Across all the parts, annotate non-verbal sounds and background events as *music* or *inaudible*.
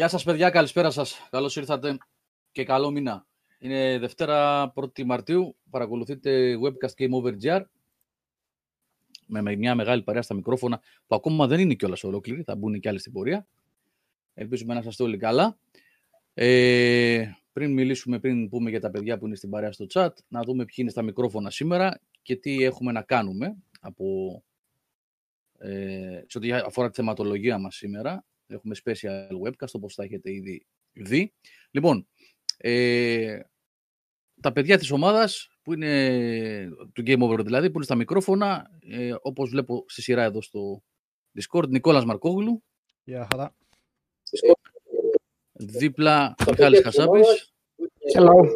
Γεια σας παιδιά, καλησπέρα σας. Καλώς ήρθατε και καλό μήνα. Είναι Δευτέρα 1η Μαρτίου. Παρακολουθείτε Webcast Game Over GR με μια μεγάλη παρέα στα μικρόφωνα που ακόμα δεν είναι κιόλας ολόκληρη. Θα μπουν και άλλοι στην πορεία. Ελπίζουμε να είστε όλοι καλά. Ε, πριν μιλήσουμε, πριν πούμε για τα παιδιά που είναι στην παρέα στο chat, να δούμε ποιοι είναι στα μικρόφωνα σήμερα και τι έχουμε να κάνουμε από, ε, σε ό,τι αφορά τη θεματολογία μας σήμερα. Έχουμε special webcast, όπως θα έχετε ήδη δει. Λοιπόν, ε, τα παιδιά της ομάδας, που είναι του Game Over δηλαδή, που είναι στα μικρόφωνα, ε, όπως βλέπω στη σειρά εδώ στο Discord, Νικόλας Μαρκόγλου. Γεια χαρά. Δίπλα Μιχάλης Χασάπης. Hello.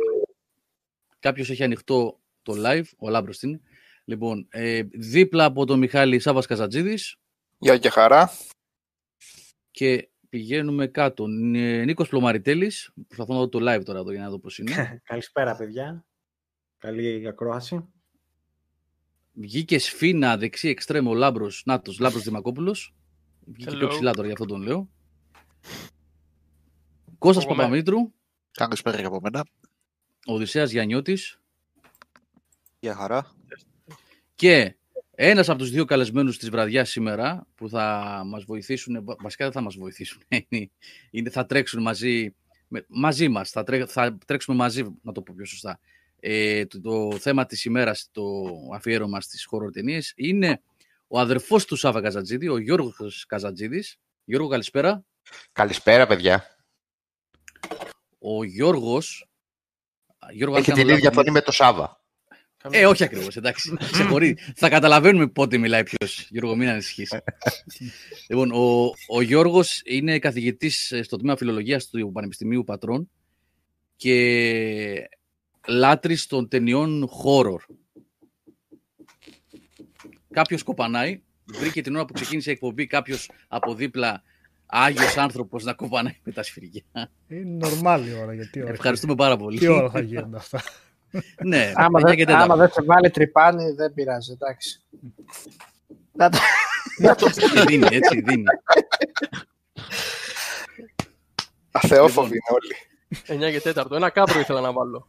Κάποιος έχει ανοιχτό το live, ο Λάμπρος είναι. Λοιπόν, ε, δίπλα από τον Μιχάλη Σάβας Καζατζίδης. Γεια και χαρά. Και πηγαίνουμε κάτω. Νι- Νίκος Πλωμαριτέλης. Προσπαθώ να δω το live τώρα εδώ για να δω πώς είναι. *laughs* Καλησπέρα, παιδιά. Καλή ακρόαση. Βγήκε σφίνα δεξί εξτρέμο ο Λάμπρος, Νάτος, Λάμπρος Δημακόπουλος. Βγήκε πιο Hello. ψηλά τώρα, γι' αυτό τον λέω. Κώστας Εγώ με. Παπαμήτρου, Καλησπέρα και από μένα. Οδυσσέας Γιαννιώτης Γεια χαρά. και ένας από τους δύο καλεσμένους της βραδιάς σήμερα που θα μας βοηθήσουν, βα- βασικά δεν θα μας βοηθήσουν, *laughs* είναι, είναι- θα τρέξουν μαζί, με- μαζί μας, θα, τρέ- θα τρέξουμε μαζί, να το πω πιο σωστά. Ε, το, το θέμα της ημέρας, το αφιέρωμα στις horror ταινίες, είναι ο αδερφός του Σάβα Καζατζίδη, ο Γιώργος Καζατζίδης. Γιώργο, καλησπέρα. Καλησπέρα, παιδιά. Ο Γιώργος... Γιώργο, αν Έχει κάνω την ίδια λάθος, φωνή με το Σάβα. Ε, όχι ακριβώς, εντάξει. *laughs* Ξεχωρίζει. Θα καταλαβαίνουμε πότε μιλάει ποιος. Γιώργο, μην ανησυχείς. *laughs* λοιπόν, ο, ο Γιώργος είναι καθηγητής στο τμήμα φιλολογίας του Πανεπιστημίου Πατρών και λάτρης των ταινιών horror. Κάποιος κοπανάει. Βρήκε την ώρα που ξεκίνησε η εκπομπή κάποιος από δίπλα Άγιος άνθρωπος να κοπανάει με τα σφυριά. Είναι normal η ώρα, γιατί ώρα. Ευχαριστούμε πάρα πολύ. Τι ώρα θα γίνουν αυτά. *laughs* ναι, Άμα, παιδιά και δεν, άμα τέταρτα. δεν σε βάλει τρυπάνι, δεν πειράζει, εντάξει. Να το- Και δίνει, έτσι, δίνει. Αθεόφοβοι είναι όλοι. 9 και 4. Ένα κάπρο ήθελα να βάλω.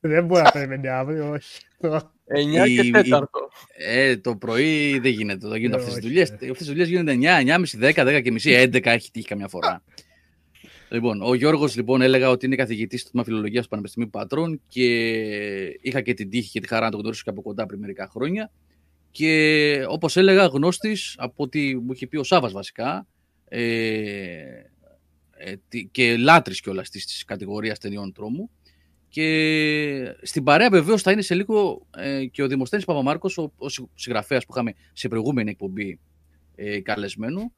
δεν μπορεί να περιμένει αύριο, όχι. 9 Η- και η- 4. Ε, το πρωί δεν γίνεται. Δεν γίνονται Ε, αυτές τις όχι, δουλειές. ε. Αυτές τις δουλειές γίνονται 9, 9.30, 10, 10 και μισή, 11 έχει τύχει καμιά φορά. Λοιπόν, ο Γιώργος λοιπόν έλεγα ότι είναι καθηγητής στο τμήμα φιλολογίας του Πανεπιστημίου Πατρών και είχα και την τύχη και τη χαρά να τον γνωρίσω και από κοντά πριν μερικά χρόνια. Και όπως έλεγα, γνώστης από ό,τι μου είχε πει ο Σάβα βασικά. Ε, ε, τι- και λάτρης κιόλας της κατηγορίας ταινιών τρόμου. Και στην παρέα βεβαίως θα είναι σε λίγο ε, και ο Δημοσθένης Παπαμάρκος, ο, ο συγγραφέας που είχαμε σε προηγούμενη εκπομπή ε, καλεσμένο,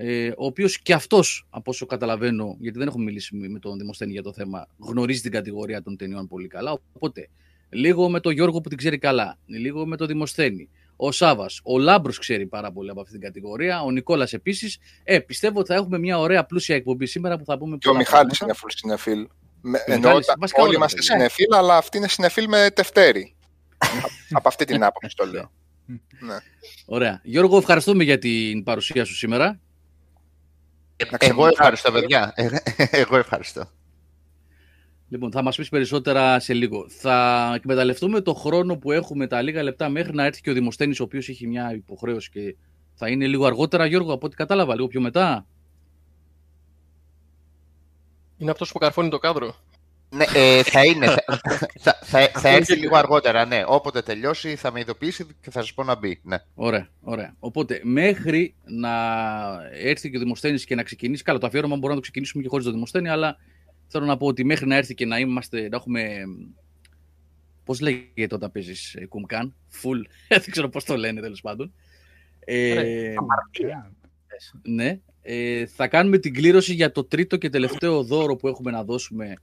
ε, ο οποίος και αυτός, από όσο καταλαβαίνω, γιατί δεν έχουμε μιλήσει με με τον Δημοσθένη για το θέμα, γνωρίζει την κατηγορία των ταινιών πολύ καλά. Οπότε, λίγο με τον Γιώργο που την ξέρει καλά, λίγο με τον Δημοσθένη, ο Σάβας, ο Λάμπρος ξέρει πάρα πολύ από αυτή την κατηγορία, ο Νικόλας επίσης. Ε, πιστεύω ότι θα έχουμε μια ωραία πλούσια εκπομπή σήμερα που θα πούμε Και ο πολλά Μιχάλης πράγματα. είναι full συνεφίλ. Με, Ο εννοώ Μιχάλης, ότι βασικά όλοι όλα τα είμαστε παιδιά. συνεφίλ, αλλά αυτή είναι συνεφίλ με τευτέρι. Από αυτή την άποψη το λέω. ναι. *laughs* Ωραία. Γιώργο, ευχαριστούμε για την παρουσία σου σήμερα. Να Εγώ ξεμιλάμε. ευχαριστώ, παιδιά. Ε, Εγώ ευχαριστώ. Λοιπόν, θα μας πεις περισσότερα σε λίγο. Θα εκμεταλλευτούμε το χρόνο που έχουμε τα λίγα λεπτά μέχρι να έρθει και ο Δημοσθένης, ο οποίος έχει μια υποχρέωση και θα είναι λίγο αργότερα, Γιώργο, από ό,τι κατάλαβα, λίγο πιο μετά. Είναι αυτός που καρφώνει το κάδρο. Ναι, ε, θα είναι. Θα, *laughs* θα, θα, θα έρθει και λίγο αργότερα, ναι. Όποτε τελειώσει θα με ειδοποιήσει και θα σας πω να μπει. Ναι. Ωραία, ωραία. Οπότε, μέχρι να έρθει και ο Δημοσθένης και να ξεκινήσει, καλά, το αφιέρωμα μπορούμε να το ξεκινήσουμε και χωρίς το Δημοσθένη, αλλά θέλω να πω ότι μέχρι να έρθει και να είμαστε, να έχουμε... Πώς λέγεται όταν παίζεις ε, κουμκάν, full, *laughs* δεν ξέρω πώς το λένε τέλος πάντων. Ε, Ναι. Ε, θα κάνουμε την κλήρωση για το τρίτο και τελευταίο δώρο που έχουμε να δώσουμε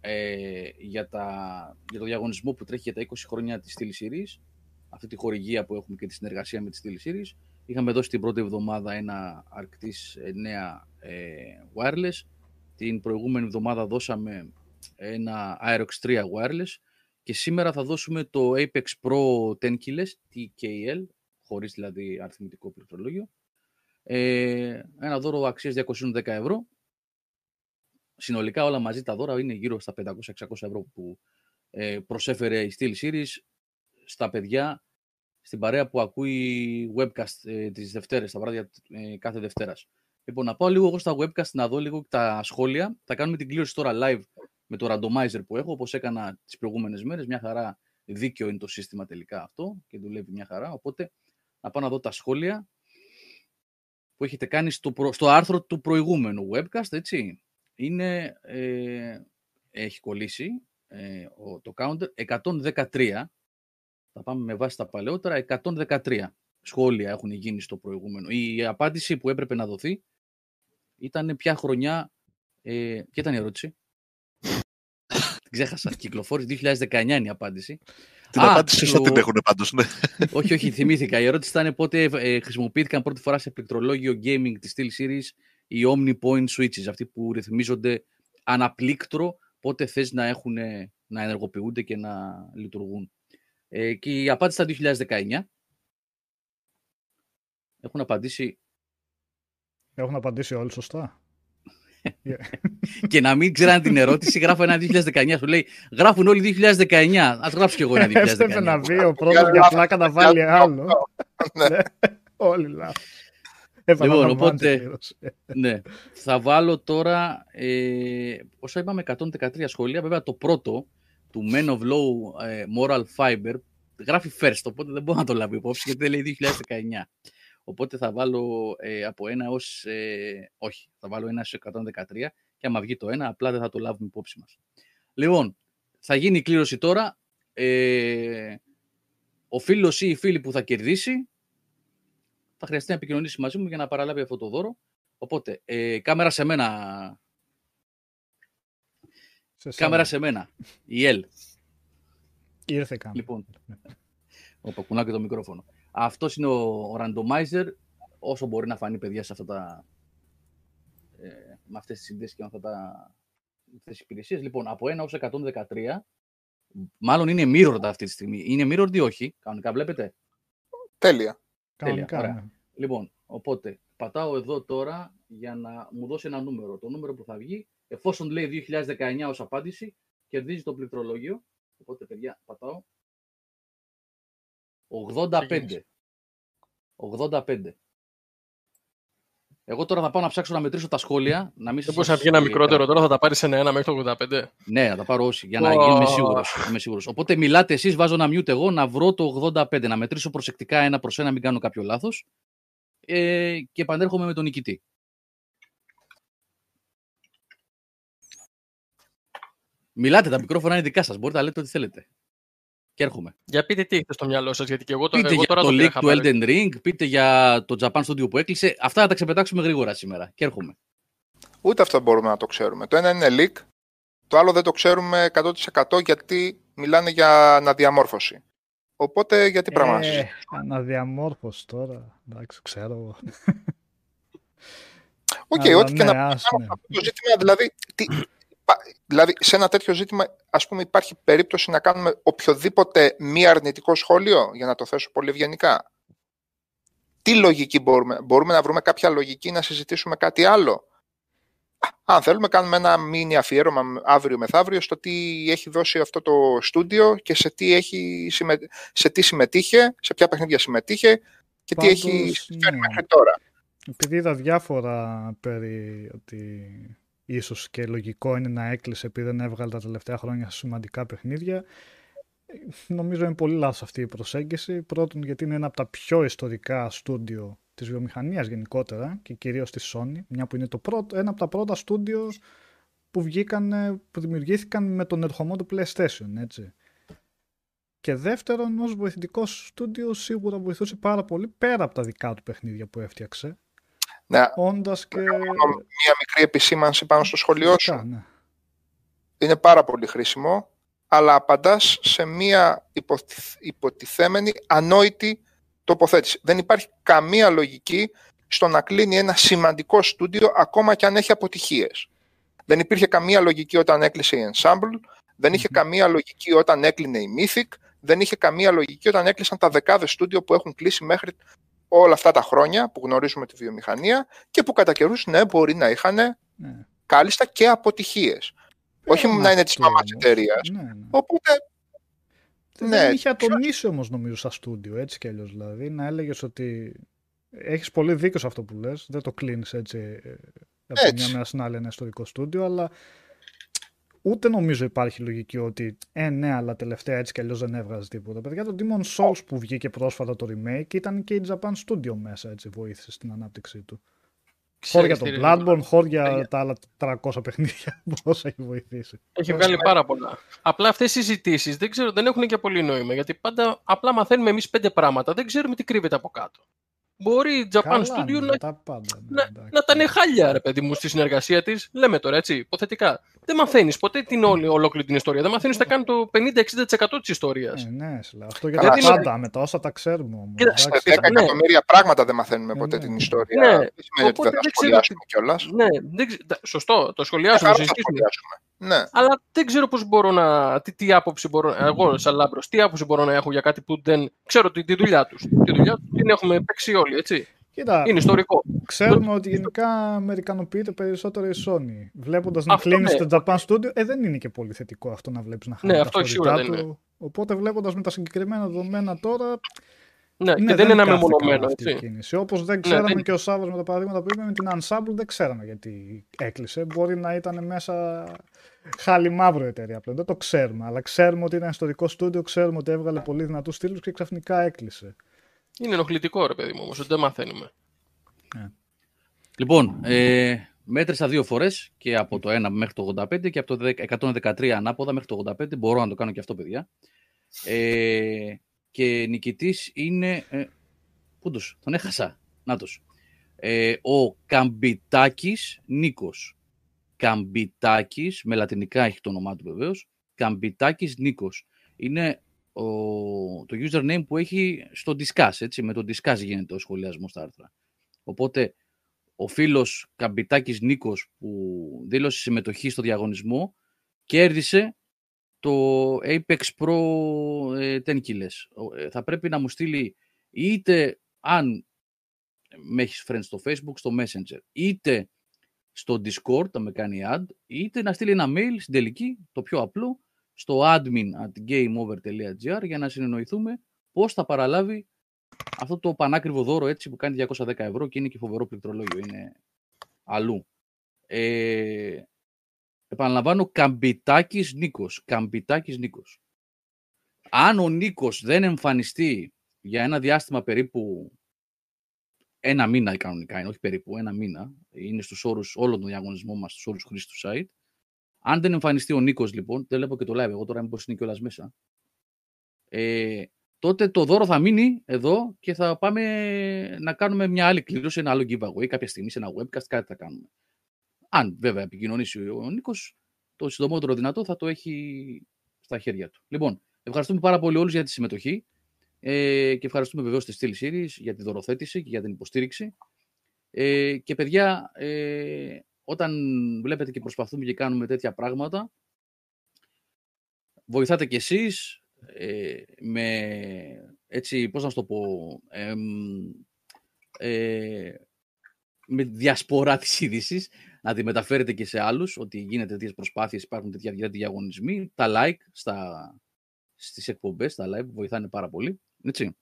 ε, για, τα, για το διαγωνισμό που τρέχει για τα 20 χρόνια της Steel Series. Αυτή τη χορηγία που έχουμε και τη συνεργασία με τη Steel Series. Είχαμε δώσει την πρώτη εβδομάδα ένα Arctis 9 ε, wireless. Την προηγούμενη εβδομάδα δώσαμε ένα Aerox 3 wireless. Και σήμερα θα δώσουμε το Apex Pro 10 keyless, TKL, χωρίς δηλαδή αριθμητικό πληκτρολόγιο Ε, ένα δώρο αξίας 210 ευρώ. Συνολικά όλα μαζί τα δώρα είναι γύρω στα 500-600 ευρώ που ε, προσέφερε η Steel Series στα παιδιά στην παρέα που ακούει webcast ε, τις Δευτέρες, τα βράδια ε, κάθε Δευτέρας. Λοιπόν, να πάω λίγο εγώ στα webcast να δω λίγο τα σχόλια. Θα κάνουμε την κλήρωση τώρα live με το randomizer που έχω, όπως έκανα τις προηγούμενες μέρες. Μια χαρά δίκαιο είναι το σύστημα τελικά αυτό και δουλεύει μια χαρά. Οπότε, να πάω να δω τα σχόλια που έχετε κάνει στο, προ- στο άρθρο του προηγούμενου webcast, έτσι. Είναι, ε, έχει κολλήσει ε, ο, το counter 113. Θα πάμε με βάση τα παλαιότερα. 113 σχόλια έχουν γίνει στο προηγούμενο. Η απάντηση που έπρεπε να δοθεί ήταν ποια χρονιά... Ε, ποια ήταν η ερώτηση; Την ξέχασα. Κυκλοφόρησε 2019 είναι η απάντηση. Την Α, απάντηση σωστά το- την έχουν πάντως, ναι. όχι, όχι, θυμήθηκα. Η ερώτηση ήταν πότε ε, χρησιμοποιήθηκαν πρώτη φορά σε πληκτρολόγιο gaming της Steel Series οι Omni Point Switches, αυτοί που ρυθμίζονται αναπλήκτρο, πότε θες να, έχουν, να ενεργοποιούνται και να λειτουργούν. Ε, και η απάντηση ήταν 2019. Έχουν απαντήσει Έχουν απαντήσει όλοι σωστά. *laughs* και να μην ξέραν την ερώτηση, γράφω ένα 2019. Σου λέει, γράφουν όλοι 2019. Ας γράψω κι εγώ ένα 2019. Έπρεπε να βγει ο πρώτος για πλάκα να βάλει άλλο. *laughs* Ναι, Όλοι λάθος. Επαναλαμβάνεται οπότε- η κλήρωση. ναι. Θα βάλω τώρα, ε, όσα είπαμε, 113 σχόλια. Βέβαια το πρώτο, του Men of Low ε, Moral Fiber, γράφει first, οπότε δεν μπορώ να το λάβει υπόψη, γιατί δεν λέει 2019. Οπότε θα βάλω ε, από ένα ως, ε, όχι, θα βάλω ένα σε 113 και άμα βγει το ένα, απλά δεν θα το λάβουμε υπόψη μας. Λοιπόν, θα γίνει η κλήρωση τώρα. Ε, ο φίλος ή η φίλη που θα κερδίσει θα χρειαστεί να επικοινωνήσει μαζί μου για να παραλάβει αυτό το δώρο. Οπότε, ε, κάμερα σε μένα. Σε σένα. Κάμερα σε μένα. Η Ελ. Ήρθε κάμερα. Λοιπόν. Όπα, κουνάω και το μικρόφωνο. Αυτός είναι ο, ο randomizer. Όσο μπορεί να φανεί, παιδιά, σε αυτά τα. Ε, με αυτές τις συνδέσεις και με αυτά τα. Αυτές τις υπηρεσίες. Λοιπόν, από 1 ως 113, μάλλον είναι mirrored αυτή τη στιγμή. Είναι mirrored ή όχι, κανονικά βλέπετε; Τέλεια. Κανονικά, ωραία. ναι. Λοιπόν, οπότε πατάω εδώ τώρα για να μου δώσει ένα νούμερο. Το νούμερο που θα βγει, εφόσον λέει 2019 ως απάντηση, κερδίζει το πληκτρολόγιο. Οπότε, παιδιά, πατάω. 85. Ξεκίνησε. 85. Εγώ τώρα θα πάω να ψάξω να μετρήσω τα σχόλια. Να μην Δεν σας- μπορούσε να βγει ένα ε, μικρότερο, τώρα θα τα πάρεις ένα-ένα μέχρι το 85. Ναι, να τα πάρω όσοι, για να Ω. γίνουμε σίγουρος, είμαι σίγουρος. Οπότε μιλάτε εσείς, βάζω ένα mute εγώ, να βρω το 85, να μετρήσω προσεκτικά ένα προς ένα, μην κάνω κάποιο λάθος. Ε, και επανέρχομαι με τον νικητή. Μιλάτε, τα μικρόφωνα είναι δικά σας, μπορείτε να λέτε ό,τι θέλετε. Και έρχομαι. Για πείτε τι έχετε στο μυαλό σας, γιατί και εγώ, το, Πείτε εγώ για τώρα το το πήρα leak του χαμπάρι. Elden Ring, πείτε για το Japan Studio που έκλεισε. Αυτά θα τα ξεπετάξουμε γρήγορα σήμερα. Και έρχομαι. Ούτε αυτό μπορούμε να το ξέρουμε. Το ένα είναι leak, το άλλο δεν το ξέρουμε 100% γιατί μιλάνε για αναδιαμόρφωση. Οπότε γιατί πράγμα να Ε, συζητήσουμε; αναδιαμόρφωση τώρα. Εντάξει, ξέρω. εγώ. Οκ, Αλλά ό,τι και ναι, να ας, κάνω ναι. αυτό το ζήτημα, δηλαδή, τι, πα- δηλαδή σε ένα τέτοιο ζήτημα, ας πούμε, υπάρχει περίπτωση να κάνουμε οποιοδήποτε μη αρνητικό σχόλιο, για να το θέσω πολύ ευγενικά; Τι λογική μπορούμε, μπορούμε να βρούμε κάποια λογική να συζητήσουμε κάτι άλλο; Α, Αν θέλουμε κάνουμε ένα μίνι αφιέρωμα αύριο μεθαύριο στο τι έχει δώσει αυτό το στούντιο και σε τι, έχει, συμμε- σε τι συμμετείχε, σε ποια παιχνίδια συμμετείχε και τι Πάντως, έχει φέρει ναι. μέχρι τώρα. Επειδή είδα διάφορα περί ότι ίσως και λογικό είναι να έκλεισε επειδή δεν έβγαλε τα τελευταία χρόνια σημαντικά παιχνίδια, νομίζω είναι πολύ λάθος αυτή η προσέγγιση. Πρώτον γιατί είναι ένα από τα πιο ιστορικά στούντιο της βιομηχανίας γενικότερα και κυρίως της Sony, μια που είναι το πρώτο, ένα από τα πρώτα στούντιος που βγήκαν, που δημιουργήθηκαν με τον ερχομό του PlayStation, έτσι. Και δεύτερον, ως βοηθητικός στούντιο σίγουρα βοηθούσε πάρα πολύ πέρα από τα δικά του παιχνίδια που έφτιαξε. Ναι, Όντας και... μια μικρή επισήμανση πάνω στο σχολείο σου. Φυσικά, ναι. είναι πάρα πολύ χρήσιμο, αλλά απαντάς σε μία υποθυ- υποτιθέμενη ανόητη τοποθέτηση. Δεν υπάρχει καμία λογική στο να κλείνει ένα σημαντικό στούντιο ακόμα και αν έχει αποτυχίες. Δεν υπήρχε καμία λογική όταν έκλεισε η Ensemble, δεν είχε καμία λογική όταν έκλεινε η Mythic, δεν είχε καμία λογική όταν έκλεισαν τα δεκάδες στούντιο που έχουν κλείσει μέχρι όλα αυτά τα χρόνια που γνωρίζουμε τη βιομηχανία και που κατά καιρούς, ναι, μπορεί να είχαν Ναι. κάλλιστα και αποτυχίες. Όχι Πέραν να είναι της αυτού μαμάς όμως. εταιρείας. Ναι, ναι. Οπότε, Δεν ναι, είχε ατονίσει όμως νομίζω στα στούντιο, έτσι κι αλλιώς. Δηλαδή να έλεγες ότι. Έχεις πολύ δίκιο σε αυτό που λες. Δεν το κλείνεις έτσι ε, από τη Έτσι. μια μέρα στην άλλη ένα ιστορικό στούντιο, αλλά ούτε νομίζω υπάρχει λογική ότι ε, ναι, αλλά τελευταία έτσι κι αλλιώς δεν έβγαζε τίποτα. Παιδιά, το Demon Souls που βγήκε πρόσφατα το remake ήταν και η Japan Studio μέσα, έτσι βοήθησε στην ανάπτυξή του. Χώρια Ξέρεις το τι, ρε, Bloodborne, χώρια Παιδιά. τα άλλα 300 παιχνίδια, *laughs* πώς έχει βοηθήσει. Έχει βγάλει πάρα πολλά. Απλά αυτές οι συζητήσεις δεν, ξέρω, δεν έχουν και πολύ νόημα. Γιατί πάντα απλά μαθαίνουμε εμείς πέντε πράγματα. Δεν ξέρουμε τι κρύβεται από κάτω. Μπορεί η Japan Καλά, Studio ναι, να, τα πάντα. ναι, να, εντάξει. να ήταν χάλια, ρε παιδί μου, στη συνεργασία της. Λέμε τώρα έτσι, υποθετικά. Δεν μαθαίνεις ποτέ την όλη, ολόκληρη την ιστορία. Δεν μαθαίνεις ούτε καν το 50-60% της ιστορίας. Ε, ναι, σε λέω. Αυτό για Καλά, τα σε- πάντα, με τα όσα τα ξέρουμε όμως. Κοίτα, σε εντάξει. 10 ναι. εκατομμύρια πράγματα δεν μαθαίνουμε ποτέ ναι. την ιστορία. Ναι. Δεν σημαίνει ότι Οπότε δεν θα δεν ξέρω σχολιάσουμε κιόλας. Ναι, δεν ξε- τα- σωστό, το Ε, σχολιάζουμε, χαρά το θα συζητήσουμε. σχολιάσουμε. Ναι. Αλλά δεν ξέρω πώς μπορώ να. Τι, τι άποψη μπορώ. Εγώ, σαν λάμπρος, τι άποψη μπορώ να έχω για κάτι που δεν. Ξέρω τη, τη δουλειά τους. Τη δουλειά τους την έχουμε παίξει όλοι, έτσι. Κοίτα, Είναι ιστορικό. ξέρουμε ότι γενικά αμερικανοποιείται περισσότερο η Sony. Βλέποντας να Αυτό κλείνει ναι. το Japan Studio, ε, δεν είναι και πολύ θετικό αυτό να βλέπεις να χάνει Ναι, τα αυτό σίγουρα φορητά δεν του. Οπότε βλέποντας με τα συγκεκριμένα δεδομένα τώρα. Ναι, ναι, και δεν είναι κάθεται μεμονωμένο, καλά αυτή η έτσι. κίνηση. Όπως δεν ξέραμε δεν- και ο Σάββας με τα παραδείγματα που είπε με την Ensemble, δεν ξέραμε γιατί έκλεισε. Μπορεί να ήταν μέσα χάλι μαύρο η εταιρεία πλέον. Δεν το ξέρουμε. Αλλά ξέρουμε ότι ήταν ιστορικό στούντιο, ξέρουμε ότι έβγαλε πολύ δυνατούς τίτλου και ξαφνικά έκλεισε. Είναι ενοχλητικό, ρε παιδί μου, όμως, ότι δεν μαθαίνουμε. Λοιπόν, ε, μέτρησα δύο φορές και από το 1 μέχρι το 85 και από το 113 ανάποδα μέχρι το 85. Μπορώ να το κάνω και αυτό, παιδιά. Ε, και νικητής είναι. Ε, πού τους, τον έχασα. Νάτος. Ε, ο Καμπιτάκης Νίκος. Καμπιτάκης, με λατινικά έχει το όνομά του βεβαίως. Καμπιτάκης Νίκος. Είναι ο, το username που έχει στο Discuss, έτσι. Με το Discuss γίνεται ο σχολιασμός στα άρθρα. Οπότε ο φίλος Καμπιτάκης Νίκος που δήλωσε συμμετοχή στο διαγωνισμό κέρδισε το Apex Pro ε, 10 kills. Ο- ε, Θα πρέπει να μου στείλει είτε αν με έχεις friends στο Facebook, στο Messenger, είτε στο Discord, θα με κάνει ad, είτε να στείλει ένα mail στην τελική, το πιο απλό, στο admin at gameover.gr για να συνεννοηθούμε πώς θα παραλάβει αυτό το πανάκριβο δώρο έτσι που κάνει 210 ευρώ και είναι και φοβερό πληκτρολόγιο. Είναι αλλού. Ε, επαναλαμβάνω, Καμπιτάκης Νίκος. Καμπιτάκης Νίκος. Αν ο Νίκος δεν εμφανιστεί για ένα διάστημα περίπου ένα μήνα κανονικά είναι, όχι περίπου, ένα μήνα, είναι στους όρους όλων των διαγωνισμών μας, στους όρους χρήσης του site. Αν δεν εμφανιστεί ο Νίκος λοιπόν, δεν βλέπω και το live εγώ τώρα μήπως είναι κιόλας μέσα, ε, τότε το δώρο θα μείνει εδώ και θα πάμε να κάνουμε μια άλλη κλήρωση, ένα άλλο giveaway κάποια στιγμή σε ένα webcast, κάτι θα κάνουμε. Αν βέβαια επικοινωνήσει ο Νίκος, το συντομότερο δυνατό θα το έχει στα χέρια του. Λοιπόν, ευχαριστούμε πάρα πολύ όλους για τη συμμετοχή ε, και ευχαριστούμε βεβαίως τη Steel Series για τη δωροθέτηση και για την υποστήριξη. Ε, και παιδιά, ε, όταν βλέπετε και προσπαθούμε και κάνουμε τέτοια πράγματα, βοηθάτε κι εσείς ε, με, έτσι, πώς να σου το πω, εμ, ε, με διασπορά της είδηση, να τη μεταφέρετε και σε άλλους, ότι γίνεται τέτοιες προσπάθειες, υπάρχουν τέτοια τέτοια διαγωνισμοί, τα like στα, στις εκπομπές, τα live, βοηθάνε πάρα πολύ, έτσι.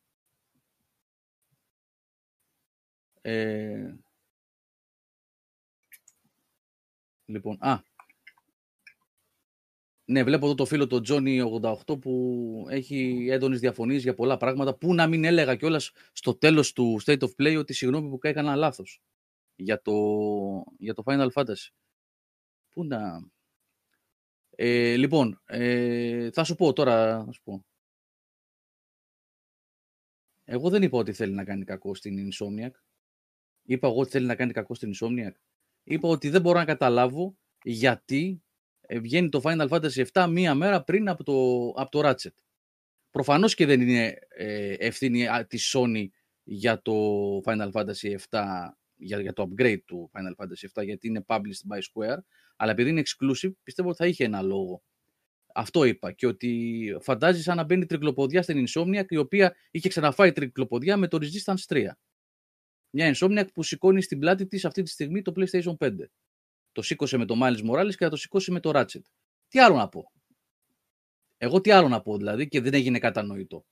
Ε, λοιπόν, α, ναι, βλέπω εδώ το φίλο το Johnny88 που έχει έντονες διαφωνίες για πολλά πράγματα που να μην έλεγα κιόλας στο τέλος του State of Play ότι συγγνώμη που έκανα λάθος για το, για το Final Fantasy. Πού να... Ε, λοιπόν, ε, θα σου πω τώρα, θα σου πω. Εγώ δεν είπα ότι θέλει να κάνει κακό στην Insomniac. Είπα εγώ ότι θέλει να κάνει κακό στην Insomniac. Είπα ότι δεν μπορώ να καταλάβω γιατί ε, βγαίνει το Final Fantasy 7 μία μέρα πριν από το, από το Ratchet. Προφανώς και δεν είναι ε, ευθύνη α, της Sony για το Final Fantasy 7, για, για το upgrade του Final Fantasy 7, γιατί είναι published by Square, αλλά επειδή είναι exclusive, πιστεύω ότι θα είχε ένα λόγο. Αυτό είπα και ότι φαντάζει σαν να μπαίνει τρικλοποδιά στην Insomniac, η οποία είχε ξαναφάει τρικλοποδιά με το Resistance 3. Μια Insomniac που σηκώνει στην πλάτη της αυτή τη στιγμή το PlayStation 5. Το σήκωσε με το Miles Morales και θα το σηκώσει με το Ratchet. Τι άλλο να πω; Εγώ τι άλλο να πω δηλαδή και δεν έγινε κατανοητό.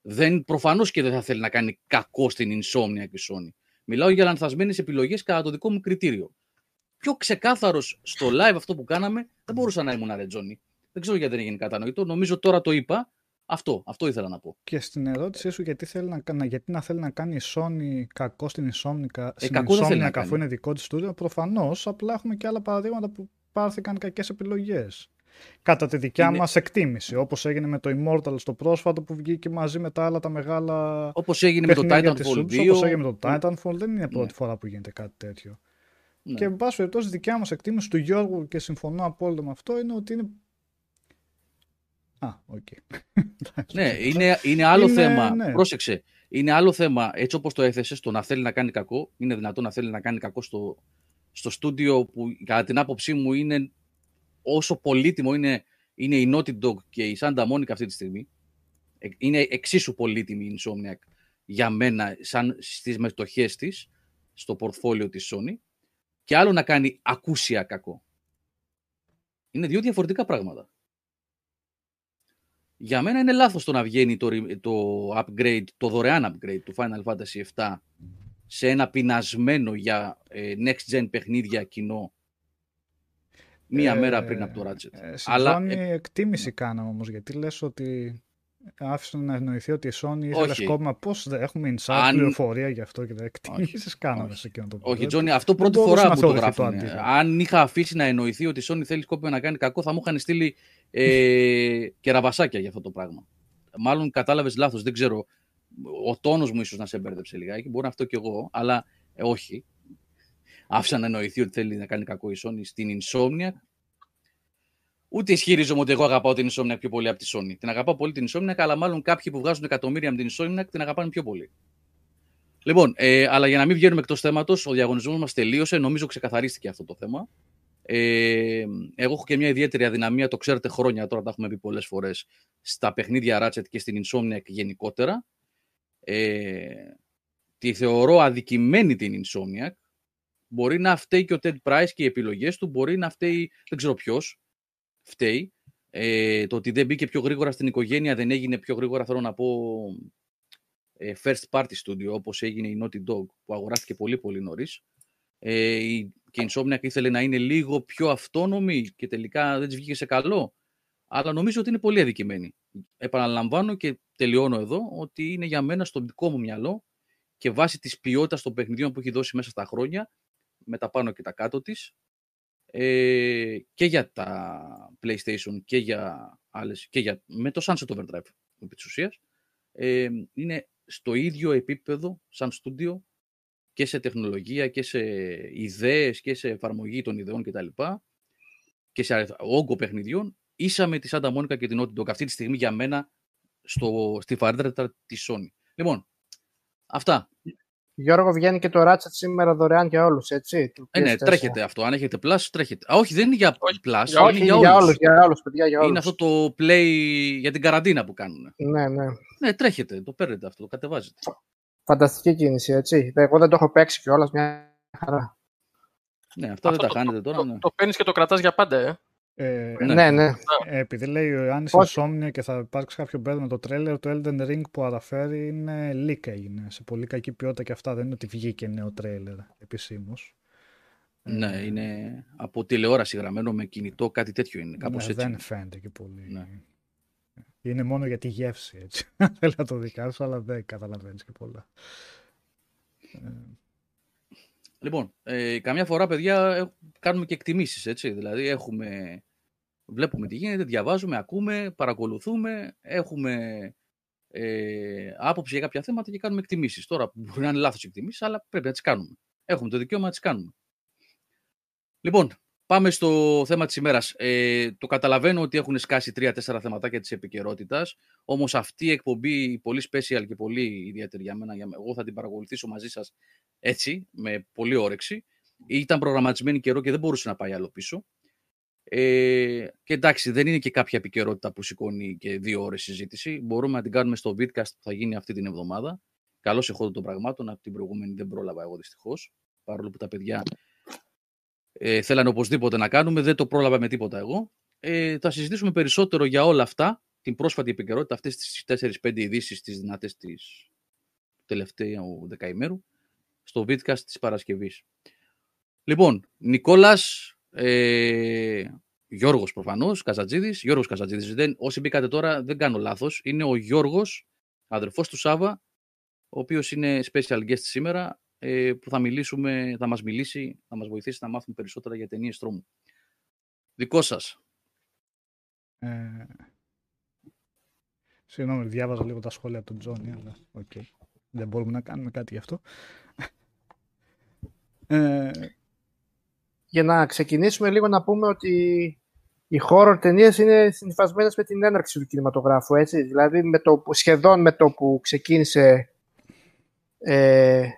Δεν, προφανώς και δεν θα θέλει να κάνει κακό στην Insomniac η Sony. Μιλάω για λανθασμένες επιλογές κατά το δικό μου κριτήριο. Πιο ξεκάθαρος στο live αυτό που κάναμε δεν μπορούσα να ήμουν ρε Τζόνι. Δεν ξέρω γιατί δεν έγινε κατανοητό. Νομίζω τώρα το είπα. Αυτό, αυτό ήθελα να πω. Και στην ερώτησή σου γιατί, θέλει να, κα- γιατί να θέλει να κάνει η Sony κακό στην Insomnia, στην Ε, κακό δεν θέλει Insomnia να αφού κάνει. είναι δικό της στούντιο, προφανώς, απλά έχουμε και άλλα παραδείγματα που πάρθηκαν κακές επιλογές. Κατά τη δικιά Είναι- μας εκτίμηση, όπως έγινε με το Immortal στο πρόσφατο που βγήκε μαζί με τα άλλα τα μεγάλα Όπως έγινε με το παιχνίδια της Titanfall Ubisoft, 2. όπως έγινε με το Titanfall, δεν είναι πρώτη Ναι. φορά που γίνεται κάτι τέτοιο. Ναι. Και εν πάση περιπτώσει, δικιά μας εκτίμηση του Γιώργου και συμφωνώ απόλυτα με αυτό είναι ότι είναι. Α, οκ. *laughs* Ναι, είναι, είναι άλλο Είναι, θέμα. ναι. Πρόσεξε. Είναι άλλο θέμα, έτσι όπως το έθεσες, το να θέλει να κάνει κακό. Είναι δυνατό να θέλει να κάνει κακό στο, στο στούντιο που κατά την άποψή μου είναι όσο πολύτιμο είναι, είναι η Naughty Dog και η Santa Monica αυτή τη στιγμή. Ε, Είναι εξίσου πολύτιμη η Insomniac για μένα σαν στις μετοχές της στο πορτφόλιο της Sony και άλλο να κάνει ακούσια κακό. Είναι δύο διαφορετικά πράγματα. Για μένα είναι λάθος το να βγαίνει το, re- το upgrade, το δωρεάν upgrade του Final Fantasy VII σε ένα πεινασμένο για ε, next gen παιχνίδια κοινό μία Ε, μέρα πριν από το Ratchet. Ε, Αλλά, Αλλά, ε, εκτίμηση κάναμε όμως, γιατί λες ότι άφησε να εννοηθεί ότι η Sony ήθελε Όχι. σκόπιμα πώς δεν έχουμε inside Αν- πληροφορία γι' αυτό και δεν εκτίμησες κάναμε Όχι. σε εκείνο το Όχι, περίοδο. Τζόνι, αυτό πρώτη μπορούσε φορά να που το θεωρηθεί το γράφουν. αντίθετο. Αν είχα αφήσει να εννοηθεί ότι η Sony θέλει σκόπιμα να κάνει κακό, θα μου είχαν στείλει ε, κεραβασάκια για αυτό το πράγμα. Μάλλον κατάλαβες λάθος, δεν ξέρω. Ο τόνος μου ίσως να σε μπέρδεψε λιγάκι, μπορεί να αυτό κι εγώ, αλλά ε, όχι. Άφησα να εννοηθεί ότι θέλει να κάνει κακό η Sony στην Insomnia. Ούτε ισχυρίζομαι ότι εγώ αγαπάω την Insomniac πιο πολύ από τη Sony. Την αγαπάω πολύ την Insomniac, αλλά μάλλον κάποιοι που βγάζουν εκατομμύρια με την Insomniac την αγαπάνε πιο πολύ. Λοιπόν, ε, αλλά για να μην βγαίνουμε εκτός θέματος, ο διαγωνισμός μας τελείωσε. Νομίζω ξεκαθαρίστηκε αυτό το θέμα. Ε, εγώ έχω και μια ιδιαίτερη αδυναμία, το ξέρετε χρόνια τώρα, τα έχουμε πει πολλές φορές, στα παιχνίδια Ratchet και στην Insomniac γενικότερα. Ε, τη θεωρώ αδικημένη την Insomniac. Μπορεί να φταίει και ο Ted Price και οι επιλογές του, μπορεί να φταίει, δεν ξέρω ποιος φταίει. Ε, το ότι δεν μπήκε πιο γρήγορα στην οικογένεια, δεν έγινε πιο γρήγορα, θέλω να πω, ε, first party studio, όπως έγινε η Naughty Dog, που αγοράστηκε πολύ πολύ νωρίς. Ε, η- και η Insomniac ήθελε να είναι λίγο πιο αυτόνομη και τελικά δεν της βγήκε σε καλό. Αλλά νομίζω ότι είναι πολύ αδικημένη. Επαναλαμβάνω και τελειώνω εδώ ότι είναι για μένα στο δικό μου μυαλό και βάσει της ποιότητας των παιχνιδιών που έχει δώσει μέσα στα χρόνια, με τα πάνω και τα κάτω της, ε, και για τα PlayStation και για άλλες, και για, με το Sunset Overdrive επί της ουσίας, ε, είναι στο ίδιο επίπεδο σαν στούντιο και σε τεχνολογία και σε ιδέες και σε εφαρμογή των ιδεών κτλ. Και σε αριθ- όγκο παιχνιδιών, ίσα με τη Santa Monica και την Naughty Dog. Αυτή τη στιγμή για μένα στο, στη βαρύτητα της Sony. Λοιπόν, αυτά. Γιώργο, βγαίνει και το Ratchet σήμερα δωρεάν για όλους, έτσι. το Ε, ναι, PS4. τρέχετε αυτό. Αν έχετε Plus, τρέχετε. Α, όχι, δεν είναι για Όχι, Plus, για- είναι Όχι, για, για όλους. όλους, για όλους, παιδιά, για όλους. Είναι αυτό το play για την καραντίνα που κάνουν. Ναι, ναι. Ναι, τρέχετε, το παίρνετε αυτό, το κατεβάζετε. Φανταστική κίνηση, έτσι. Εγώ δεν το έχω παίξει κιόλας, μια χαρά. Ναι, αυτά δεν Αυτό τα το- χάνετε τώρα. Το, ναι. το παίρνεις και το κρατάς για πάντα, ε. Ε, Ναι. Ναι, ναι. ε, επειδή λέει ο Ιωάννης Όχι. Insomnia και θα υπάρξει κάποιο μπέρδεμα το τρέλερ, το Elden Ring που αναφέρει είναι leak έγινε. Σε πολύ κακή ποιότητα και αυτά. Δεν είναι ότι βγήκε νέο τρέλερ επισήμως. Ναι, είναι από τηλεόραση γραμμένο με κινητό, κάτι τέτοιο είναι. Κάπως έτσι. δεν είναι. φαίνεται και πολύ. Ναι. Είναι μόνο για τη γεύση, έτσι. *laughs* Θέλω να το δικάσω, αλλά δεν καταλαβαίνεις και πολλά. Λοιπόν, ε, καμιά φορά, παιδιά, ε, κάνουμε και εκτιμήσεις, έτσι. Δηλαδή, έχουμε, βλέπουμε τι γίνεται, διαβάζουμε, ακούμε, παρακολουθούμε, έχουμε ε, άποψη για κάποια θέματα και κάνουμε εκτιμήσεις. Τώρα, μπορεί να είναι λάθος εκτιμήσεις, αλλά πρέπει να τις κάνουμε. Έχουμε το δικαίωμα να τις κάνουμε. Λοιπόν, πάμε στο θέμα της ημέρας. Ε, το καταλαβαίνω ότι έχουν σκάσει τρία-τέσσερα θεματάκια της επικαιρότητας. Όμως αυτή η εκπομπή πολύ special και πολύ ιδιαίτερη για μένα, για μέ- εγώ θα την παρακολουθήσω μαζί σας έτσι, με πολύ όρεξη. Ήταν προγραμματισμένη καιρό και δεν μπορούσε να πάει άλλο πίσω. Ε, και εντάξει, δεν είναι και κάποια επικαιρότητα που σηκώνει και δύο ώρες συζήτηση. Μπορούμε να την κάνουμε στο Vidcast που θα γίνει αυτή την εβδομάδα Καλώς εχόντων των πραγμάτων. Από την προηγούμενη δεν πρόλαβα εγώ δυστυχώς. Παρόλο που τα παιδιά ε, θέλανε οπωσδήποτε να κάνουμε, δεν το πρόλαβα με τίποτα εγώ. Ε, θα συζητήσουμε περισσότερο για όλα αυτά, την πρόσφατη επικαιρότητα, αυτές τις 4-5 ειδήσεις, τις δυνατές της τελευταίου δεκαημέρου, στο Vidcast της Παρασκευής. Λοιπόν, Νικόλας, ε, Γιώργος προφανώς, Καζατζίδης, Γιώργος Καζατζίδης. Δεν, όσοι μπήκατε τώρα δεν κάνω λάθος, είναι ο Γιώργος, αδερφός του Σάβα, ο οποίος είναι special guest σήμερα, ε, που θα, μιλήσουμε, θα μας μιλήσει, θα μας βοηθήσει να μάθουμε περισσότερα για ταινίες τρόμου. Δικός σας. Ε, συγγνώμη, διάβαζα λίγο τα σχόλια του Τζόνι, αλλά οκ. Δεν μπορούμε να κάνουμε κάτι γι' αυτό. Ε, Για να ξεκινήσουμε λίγο να πούμε ότι οι horror ταινίες είναι συνυφασμένες με την έναρξη του κινηματογράφου. Έτσι. Δηλαδή με το, που- σχεδόν με το που ξεκίνησε ε,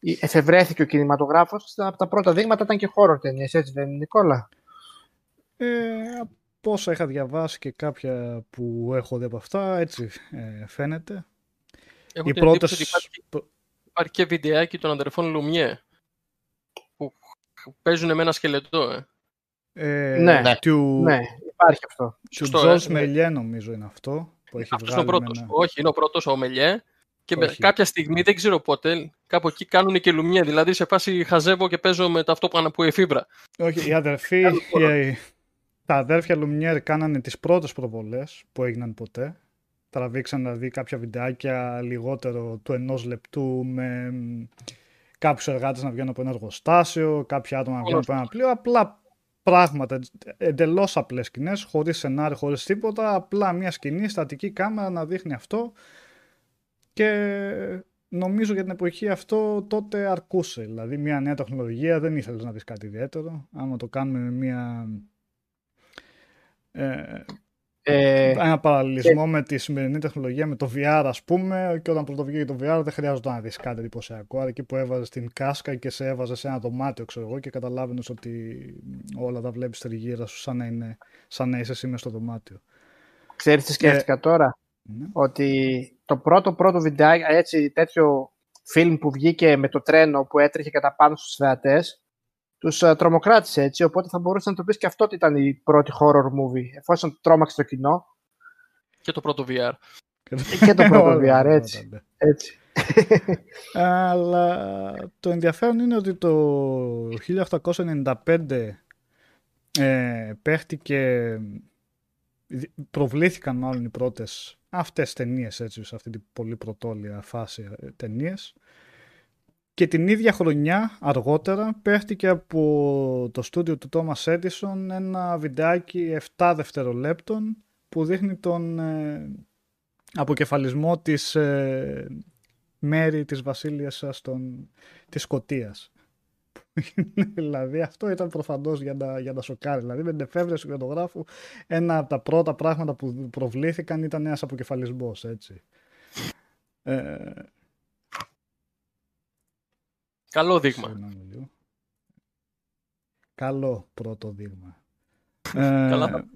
η- εφευρέθηκε ο κινηματογράφος από τα πρώτα δείγματα ήταν και horror ταινίες, έτσι δεν είναι Νικόλα; ε, από όσα είχα διαβάσει και κάποια που έχω δει από αυτά, έτσι ε, φαίνεται. Έχω Οι την εντύπωση πρώτες... ότι υπάρχει, υπάρχει και βιντεάκι των αδερφών Λουμιέ που παίζουν με ένα σκελετό. Ε. Ε, Ναι. Του, Ναι, υπάρχει αυτό. του Σωστό, Τζορτζ ε. Μελιέ νομίζω είναι αυτό. Που έχει Αυτός είναι ο βγάλει με πρώτο. ένα- Όχι, είναι ο πρώτος ο Μελιέ. Και με- Όχι. κάποια στιγμή, δεν ξέρω πότε, κάπου εκεί κάνουν και Λουμιέ. Δηλαδή σε φάση χαζεύω και παίζω με το αυτό που, που εφήβρα. Όχι, οι αδερφοί, Άλλο χώρο. οι- τα αδέρφια Λουμιέρ κάνανε τις πρώτες προβολές που έγιναν ποτέ. Τραβήξαν δηλαδή κάποια βιντεάκια λιγότερο του ενός λεπτού με μ, κάποιους εργάτες να βγαίνουν από ένα εργοστάσιο, κάποια άτομα να βγαίνουν από ένα πλοίο. Απλά πράγματα, εντελώς απλές σκηνές, χωρίς σενάριο, χωρίς τίποτα. Απλά μια σκηνή, στατική κάμερα να δείχνει αυτό. Και νομίζω για την εποχή αυτό τότε αρκούσε. Δηλαδή μια νέα τεχνολογία δεν ήθελες να δεις κάτι ιδιαίτερο. Άμα το κάνουμε με μια... Ε, Ε, ένα παραλληλισμό με τη σημερινή τεχνολογία, με το VR ας πούμε, και όταν πρωτοβγήκε το VR δεν χρειάζεται να δεις κάτι εντυπωσιακό. Άρα εκεί που έβαζες την κάσκα και σε έβαζες σε ένα δωμάτιο, ξέρω εγώ, και καταλάβαινες ότι όλα τα βλέπεις τριγύρω σου σαν να, είναι, σαν να είσαι εσύ μες στο δωμάτιο. ξέρεις τι σκέφτηκα τώρα; Ναι. Ότι το πρώτο πρώτο βιντεάκι, έτσι τέτοιο φιλμ που βγήκε με το τρένο που έτρεχε κατά πάνω στους θεατές, τους uh, τρομοκράτησε έτσι, οπότε θα μπορούσε να το πεις και αυτό ότι ήταν η πρώτη horror movie, εφόσον τρόμαξε το κοινό, Και το πρώτο VR. και το πρώτο *laughs* Όλα, VR, έτσι. όλα, ναι. έτσι. Αλλά το ενδιαφέρον είναι ότι το 1895 ε, παίχτηκε, προβλήθηκαν μάλλον οι πρώτες αυτές ταινίες έτσι, σε αυτή την πολύ πρωτόλια φάση ε, ταινίες και την ίδια χρονιά αργότερα παίχτηκε από το στούντιο του Thomas Edison ένα βιντεάκι 7 δευτερολέπτων που δείχνει τον ε, αποκεφαλισμό της ε, μέρη της βασίλειας των, της Σκοτίας. *laughs* δηλαδή αυτό ήταν προφανώς για να, για να σοκάρει. Δηλαδή με την εφεύρεση του κινηματογράφου ένα από τα πρώτα πράγματα που προβλήθηκαν ήταν ένας αποκεφαλισμός, έτσι. Ε, Καλό δείγμα. συγγνώμη λίγο. Καλό πρώτο δείγμα. Ε, Καλά τα-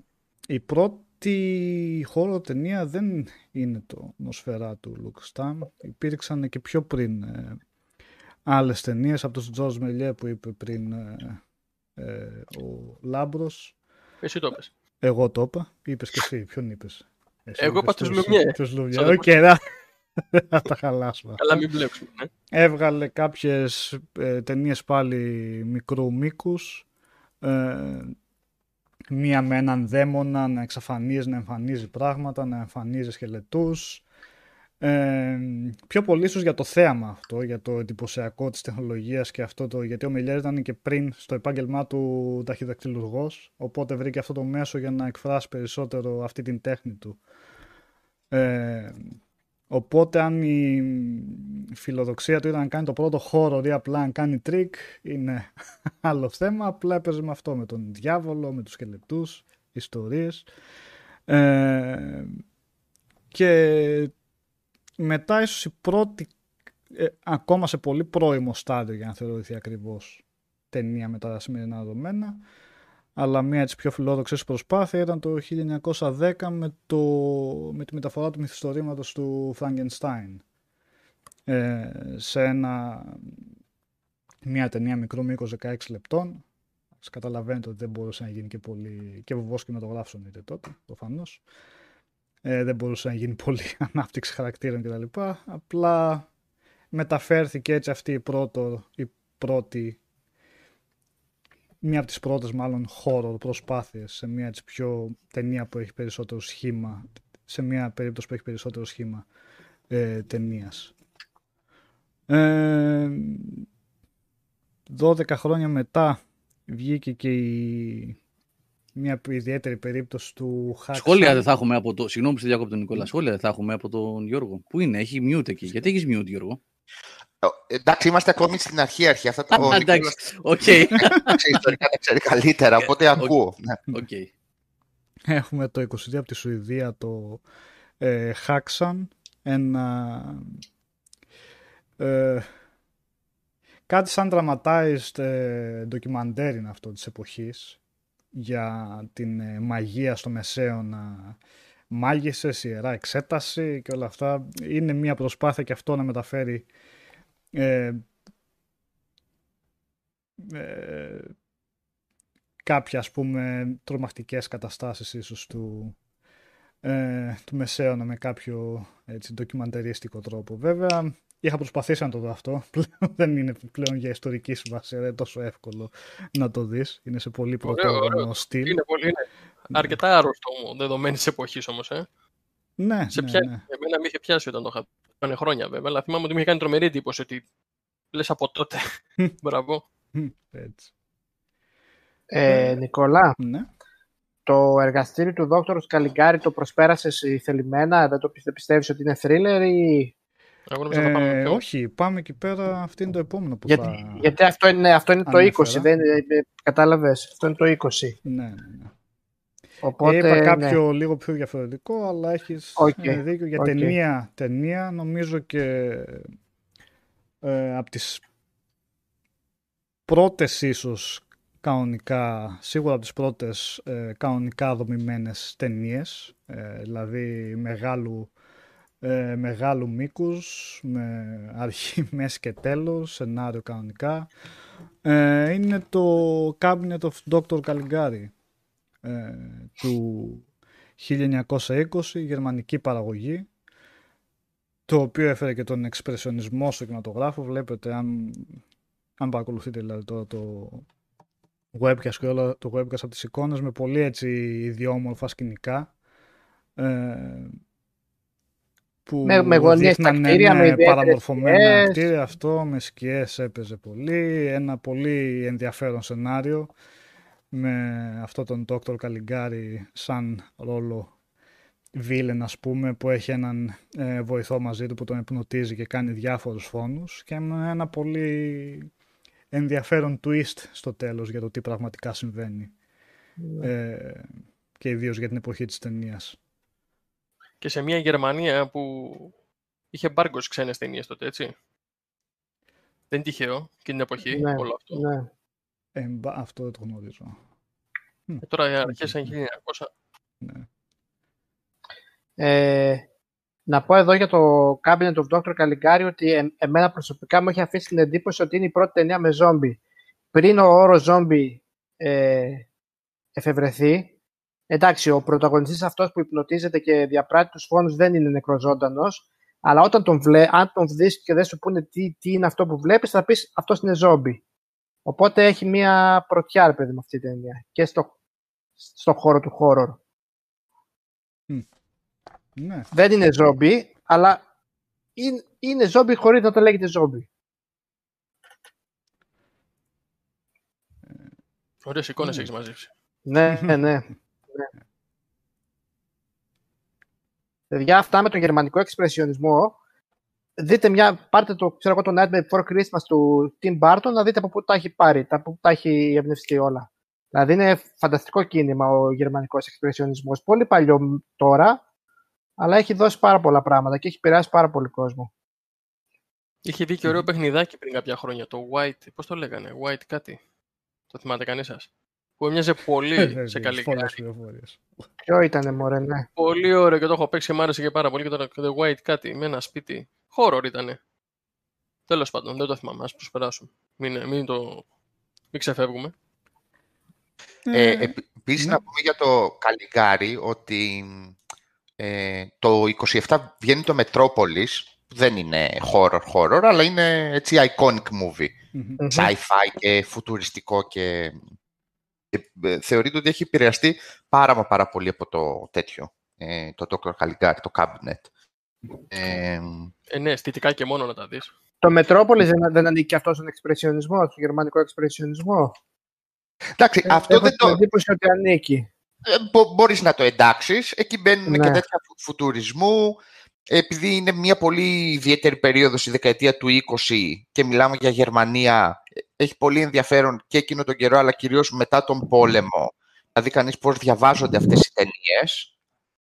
η πρώτη χώρο ταινία δεν είναι το νοσφαιρά του Λουκ Σταμ. Υπήρξαν και πιο πριν ε, άλλες ταινίες από τους Τζορτζ Μελιέ που είπε πριν ε, ε, ο Λάμπρος. Εσύ το πες. Εγώ το είπα. Είπες και εσύ. Ποιον είπες. Εσύ Εγώ είπα είπες τους Λουμιέ. Τους Λουμιέ. Σαν Οκ, να *laughs* θα τα χαλάσουμε. Αλλά μην μπλέξουμε. Ναι. Έβγαλε κάποιες ε, ταινίες πάλι μικρού μήκους. Ε, μία με έναν δαίμονα να εξαφανίζει, να εμφανίζει πράγματα, να εμφανίζει σκελετούς. Ε, πιο πολύ ίσως για το θέαμα αυτό, για το εντυπωσιακό της τεχνολογίας και αυτό το, γιατί ο Μελιέ ήταν και πριν στο επάγγελμά του ταχυδακτυλουργός, οπότε βρήκε αυτό το μέσο για να εκφράσει περισσότερο αυτή την τέχνη του. Ε, Οπότε αν η φιλοδοξία του ήταν να κάνει το πρώτο horror ή απλά να κάνει τρικ είναι *laughs* άλλο θέμα. Απλά έπαιζε με αυτό, με τον διάβολο, με τους σκελετούς, ιστορίες. Ε, και μετά ίσως η πρώτη, ε, ακόμα σε πολύ πρώιμο στάδιο για να θεωρηθεί ακριβώς ταινία με τα σημερινά δεδομένα, αλλά μία της πιο φιλόδοξες προσπάθεια ήταν το 1910 με, το, με τη μεταφορά του μυθιστορήματος του Frankenstein ε, σε ένα, μια ταινία μικρού μήκος 16 λεπτών. Ας καταλαβαίνετε ότι δεν μπορούσε να γίνει και πολύ, και βεβαίως κινηματογράφος είτε τότε, προφανώς. Ε, δεν μπορούσε να γίνει πολύ *laughs* ανάπτυξη χαρακτήρων κτλ. Απλά μεταφέρθηκε έτσι αυτή η, πρώτο, η πρώτη μία από τις πρώτες μάλλον horror προσπάθειες σε μία της πιο ταινία που έχει περισσότερο σχήμα σε μία περίπτωση που έχει περισσότερο σχήμα ε, ταινίας. Ε, 12 χρόνια μετά βγήκε και η μια ιδιαίτερη περίπτωση του Hack Σχόλια δεν θα έχουμε από το. Συγγνώμη που σε διακόπτω τον Νικόλα. Σχόλια δεν θα έχουμε από τον Γιώργο. Πού είναι, έχει mute εκεί. Γιατί έχεις mute, Γιώργο; Ε, Εντάξει, είμαστε ακόμη στην αρχή αρχή. Αυτά το Α, Εντάξει. Οκ. *laughs* ξέρει ιστορικά τα ξέρει καλύτερα, οπότε ακούω. Ναι. Οκ. Έχουμε το 22 από τη Σουηδία το ε, Haxan, ένα ε, κάτι σαν dramatized ε, ντοκιμαντέρ είναι αυτό της εποχής για την ε, μαγεία στο Μεσαίωνα μάγισσες, ιερά εξέταση και όλα αυτά. Είναι μια προσπάθεια και αυτό να μεταφέρει ε, ε, κάποια ας πούμε τρομακτικές καταστάσεις ίσως του, ε, του Μεσαίωνα με κάποιο έτσι, ντοκιμαντερίστικο τρόπο. Βέβαια είχα προσπαθήσει να το δω αυτό, *laughs* πλέον δεν είναι πλέον για ιστορική συμβασία, δεν είναι τόσο εύκολο να το δεις, είναι σε πολύ Ωραίο, πρωτόγονο ωραίο. στυλ. Είναι πολύ, είναι αρκετά άρρωστο μου, δεδομένης εποχής όμως. Ε. Ναι, Σε ναι, πια... ναι. Εμένα με είχε πιάσει όταν το είχα. Πάνε χρόνια βέβαια, αλλά θυμάμαι ότι μου είχε κάνει τρομερή εντύπωση ότι λες από τότε. *laughs* Μπράβο. Μμ, Έτσι. Ε, Νικόλα, Ναι. το εργαστήριο του Δόκτωρου Καλιγκάρη το προσπέρασες θελημένα, δεν το πιστε- πιστεύεις ότι είναι thriller ή... Εγώ νομίζω θα πάμε Ε, πιο... όχι, πάμε εκεί πέρα, αυτή είναι το επόμενο που Γιατί, θα... γιατί αυτό είναι, αυτό είναι το 20, ανέφερα. δεν, είναι- κατάλαβες, αυτό είναι το 20. Ναι, ναι, ναι. Οπότε, Είπα ναι. κάποιο λίγο πιο διαφορετικό, αλλά έχεις Οκ, ε, δίκιο για οκ. ταινία, ταινία. Νομίζω και ε, από τις πρώτες ίσως κανονικά, σίγουρα από τις πρώτες ε, κανονικά δομημένες ταινίες, ε, δηλαδή μεγάλου, ε, μεγάλου μήκους, με αρχή, μέση και τέλος, σενάριο κανονικά. Ε, είναι το Cabinet of Dr. Caligari ε, του 1920, γερμανική παραγωγή, το οποίο έφερε και τον εξπρεσιονισμό στο κινηματογράφο. Βλέπετε, αν, αν παρακολουθείτε δηλαδή τώρα το webcast και όλα το webcast από τις εικόνες, με πολύ έτσι ιδιόμορφα σκηνικά, ε, που Με- με γωνίες στα δείχνανε, κτίρια, με ναι, ιδιαίτερες παραμορφωμένα σκιές. κτίρια, αυτό με σκιές έπαιζε πολύ, ένα πολύ ενδιαφέρον σενάριο με αυτό τον Dr. Καλιγκάρη σαν ρόλο βίλεν ας πούμε που έχει έναν ε, βοηθό μαζί του που τον υπνοτίζει και κάνει διάφορους φόνους και με ένα πολύ ενδιαφέρον twist στο τέλος για το τι πραγματικά συμβαίνει Ναι. ε, και ιδίως για την εποχή της ταινίας. Και σε μια Γερμανία που είχε μπάργκος ξένες ταινίες τότε, έτσι. Δεν είναι τυχαίο και την εποχή Ναι, όλο αυτό. ναι. Ε, μπα- αυτό δεν το γνωρίζω. Ε, τώρα οι αρχές σαν 1900. Ναι. Ε, να πω εδώ για το Cabinet of Dr. Caligari ότι ε, εμένα προσωπικά μου έχει αφήσει την εντύπωση ότι είναι η πρώτη ταινία με ζόμπι. Πριν ο όρος ζόμπι ε, εφευρεθεί, εντάξει, ο πρωταγωνιστής αυτός που υπνοτίζεται και διαπράττει τους φόνους δεν είναι νεκροζώντανος, αλλά όταν τον βλέ, αν τον δεις και δεν σου πούνε τι, τι είναι αυτό που βλέπεις, θα πεις αυτός είναι ζόμπι. Οπότε έχει μία πρωτιά, ρε παιδί με αυτή η ταινία. Και στο, στο χώρο του horror. ναι. δεν είναι ζόμπι, αλλά είναι, είναι ζόμπι χωρίς να το λέγεται ζόμπι. Ωραίες εικόνες Ναι. έχεις μαζέψει. Ναι, ναι, ναι. *laughs* Παιδιά, αυτά με τον γερμανικό εξπρεσιονισμό, δείτε μια, πάρτε το, ξέρω εγώ, το Nightmare Before Christmas του Tim Burton, να δείτε από πού τα έχει πάρει, τα πού τα έχει εμπνευστεί όλα. Δηλαδή είναι φανταστικό κίνημα ο γερμανικός εξπρεσιονισμός. Πολύ παλιό τώρα, αλλά έχει δώσει πάρα πολλά πράγματα και έχει επηρεάσει πάρα πολύ κόσμο. Είχε βγει και ωραίο παιχνιδάκι πριν κάποια χρόνια. Το White, πώς το λέγανε, White κάτι. Το θυμάται κανείς σας; Που έμοιαζε πολύ σε καλή Πολλές πληροφορίες. Ποιο ήτανε, μωρέ, ναι. Πολύ ωραίο και το έχω παίξει και μ' άρεσε και πάρα πολύ. Και τώρα το White κάτι με ένα σπίτι. Horror ήτανε. Τέλος πάντων, δεν το θυμάμαι. Ας προσπεράσουμε. Μην, μην, το... μην ξεφεύγουμε. Ε, Επίσης, να πούμε για το Καλιγκάρι ότι ε, το 27 βγαίνει το Metropolis, που δεν είναι horror horror, αλλά είναι έτσι iconic movie. Μμμ. Sci-fi και φουτουριστικό και, και ε, θεωρείται ότι έχει επηρεαστεί πάρα μα πάρα πολύ από το τέτοιο, ε, το Dr. Caligari, το Cabinet. Ε, Ε, ναι, αισθητικά και μόνο να τα δεις. Το Μετρόπολης δεν, δεν ανήκει αυτός στον εξπρεσιονισμό, στον γερμανικό εξπρεσιονισμό; εντάξει, αυτό Έχω δεν την το, εντύπωση ότι ανήκει. Ε, μπο- μπορείς να το εντάξεις. Εκεί μπαίνουν Ναι. και τέτοια φου- φουτουρισμού. Επειδή είναι μια πολύ ιδιαίτερη περίοδος η δεκαετία του 20 και μιλάμε για Γερμανία, ε, έχει πολύ ενδιαφέρον και εκείνο τον καιρό, αλλά κυρίως μετά τον πόλεμο. Να δει κανείς πώς διαβάζονται αυτές οι ταινίες.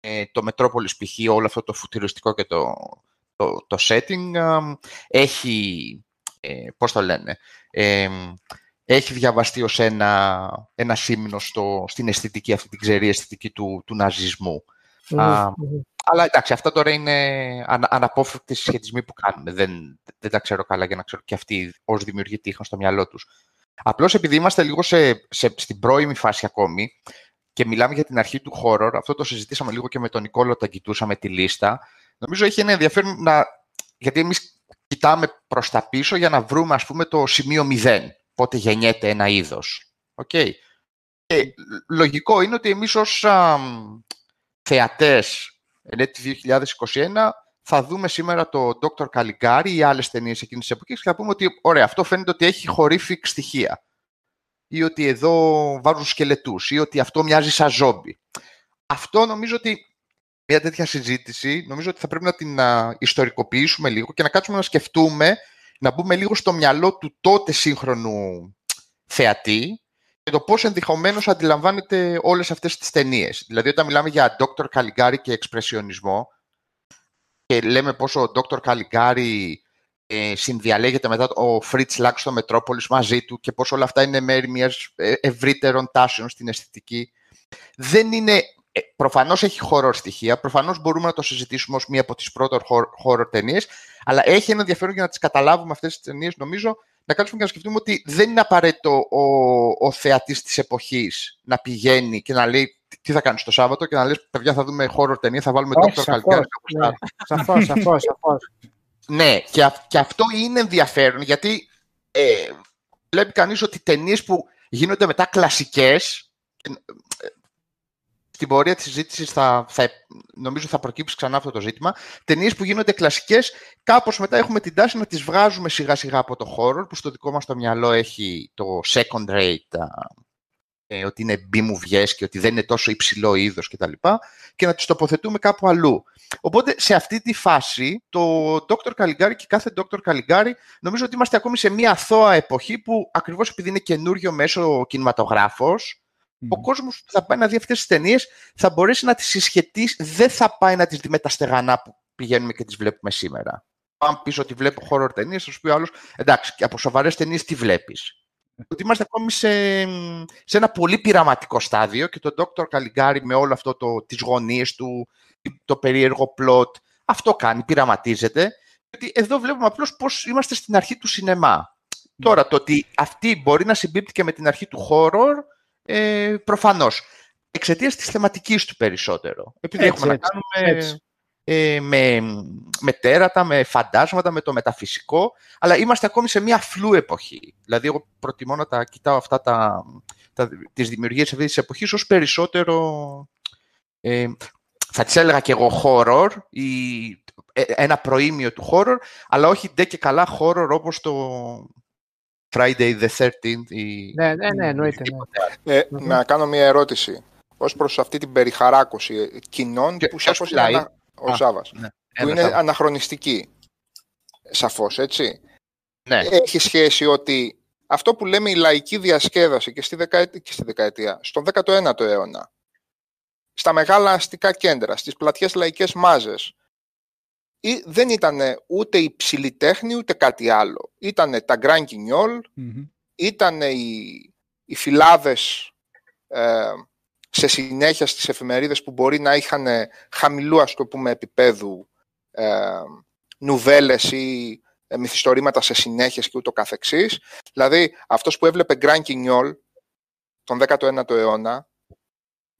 Ε, το Metropolis π.χ. όλο αυτό το φουτουριστικό και το, το, το setting α, έχει, ε, πώς το λένε, ε, έχει διαβαστεί ως ένα, ένα σύμνο στο, στην αισθητική, αυτή την ξερή αισθητική του, του ναζισμού. Α, Μμμ. Αλλά εντάξει, αυτά τώρα είναι ανα, αναπόφευκτοι συσχετισμοί που κάνουμε. Δεν, δεν τα ξέρω καλά για να ξέρω και αυτοί ως δημιουργοί τι είχαν στο μυαλό τους. Απλώς επειδή είμαστε λίγο σε, σε, στην πρώιμη φάση ακόμη και μιλάμε για την αρχή του horror, αυτό το συζητήσαμε λίγο και με τον Νικόλο όταν κοιτούσαμε τη λίστα, νομίζω έχει ένα ενδιαφέρον να... γιατί εμείς κοιτάμε προς τα πίσω για να βρούμε ας πούμε το σημείο 0, πότε γεννιέται ένα είδος. Οκ. Και λογικό είναι ότι εμείς ως α, θεατές εν έτη 2021 θα δούμε σήμερα το Dr. Caligari ή άλλες ταινίες εκείνης της εποχής και θα πούμε ότι ωραία, αυτό φαίνεται ότι έχει horrific στοιχεία ή ότι εδώ βάζουν σκελετούς ή ότι αυτό μοιάζει σαν ζόμπι. Αυτό νομίζω ότι μια τέτοια συζήτηση νομίζω ότι θα πρέπει να την α, ιστορικοποιήσουμε λίγο και να κάτσουμε να σκεφτούμε, να μπούμε λίγο στο μυαλό του τότε σύγχρονου θεατή και το πώς ενδεχομένως αντιλαμβάνεται όλες αυτές τις ταινίες. Δηλαδή όταν μιλάμε για Dr. Caligari και εξπρεσιονισμό και λέμε πόσο ο Dr. Caligari ε, συνδιαλέγεται μετά ο Fritz Lang στο Metropolis μαζί του και πώς όλα αυτά είναι μέρη μιας ε, ευρύτερων τάσεων στην αισθητική. Δεν είναι... Ε, προφανώς έχει horror στοιχεία, προφανώς μπορούμε να το συζητήσουμε ως μία από τις πρώτες horror, horror ταινίες, αλλά έχει ένα ενδιαφέρον για να τις καταλάβουμε αυτές τις ταινίες, νομίζω, να κάτσουμε και να σκεφτούμε ότι δεν είναι απαραίτητο ο, ο θεατής της εποχής να πηγαίνει και να λέει «Τι- τι θα κάνεις το Σάββατο και να λες παιδιά θα δούμε horror ταινία, θα βάλουμε Όχι, Dr. σαφώς, Caligari. ναι. Σαφώς, σαφώς, σαφώς. Ναι, και, αυ- και αυτό είναι ενδιαφέρον γιατί ε, βλέπει κανείς ότι ταινίες που γίνονται μετά κλασικές ε, ε, στην πορεία της συζήτησης θα, θα, νομίζω θα προκύψει ξανά αυτό το ζήτημα. Ταινίες που γίνονται κλασικές, κάπως μετά έχουμε την τάση να τις βγάζουμε σιγά σιγά από το horror, που στο δικό μας το μυαλό έχει το second rate, α, ε, ότι είναι B-movies και ότι δεν είναι τόσο υψηλό είδος κτλ. Και, και να τις τοποθετούμε κάπου αλλού. Οπότε σε αυτή τη φάση το Dr. Caligari και κάθε Dr. Caligari νομίζω ότι είμαστε ακόμη σε μια αθώα εποχή που ακριβώς επειδή είναι καινούριο μέσο ο κινηματογράφος ο κόσμος που θα πάει να δει αυτές τις ταινίες θα μπορέσει να τις συσχετίσει, δεν θα πάει να τις δει με τα στεγανά που πηγαίνουμε και τις βλέπουμε σήμερα. Αν πεις ότι βλέπω horror ταινίες, θα σου πει ο άλλος, εντάξει, και από σοβαρές ταινίες τι βλέπεις; Ότι είμαστε ακόμη σε, σε ένα πολύ πειραματικό στάδιο και το Dr. Caligari με όλο αυτό το, τις γωνίες του, το περίεργο plot, αυτό κάνει, πειραματίζεται. Γιατί εδώ βλέπουμε απλώς πώς είμαστε στην αρχή του σινεμά. Τώρα, το ότι αυτή μπορεί να συμπίπτει και με την αρχή του horror, ε, προφανώς. Εξαιτίας της θεματικής του περισσότερο. Επειδή Έτσι, έχουμε να έτσι, κάνουμε έτσι. Ε, με, με τέρατα, με φαντάσματα, με το μεταφυσικό, αλλά είμαστε ακόμη σε μια φλού εποχή. Δηλαδή, εγώ προτιμώ να τα κοιτάω αυτά τα, τα, τις δημιουργίες αυτής της εποχής ως περισσότερο, ε, θα τις έλεγα και εγώ horror, ή ε, ένα προήμιο του horror, αλλά όχι ντε και καλά horror όπως το Friday the 13th ή Ναι, ναι, ναι, εννοείται. Ναι. Ε, Μμμ. Να κάνω μια ερώτηση ως προς αυτή την περιχαράκωση ε, κοινών Και που ποιος σαφώς μιλάει; είναι ανα... ο Α, Σάβας, ναι. που Ένα είναι Σάββατο. αναχρονιστική. Σαφώς, έτσι. Ναι. Έχει σχέση ότι αυτό που λέμε η λαϊκή διασκέδαση και στη, δεκαετία, και στη δεκαετία, στον 19ο αιώνα, στα μεγάλα αστικά κέντρα, στις πλατιές λαϊκές μάζες, ή δεν ήταν ούτε υψηλή τέχνη ούτε κάτι άλλο. Ήταν τα Grand Guignol, Μμμ. ήταν οι, οι φυλάδες ε, σε συνέχεια στις εφημερίδες που μπορεί να είχαν χαμηλού ας το πούμε επίπεδου ε, νουβέλες ή ε, μυθιστορήματα σε συνέχειες και ούτω καθεξής. Δηλαδή, αυτός που έβλεπε Γκραν Κινιόλ τον 19ο αιώνα,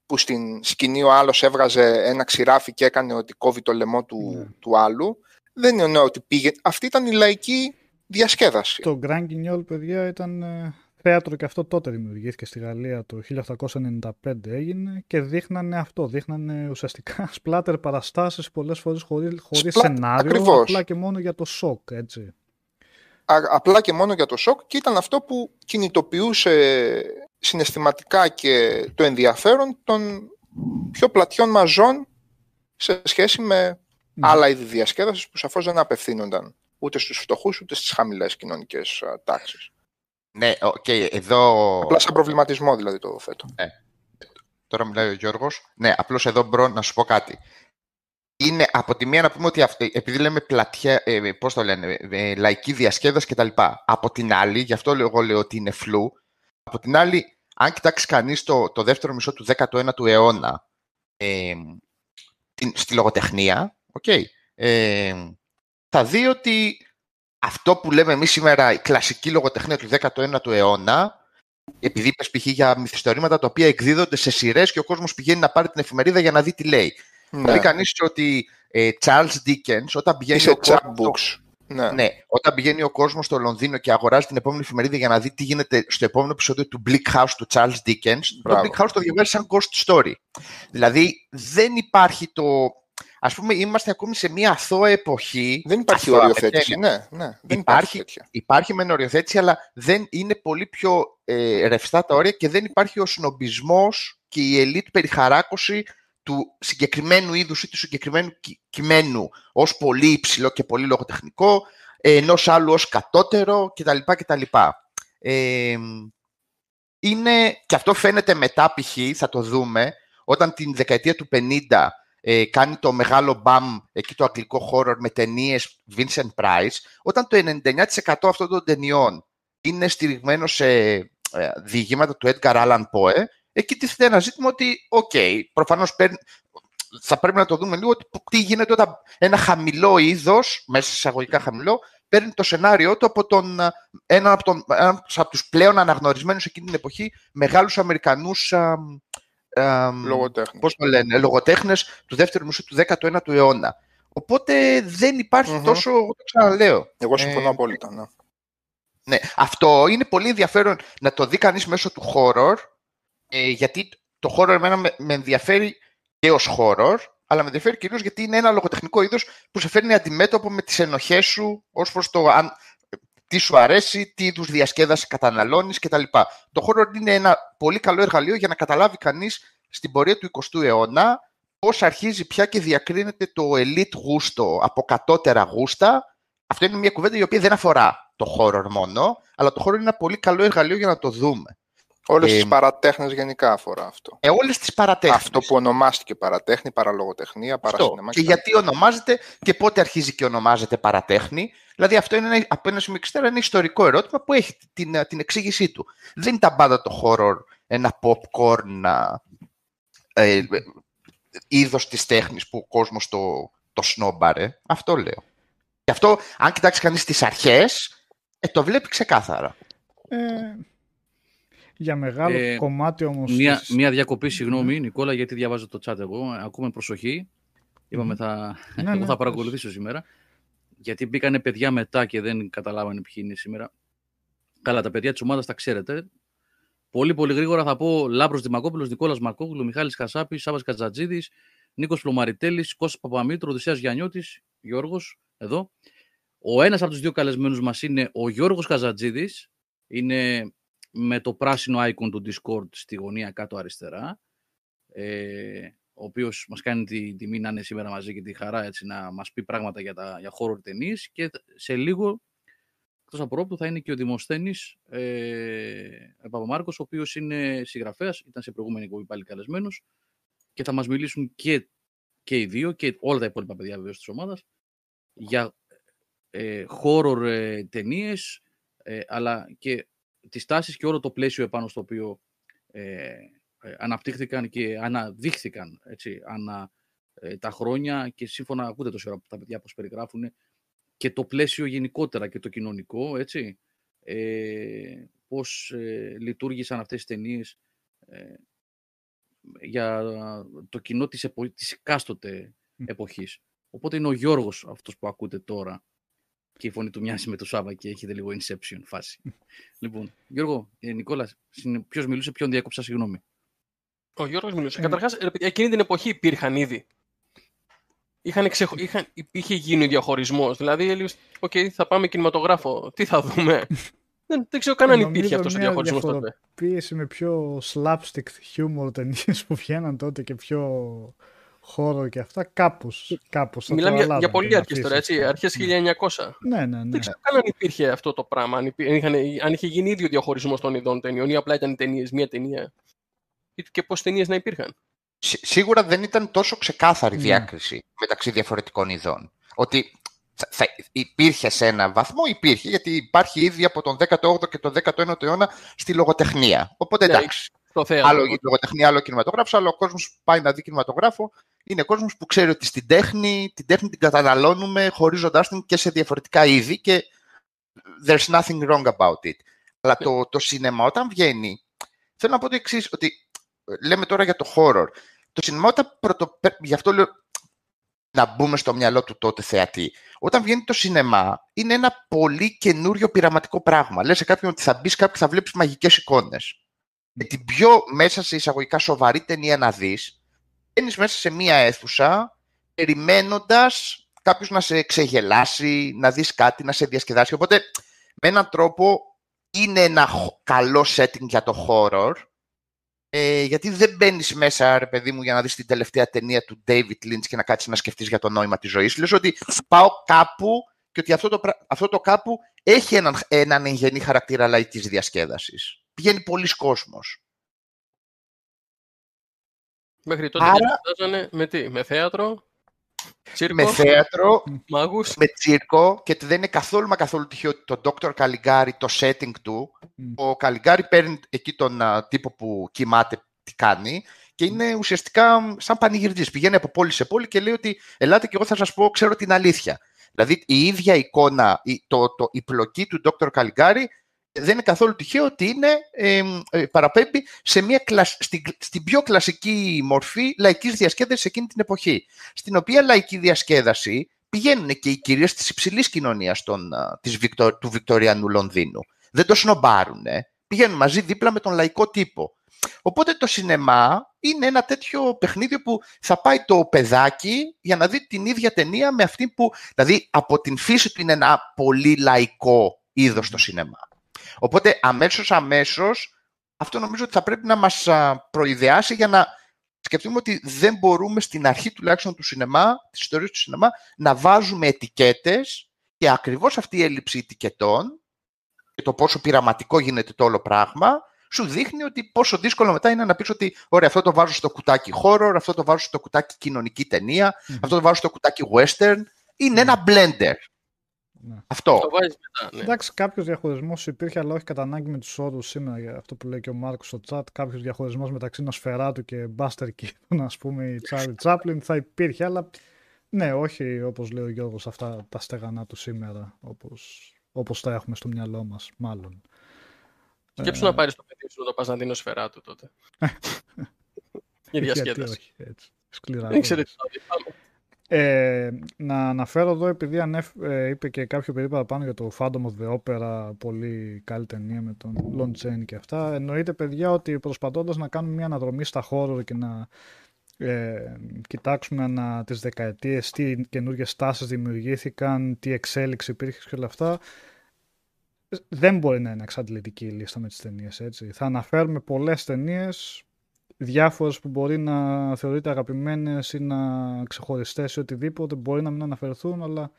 που στην σκηνή ο άλλος έβγαζε ένα ξηράφι και έκανε ότι κόβει το λαιμό του, Ναι. του άλλου, δεν είναι ότι πήγε... Αυτή ήταν η λαϊκή διασκέδαση. Το Grand Guignol, παιδιά, ήταν ε, θέατρο και αυτό τότε δημιουργήθηκε στη Γαλλία το 1895 έγινε και δείχνανε αυτό, δείχνανε ουσιαστικά *laughs* σπλάτερ παραστάσεις πολλές φορές χωρίς, χωρίς Σπλάτερ, σενάριο, ακριβώς. απλά και μόνο για το σοκ, έτσι. Α- απλά και μόνο για το σοκ και ήταν αυτό που κινητοποιούσε συναισθηματικά και το ενδιαφέρον των πιο πλατιών μαζών σε σχέση με Ναι. άλλα είδη διασκέδασης που σαφώς δεν απευθύνονταν ούτε στους φτωχούς ούτε στις χαμηλές κοινωνικές α, τάξεις. Ναι, οκ, εδώ... Απλά σαν προβληματισμό δηλαδή το θέτω. Τώρα μιλάει ο Γιώργος. Ναι, απλώς εδώ bro να σου πω κάτι. Είναι από τη μία να πούμε ότι αυτή, επειδή λέμε πλατιά, ε, πώς το λένε, ε, λαϊκή διασκέδαση κτλ. Από την άλλη, γι' αυτό λέω- εγώ λέω ότι είναι φλού, από την άλλη, αν κοιτάξει κανείς το, το δεύτερο μισό του 19ου αιώνα ε, την, στη λογοτεχνία, οκ, ε, θα δει ότι αυτό που λέμε εμείς σήμερα η κλασική λογοτεχνία του 19ου αιώνα επειδή είπες π.χ. για μυθιστορήματα τα οποία εκδίδονται σε σειρές και ο κόσμος πηγαίνει να πάρει την εφημερίδα για να δει τι λέει. Θα Ναι. δει κανείς ότι ε, Charles Dickens, όταν πηγαίνει, Είσαι ο κόσμος, chatbooks. Ναι. ναι, όταν πηγαίνει ο κόσμος στο Λονδίνο και αγοράζει την επόμενη εφημερίδα για να δει τι γίνεται στο επόμενο επεισόδιο του Bleak House του Charles Dickens, Μπράβο. το Bleak House το διαβάζει σαν ghost story. Δηλαδή δεν υπάρχει το. Α πούμε, είμαστε ακόμη σε μια αθώα εποχή. Δεν υπάρχει Αθώα, οριοθέτηση. με Ναι, ναι. Δεν υπάρχει Υπάρχει- τέτοια. Υπάρχει μεν οριοθέτηση, αλλά δεν είναι πολύ πιο ε, ρευστά τα όρια και δεν υπάρχει ο σνομπισμός και η ελίτ περιχαράκωση του συγκεκριμένου είδους ή του συγκεκριμένου κι- κειμένου ως πολύ υψηλό και πολύ λογοτεχνικό, ε, ενός άλλου ως κατώτερο κτλ. κτλ. Ε, είναι, και αυτό φαίνεται μετά π.χ., θα το δούμε, όταν την δεκαετία του 50 ε, κάνει το μεγάλο μπαμ εκεί το αγγλικό horror με ταινίες Vincent Price, όταν το 99% αυτών των ταινιών είναι στηριγμένο σε ε, διηγήματα του Edgar Allan Poe, εκεί τίθεται ένα ζήτημα ότι, οκ, προφανώς παίρνει- θα πρέπει να το δούμε λίγο ότι τι γίνεται όταν ένα χαμηλό είδος, μέσα σε εισαγωγικά χαμηλό, παίρνει το σενάριό του από τον, ε, έναν από, τον, ένας από τους πλέον αναγνωρισμένους εκείνη την εποχή μεγάλους Αμερικανούς α, α, Λογοτέχνη. Πώς το λένε, λογοτέχνες του δεύτερου μισού του 19ου αιώνα. Οπότε δεν υπάρχει Μμμ. τόσο, εγώ το ξαναλέω. Εγώ συμφωνώ Ε, απόλυτα. Ναι. Ναι, αυτό είναι πολύ ενδιαφέρον να το δει κανείς μέσω του horror, ε, γιατί το horror εμένα με, με ενδιαφέρει και ως horror, αλλά με ενδιαφέρει κυρίως γιατί είναι ένα λογοτεχνικό είδος που σε φέρνει αντιμέτωπο με τις ενοχές σου ως προς το αν, τι σου αρέσει, τι είδους διασκέδαση καταναλώνεις κτλ. Το horror είναι ένα πολύ καλό εργαλείο για να καταλάβει κανείς στην πορεία του 20ου αιώνα πώς αρχίζει πια και διακρίνεται το elite γούστο από κατώτερα γούστα αυτό είναι μια κουβέντα η οποία δεν αφορά το horror μόνο, αλλά το horror είναι ένα πολύ καλό εργαλείο για να το δούμε. Όλες Ε, τις παρατέχνες γενικά αφορά αυτό. Ε, όλες τις παρατέχνες. Αυτό που ονομάστηκε παρατέχνη, παραλογοτεχνία, Αυτό. παρασυνεμά. Και κτλ. γιατί ονομάζεται και πότε αρχίζει και ονομάζεται παρατέχνη. Δηλαδή αυτό είναι ένα, από ένα σημείο και ύστερα ένα ιστορικό ερώτημα που έχει την, την εξήγησή του. Δεν ήταν πάντα το horror ένα popcorn ε, ε, είδος της τέχνης που ο κόσμος το, το σνόμπαρε. Αυτό λέω. Και αυτό, αν κοιτάξει κανείς τις αρχές, ε, το βλέπει ξεκάθαρα. Ε, για μεγάλο Ε, κομμάτι όμως... Μία, της- μία διακοπή, συγγνώμη, Νικόλα, γιατί διαβάζω το chat εγώ. Ακούμε προσοχή. Είπαμε θα, Ναι, *laughs* εγώ ναι, θα παρακολουθήσω σήμερα. Γιατί μπήκανε παιδιά μετά και δεν καταλάβανε ποιοι είναι σήμερα. Καλά, τα παιδιά της ομάδας τα ξέρετε. Πολύ πολύ γρήγορα θα πω Λάμπρος Δημακόπουλος, Νικόλας Μακόγλου, Μιχάλης Χασάπης, Σάβας Κατζατζίδης, Νίκος Πλωμαριτέλης, Κώστας Παπαμήτρου, Οδυσσέας Γιαννιώτης, Γιώργος, εδώ. Ο ένας από τους δύο καλεσμένους μας είναι ο Γιώργος Καζατζίδης, είναι με το πράσινο icon του Discord στη γωνία κάτω αριστερά, ε, ο οποίος μας κάνει τη τιμή να είναι σήμερα μαζί και τη χαρά έτσι, να μας πει πράγματα για, τα, για horror ταινίες και σε λίγο εκτός από ρόπτου θα είναι και ο Δημοσθένης ε, Παπαμάρκος, ο οποίος είναι συγγραφέας, ήταν σε προηγούμενη εκπομπή πάλι καλεσμένος και θα μας μιλήσουν και, και οι δύο και όλα τα υπόλοιπα παιδιά βεβαίως της ομάδας για ε, horror ε, ταινίες ε, αλλά και τις τάσεις και όλο το πλαίσιο επάνω στο οποίο ε, ε, αναπτύχθηκαν και αναδείχθηκαν έτσι, ανα ε, τα χρόνια και σύμφωνα, ακούτε τόση ώρα τα παιδιά πώς περιγράφουν, και το πλαίσιο γενικότερα και το κοινωνικό, έτσι. Ε, πώς ε, λειτουργήσαν αυτές τις ταινίες ε, για το κοινό της, επο... της εκάστοτε εποχής. Οπότε είναι ο Γιώργος αυτός που ακούτε τώρα και η φωνή του μοιάζει με το Σάβα και έχετε λίγο Inception φάση. *laughs* λοιπόν, Γιώργο, ε, Νικόλας, ποιος μιλούσε, ποιον διέκοψα, συγγνώμη. Ο Γιώργος μιλούσε. Ε, Καταρχάς, εκείνη την εποχή υπήρχαν ήδη. Είχαν ξεχω... είχαν... Είχε γίνει ο διαχωρισμός. Δηλαδή, έλεγες, OK, okay, θα πάμε κινηματογράφο. Τι θα δούμε; *laughs* δεν, δεν ξέρω καν αν υπήρχε αυτός ο διαχωρισμός τότε. Πίεση με πιο slapstick humor ταινίες που βγαίναν τότε και πιο horror και αυτά, κάπως. Κάπως Μιλάμε για, για πολύ αρχές τώρα, έτσι, αρχές 1900. Ναι, ναι, ναι. Δεν ξέρω καν αν υπήρχε αυτό το πράγμα, αν, είχαν, αν είχε γίνει ίδιο διαχωρισμός των ειδών ταινιών ή απλά ήταν ταινίες, μία ταινία. Και πώς ταινίες να υπήρχαν. Σίγουρα δεν ήταν τόσο ξεκάθαρη ναι. διάκριση μεταξύ διαφορετικών ειδών. Ότι θα, υπήρχε σε ένα βαθμό, υπήρχε, γιατί υπάρχει ήδη από τον 18ο και τον 19ο αιώνα στη λογοτεχνία. Οπότε ναι, εντάξει. Το άλλο η λογοτεχνία, άλλο ο κινηματογράφος, άλλο ο κόσμος που πάει να δει κινηματογράφο είναι κόσμος που ξέρει ότι στην τέχνη, την τέχνη την καταναλώνουμε χωρίζοντάς την και σε διαφορετικά είδη και there's nothing wrong about it. Αλλά το, το σινέμα όταν βγαίνει, θέλω να πω το εξής, ότι λέμε τώρα για το horror. Το σινέμα όταν πρωτο... γι' αυτό λέω να μπούμε στο μυαλό του τότε θεατή. Όταν βγαίνει το σινεμά, είναι ένα πολύ καινούριο πειραματικό πράγμα. Λες σε κάποιον ότι θα μπεις κάπου και θα βλέπεις μαγικές εικόνες. Και την πιο μέσα σε εισαγωγικά σοβαρή ταινία να δεις, μπαίνεις μέσα σε μία αίθουσα, περιμένοντας κάποιος να σε ξεγελάσει, να δεις κάτι, να σε διασκεδάσει. Οπότε, με έναν τρόπο, είναι ένα καλό setting για το horror, ε, γιατί δεν μπαίνεις μέσα, ρε παιδί μου, για να δεις την τελευταία ταινία του David Lynch και να κάτσεις να σκεφτείς για το νόημα της ζωής. Λες ότι πάω κάπου και ότι αυτό το, αυτό το κάπου έχει έναν, έναν εγγενή χαρακτήρα λαϊκής διασκέδασης. Πηγαίνει πολλοί κόσμος. Μέχρι τότε Άρα... με τι, με θέατρο, Τσίρκο, με θέατρο, μάγους. με τσίρκο και δεν είναι καθόλου μα καθόλου τυχαίο ότι το Dr. Caligari, το setting του, ο Caligari παίρνει εκεί τον τύπο που κοιμάται τι κάνει και είναι ουσιαστικά σαν πανηγυρτής. Πηγαίνει από πόλη σε πόλη και λέει ότι ελάτε και εγώ θα σας πω, ξέρω την αλήθεια. Δηλαδή η ίδια εικόνα, η, το, το, η πλοκή του Dr. Caligari δεν είναι καθόλου τυχαίο ότι είναι, ε, παραπέμπει σε μια στην, στην πιο κλασική μορφή λαϊκής διασκέδασης εκείνη την εποχή. Στην οποία λαϊκή διασκέδαση πηγαίνουν και οι κυρίες της υψηλής κοινωνίας των, της του Βικτοριανού Λονδίνου. Δεν το σνομπάρουν. Πηγαίνουν μαζί δίπλα με τον λαϊκό τύπο. Οπότε το σινεμά είναι ένα τέτοιο παιχνίδι που θα πάει το παιδάκι για να δει την ίδια ταινία με αυτή που, δηλαδή από την φύση του είναι ένα πολύ λαϊκό είδος το σινεμά. Οπότε αμέσως αμέσως αυτό νομίζω ότι θα πρέπει να μας προειδεάσει για να σκεφτούμε ότι δεν μπορούμε στην αρχή τουλάχιστον του σινεμά, της ιστορίας του σινεμά, να βάζουμε ετικέτες και ακριβώς αυτή η έλλειψη ετικετών και το πόσο πειραματικό γίνεται το όλο πράγμα, σου δείχνει ότι πόσο δύσκολο μετά είναι να πεις ότι ωραία, αυτό το βάζω στο κουτάκι horror, αυτό το βάζω στο κουτάκι κοινωνική ταινία, αυτό το βάζω στο κουτάκι western. Είναι ένα blender. Ναι. Αυτό. Το βάζεις μετά, ναι. Εντάξει, κάποιος διαχωρισμός υπήρχε, αλλά όχι κατά ανάγκη με τους όρους σήμερα. Για αυτό που λέει και ο Μάρκος στο chat. Κάποιος διαχωρισμός μεταξύ Νοσφαιράτου και Buster Keaton, ας πούμε, η Charlie Chaplin θα υπήρχε, αλλά ναι, όχι όπως λέει ο Γιώργος, αυτά τα στεγανά του σήμερα, όπως όπως τα έχουμε στο μυαλό μας, μάλλον. Σκέψου ε... να πάρει το παιδί σου να το πας να δει Νοσφαιράτου τότε; *laughs* Η διασκέδαση. Γιατί όχι, έτσι. Σκληρά. Δεν ξέρω τι θα ε, να αναφέρω εδώ, επειδή ανέφ, ε, είπε και κάποιο παιδί παραπάνω για το Phantom of the Opera, πολύ καλή ταινία με τον Lon Chaney και αυτά. Εννοείται, παιδιά, ότι προσπαθώντας να κάνουμε μια αναδρομή στα χώρο και να ε, κοιτάξουμε ανα τις δεκαετίες τι καινούργιες τάσεις δημιουργήθηκαν, τι εξέλιξη υπήρχε και όλα αυτά, δεν μπορεί να είναι εξαντλητική η λίστα με τις ταινίες, έτσι. Θα αναφέρουμε πολλές ταινίες διάφορες που μπορεί να θεωρείται αγαπημένες ή να ξεχωριστές ή οτιδήποτε μπορεί να μην αναφερθούν αλλά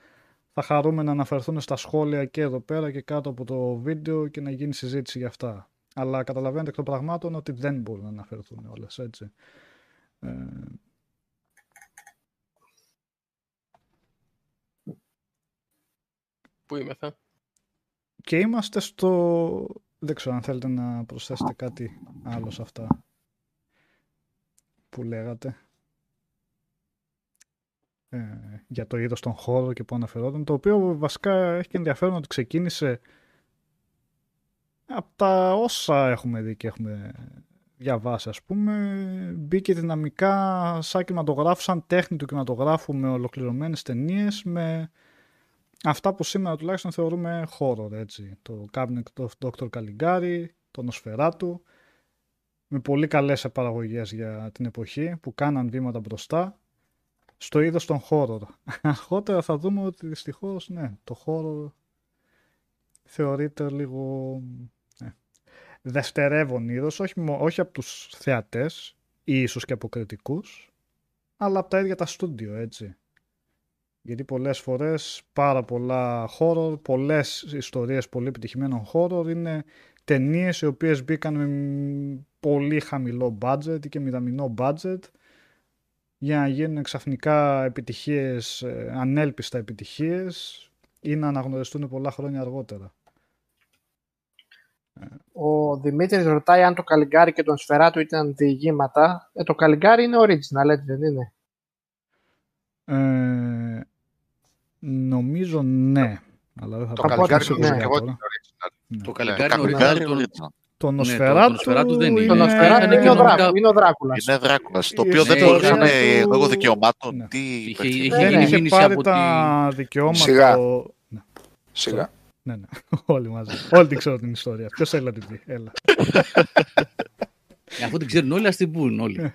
θα χαρούμε να αναφερθούν στα σχόλια και εδώ πέρα και κάτω από το βίντεο και να γίνει συζήτηση για αυτά. Αλλά καταλαβαίνετε εκ των πραγμάτων ότι δεν μπορούν να αναφερθούν όλες έτσι. Ε... Πού είμαι θα; Και είμαστε στο... Δεν ξέρω αν θέλετε να προσθέσετε κάτι άλλο σε αυτά που λέγατε. ε, για το είδος των χώρων και που αναφερόταν, το οποίο βασικά έχει και ενδιαφέρον ότι ξεκίνησε από τα όσα έχουμε δει και έχουμε διαβάσει ας πούμε, μπήκε δυναμικά σαν κινηματογράφος, σαν τέχνη του κινηματογράφου με ολοκληρωμένες ταινίες, με αυτά που σήμερα τουλάχιστον θεωρούμε horror, έτσι. Το Cabinet of Dr. Caligari, το Νοσφαιράτου, με πολύ καλές παραγωγές για την εποχή που κάναν βήματα μπροστά στο είδος των horror. *laughs* Αργότερα θα δούμε ότι δυστυχώς, ναι, το horror θεωρείται λίγο ναι, δευτερεύον είδος, όχι, όχι από τους θεατές ή ίσως και από κριτικούς, αλλά από τα ίδια τα στούντιο, έτσι. Γιατί πολλές φορές πάρα πολλά horror, πολλές ιστορίες πολύ επιτυχημένων horror είναι ταινίες οι οποίες μπήκαν με πολύ χαμηλό budget ή και μηδαμινό budget για να γίνουν ξαφνικά επιτυχίες, ε, ανέλπιστα επιτυχίες ή να αναγνωριστούν πολλά χρόνια αργότερα. Ο Δημήτρης ρωτάει αν το Καλιγκάρι και τον σφαιρά του ήταν διηγήματα. Ε, το Καλιγκάρι είναι original, έτσι δεν είναι; Ε, νομίζω ναι. Αλλά δεν θα Το πω Καλιγκάρι σίγουρα ναι. νομίζω και εγώ ότι τώρα. είναι original. Ναι. Το Ναι, Καλιγκάρι το είναι Καλιγκάρι original, είναι το- original. Το Ναι, το Νοσφαιράτου, Νοσφαιράτου δεν είναι. Το Ναι, Νοσφαιράτου ήταν είναι, και ο νομικά- Δράκου, είναι ο Δράκουλας. Είναι Δράκουλας. Το Η οποίο δεν το ιστορία είχαν του- λόγω δικαιωμάτων. Ναι. Τι Είχε- υπερθυμεί. είχε δεν γίνει είχε μήνυση πάρει από τα δικαιώματα. Σιγά. ο- Ναι, Σιγά. ναι, ναι. *laughs* Όλοι μαζί. Όλοι την ξέρουν την ιστορία. Ποιος θέλει να την πει. Έλα. Ε, Αφού την ξέρουν όλοι, ας την πούν όλοι.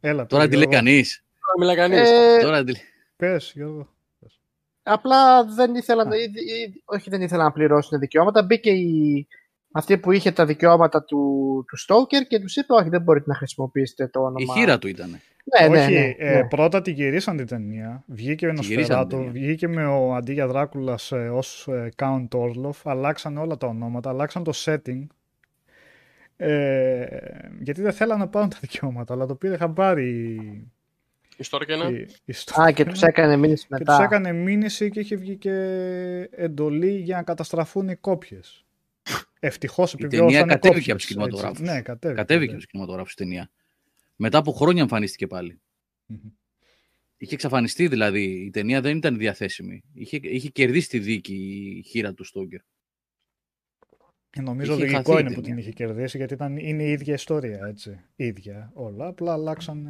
Έλα Τώρα τη λέει Γιώργο. κανείς. Τώρα μιλά κανείς. Ε, Τώρα τη- Πες, Γιώργο. Απλά δεν ήθελαν, ή- ή- όχι δεν ήθελαν να πληρώσουν δικαιώματα. Μπήκε η, αυτή που είχε τα δικαιώματα του, του Stoker και τους είπε όχι δεν μπορείτε να χρησιμοποιήσετε το όνομα. Η χείρα του ήταν. Ναι, ναι, Όχι, ναι, ε, ναι. πρώτα τη γυρίσαν την ταινία. Βγήκε ο Τη γυρίσαν την Νοσφαιράτο, ταινία. βγήκε με ο αντί για Δράκουλας ε, ως ε, Count Orlov. Αλλάξαν όλα τα ονόματα, αλλάξαν το setting. Ε, γιατί δεν θέλανε να πάρουν τα δικαιώματα, αλλά το πήρε χαμπάρι η, Ιστορία και ένα. η, η Stoker. Α, και τους έκανε μήνυση *laughs* Και μετά. τους έκανε μήνυση και είχε βγει και εντολή για να καταστραφούν οι κόπιες. Ευτυχώς ταινία επιβιώσαν οι κατέβηκε κόπιες, από τους κινηματογράφους. έτσι. Ναι, κατέβηκε. Κατέβηκε ναι. από τους κινηματογράφους ταινία. Μετά από χρόνια εμφανίστηκε πάλι. Μμμ. Είχε εξαφανιστεί δηλαδή. Η ταινία δεν ήταν διαθέσιμη. Είχε, είχε κερδίσει τη δίκη η χείρα του Στόγκερ. Ε, Νομίζω Είχε λογικό χαθεί η είναι που ταινία. την είχε κερδίσει γιατί ήταν, είναι η ίδια ιστορία, έτσι. ίδια όλα. Απλά αλλάξαν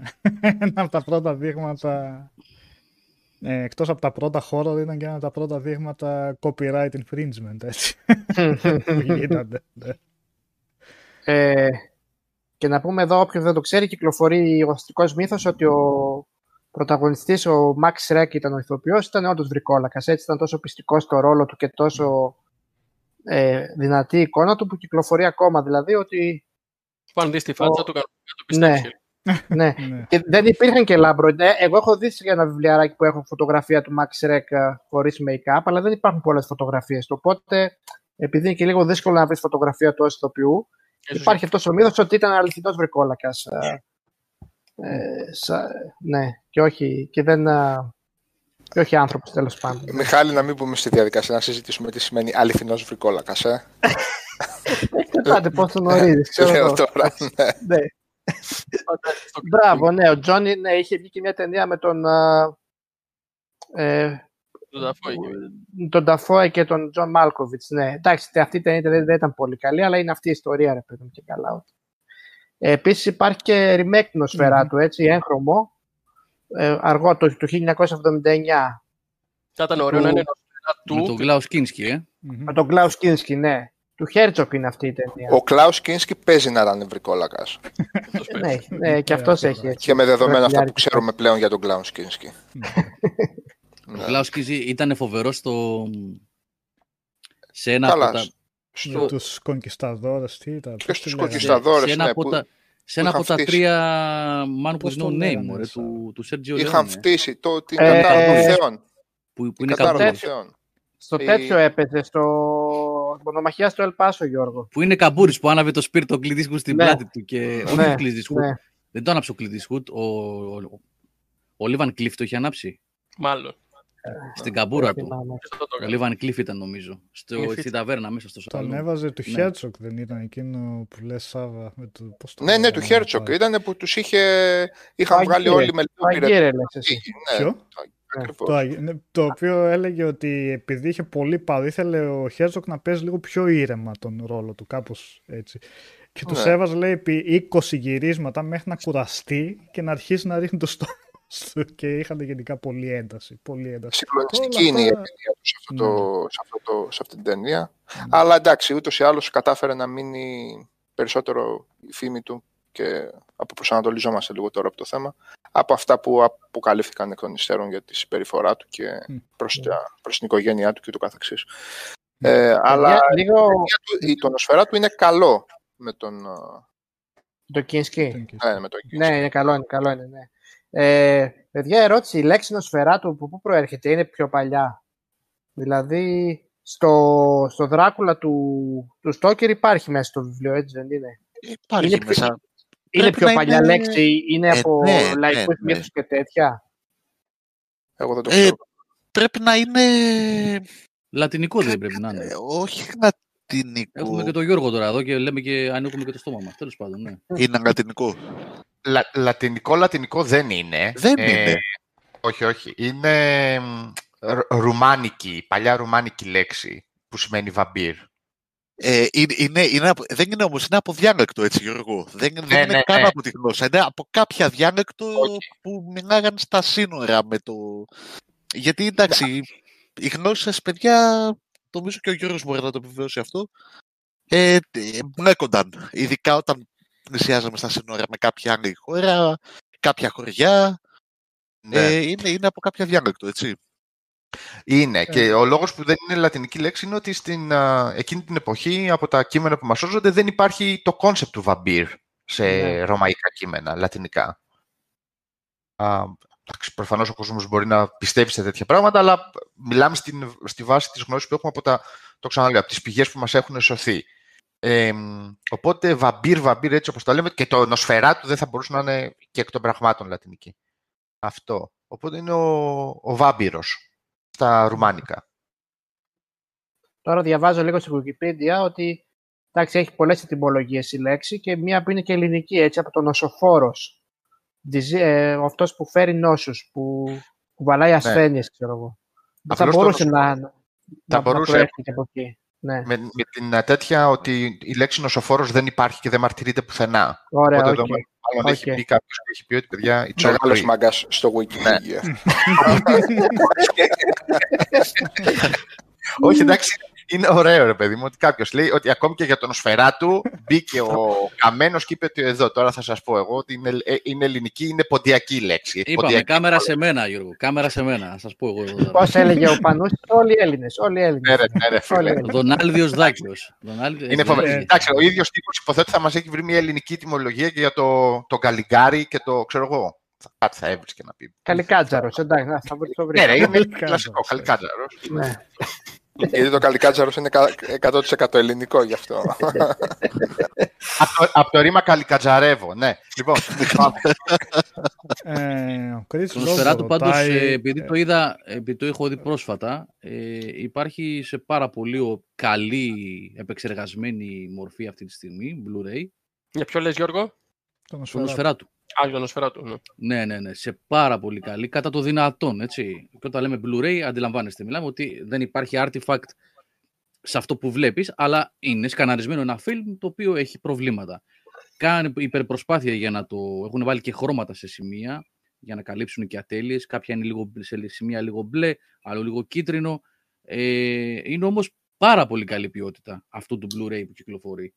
*laughs* ένα από τα πρώτα δείγματα. Ε, εκτός από τα πρώτα horror ήταν και ένα από τα πρώτα δείγματα copyright infringement, έτσι. που *laughs* γίνονται. ναι. Ε, και να πούμε εδώ, όποιος δεν το ξέρει, κυκλοφορεί ο αστικός μύθος ότι ο πρωταγωνιστής, ο Max Ρέκ ήταν ο ηθοποιός, ήταν όντως βρικόλακας. Έτσι ήταν τόσο πιστικός στο ρόλο του και τόσο ε, δυνατή η εικόνα του που κυκλοφορεί ακόμα. Δηλαδή ότι Πάνε δεις στη φάτσα Ο- του, κανονικά το Ναι. πιστέψει. ναι, *laughs* Ναι. Και δεν υπήρχαν και λάμπρο. Ναι, εγώ έχω δει για ένα βιβλιαράκι που έχω φωτογραφία του Max Rec χωρίς make-up, αλλά δεν υπάρχουν πολλές φωτογραφίες. Οπότε, επειδή είναι και λίγο δύσκολο να βρεις φωτογραφία του ως ηθοποιού, Ίσως υπάρχει αυτός ο μύθος ότι ήταν αληθινός βρικόλακας. Ε, σα- ναι, και όχι, και δεν, α, και όχι άνθρωπος τέλος πάντων. Μιχάλη, να μην μπούμε στη διαδικασία να συζητήσουμε τι σημαίνει αληθινός βρικόλακα. Ε. Κοιτάτε πόσο νωρί. Λέω τώρα. ναι. ναι. φαντάζεσαι στο Μπράβο, ναι, ο Τζόνι ναι, είχε βγει και μια ταινία με τον. α, ε, Το Dafoe είχε. τον Νταφόε και τον Τζον Μάλκοβιτς. Ναι, εντάξει, αυτή η ταινία δεν, δεν ήταν πολύ καλή, αλλά είναι αυτή η ιστορία, ρε παιδί μου, και καλά. ότι. Ε, Επίσης υπάρχει και remake του Νοσφαιράτου, έτσι, έγχρωμο, ε, αργό το, το 1979, Θα ήταν ωραίο να είναι Με τον του. Κλάους Κίνσκι, ε. Μμμ. με τον Κλάους Κίνσκι, ναι. Του Χέρτσογκ είναι αυτή η ταινία. Ο Κλάους Κίνσκι παίζει να ήταν βρικόλακα. ναι, ναι, και αυτός έχει έτσι. Και με δεδομένα αυτά που Βρετιλιάρικη. ξέρουμε πλέον για τον Κλάους Κίνσκι. Ο Ναι. Γκλάου Κίνσκι ήταν φοβερός στο. σε ένα Καλά. από τα. Με Στο... τους κονκισταδόρες, τι ήταν. Ποιος πώς τους τη λέγανε. κονκισταδόρες; σε ένα ναι, από που- τα, σε ένα είχαν από τα φτύσει. τρία Man Πώς with το No Name, λέγανε, μωρέ, σαν- του, του Σέρτζιο Είχαν Λεόνε. φτύσει το, την Ε, κατάρα των ε, θεών. Που, που Την είναι κατάρα των καμπούρη. θεών. Στο η- τέτοιο έπαιζε, στο μονομαχία στο Ελπάσο, Γιώργο. Που είναι καμπούρης που άναβε το σπίρτο κλειδίσκου στην Ναι. πλάτη του. Και... Ναι, Όχι κλειδίσκου. Ναι. Δεν το άναψε ο κλειδίσκου. Ο, ο, ο Λίβαν Κλειφ το είχε ανάψει. Μάλλον. Στην καμπούρα Δεν του. θυμάμαι. Αυτό το Ο έκανα. Λίβαν Κλίφ ήταν νομίζω. Στο, Cliff στη ήταν. ταβέρνα μέσα στο Τον σαλόν. έβαζε του Ναι. Herzog, δεν ήταν εκείνο που λες Σάβα. Με το, πώς το Ναι, ναι, λένε, του να Χέρτσοκ. πάει. Ήταν που τους είχε... είχαν Το βγάλει Αγγίρε. όλοι με Το λίγο Αγγίρε λες εσύ. Ναι, Ποιο; Ναι. ακριβώς. Το, Αγ- ναι, το οποίο έλεγε ότι επειδή είχε πολύ πάρει, ήθελε ο Χέρτσοκ να παίζει λίγο πιο ήρεμα τον ρόλο του, κάπως έτσι. Και τους Ναι. έβαζε, λέει, επί 20 γυρίσματα μέχρι να κουραστεί και να αρχίσει να ρίχνει το στόμα του. Και είχαν γενικά πολύ ένταση. Πολύ ένταση. Συγκλονιστική Όλα είναι η αυτά- εμπειρία τους σε, αυτό Ναι. το, σε, αυτό το, σε αυτή την ταινία. Αλλά εντάξει, ούτως ή άλλως κατάφερε να μείνει περισσότερο η φήμη του και αποπροσανατολιζόμαστε λίγο τώρα από το θέμα από αυτά που αποκαλύφθηκαν εκ των υστέρων για τη συμπεριφορά του και Μμ. προς, τα- προς την οικογένειά του και το καθεξής. Ε, αλλά Παιδιά, λίγο η ταινία του- η τονοσφαιρά του είναι καλό με τον, το Κίνσκι. ναι, με τον Ναι, είναι καλό, είναι καλό, είναι, ναι. Ε, παιδιά, ερώτηση, η λέξη νοσφαιρά του από πού προέρχεται, είναι πιο παλιά. Δηλαδή, στο, στο Δράκουλα του, του Στόκερ υπάρχει μέσα στο βιβλίο, έτσι δεν είναι; Υπάρχει Είναι πιο- μέσα. Είναι Πρέπει πιο να παλιά είναι- λέξη, είναι Ε, από ναι, ναι, λαϊκούς ναι. μύθους και τέτοια. Εγώ δεν το Ε, ξέρω. Πρέπει να είναι. Λατινικό δεν πρέπει να είναι. ε, όχι λατινικό. Έχουμε και τον Γιώργο τώρα εδώ και λέμε και ανοίγουμε και το στόμα μας. Τέλος πάντων, ναι. Είναι λατινικό. Λα, λατινικό, λατινικό δεν είναι. Δεν Ε, είναι. Όχι, όχι. Είναι μ, ρ- ρουμάνικη, παλιά ρουμάνικη λέξη που σημαίνει βαμπύρ. Ε, είναι, είναι, είναι από- δεν είναι όμως, είναι από διάλεκτο έτσι Γιώργο. Δεν, δεν είναι ναι, καν ναι. από τη γλώσσα. Είναι από κάποια διάλεκτο Όχι. που μιλάγαν στα σύνορα με το... Γιατί εντάξει, οι γλώσσες παιδιά, νομίζω και ο Γιώργος μπορεί να το επιβεβαιώσει αυτό, ε, ε, μπλέκονταν. Ειδικά όταν πλησιάζαμε στα σύνορα με κάποια άλλη χώρα, κάποια χωριά. Ναι. Ε, είναι, είναι από κάποια διάλεκτο, έτσι. Είναι. Και ο λόγος που δεν είναι λατινική λέξη είναι ότι στην, α, εκείνη την εποχή, από τα κείμενα που μας σώζονται, δεν υπάρχει το concept του βαμπίρ σε Ναι. ρωμαϊκά κείμενα, λατινικά. Α, εντάξει, προφανώς ο κόσμος μπορεί να πιστεύει σε τέτοια πράγματα, αλλά μιλάμε στην, στη βάση της γνώσης που έχουμε από τα, το ξαναλέω, από τις πηγές που μας έχουν σωθεί. Ε, μ, οπότε βαμπύρ, βαμπύρ έτσι όπως το λέμε και το νοσφαιρά του δεν θα μπορούσε να είναι και εκ των πραγμάτων λατινική. Αυτό. Οπότε είναι ο, ο βάμπυρος στα ρουμάνικα. Τώρα διαβάζω λίγο στην Wikipedia ότι εντάξει, έχει πολλές ετυμολογίες η λέξη και μία που είναι και ελληνική, έτσι, από τον νοσοφόρος. Διζή- ε, αυτός που φέρει νόσους, που κουβαλάει ασθένειες, ξέρω εγώ. Δεν θα Απλώς το μπορούσε νοσο- να, να, να μπορούσε- προέρχεται και από εκεί. Ναι, Με, με την α, τέτοια ότι η λέξη νοσοφόρος δεν υπάρχει και δεν μαρτυρείται πουθενά. ωραία, Οπότε οκ. εδώ μάλλον έχει Οκ. πει κάποιος και έχει πει ότι παιδιά it's all Μεγάλος free. μαγκάς στο Wikipedia. *laughs* *laughs* Όχι, εντάξει, είναι ωραίο ρε παιδί μου ότι κάποιος λέει ότι ακόμη και για τον σφαιρά του μπήκε ο καμένος και είπε ότι εδώ τώρα θα σας πω εγώ ότι είναι, ε, είναι ελληνική, είναι ποντιακή λέξη. Είπαμε, Ποντιακή. κάμερα σε μένα, Γιώργο. Κάμερα σε μένα. Να σας πω εγώ. εδώ τώρα. Πώς έλεγε ο Πανούς, όλοι οι Έλληνες, όλοι οι Ναι, Έλληνες. ρε, ναι, ρε, φίλε. Όλοι οι Έλληνες. Δονάλδιος Δάκιος. Δονάλδιος- Είναι φοβερός. Ε, Εντάξει, ο ίδιος τύπος υποθέτω θα μας έχει βρει μια ελληνική τιμολογία και για το, το γκαλιγκάρι και το ξέρω εγώ. Θα- Κάτι θα έβρισκε να πει. Καλικάτζαρος, εντάξει, να, θα βρει το βρει. Ναι, ρε, είναι Καλικάτζαρος, κλασικό. ε. Καλικάτζαρο. Ναι. Γιατί το καλικάτζαρος είναι κα- 100% ελληνικό γι' αυτό. *laughs* Από το, απ' το ρήμα καλικατζαρεύω, ναι. Λοιπόν, πάμε. Ε, ο Chris Στον Lobo σφαιρά του πάντως, ρωτάει, ε, επειδή ε, το είδα, επειδή το έχω δει πρόσφατα, ε, υπάρχει σε πάρα πολύ ο- καλή επεξεργασμένη μορφή αυτή τη στιγμή, Blu-ray, Για ποιο λες, Γιώργο; Τον στον Οσφαιρά. σφαιρά του. Α, για τον νοσφαιρά του. Ναι. Ναι, ναι, ναι, σε πάρα πολύ καλή, κατά το δυνατόν, έτσι. Και όταν λέμε Blu-ray, αντιλαμβάνεστε, μιλάμε ότι δεν υπάρχει artifact σε αυτό που βλέπεις, αλλά είναι σκαναρισμένο ένα φιλμ το οποίο έχει προβλήματα. Κάνει υπερπροσπάθεια για να το... Έχουν βάλει και χρώματα σε σημεία για να καλύψουν και ατέλειες. Κάποια είναι λίγο, σε σημεία λίγο μπλε, άλλο λίγο κίτρινο. Ε, είναι όμως πάρα πολύ καλή ποιότητα αυτού του Blu-ray που κυκλοφορεί.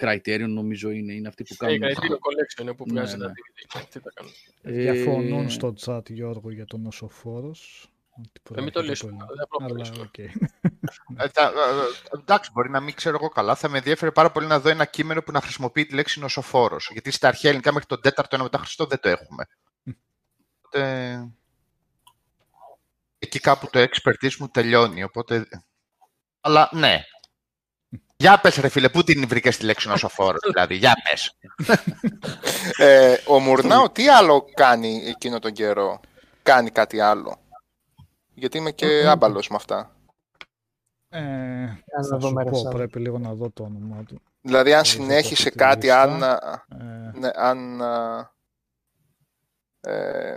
Criterion νομίζω είναι, είναι αυτοί που Ε, η κάνουν... Criterion Collection είναι που Ναι, βγάζει ναι. τα DVD. Τι θα κάνουν. Διαφωνούν Ε, στο chat Γιώργο για τον νοσοφόρος. ότι Ε, μην το προέρχεται λύσουμε. από- Δεν θα Αλλά προχωρήσουμε. οκ. Ε, τα- ε, ε, εντάξει, μπορεί να μην ξέρω εγώ καλά. Θα με ενδιαφέρει πάρα πολύ να δω ένα κείμενο που να χρησιμοποιεί τη λέξη νοσοφόρος. Γιατί στα αρχαία ελληνικά μέχρι τον 4ο αιώνα μετά Χριστό δεν το έχουμε. Οπότε. Εκεί κάπου το expertise μου τελειώνει. Οπότε. Αλλά ναι. Για πες ρε φίλε, πού την βρήκες τη λέξη νοσοφόρος, δηλαδή, για πες. *laughs* ε, ο Μουρνάου τι άλλο κάνει εκείνο τον καιρό; Κάνει κάτι άλλο; Γιατί είμαι και άμπαλος με αυτά. Ε, να θα δω σου μέρες πω, άλλο. πρέπει λίγο να δω το όνομά του. Δηλαδή, αν Μπορείς να συνέχισε το κάτι, λίστα. αν, Ε, ναι, αν ε,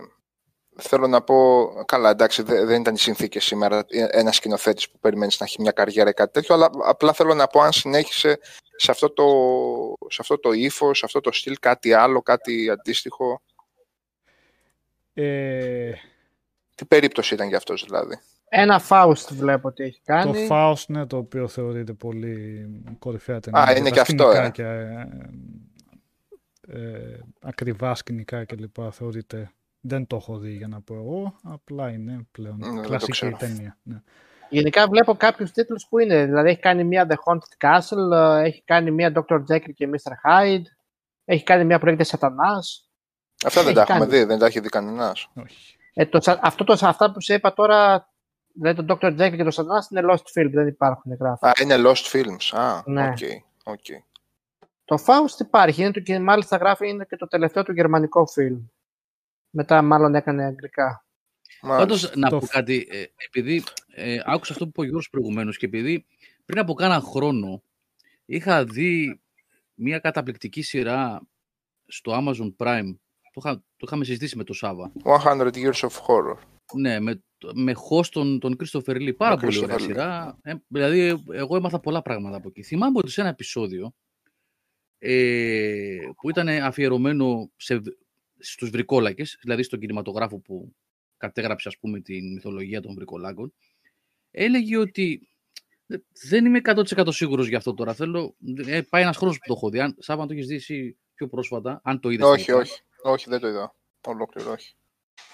θέλω να πω, καλά εντάξει δε- δεν ήταν οι συνθήκες σήμερα ένας σκηνοθέτης που περιμένεις να έχει μια καριέρα ή κάτι τέτοιο, αλλά απλά θέλω να πω αν συνέχισε σε αυτό το, σε αυτό το ύφος, σε αυτό το στυλ κάτι άλλο, κάτι αντίστοιχο. ε, Τι περίπτωση ήταν για αυτός δηλαδή; Ένα Faust βλέπω ότι έχει το κάνει. Faust, ναι, το οποίο θεωρείται πολύ κορυφαία ταινία. Α, για είναι τα και αυτό, σκηνικά ε. Και, ε, ε, ακριβά σκηνικά και λοιπά θεωρείται. Δεν το έχω δει για να πω εγώ, απλά είναι πλέον Ναι, δεν το κλασική ξέρω. ταινία. Ναι. Γενικά βλέπω κάποιους τίτλους που είναι. Δηλαδή έχει κάνει μία The Haunted Castle, ε, έχει κάνει μία Dr. Jekyll και Mr. Hyde, έχει κάνει μία που λέγεται Σατανάς. Αυτά δεν Έχει τα έχουμε κάνει. δει, δεν τα έχει δει κανένας. Όχι. Ε, το, σα- αυτό το, αυτά που σε είπα τώρα, δηλαδή το Dr. Jekyll και το Σατανάς είναι Lost Film, δεν υπάρχουν γράφει. Α, είναι Lost Films. Α, οκ. Ναι. οκ. Το Faust υπάρχει, είναι το, και μάλιστα γράφει είναι και το τελευταίο του γερμανικό φιλμ. Μετά μάλλον έκανε αγγλικά. Μάλιστα. Πάντως, να Το πω φ- κάτι, ε, επειδή ε, άκουσα αυτό που είπε ο Γιώργος προηγουμένως και επειδή πριν από κάνα χρόνο είχα δει μια καταπληκτική σειρά στο Amazon Prime. Το, είχα, το είχαμε συζητήσει με τον Σάβα. 100 Years of Horror. Ναι, με, με host τον, τον Christopher Lee. Πάρα Ο πολύ ωραία Christopher Lee. σειρά. Ε, δηλαδή, εγώ έμαθα πολλά πράγματα από εκεί. Θυμάμαι ότι σε ένα επεισόδιο ε, που ήταν αφιερωμένο σε, στους βρικόλακες, δηλαδή στον κινηματογράφο που κατέγραψε ας πούμε την μυθολογία των βρικολάκων, έλεγε ότι δεν είμαι 100% σίγουρος γι' αυτό τώρα. Θέλω, ε, πάει ένας χρόνος που το έχω δει. Αν, Σάβα, αν το έχεις δει εσύ πιο πρόσφατα, αν το είδες. όχι, τελικά. όχι. Όχι, δεν το είδα. Ολόκληρο, όχι.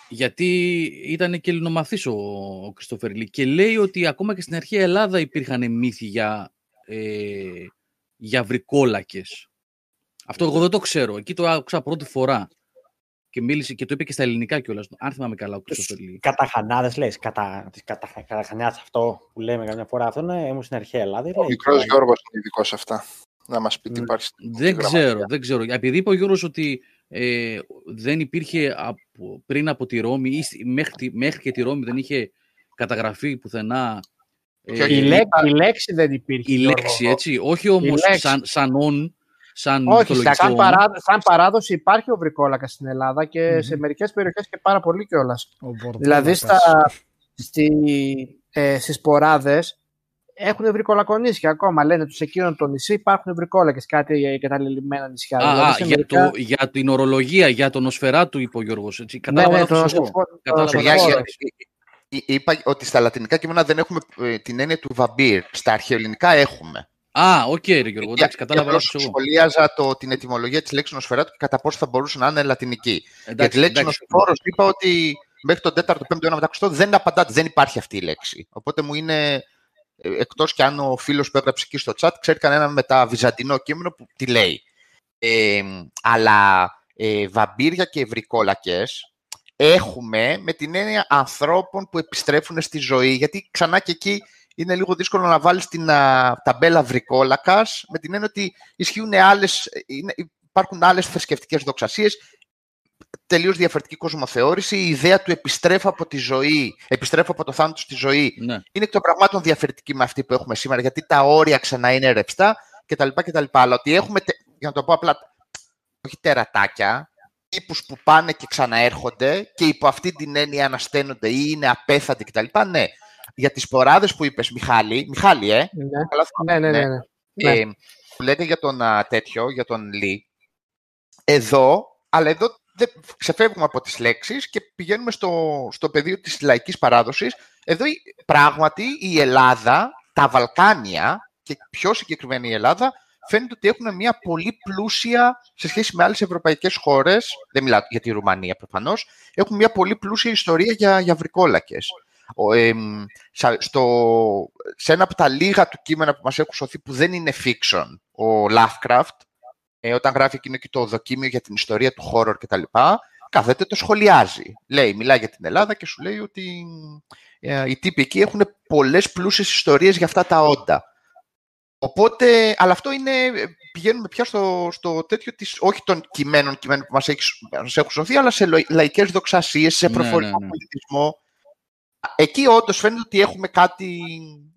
Γιατί ήταν και ελληνομαθής ο, ο Κριστοφέρ Λί και λέει ότι ακόμα και στην αρχαία Ελλάδα υπήρχαν μύθοι για, ε, για βρικόλακες. Αυτό εγώ δεν το ξέρω. Εκεί το άκουσα πρώτη φορά. Και μίλησε και το είπε και στα ελληνικά κιόλας. Αν θυμάμαι καλά ο Κριστοφέρ Λί. Καταχανάδες λες, κατα... τις κατα... καταχανιάς αυτό που λέμε καμιά φορά, αυτό είναι ήμουν στην αρχαία Ελλάδα. Ο λέει, μικρός και- Γιώργος είναι ειδικός σε αυτά. Να μας πει τι Μ, υπάρχει. στην Δεν γραμματεία. ξέρω, δεν ξέρω. Επειδή είπε ο Γιώργος ότι ε, δεν υπήρχε από, πριν από τη Ρώμη ή στη- μέχρι, τη- μέχρι και τη Ρώμη δεν είχε καταγραφεί πουθενά Και ε, Η, λέ, η λέξη δεν υπήρχε. η Γιώργο. λέξη, έτσι. Όχι όμως λέξη. σαν, σαν όν, σαν Όχι, μυθολογικό σαν, όν. παράδοση, σαν παράδοση υπάρχει ο βρικόλακα στην Ελλάδα και Μμμ. σε μερικές περιοχές και πάρα πολύ κιόλας. Ο Μπορδόλακας. Δηλαδή στα, στη, ε, στις ποράδες έχουν βρικολακονίσια ακόμα. Λένε τους εκείνων το νησί υπάρχουν βρικόλακες, κάτι εγκαταλελειμμένα νησιά. Α, δηλαδή α, σε για, μερικά- το, για την ορολογία, για τον Οσφαιράτου, είπε ο Γιώργος. Έτσι. Ναι, Κατάλαβα ναι, λάθος το εγώ. Νοσφο- Κατάλαβα το Παιδιά, λάθος. Νοσφόρο. ε, ε, είπα ότι στα λατινικά κείμενα δεν έχουμε ε, την έννοια του βαμπύρ. Στα αρχαιοελληνικά έχουμε. Α, οκ, ρε Γιώργο, εντάξει, Για- κατάλαβα για λάθος απλώς εγώ. Σχολίαζα το, την ετυμολογία της λέξης νοσφαιράτου και κατά πόσο θα μπορούσε να είναι λατινική. για τη Εντάξει, λέξη εντάξει. νοσφόρος είπα ότι μέχρι τον 4ο-5ο αιώνα μετά Χριστό δεν απαντάτε, δεν υπάρχει αυτή η λέξη. Οπότε μου είναι, ε, εκτός και αν ο φίλος που έγραψε εκεί στο chat ξέρει κανένα μεταβυζαντινό κείμενο που τι λέει. Ε, αλλά ε, βαμπύρια και βρικόλακες έχουμε με την έννοια ανθρώπων που επιστρέφουν στη ζωή, γιατί ξανά και εκεί είναι λίγο δύσκολο να βάλεις την α, ταμπέλα βρικόλακας με την έννοια ότι ισχύουν άλλες, είναι, υπάρχουν άλλες θρησκευτικές δοξασίες, τελείως διαφορετική κοσμοθεώρηση, η ιδέα του επιστρέφω από τη ζωή, επιστρέφω από το θάνατο στη ζωή, Ναι. είναι εκ των πραγμάτων διαφορετική με αυτή που έχουμε σήμερα, γιατί τα όρια ξανά είναι ρευστά κτλ. κτλ. Αλλά ότι έχουμε, τε- για να το πω απλά, όχι τερατάκια, τύπους που πάνε και ξαναέρχονται και υπό αυτή την έννοια ανασταίνονται ή είναι απέθαντοι κτλ. Ναι. Για τις ποράδες που είπες, Μιχάλη, Μιχάλη, ε, Ναι. καλά Ναι, ναι, ναι. ναι. Ναι. ε, που λέτε για τον α, τέτοιο, για τον Λί, εδώ, αλλά εδώ δεν, ξεφεύγουμε από τις λέξεις και πηγαίνουμε στο, στο πεδίο της λαϊκής παράδοσης. Εδώ η- πράγματι η Ελλάδα, τα Βαλκάνια και πιο συγκεκριμένα η Ελλάδα, φαίνεται ότι έχουν μια πολύ πλούσια, σε σχέση με άλλες ευρωπαϊκές χώρες, δεν μιλάω για τη Ρουμανία προφανώς, έχουν μια πολύ πλούσια ιστορία για, για βρικόλακες. Ο, εμ, σα- στο, σε ένα από τα λίγα του κείμενα που μας έχουν σωθεί που δεν είναι fiction, ο Lovecraft, ε, όταν γράφει εκείνο και το δοκίμιο για την ιστορία του horror κτλ. Κάθεται το σχολιάζει. Λέει, μιλάει για την Ελλάδα και σου λέει ότι ε, οι τύποι εκεί έχουν πολλές πλούσιες ιστορίες για αυτά τα όντα. Οπότε, αλλά αυτό είναι, πηγαίνουμε πια στο, στο τέτοιο της, όχι των κειμένων, κειμένων που μας, έχεις, μας έχουν σωθεί, αλλά σε λο- λαϊκές δοξασίες, σε Ναι, προφορικό ναι, ναι. πολιτισμό. Εκεί όντως φαίνεται ότι έχουμε κάτι,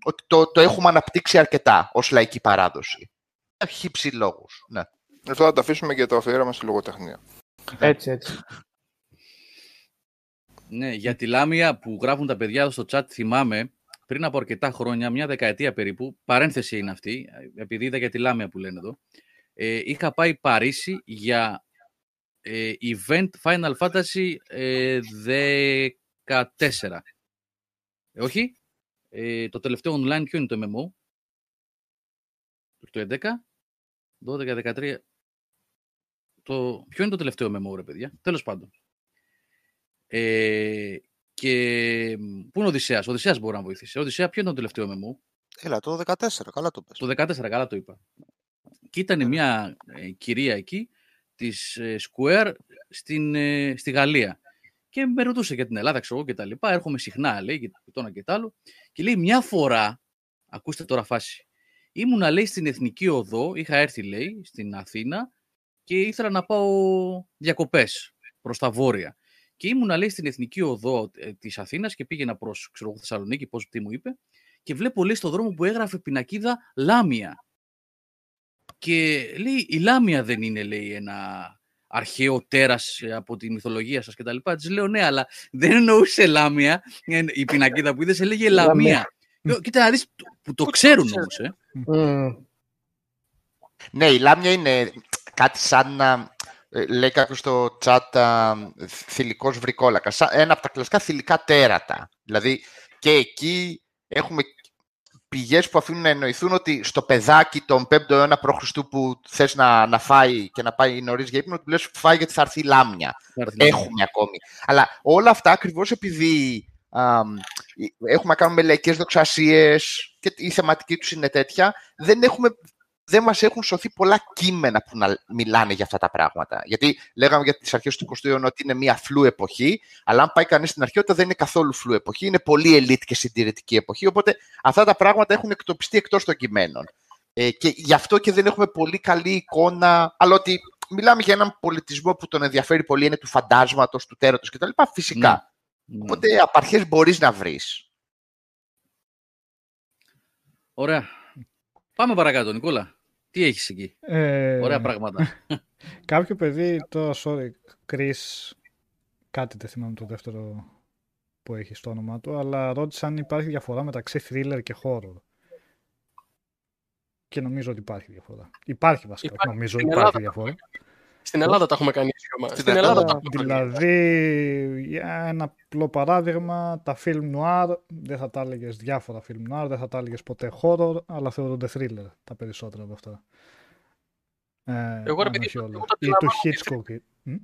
ότι το, το έχουμε αναπτύξει αρκετά ως λαϊκή παράδοση. Έχει χύψει λόγους, ναι. Αυτό θα το αφήσουμε για το αφιέρωμα στη λογοτεχνία. Έτσι, έτσι. Ναι, για τη Λάμια που γράφουν τα παιδιά εδώ στο chat θυμάμαι πριν από αρκετά χρόνια, μια δεκαετία περίπου, παρένθεση είναι αυτή, επειδή είδα για τη Λάμια που λένε εδώ, ε, είχα πάει Παρίσι για ε, event Final Fantasy ε, 14. Ε, όχι, ε, το τελευταίο online ποιο είναι το MMO, το 11, 12, 13, το... Ποιο είναι το τελευταίο MMO, ρε παιδιά, τέλος πάντων. Ε, και πού είναι ο Οδυσσέας, ο Οδυσσέας μπορεί να βοηθήσει. Ο Οδυσσέα ποιο είναι το τελευταίο MMO, Έλα, το 14, καλά το πες. το 14, καλά το είπα. Και ήταν μια ε, κυρία εκεί της ε, Square στην, ε, στη Γαλλία. Και με ρωτούσε για την Ελλάδα, ξέρω εγώ και τα λοιπά. Έρχομαι συχνά, λέει, και το ένα και το άλλο. Και λέει, μια φορά, ακούστε τώρα φάση, ήμουνα, λέει, στην Εθνική Οδό, είχα έρθει, λέει, στην Αθήνα και ήθελα να πάω διακοπές προς τα βόρεια. Και ήμουνα, λέει, στην Εθνική Οδό ε, της Αθήνας και πήγαινα προς, ξέρω εγώ, Θεσσαλονίκη, πώς, τι μου είπε, και βλέπω, λέει, στο δρόμο που έγραφε πινακίδα Λάμια. Και λέει, η Λάμια δεν είναι, λέει, ένα αρχαίο τέρας ε, από τη μυθολογία σας κτλ. Της λέω, ναι, αλλά δεν εννοούσε Λάμια. Ε, Η πινακίδα που είδες έλεγε Λαμία. Λέω, Κοίτα να δεις, που το ξέρουν; όμως, ε. Μμ. Ναι, η Λάμια είναι κάτι σαν να ε, λέει κάποιος στο chat α, θηλυκός βρικόλακας. Σαν Ένα από τα κλασικά θηλυκά τέρατα. Δηλαδή και εκεί έχουμε πηγές που αφήνουν να εννοηθούν ότι στο παιδάκι τον 5ο αιώνα π.Χ. που θες να, να φάει και να πάει νωρίς για ύπνο, του λες φάει γιατί θα έρθει η Λάμια. Έχουμε ακόμη. Αλλά όλα αυτά ακριβώς επειδή αμ, έχουμε να κάνουμε λαϊκές δοξασίες και η θεματική τους είναι τέτοια, δεν, έχουμε, δεν μας έχουν σωθεί πολλά κείμενα που να μιλάνε για αυτά τα πράγματα. Γιατί λέγαμε για τις αρχές του 20ου αιώνα ότι είναι μια φλού εποχή, αλλά αν πάει κανείς στην αρχαιότητα δεν είναι καθόλου φλού εποχή, είναι πολύ ελίτ και συντηρητική εποχή, οπότε αυτά τα πράγματα έχουν εκτοπιστεί εκτός των κειμένων. Ε, και γι' αυτό και δεν έχουμε πολύ καλή εικόνα, αλλά ότι μιλάμε για έναν πολιτισμό που τον ενδιαφέρει πολύ, είναι του φαντάσματος, του τέρατος κτλ. Φυσικά. Ναι. Οπότε από αρχές μπορείς να βρεις. Ωραία. Πάμε παρακάτω, Νικόλα. Τι έχεις εκεί; Ε, Ωραία πράγματα. *laughs* Κάποιο παιδί, το sorry, Chris, κάτι δεν θυμάμαι το δεύτερο που έχει στο όνομά του, αλλά ρώτησε αν υπάρχει διαφορά μεταξύ thriller και horror. Και νομίζω ότι υπάρχει διαφορά. Υπάρχει βασικά, Υπάρχει. νομίζω Στην υπάρχει Ελλάδα διαφορά. Στην Ελλάδα τα έχουμε κάνει έτσι μας. Στην Στην Ελλάδα τα Α, έχουμε κάνει. Δηλαδή, για ένα απλό παράδειγμα, τα film noir, δεν θα τα έλεγες διάφορα film noir, δεν θα τα έλεγες ποτέ horror, αλλά θεωρούνται thriller τα περισσότερα από αυτά. Ε, Εγώ, ρε αν παιδί, όχι εγώ όλα. το Ή του αντιλαμβάνομαι Hitchcock. Μ;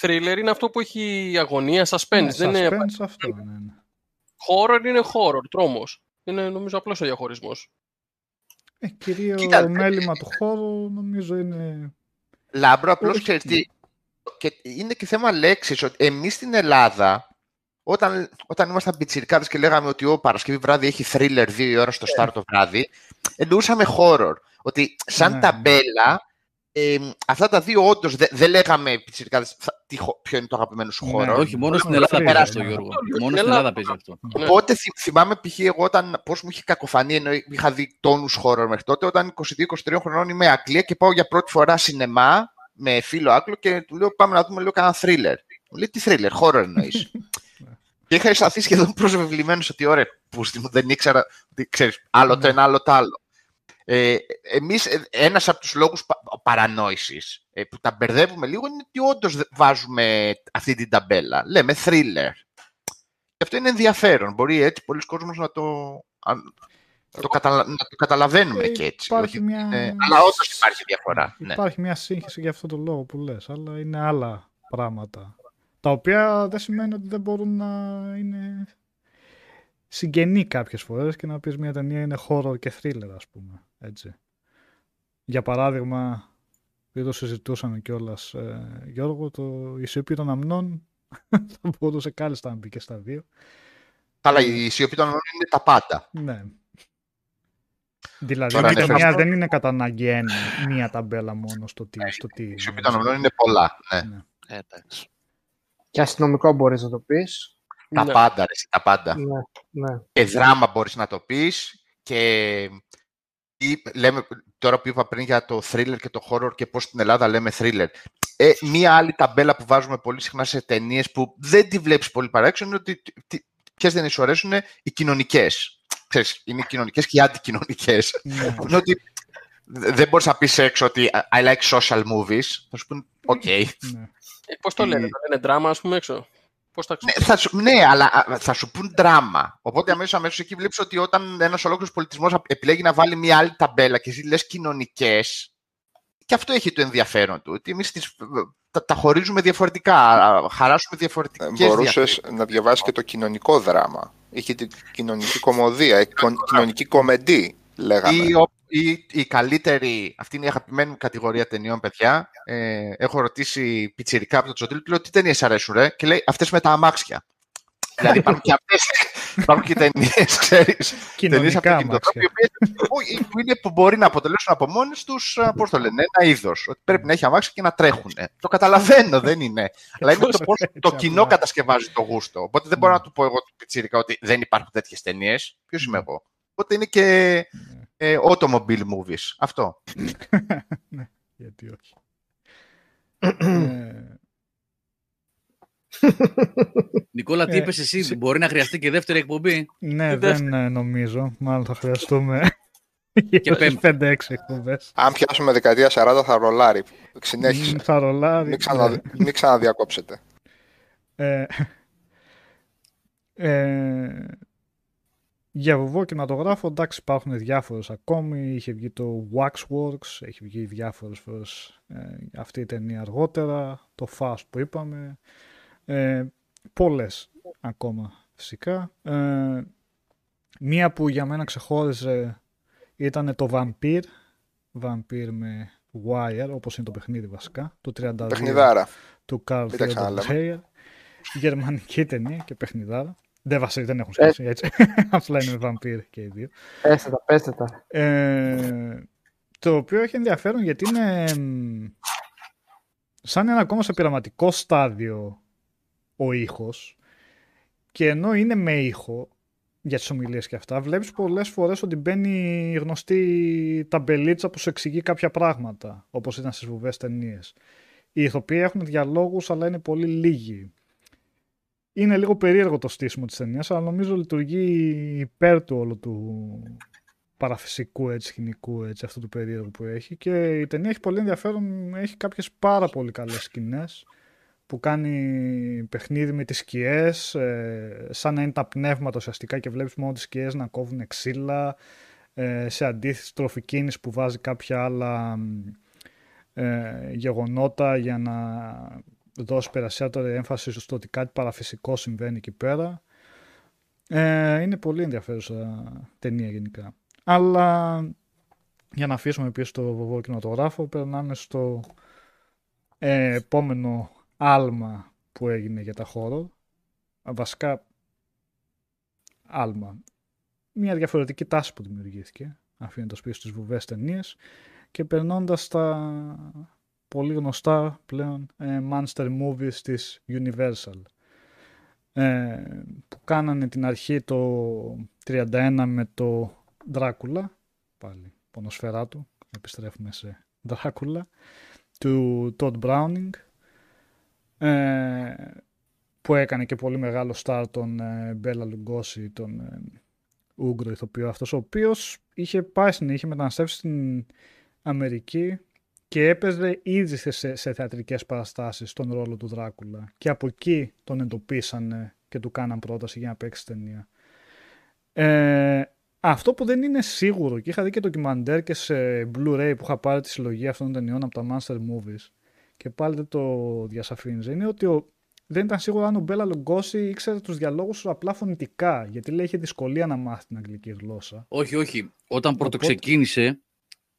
Thriller είναι αυτό που έχει αγωνία, suspense. Ναι, δεν είναι... suspense αυτό, ναι, ναι. Horror είναι horror, τρόμος. Είναι νομίζω απλώς ο διαχωρισμός. Ε, κυρίως Κοίτα, μέλημα του χώρου νομίζω είναι... Λάμπρο, απλώς Όχι. ξέρεις τι, και είναι και θέμα λέξης, ότι εμείς στην Ελλάδα, όταν, όταν ήμασταν πιτσιρικάδες και λέγαμε ότι ο Παρασκευή βράδυ έχει thriller δύο η ώρα στο Star το βράδυ, εννοούσαμε horror. Ότι σαν Ναι. ταμπέλα, ε, αυτά τα δύο όντως δεν λέγαμε πιτσιρικάδες θα- τι, χο- ποιο είναι το αγαπημένο σου Ναι, horror. Όχι, μόνο στην Thriller, Ελλάδα παίζει αυτό, ναι. Γιώργο. Στην Μόνο στην Ελλάδα. Ελλάδα παίζει αυτό. Ναι. Οπότε θυ- θυμάμαι π.χ. εγώ όταν πώς μου είχε κακοφανεί, ενώ είχα δει τόνους horror μέχρι τότε, όταν 22-23 χρονών είμαι Αγγλία και πάω για πρώτη φορά σινεμά με φίλο Άγγλο και του λέω πάμε να δούμε λίγο κανένα thriller. Μου λέει τι thriller, horror εννοείς. *laughs* και είχα αισθανθεί σχεδόν προσβεβλημένος ότι ωραία, πούστη μου, δεν ήξερα ότι ξέρεις, άλλο το Ναι. ένα, άλλο το άλλο. Ε, εμείς, ε, ένας από τους λόγους πα, παρανόησης ε, που τα μπερδεύουμε λίγο είναι ότι όντως βάζουμε αυτή την ταμπέλα. Λέμε thriller. Και αυτό είναι ενδιαφέρον. Μπορεί έτσι πολλοί κόσμος να το, αν- να το, καταλα- να το καταλαβαίνουμε Ε, και έτσι. υπάρχει ότι μια- είναι- αλλά όντως υπάρχει διαφορά. Ναι. Υπάρχει μια σύγχυση για αυτό το λόγο που λες, αλλά είναι άλλα πράγματα. Τα οποία δεν σημαίνει ότι δεν μπορούν να είναι συγγενή κάποιες φορές και να πεις μια ταινία είναι horror και thriller ας πούμε. Έτσι. Για παράδειγμα, δεν το συζητούσαμε κιόλας ε, Γιώργο, το η σιωπή των αμνών *laughs* θα μπορούσε κάλλιστα να μπει και στα δύο. Αλλά η σιωπή των ονών είναι τα πάντα. Ναι. Δηλαδή Τώρα, η ναι, ταινία αυτό- δεν είναι κατά ανάγκη ένα, μία ταμπέλα μόνο στο τι. Στο τι Η σιωπή των ονών είναι πολλά. Ναι. Ναι. Ε, εντάξει. Και αστυνομικό μπορείς να το πεις. Τα Ναι. πάντα, ρε, εσύ, τα πάντα. Ναι, ναι. Και δράμα μπορείς να το πεις και ή, λέμε, τώρα που είπα πριν για το thriller και το horror και πώς στην Ελλάδα λέμε thriller. Ε, μία άλλη ταμπέλα που βάζουμε πολύ συχνά σε ταινίες που δεν τη βλέπεις πολύ παράξενο είναι ότι ποιες δεν σου αρέσουν οι κοινωνικές. Ξέρεις, είναι οι κοινωνικές και οι αντικοινωνικές. Ναι. είναι ότι δεν μπορείς να πεις έξω ότι I like social movies. Θα σου πούν, οκ. ναι. Ε, Πώς το λένε, Η- θα λένε δράμα, ας πούμε έξω. Πώς τα Ναι, θα σου, ναι, αλλά α, θα σου πούν δράμα. Οπότε αμέσως αμέσως εκεί βλέπεις ότι όταν ένας ολόκληρος πολιτισμός επιλέγει να βάλει μια άλλη ταμπέλα και εσύ λες κοινωνικές, και αυτό έχει το ενδιαφέρον του. Ότι εμείς τα, τα χωρίζουμε διαφορετικά, α, χαράσουμε διαφορετικές Μπορούσες να διαβάσεις και το κοινωνικό δράμα. Είχε την κοινωνική κωμωδία, η κο- κοινωνική κομεντί, λέγαμε. Ή, ο- ή η καλύτερη, αυτή είναι η αγαπημένη μου κατηγορία ταινιών, παιδιά. Ε, έχω ρωτήσει πιτσιρικά από το Τσοτήλ, του λέω τι ταινίες αρέσουν, ρε, και λέει αυτές με τα αμάξια. δηλαδή υπάρχουν και αυτές. υπάρχουν και ταινίες, ξέρεις. Κοινωνικά αμάξια. που, είναι, που μπορεί να αποτελέσουν από μόνες τους, πώς το λένε, ένα είδος. Ότι πρέπει να έχει αμάξια και να τρέχουν. Το καταλαβαίνω, δεν είναι. Αλλά είναι το πώς Έτσι το κοινό απλά. κατασκευάζει το γούστο. Οπότε δεν μπορώ να του πω εγώ του πιτσίρικα ότι δεν υπάρχουν τέτοιες ταινίες. Ποιος είμαι εγώ; Οπότε είναι και ε, automobile movies. Αυτό. *laughs* Γιατί όχι. Ε, Νικόλα, τι Ε, είπες εσύ, μπορεί να χρειαστεί και δεύτερη εκπομπή; ναι, δεύτερη. δεν ε, νομίζω. Μάλλον θα χρειαστούμε γύρω στις πέμπτη. 5-6 εκπομπές. Αν πιάσουμε δεκαετία 40 θα ρολάρει. Συνέχισε. Μ, Θα ρολάρει. Μην, ξανα, ναι. μην ξαναδιακόψετε. Ε, ε, για βουβό κινηματογράφο, εντάξει, υπάρχουν διάφορες ακόμη. Είχε βγει το Waxworks, έχει βγει διάφορες φορές ε, αυτή η ταινία αργότερα, το Fast που είπαμε. Ε, πολλές ακόμα φυσικά. Ε, μία που για μένα ξεχώριζε ήταν το Vampire. Vampire με Wire, όπως είναι το παιχνίδι βασικά, το 32 Παιχνιδάρα. του Carl Μην τα Theodor ξαναλέμε. Dreyer. Γερμανική ταινία και παιχνιδάρα. Δεν, βασί, δεν έχουν σχέση έτσι. *laughs* Απλά είναι βαμπύρ και οι δύο. Πέστε τα, πέστε τα. Ε, το οποίο έχει ενδιαφέρον γιατί είναι μ, σαν ένα ακόμα σε πειραματικό στάδιο ο ήχος και ενώ είναι με ήχο για τις ομιλίες και αυτά βλέπεις πολλές φορές ότι μπαίνει η γνωστή ταμπελίτσα που σου εξηγεί κάποια πράγματα όπως ήταν στις βουβές ταινίες. Οι ηθοποιοί έχουν διαλόγους αλλά είναι πολύ λίγοι. Είναι λίγο περίεργο το στήσιμο της ταινίας αλλά νομίζω λειτουργεί υπέρ του όλου του παραφυσικού έτσι, σκηνικού έτσι, αυτού του περίεργου που έχει. Και η ταινία έχει πολύ ενδιαφέρον, έχει κάποιες πάρα πολύ καλές σκηνές που κάνει παιχνίδι με τις σκιές ε, σαν να είναι τα πνεύματα ουσιαστικά και βλέπεις μόνο τις σκιές να κόβουν ξύλα ε, σε αντίθεση τροφικίνης που βάζει κάποια άλλα ε, γεγονότα για να δώσει περισσότερη έμφαση στο ότι κάτι παραφυσικό συμβαίνει εκεί πέρα. Ε, είναι πολύ ενδιαφέρουσα ταινία γενικά. Αλλά για να αφήσουμε πίσω το βοβό κινηματογράφο, περνάμε στο ε, επόμενο άλμα που έγινε για τα χώρο. Βασικά, άλμα. Μια διαφορετική τάση που δημιουργήθηκε, αφήνοντας πίσω τις βουβές ταινίες και περνώντας τα πολύ γνωστά πλέον ε, monster movies της Universal. Ε, που κάνανε την αρχή το 31 με το Dracula πάλι πονοσφαιρά του επιστρέφουμε σε Dracula του Todd Browning ε, που έκανε και πολύ μεγάλο στάρ τον ε, Μπέλα Λουγκώση τον ε, Ούγκρο ηθοποιό αυτός ο οποίος είχε πάει στην είχε μεταναστεύσει στην Αμερική και έπαιζε ήδη σε, σε θεατρικές παραστάσεις τον ρόλο του Δράκουλα και από εκεί τον εντοπίσανε και του κάναν πρόταση για να παίξει ταινία. Ε, αυτό που δεν είναι σίγουρο και είχα δει και ντοκιμαντέρ και σε Blu-ray που είχα πάρει τη συλλογή αυτών των ταινιών από τα Monster Movies και πάλι δεν το διασαφήνιζε είναι ότι ο, δεν ήταν σίγουρο αν ο Μπέλα Λογκώση ήξερε τους διαλόγους απλά φωνητικά γιατί λέει είχε δυσκολία να μάθει την αγγλική γλώσσα. Όχι, όχι. Όταν πρώτο Οπότε- ξεκίνησε,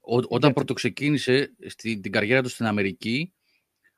ό, όταν Γιατί; πρώτο ξεκίνησε στην την καριέρα του στην Αμερική,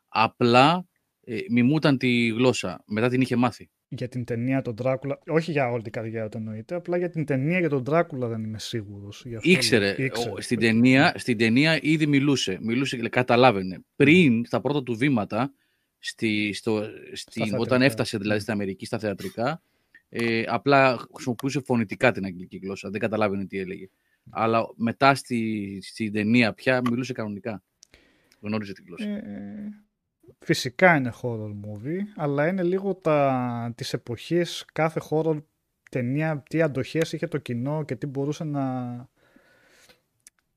απλά ε, μιμούταν τη γλώσσα. Μετά την είχε μάθει. για την ταινία τον Δράκουλα, όχι για όλη την καριέρα του εννοείται, απλά για την ταινία για τον Δράκουλα δεν είμαι σίγουρος. Γι' αυτό Ήξερε, λέω. ο- στην, ταινία, στην ταινία ήδη μιλούσε, μιλούσε, καταλάβαινε. Πριν, στα πρώτα του βήματα, στη, στο, στην, θεατρικά. όταν έφτασε δηλαδή στην Αμερική στα θεατρικά, ε, απλά χρησιμοποιούσε φωνητικά την αγγλική γλώσσα. Δεν καταλάβαινε τι έλεγε. Αλλά μετά στη, στην ταινία πια μιλούσε κανονικά. Γνώριζε την γλώσσα. Ε, φυσικά είναι horror movie, αλλά είναι λίγο τα, της εποχής κάθε horror ταινία, τι αντοχές είχε το κοινό και τι μπορούσε να...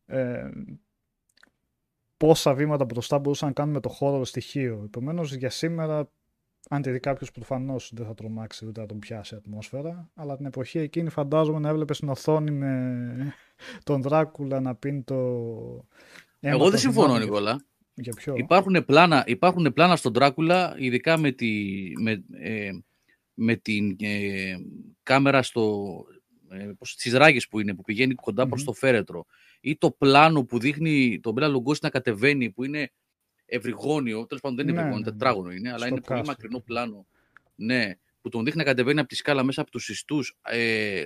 Ε, πόσα βήματα μπροστά μπορούσε να κάνουμε το horror στοιχείο. Επομένως, για σήμερα, αν τη δει κάποιος προφανώς δεν θα τρομάξει ούτε να τον πιάσει η ατμόσφαιρα, αλλά την εποχή εκείνη φαντάζομαι να έβλεπε στην οθόνη με *laughs* τον Δράκουλα να πίνει το. αίμα Εγώ των δεν συμφωνώ, θυμάτων. Νικόλα. Για ποιο; Υπάρχουν πλάνα, υπάρχουν πλάνα στον Τράκουλα, ειδικά με, τη, με, ε, με την ε, κάμερα στο, ε, πώς- στις ράγες που είναι, που πηγαίνει κοντά προς Μμμ. το φέρετρο. Ή το πλάνο που δείχνει τον Μπέλα Λουγκώση να κατεβαίνει, που είναι ευρυγόνιο, τέλος πάντων δεν είναι Ναι, ευρυγόνιο, ναι, ναι. τετράγωνο είναι, αλλά Στο είναι πολύ κάστρο. μακρινό πλάνο. Ναι, που τον δείχνει να κατεβαίνει από τη σκάλα μέσα από τους ιστούς. Ε,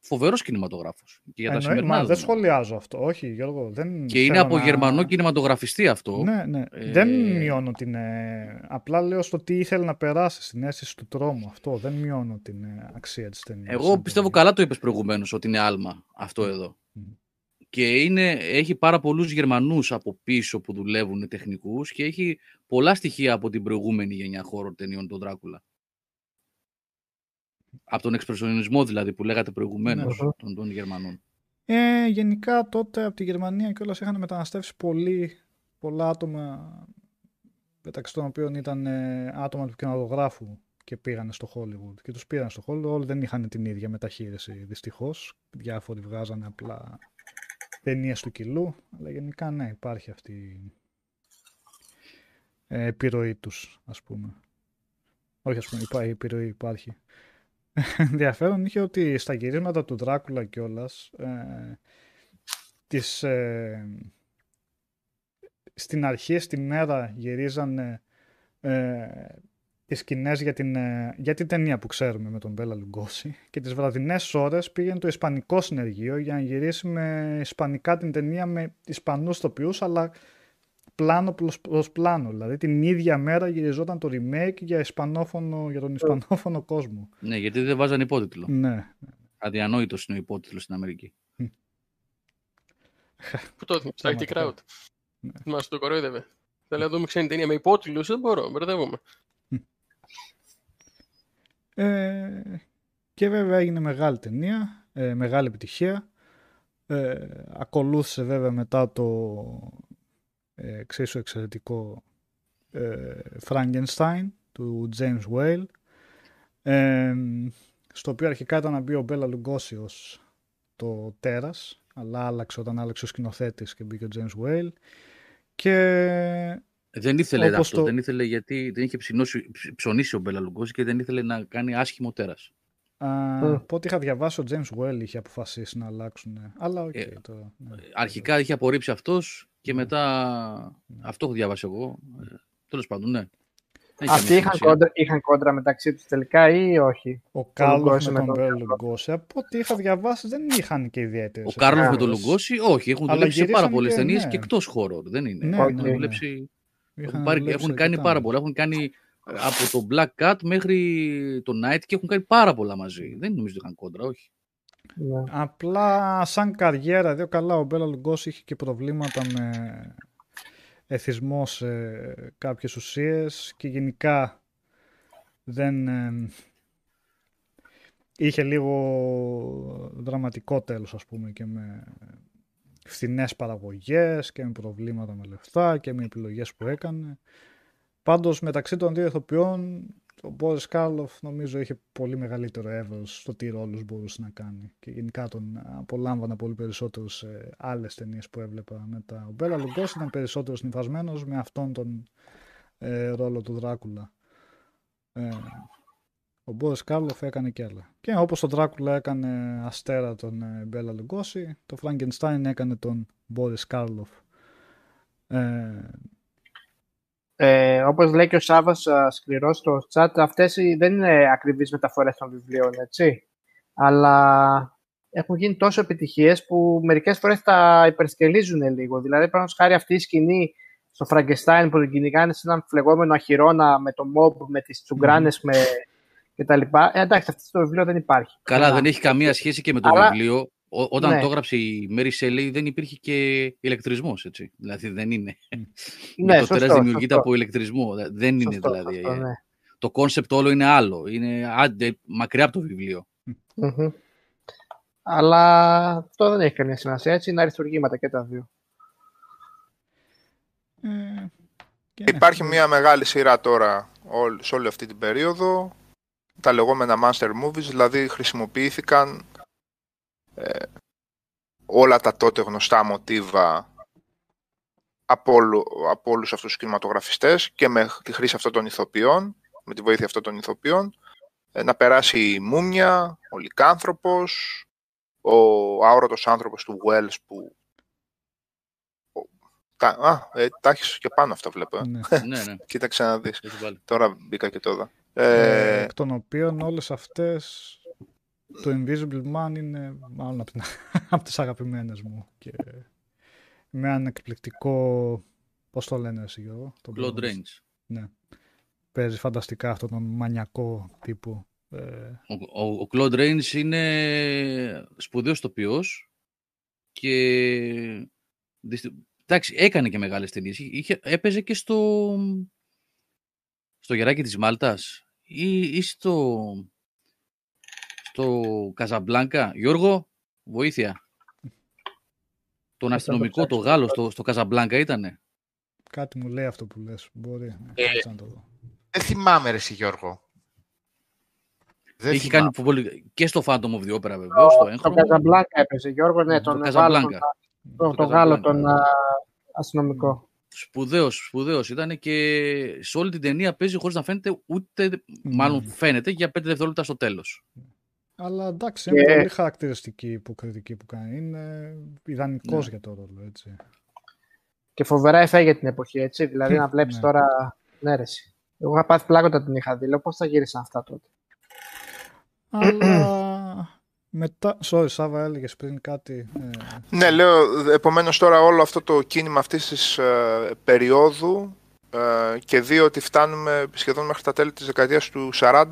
φοβερός κινηματογράφος. Και για τα Εννοεί- σημερινά μα δεν δεδομένα. σχολιάζω αυτό. Όχι, Γιώργο. Δεν Και είναι θέλω από να- γερμανό κινηματογραφιστή αυτό. Ναι, ναι. Ε, Δεν μειώνω την. ε, απλά λέω στο τι ήθελε να περάσει στην αίσθηση του τρόμου. Αυτό δεν μειώνω την ε, αξία της ταινίας. Εγώ πιστεύω καλά το είπες προηγουμένως ότι είναι άλμα αυτό εδώ. Μμ. Και είναι, έχει πάρα πολλούς Γερμανούς από πίσω που δουλεύουν τεχνικούς και έχει πολλά στοιχεία από την προηγούμενη γενιά χώρο ταινιών τον Δράκουλα. Από τον εξπρεσιονισμό δηλαδή που λέγατε προηγουμένως Ναι. των, των Γερμανών. Ε, γενικά τότε από τη Γερμανία και όλα είχαν μεταναστεύσει πολύ, πολλά άτομα μεταξύ των οποίων ήταν ε, άτομα του κινηματογράφου και πήγανε στο Hollywood και τους πήραν στο Hollywood όλοι δεν είχαν την ίδια μεταχείριση δυστυχώς διάφοροι βγάζανε απλά ταινίες του κιλού αλλά γενικά ναι υπάρχει αυτή η ε, επιρροή τους ας πούμε όχι ας πούμε υπάρχει επιρροή υπάρχει *laughs* ενδιαφέρον είχε ότι στα γυρίσματα του Δράκουλα κιόλας. Ε, τις, ε, στην αρχή, στη μέρα γυρίζανε ε, τις σκηνές για την, ε, για την ταινία που ξέρουμε με τον Μπέλα Λουγκόση και τις βραδινές ώρες πήγαινε το Ισπανικό συνεργείο για να γυρίσει με Ισπανικά την ταινία με Ισπανούς τοπιούς αλλά πλάνο προς, προς πλάνο. Δηλαδή την ίδια μέρα γυριζόταν το remake για, ισπανόφωνο, για τον Ισπανόφωνο κόσμο. Ναι, γιατί δεν βάζανε υπότιτλο. Ναι. Αδιανόητος είναι ο υπότιτλος στην Αμερική. Πού το έδινε, στα IT Πραγματικά. Crowd. Μας το κοροϊδεύε. Θέλω να δούμε ξένη ταινία με υπότιτλους, δεν μπορώ, μπερδεύομαι. Ε, και βέβαια έγινε μεγάλη ταινία, ε, μεγάλη επιτυχία. Ε, ακολούθησε βέβαια μετά το ε, εξίσου εξαιρετικό ε, Frankenstein του James Whale ε, στο οποίο αρχικά ήταν να μπει ο Μπέλα Λουγκόση ως το τέρας αλλά άλλαξε όταν άλλαξε ο σκηνοθέτης και μπήκε ο James Whale και Δεν ήθελε Όπως αυτό, το- δεν ήθελε γιατί δεν είχε ψινώσει, ψ- ψωνίσει ο Μπέλα Λουγκώση και δεν ήθελε να κάνει άσχημο τέρας. α, Mm. από ό,τι είχα διαβάσει ο James Whale είχε αποφασίσει να αλλάξουν αλλά οκ Ε, τώρα, ναι. Αρχικά είχε απορρίψει αυτός και Ναι. μετά Ναι. αυτό έχω διαβάσει εγώ. Ε, Τέλος πάντων, ναι. Δεν έχει Αυτοί καμία είχαν σημασία. κόντρα, είχαν κόντρα μεταξύ τους τελικά ή όχι; Ο Κάρλος Λουγκόση με με τον τον Μπέλ Λουγκόση. Από ό,τι είχα διαβάσει δεν είχαν και ιδιαίτερες. Ο Κάρλος με τον Λουγκώση, όχι, έχουν Αλλά δουλέψει σε πάρα γυρίσανε πολλές και, ταινίες ναι. και εκτός horror, δεν είναι. Ναι, έχουν, ναι, ναι. δουλέψει, έχουν, πάρει- έχουν κάνει πάρα πολλά. Έχουν κάνει ε, από το Black Cat μέχρι το Night και έχουν κάνει πάρα πολλά μαζί. Δεν νομίζω ότι είχαν κόντρα, όχι. Ναι. Απλά σαν καριέρα, δύο καλά, ο Μπέλα Λουγκόση είχε και προβλήματα με εθισμός σε κάποιες ουσίες και γενικά δεν ε, είχε λίγο δραματικό τέλος ας πούμε και με φθηνές παραγωγές και με προβλήματα με λεφτά και με επιλογές που έκανε. Πάντως μεταξύ των δύο ηθοποιών ο Μπόρις Κάρλοφ νομίζω είχε πολύ μεγαλύτερο εύρος στο τι ρόλους μπορούσε να κάνει και γενικά τον απολάμβανα πολύ περισσότερο σε άλλες ταινίες που έβλεπα μετά. Ο Μπέλα Λουγκόζι ήταν περισσότερο συνυφασμένος με αυτόν τον ε, ρόλο του Δράκουλα. Ε, ο Μπόρις Κάρλοφ έκανε και άλλα. Και όπως τον Δράκουλα έκανε αστέρα τον ε, Μπέλα Λουγκόζι, το Φρανκενστάιν έκανε τον Μπόρις Κάρλοφ. Ε, Ε, όπως λέει και ο Σάββας α, σκληρός στο chat, αυτές οι- δεν είναι ακριβείς μεταφορές των βιβλίων, έτσι. Αλλά έχουν γίνει τόσο επιτυχίες που μερικές φορές τα υπερσκελίζουν λίγο. Δηλαδή, πάνω χάρη αυτή η σκηνή στο Φραγκεστάιν που τον κυνηγάνε σε έναν φλεγόμενο αχυρώνα με το mob, με τις τσουγκράνες με... και τα λοιπά. Ε, εντάξει, αυτό στο βιβλίο δεν υπάρχει. Καλά, Αλλά- δεν έχει καμία σχέση και με το Αλλά- βιβλίο. Ό, όταν Ναι. το έγραψε η Μέρι Σέλεϊ δεν υπήρχε και ηλεκτρισμός, έτσι. Δηλαδή δεν είναι. Ναι, το τεράστιο σωστό, δημιουργείται σωστό. από ηλεκτρισμό. Δε- Δεν είναι Σωστό, δηλαδή. σωστό, ε, ναι. Το concept όλο είναι άλλο. Είναι άντε, μακριά από το βιβλίο. Μμμ. Αλλά αυτό δεν έχει καμία σημασία. Έτσι είναι αριστουργήματα και τα δύο. Ε, και ναι, Υπάρχει ε, μια μεγάλη σειρά τώρα όλη- σε όλη αυτή την περίοδο, τα λεγόμενα monster movies, δηλαδή χρησιμοποιήθηκαν ε, όλα τα τότε γνωστά μοτίβα από, όλου, από όλους αυτούς τους κινηματογραφιστές και με τη χρήση αυτών των ηθοποιών, με τη βοήθεια αυτών των ηθοποιών, ε, να περάσει η Μούμια, ο Λυκάνθρωπος, ο άορατος άνθρωπος του Wells που... ο- Τα, α, ε, τα έχεις και πάνω αυτά βλέπω. ε. ναι. ναι, *laughs* ναι. Κοίταξε να δεις. Έχει βάλει. Τώρα μπήκα και τώρα. Ε, Ε, εκ των οποίων όλες αυτές το Invisible Man είναι μάλλον από, την, *laughs* από τις αγαπημένες μου και με έναν εκπληκτικό πώς το λένε εσύ Γιώργο τον Claude πρώτο. Rains. ναι. παίζει φανταστικά αυτόν τον μανιακό τύπο ε, Ο, ο, ο Claude Rains είναι σπουδαίος τοπιός και δυστη- εντάξει, έκανε και μεγάλες ταινίες. Είχε, έπαιζε και στο, στο Γεράκι της Μάλτας ή, ή στο, στο Καζαμπλάνκα. Γιώργο, βοήθεια. Τον αστυνομικό, το Γάλλο, στο, στο Καζαμπλάνκα ήτανε. κάτι μου λέει αυτό που λες μπορεί ναι, Ε, κάτσε να το δω. Δεν θυμάμαι, ρε, εσύ, Γιώργο. Δεν Έχει θυμάμαι. κάνει πολύ... και στο Phantom of the Opera βεβαίως, στο Τον έγχρωμο. Καζαμπλάνκα έπαιζε, Γιώργο, ναι, Το τον Καζαμπλάνκα. Γάλλο, τον, τον, Το τον Γάλλο, Καζαμπλάνκα. τον α, αστυνομικό. Σπουδαίος, σπουδαίος ήταν και σε όλη την ταινία παίζει χωρίς να φαίνεται ούτε, μάλλον φαίνεται για 5 δευτερόλεπτα στο τέλος. αλλά εντάξει Και- είναι πολύ χαρακτηριστική η υποκριτική που κάνει είναι ιδανικός Ναι. για το ρόλο έτσι Και φοβερά εφέ για την εποχή, έτσι. Δηλαδή να βλέπεις Ναι. τώρα. Ναι, ρε, εσύ. Εγώ είχα πάθει πλάκο όταν την είχα δει. Λέω πώς θα γύρισαν αυτά τότε. αλλά *clears throat* μετά sorry Σάβα έλεγες πριν κάτι ε, ναι, λέω, επομένως τώρα όλο αυτό το κίνημα αυτής της ε, περίοδου ε, και δει ότι φτάνουμε σχεδόν μέχρι τα τέλη της δεκαετίας του 40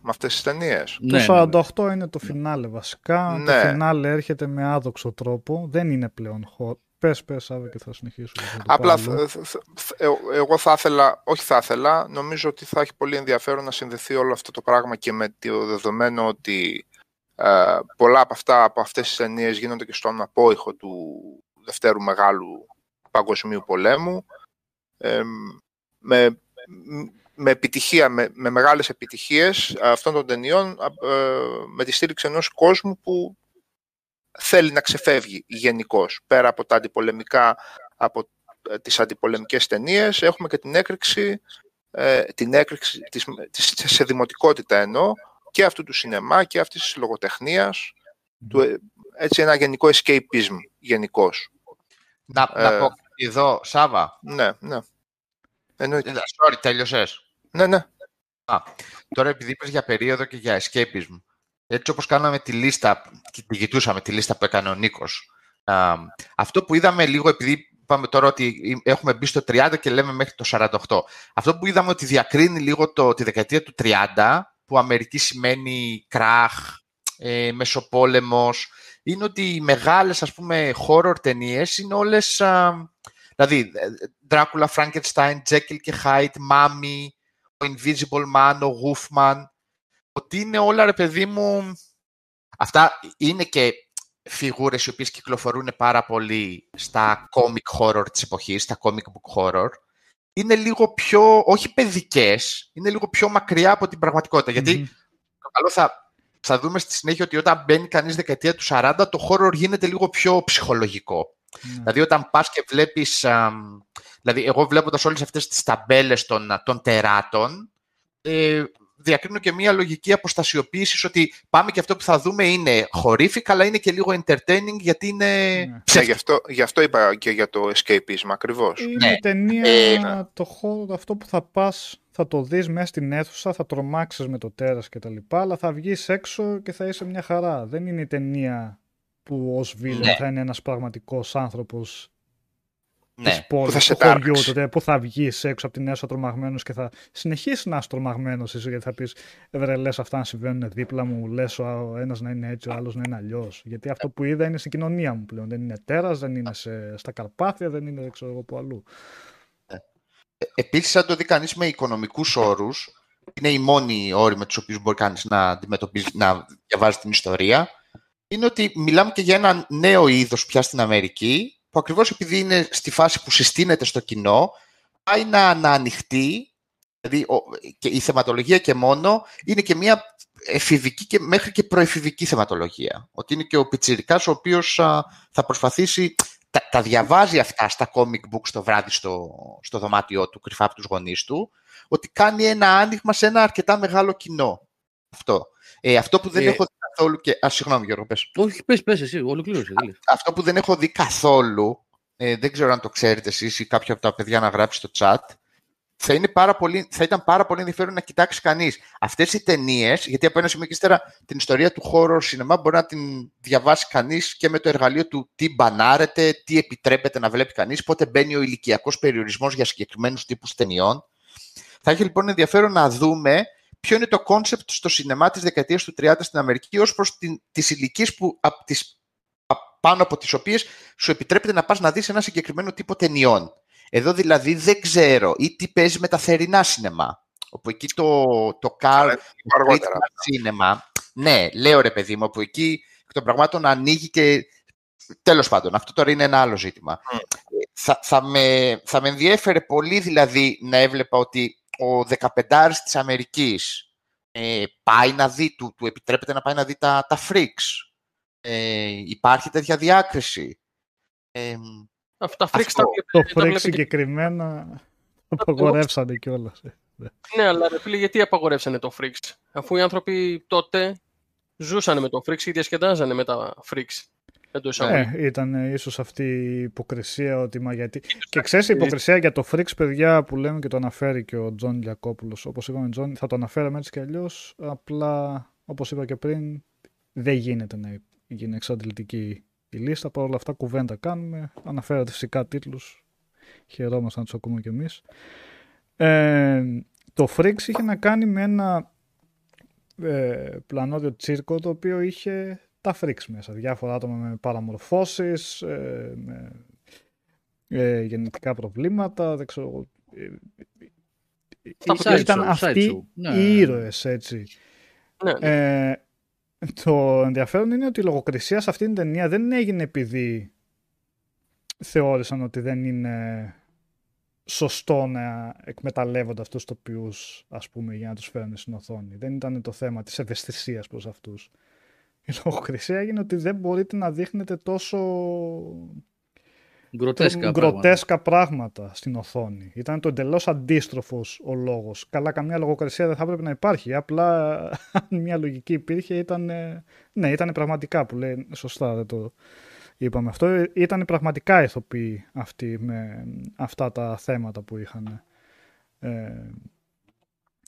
με αυτές τις ταινίες. Ναι, Το ναι, 48 είναι το φινάλε βασικά. Ναι. Το φινάλε έρχεται με άδοξο τρόπο. Δεν είναι πλέον χώρο. Πες, πες, Σάβα, και θα συνεχίσω. για το Απλά παράλληλο. θ- θ- θ- ε- εγώ θα ήθελα, όχι θα ήθελα, νομίζω ότι θα έχει πολύ ενδιαφέρον να συνδεθεί όλο αυτό το πράγμα και με το δεδομένο ότι ε, πολλά από αυτά, από αυτές τις ταινίες γίνονται και στον απόϊχο του Δευτέρου Μεγάλου Παγκοσμίου Πολέμου ε, με, με επιτυχία, με, με μεγάλες επιτυχίες αυτών των ταινιών ε, με τη στήριξη ενός κόσμου που θέλει να ξεφεύγει γενικώς. Πέρα από τα αντιπολεμικά, από ε, τις αντιπολεμικές ταινίες, έχουμε και την έκρηξη, ε, την έκρηξη της, της, σε δημοτικότητα εννοώ, και αυτού του σινεμά και αυτής της λογοτεχνίας, του, ε, έτσι ένα γενικό escapism γενικώς. Να, Ε. να πω κάτι εδώ, Σάβα. Ναι, ναι. Εννοείται. Ε, Sorry, τέλειωσες. Ναι, ναι. Τώρα επειδή είπες για περίοδο και για escapism, έτσι όπως κάναμε τη λίστα, και τη γητούσαμε τη λίστα που έκανε ο Νίκος, α, αυτό που είδαμε λίγο, επειδή είπαμε τώρα ότι έχουμε μπει στο 30 και λέμε μέχρι το 48, αυτό που είδαμε ότι διακρίνει λίγο το, τη δεκαετία του 30, που Αμερική σημαίνει κράχ, ε, μεσοπόλεμος, είναι ότι οι μεγάλες, ας πούμε, horror ταινίες είναι όλες, α, δηλαδή, Dracula, Frankenstein, Jekyll και Hyde, Mummy, ο Invisible Man, ο Wolfman, ότι είναι όλα, ρε παιδί μου, αυτά είναι και φιγούρες οι οποίες κυκλοφορούν πάρα πολύ στα comic horror της εποχής, στα comic book horror, είναι λίγο πιο, όχι παιδικές, είναι λίγο πιο μακριά από την πραγματικότητα. Γιατί Μμμ. το καλό θα, θα δούμε στη συνέχεια ότι όταν μπαίνει κανείς δεκαετία του 40, το horror γίνεται λίγο πιο ψυχολογικό. Ναι. Δηλαδή, όταν πας και βλέπεις... α, δηλαδή, εγώ βλέποντας όλες αυτές τις ταμπέλες των, των τεράτων, ε, διακρίνω και μία λογική αποστασιοποίησης ότι πάμε και αυτό που θα δούμε είναι χορήφικα, αλλά είναι και λίγο entertaining, γιατί είναι Ναι. ναι ψεύτικο. γι, αυτό, γι' αυτό είπα και για το escapism ακριβώς. Είναι Ναι. ταινία, Ε, το χώρο, αυτό που θα πας, θα το δεις μέσα στην αίθουσα, θα τρομάξεις με το τέρας και τα λοιπά, αλλά θα βγεις έξω και θα είσαι μια χαρά. Δεν είναι η ταινία που ως βίλεν Ναι. θα είναι ένας πραγματικός άνθρωπος Ναι. της πόλης, που θα σε του χωριού τάρξει. του, που θα βγεις έξω από την έσω τρομαγμένος και θα συνεχίσεις να είσαι τρομαγμένος εσύ, γιατί θα πεις «Ε, βρε λες αυτά να συμβαίνουν δίπλα μου, λες ο ένας να είναι έτσι, ο άλλος να είναι αλλιώς. Γιατί αυτό που είδα είναι στην κοινωνία μου πλέον. Δεν είναι τέρας, δεν είναι σε, στα Καρπάθια, δεν είναι δεν ξέρω εγώ που αλλού. Επίσης, αν το δει κανείς με οικονομικούς όρους, είναι οι μόνοι όροι με τους οποίους μπορεί κανείς να αντιμετωπίζει, να διαβάζει την ιστορία, είναι ότι μιλάμε και για ένα νέο είδος πια στην Αμερική, που ακριβώς επειδή είναι στη φάση που συστήνεται στο κοινό, πάει να, να ανοιχτεί, δηλαδή ο- και η θεματολογία και μόνο είναι και μια εφηβική και μέχρι και προεφηβική θεματολογία. Ότι είναι και ο πιτσιρικάς ο οποίος α, θα προσπαθήσει, τα, τα διαβάζει αυτά στα comic books το βράδυ στο, στο δωμάτιό του, κρυφά από τους γονείς του, ότι κάνει ένα άνοιγμα σε ένα αρκετά μεγάλο κοινό. Αυτό. Ε, αυτό που δεν Ε, έχω δει καθόλου και... Α, συγγνώμη Γιώργο, πες. Όχι, πες, πες εσύ, ολοκλήρωσε. τι λες. Αυτό που δεν έχω δει καθόλου, ε, δεν ξέρω αν το ξέρετε εσείς ή κάποιο από τα παιδιά να γράψει στο chat, θα, είναι πάρα πολύ, θα ήταν πάρα πολύ ενδιαφέρον να κοιτάξει κανείς αυτές οι ταινίες, γιατί από ένα σημείο και ύστερα την ιστορία του horror cinema μπορεί να την διαβάσει κανείς και με το εργαλείο του τι μπανάρεται, τι επιτρέπεται να βλέπει κανείς, πότε μπαίνει ο ηλικιακός περιορισμός για συγκεκριμένους τύπους ταινιών. Θα έχει λοιπόν ενδιαφέρον να δούμε ποιο είναι το concept στο σινεμά της δεκαετίας του 30 στην Αμερική ως προς την, τις ηλικίες που, απ' τις, απ' πάνω από τις οποίες σου επιτρέπεται να πας να δεις ένα συγκεκριμένο τύπο ταινιών. Εδώ δηλαδή δεν ξέρω ή τι παίζει με τα θερινά σινεμά. Όπου εκεί το, το car, το αργότερα. street cinema, ναι, λέω ρε παιδί μου, όπου εκεί εκ των πραγμάτων ανοίγει και τέλος πάντων, αυτό τώρα είναι ένα άλλο ζήτημα. Ε, Θα, θα, με, θα με ενδιέφερε πολύ δηλαδή να έβλεπα ότι ο 15 της Αμερικής ε, πάει να δει, του, του επιτρέπεται να πάει να δει τα, τα freaks. Ε, υπάρχει τέτοια διάκριση. Ε, Αυτά freaks Αυτό, τα Το βλέπετε- τα Freak βλέπετε και- συγκεκριμένα το απαγορεύσανε κιόλας. Ναι, αλλά ρε φίλε, γιατί απαγορεύσανε το freaks. Αφού οι άνθρωποι τότε ζούσαν με το freaks ή διασκεδάζανε με τα freaks. Εντός εισαγωγικών. Ε, ήταν ίσως αυτή η υποκρισία ότι μα γιατί. Και ξέρεις η υποκρισία για το Freaks, παιδιά, που λέμε και το αναφέρει και ο Τζον Λιακόπουλος. Όπως είπαμε, Τζον, θα το αναφέραμε έτσι κι αλλιώς. Απλά, όπως είπα και πριν, δεν γίνεται να γίνει εξαντλητική η λίστα. Παρ' όλα αυτά, κουβέντα κάνουμε. Αναφέρατε φυσικά τίτλους. Χαιρόμαστε να τους ακούμε κι εμείς. Ε, το Freaks είχε να κάνει με ένα ε, πλανόδιο τσίρκο το οποίο είχε τα freaks μέσα. Διάφορα άτομα με παραμορφώσεις, ε, με ε, γενετικά προβλήματα, δεν ξέρω. εγώ, ε, Αυτά ε, που ήταν sideshow, αυτοί sideshow. Ναι. οι ήρωες, έτσι. Ναι, ναι. Ε, το ενδιαφέρον είναι ότι η λογοκρισία σε αυτήν την ταινία δεν έγινε επειδή θεώρησαν ότι δεν είναι σωστό να εκμεταλλεύονται αυτούς τους τοπιούς, ας πούμε, για να τους φέρουν στην οθόνη. Δεν ήταν το θέμα της ευαισθησίας προς αυτούς. Η λογοκρισία έγινε ότι δεν μπορείτε να δείχνετε τόσο Γκροτέσκα. πράγματα. γκροτέσκα πράγματα στην οθόνη. Ήταν το εντελώς αντίστροφος ο λόγος. Καλά, καμία λογοκρισία δεν θα έπρεπε να υπάρχει. Απλά, *laughs* αν μια λογική υπήρχε, ήταν. ε, Ναι, ήταν πραγματικά που λέει. Σωστά, δεν το είπαμε αυτό. Ήταν πραγματικά ηθοποιοί αυτοί με αυτά τα θέματα που είχαν. Ε,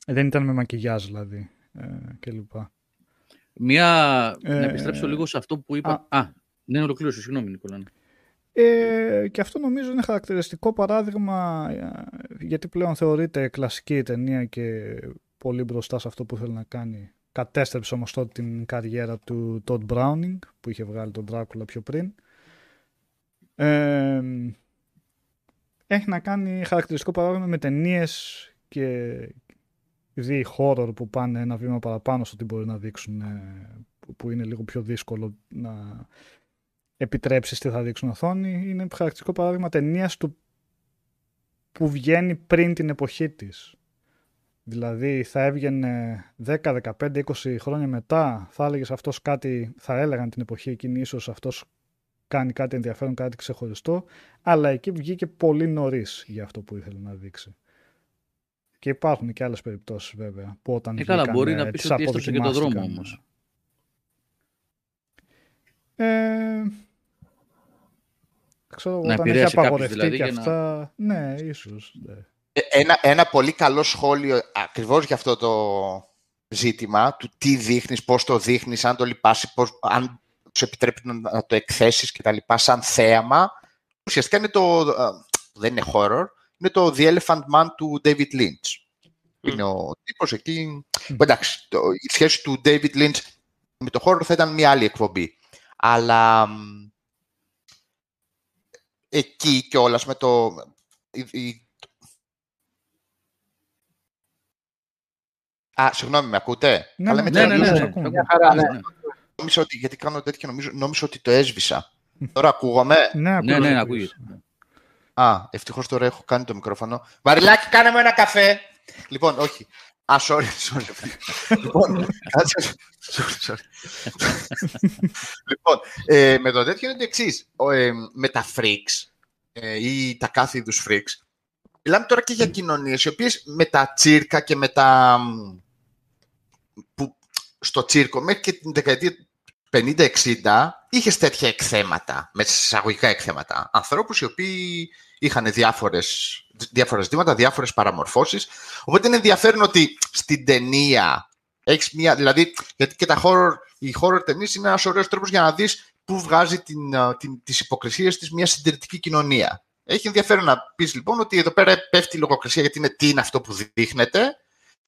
δεν ήταν με μακιγιάζ δηλαδή ε, κλπ. Μια... Ε, Να επιστρέψω λίγο σε αυτό που είπα. Α, ναι, ολοκλήρωσε. Συγγνώμη, Νικόλα. Ε, και αυτό νομίζω είναι χαρακτηριστικό παράδειγμα ε, γιατί πλέον θεωρείται κλασική ταινία και πολύ μπροστά σε αυτό που θέλει να κάνει. Κατέστρεψε όμως τότε την καριέρα του Todd Browning που είχε βγάλει τον Dracula πιο πριν. Ε, έχει να κάνει χαρακτηριστικό παράδειγμα με ταινίες και δι horror που πάνε ένα βήμα παραπάνω στο τι μπορεί να δείξουν ε, που- που είναι λίγο πιο δύσκολο να επιτρέψεις τι θα δείξουν οθόνη είναι χαρακτηριστικό παράδειγμα ταινίας του που βγαίνει πριν την εποχή της. Δηλαδή θα έβγαινε 10, 15, 20 χρόνια μετά θα έλεγες αυτός κάτι, θα έλεγαν την εποχή εκείνη ίσως αυτός κάνει κάτι ενδιαφέρον, κάτι ξεχωριστό αλλά εκεί βγήκε πολύ νωρίς για αυτό που ήθελε να δείξει. Και υπάρχουν και άλλες περιπτώσεις βέβαια που όταν Ε, καλά, βγήκαν, μπορεί ε, να πεις τις ότι έστρεψε και το δρόμο αποδοκιμάστηκαν. όμως. Ε, ξέρω, εγώ, Να όταν έχει επηρέασε κάποιους απαγορευτεί δηλαδή και για να- αυτά. Ναι, ίσως. Ναι. Ε, Ένα, ένα πολύ καλό σχόλιο ακριβώς για αυτό το ζήτημα του τι δείχνεις, πώς το δείχνεις, αν το λυπάσαι, πώς, αν σου επιτρέπει να, να το εκθέσεις και τα λοιπά σαν θέαμα. Ουσιαστικά είναι το, που δεν είναι horror, είναι το The Elephant Man του David Lynch. Είναι ο τύπος εκεί... Εντάξει, το, η σχέση του David Lynch με το horror θα ήταν μια άλλη εκπομπή. Αλλά μ, εκεί κιόλας με το... η- η- Α, συγγνώμη, με ακούτε; Ναι, Καλά, ναι, με Ναι, ναι, ναι. Ακούμε, ναι. ακούμε. Ακούμε. χαρά, ναι. Ναι, Νόμιζα ότι, γιατί κάνω τέτοιο, νομίζω, νόμιζα ότι το έσβησα. Τώρα ακούγομαι. Ναι, Ναι, ακούγεται. ναι, ακούγεται. Α, ευτυχώς τώρα έχω κάνει το μικρόφωνο. Βαριλάκι, κάνε μου ένα καφέ. Λοιπόν, όχι. Α, sorry, sorry. λοιπόν, κάτσε. Sorry, sorry. λοιπόν, ε, με το τέτοιο είναι το εξής. με τα freaks ε, ή τα κάθε είδους freaks, μιλάμε τώρα και για κοινωνίες οι οποίες με τα τσίρκα και με τα. μ, που στο τσίρκο μέχρι και την δεκαετία του 50-60 είχες τέτοια εκθέματα, με εισαγωγικά εκθέματα. Ανθρώπους οι οποίοι είχαν διάφορες, διάφορα ζητήματα, διάφορες παραμορφώσεις. Οπότε είναι ενδιαφέρον ότι στην ταινία έχεις μία, δηλαδή, γιατί και τα horror, οι horror ταινίες είναι ένας ωραίος τρόπος για να δεις πού βγάζει την, α, την, τις υποκρισίες της μια συντηρητική κοινωνία. Έχει ενδιαφέρον να πεις λοιπόν ότι εδώ πέρα πέφτει η λογοκρισία γιατί είναι τι είναι αυτό που δείχνεται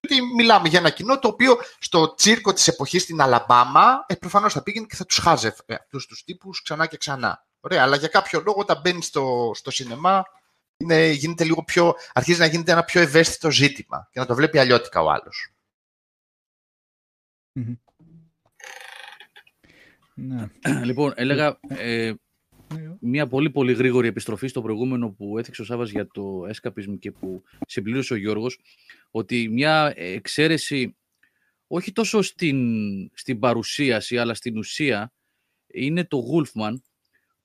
ότι μιλάμε για ένα κοινό το οποίο στο τσίρκο της εποχής στην Αλαμπάμα ε, προφανώς θα πήγαινε και θα τους χάζευε αυτούς τους τύπους ξανά και ξανά. Ωραία, αλλά για κάποιο λόγο όταν μπαίνεις στο, στο σινεμά είναι, γίνεται λίγο πιο, αρχίζει να γίνεται ένα πιο ευαίσθητο ζήτημα και να το βλέπει αλλιώτικα ο άλλος. Μμμ. Ναι. *clears throat* Λοιπόν, έλεγα ε, Ναι, μια πολύ πολύ γρήγορη επιστροφή στο προηγούμενο που έθιξε ο Σάβας για το escapism και που συμπλήρωσε ο Γιώργος, ότι μια εξαίρεση όχι τόσο στην, στην παρουσίαση αλλά στην ουσία είναι το Wolfman,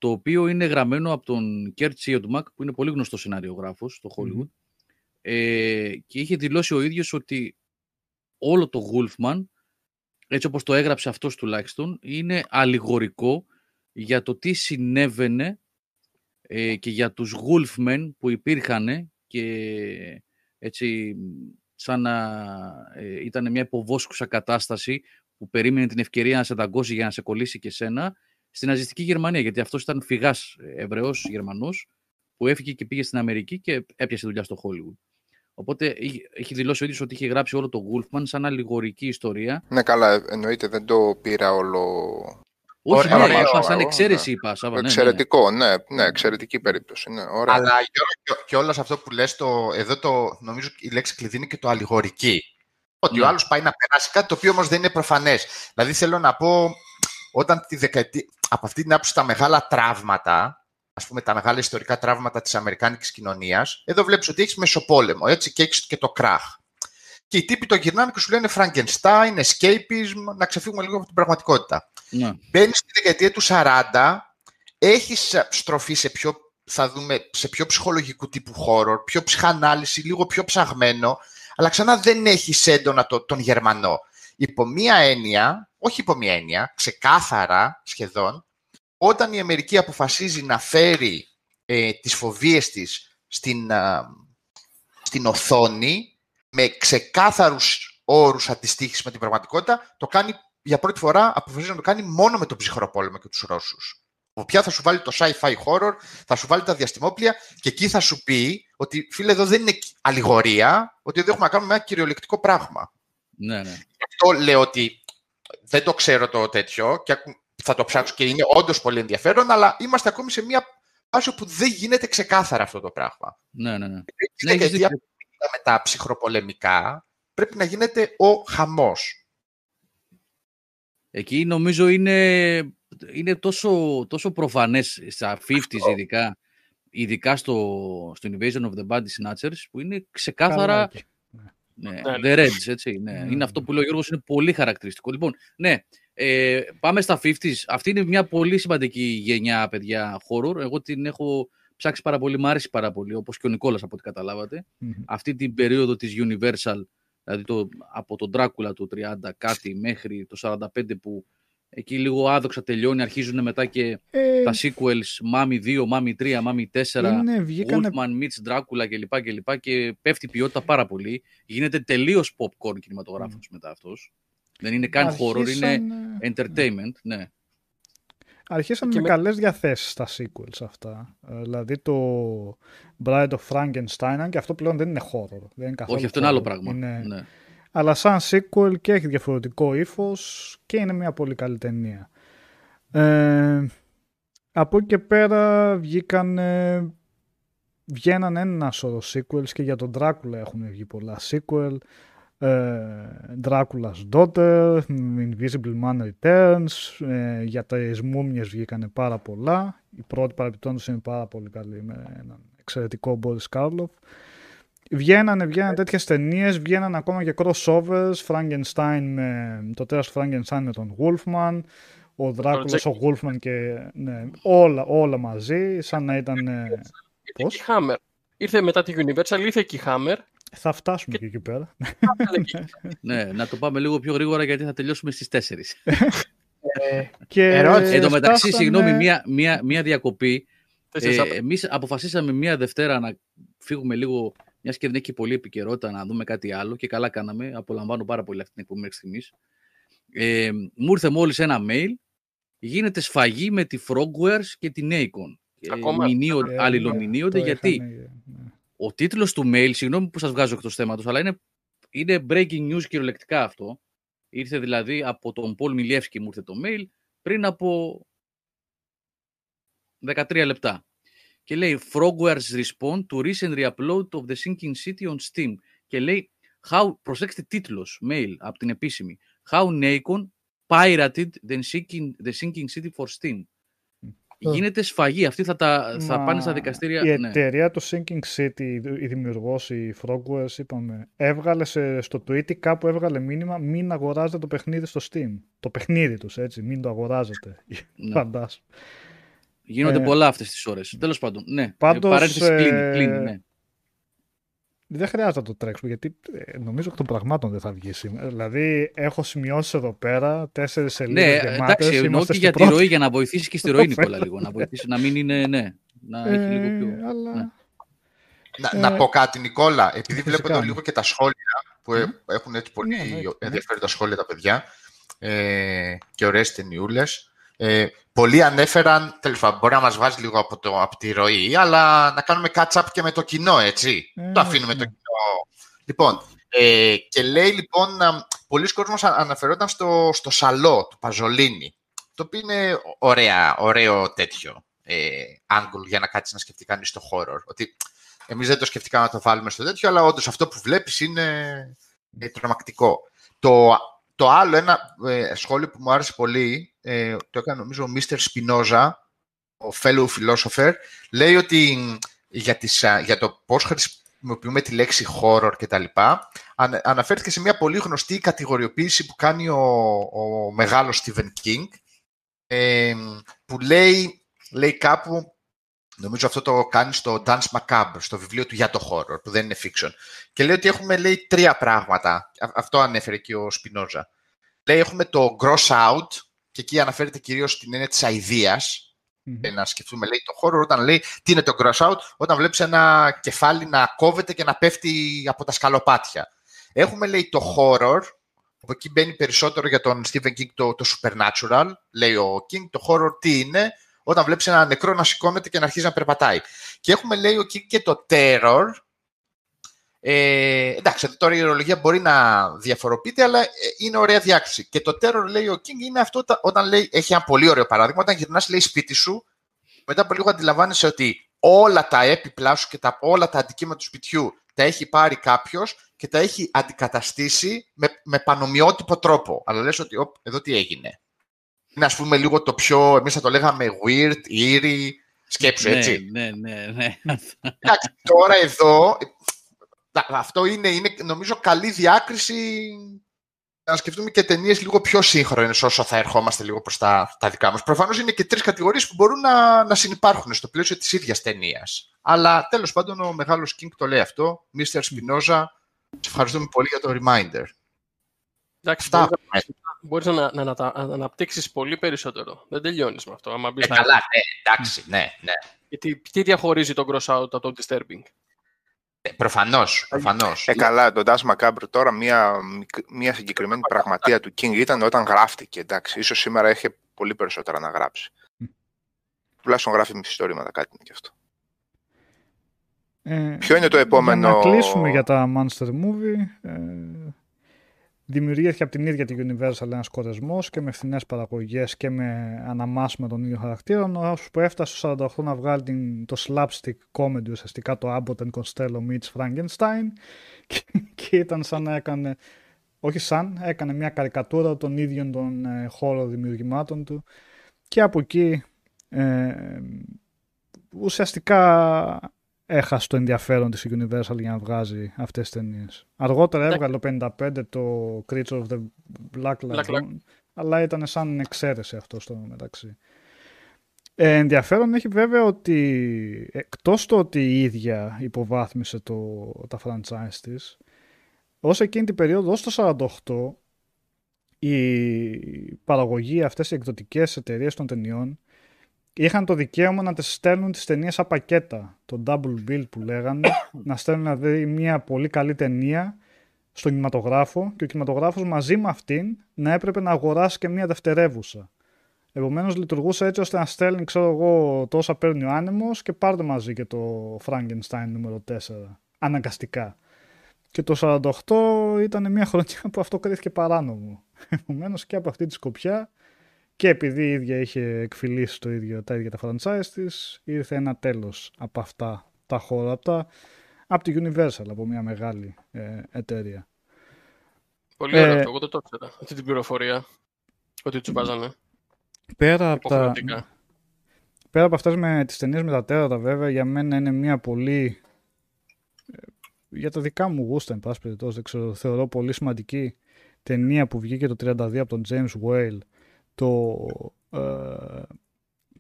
το οποίο είναι γραμμένο από τον Κερτ Σιόντμακ, που είναι πολύ γνωστός σεναριογράφος στο Hollywood, ε, και είχε δηλώσει ο ίδιος ότι όλο το Wolfman, έτσι όπως το έγραψε αυτός τουλάχιστον, είναι αλληγορικό για το τι συνέβαινε ε, και για τους Wolfmen που υπήρχαν και έτσι σαν να ε, ήταν μια υποβόσκουσα κατάσταση που περίμενε την ευκαιρία να σε δαγκώσει για να σε κολλήσει και σένα στην ναζιστική Γερμανία, γιατί αυτός ήταν φυγάς Εβραίος Γερμανός που έφυγε και πήγε στην Αμερική και έπιασε δουλειά στο Hollywood. Οπότε έχει- έχει δηλώσει ο ίδιος ότι είχε γράψει όλο το Wolfman σαν αλληγορική ιστορία. Ναι, καλά, εννοείται, δεν το πήρα όλο. Όχι, Ωραία, ναι, ωραίο, είπα, σαν ωραίο, εξαίρεση ναι. είπα. Σάβα, ναι, ναι, ναι. Εξαιρετικό, ναι, ναι, εξαιρετική περίπτωση. Ναι, ωραία. Αλλά Γιώργο, και όλος αυτό που λες, το, εδώ το, νομίζω η λέξη κλειδί είναι και το αλληγορική. Ότι ο Ναι. άλλος πάει να περάσει κάτι το οποίο όμως δεν είναι προφανές. Δηλαδή θέλω να πω, όταν τη δεκαετία, από αυτή την άποψη τα μεγάλα τραύματα, ας πούμε τα μεγάλα ιστορικά τραύματα της Αμερικάνικης κοινωνίας, εδώ βλέπεις ότι έχεις μεσοπόλεμο, έτσι, και έχεις και το κράχ. Και οι τύποι το γυρνάνε και σου λένε Frankenstein, escapism, να ξεφύγουμε λίγο από την πραγματικότητα. Ναι. Μπαίνεις στη δεκαετία του 40, έχεις ε, στροφή σε πιο, θα δούμε, σε πιο ψυχολογικού τύπου horror, πιο ψυχανάλυση, λίγο πιο ψαγμένο, αλλά ξανά δεν έχεις έντονα το, τον Γερμανό. Υπό μία έννοια, όχι υπό μία έννοια, ξεκάθαρα σχεδόν, όταν η Αμερική αποφασίζει να φέρει ε, τις φοβίες της στην, α, στην οθόνη, με ξεκάθαρους όρους αντιστοίχησης με την πραγματικότητα, το κάνει για πρώτη φορά αποφασίζει να το κάνει μόνο με τον ψυχρό πόλεμο και τους Ρώσους. Από πια θα σου βάλει το sci-fi horror, θα σου βάλει τα διαστημόπλια και εκεί θα σου πει ότι φίλε εδώ δεν είναι αλληγορία, ότι εδώ έχουμε να κάνουμε ένα κυριολεκτικό πράγμα. Ναι, ναι. Γι' αυτό λέω ότι δεν το ξέρω το τέτοιο και θα το ψάξω και είναι όντως πολύ ενδιαφέρον, αλλά είμαστε ακόμη σε μια φάση όπου δεν γίνεται ξεκάθαρα αυτό το πράγμα. ναι, ναι, ναι. Στη Ναι, έχεις δεκαετία δίκιο. που με τα ψυχροπολεμικά πρέπει να γίνεται ο χαμός. Εκεί νομίζω είναι, είναι τόσο, τόσο προφανές στα 50s ειδικά, ειδικά στο, στο Invasion of the Body Snatchers, που είναι ξεκάθαρα Καλά εκεί. Ναι, Ναι, The Reds, έτσι. Ναι. Ναι. Είναι αυτό που λέει ο Γιώργος, είναι πολύ χαρακτηριστικό. Λοιπόν, ναι, ε, πάμε στα 50s. Αυτή είναι μια πολύ σημαντική γενιά, παιδιά, horror. Εγώ την έχω ψάξει πάρα πολύ, μου άρεσε πάρα πολύ, όπως και ο Νικόλας από ό,τι καταλάβατε. Μμμ. Αυτή την περίοδο της Universal, δηλαδή το, από τον Dracula του 30 κάτι μέχρι το 45 που εκεί λίγο άδοξα τελειώνει, αρχίζουν μετά και Ε, τα sequels Mami 2, Mami 3, Mami 4, είναι, βγήκανε Wolfman meets Dracula κλπ. Και, λοιπά και πέφτει η ποιότητα πάρα πολύ. Γίνεται τελείως popcorn κινηματογράφος μετά αυτός. Δεν είναι καν horror, είναι αρχίσαν, ε, entertainment. Ναι. αρχίσαν Και με με- καλές διαθέσεις στα sequels αυτά. Ε, δηλαδή το Bride of Frankenstein, αν και αυτό πλέον δεν είναι horror. Δεν είναι καθόλου Όχι, αυτό είναι άλλο horror. πράγμα. Είναι- Ναι. Αλλά σαν sequel και έχει διαφορετικό ύφος και είναι μια πολύ καλή ταινία. Ε, από εκεί και πέρα βγήκαν, ε, βγαίναν ένα σωρό sequels και για τον Dracula έχουν βγει πολλά sequel. Ε, Dracula's Daughter, Invisible Man Returns, ε, για τις μούμιες βγήκανε πάρα πολλά. Η πρώτη παρεπιπτόντως είναι πάρα πολύ καλή με έναν εξαιρετικό Boris Karloff. Βγαίνανε, βγαίνανε τέτοιες ταινίες, βγαίνανε ακόμα και crossovers, Frankenstein με, το τέρας του Frankenstein με τον Wolfman, ο Δράκουλας, ο Wolfman και ναι, όλα, όλα μαζί, σαν να ήταν... ε, Ήρθε Πώς; και η Hammer. Ήρθε μετά τη Universal, ήρθε και η Hammer. θα φτάσουμε και εκεί πέρα. *laughs* ναι, να το πάμε λίγο πιο γρήγορα γιατί θα τελειώσουμε στις 4. Ε, Και Ερώτηση. Εν τω μεταξύ, φτάσανε- συγγνώμη, μία, μία, μία διακοπή. Τέσσερις Ε, άπλα. εμείς αποφασίσαμε μία Δευτέρα να φύγουμε λίγο, μιας και δεν έχει πολύ επικαιρότητα, να δούμε κάτι άλλο και καλά κάναμε. Απολαμβάνω πάρα πολύ αυτή την εκπομπή μέχρι στιγμής. Ε, μου ήρθε μόλις ένα mail. Γίνεται σφαγή με τη Frogwares και την Nacon. Ακόμα; Ε, μηνύω- Ε, ναι, αλληλομηνύονται το γιατί είχαν, ε, ναι. ο τίτλος του mail, συγγνώμη που σας βγάζω εκτός θέματος, αλλά είναι, είναι breaking news κυριολεκτικά αυτό. Ήρθε δηλαδή από τον Πολ Μιλιεύσκη μου ήρθε το mail πριν από 13 λεπτά. Και λέει Frogwares respond to recent re-upload of the Sinking City on Steam. Και λέει, how, προσέξτε τίτλος, mail από την επίσημη. How Nacon pirated the Sinking, the sinking City for Steam. Γίνεται σφαγή. Αυτοί θα, τα, θα Μα πάνε στα δικαστήρια. Η ναι. εταιρεία του Sinking City, η δημιουργός, η Frogwares, είπαμε, έβγαλε σε, στο tweet ή κάπου έβγαλε μήνυμα μην αγοράζετε το παιχνίδι στο Steam. Το παιχνίδι τους, έτσι, μην το αγοράζετε. Ναι. Φαντάσου. Γίνονται Ε, πολλά αυτές τις ώρες. Τέλος πάντων, ναι. πάντως, ε, παρένθεση κλείνει, ε, κλείνει, ναι. Δεν χρειάζεται να το τρέξουμε γιατί ε, νομίζω εκ των πραγμάτων δεν θα βγει σήμερα. Δηλαδή έχω σημειώσει εδώ πέρα τέσσερις σελίδες Ναι, γεμάτες. εντάξει, εννοώ είμαστε και στην για τη πρώτη. ροή, για να βοηθήσεις και στη Το ροή, φαίνεται. *laughs* Νικόλα, λίγο. Να βοηθήσεις να μην είναι, ναι, να έχει λίγο Ε, πιο... αλλά... ναι. Να, Ε, να πω κάτι, Νικόλα, επειδή φυσικά, βλέπω εδώ ναι. λίγο και τα σχόλια που ε, έχουν έτσι πολύ Ναι, ναι, ναι. ενδιαφέροντα σχόλια τα παιδιά ε, και ωραίες ταινιούλες. Ε, πολλοί ανέφεραν, τέλος πάντων, μπορεί να μας βάζει λίγο από, το, από τη ροή, αλλά να κάνουμε catch-up και με το κοινό, έτσι. Ε, το αφήνουμε ναι. το κοινό. Λοιπόν, ε, και λέει λοιπόν, α, πολλοί κόσμος α- αναφερόταν στο, στο σαλό του Παζολίνη, το οποίο είναι ωραία, ωραίο τέτοιο ε, angle για να κάτσεις να σκεφτεί κανείς το horror. Ότι εμείς δεν το σκεφτήκαμε να το βάλουμε στο τέτοιο, αλλά όντως αυτό που βλέπεις είναι ε, τρομακτικό. Το, το άλλο ένα ε, σχόλιο που μου άρεσε πολύ, ε, το έκανε νομίζω ο Mr. Spinoza, ο fellow philosopher, λέει ότι μ, για, τις, α, για το πώς χρησιμοποιούμε τη λέξη horror και τα λοιπά, αν, αναφέρθηκε σε μια πολύ γνωστή κατηγοριοποίηση που κάνει ο, ο μεγάλος Stephen King, ε, που λέει, λέει κάπου, νομίζω αυτό το κάνεις στο Dance Macabre, στο βιβλίο του για το horror, που δεν είναι fiction. Και λέει ότι έχουμε λέει, τρία πράγματα. Α- Αυτό ανέφερε και ο Σπινόζα. Λέει έχουμε το gross out, και εκεί αναφέρεται κυρίως στην έννοια της αηδίας, Μμμ. ε, να σκεφτούμε λέει το horror όταν λέει τι είναι το gross out, όταν βλέπεις ένα κεφάλι να κόβεται και να πέφτει από τα σκαλοπάτια. Έχουμε λέει το horror, από εκεί μπαίνει περισσότερο για τον Stephen King το, το supernatural, λέει ο King, το horror τι είναι, όταν βλέπεις ένα νεκρό να σηκώνεται και να αρχίζει να περπατάει. Και έχουμε λέει ο King και το terror, ε, εντάξει, εδώ τώρα η ορολογία μπορεί να διαφοροποιείται, αλλά ε, είναι ωραία διάκριση. Και το terror, λέει ο King, είναι αυτό τα- όταν λέει, έχει ένα πολύ ωραίο παράδειγμα, όταν γυρνάς, λέει, σπίτι σου, μετά από λίγο αντιλαμβάνεσαι ότι όλα τα έπιπλά σου και τα, όλα τα αντικείμενα του σπιτιού τα έχει πάρει κάποιος και τα έχει αντικαταστήσει με, με πανομοιότυπο τρόπο. Αλλά λες ότι οπ, εδώ τι έγινε. Είναι ας πούμε λίγο το πιο, εμείς θα το λέγαμε weird, eerie, σκέψου έτσι. Ναι, ναι, ναι, ναι. Εντάξει, τώρα εδώ, τα- αυτό είναι, είναι νομίζω καλή διάκριση να σκεφτούμε και ταινίες λίγο πιο σύγχρονες όσο θα ερχόμαστε λίγο προς τα, τα δικά μας. Προφανώς είναι και τρεις κατηγορίες που μπορούν να, να συνεπάρχουν στο πλαίσιο της ίδιας ταινίας. Αλλά τέλος πάντων ο μεγάλος King το λέει αυτό. Mr. Spinoza, σε ευχαριστούμε πολύ για το reminder. Εντάξει, Αυτά. μπορείς, μπορείς να, να, να, τα- να αναπτύξεις πολύ περισσότερο. Δεν τελειώνεις με αυτό. Άμα μπεις Ε, να- καλά, ναι, εντάξει, ναι, ναι. Γιατί τι διαχωρίζει τον cross out από το disturbing; Προφανώς, προφανώς. Ε, καλά, τον Dash Macabre τώρα μία, μικ- μία συγκεκριμένη πραγματεία του King ήταν όταν γράφτηκε, εντάξει. Ίσως σήμερα έχει πολύ περισσότερα να γράψει. τουλάχιστον γράφει μυθιστορήματα, κάτι είναι και αυτό. Ε, Ποιο είναι το επόμενο... Για να κλείσουμε για τα Monster Movie. Ε, δημιουργήθηκε από την ίδια τη Universal ένας κορεσμός και με φθηνές παραγωγές και με αναμάσμα των ίδιων χαρακτήρων ώσπου που έφτασε στο 48 να βγάλει την, το slapstick comedy ουσιαστικά το Abbott and Costello meets Frankenstein και, και ήταν σαν να έκανε όχι σαν, έκανε μια καρικατούρα των ίδιων των ε, χώρων δημιουργημάτων του. Και από εκεί ε, ουσιαστικά έχασε το ενδιαφέρον της Universal για να βγάζει αυτές τις ταινίες. Αργότερα έβγαλε το 55 το Creature of the Black Lagoon, αλλά ήταν σαν εξαίρεση αυτό στο μεταξύ. Ε, ενδιαφέρον έχει βέβαια ότι εκτός το ότι η ίδια υποβάθμισε το, τα franchise της, ως εκείνη την περίοδο, ως το 48, η παραγωγή αυτές οι εκδοτικές εταιρείες των ταινιών είχαν το δικαίωμα να τις στέλνουν τις ταινίες σαν πακέτα. Το double bill που λέγανε, *coughs* να στέλνουν δηλαδή μια πολύ καλή ταινία στον κινηματογράφο και ο κινηματογράφος μαζί με αυτήν να έπρεπε να αγοράσει και μια δευτερεύουσα. Επομένως, λειτουργούσε έτσι ώστε να στέλνει, ξέρω εγώ, τόσα παίρνει ο άνεμος και πάρτε μαζί και το Frankenstein νούμερο 4. Αναγκαστικά. Και το 48 ήταν μια χρονιά που αυτό κρίθηκε παράνομο. *laughs* Επομένως και από αυτή τη σκοπιά και επειδή η ίδια είχε εκφυλίσει το ίδιο, τα ίδια τα franchise της, ήρθε ένα τέλος από αυτά τα χώρα, από, τα, από τη Universal, από μια μεγάλη ε, εταιρεία. Πολύ ωραία ε, αυτό, εγώ δεν το ήξερα, αυτή την πληροφορία, ότι τους βάζανε. Πέρα από, τα, πέρα από αυτές με τις ταινίες με τα τέρατα βέβαια, για μένα είναι μια πολύ, ε, για τα δικά μου γούστα, εν πάση περιπτώσει, δεν ξέρω, θεωρώ πολύ σημαντική ταινία που βγήκε το 32 από τον James Whale, το, ε,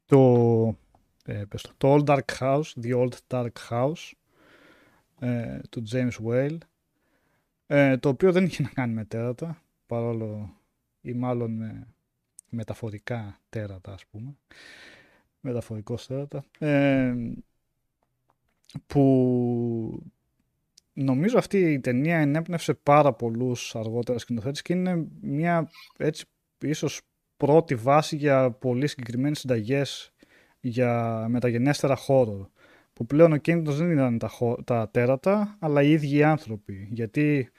το, ε, το Old Dark House, The Old Dark House ε, του James Whale ε, το οποίο δεν είχε να κάνει με τέρατα παρόλο ή μάλλον με μεταφορικά τέρατα ας πούμε μεταφορικός τέρατα ε, που νομίζω αυτή η ταινία ενέπνευσε πάρα πολλούς αργότερα σκηνοθέτες και είναι μια έτσι ίσως πρώτη βάση για πολύ συγκεκριμένες συνταγές για μεταγενέστερα χώρο. Που πλέον ο κίνητος δεν ήταν τα, τα τέρατα, αλλά οι ίδιοι οι άνθρωποι. Γιατί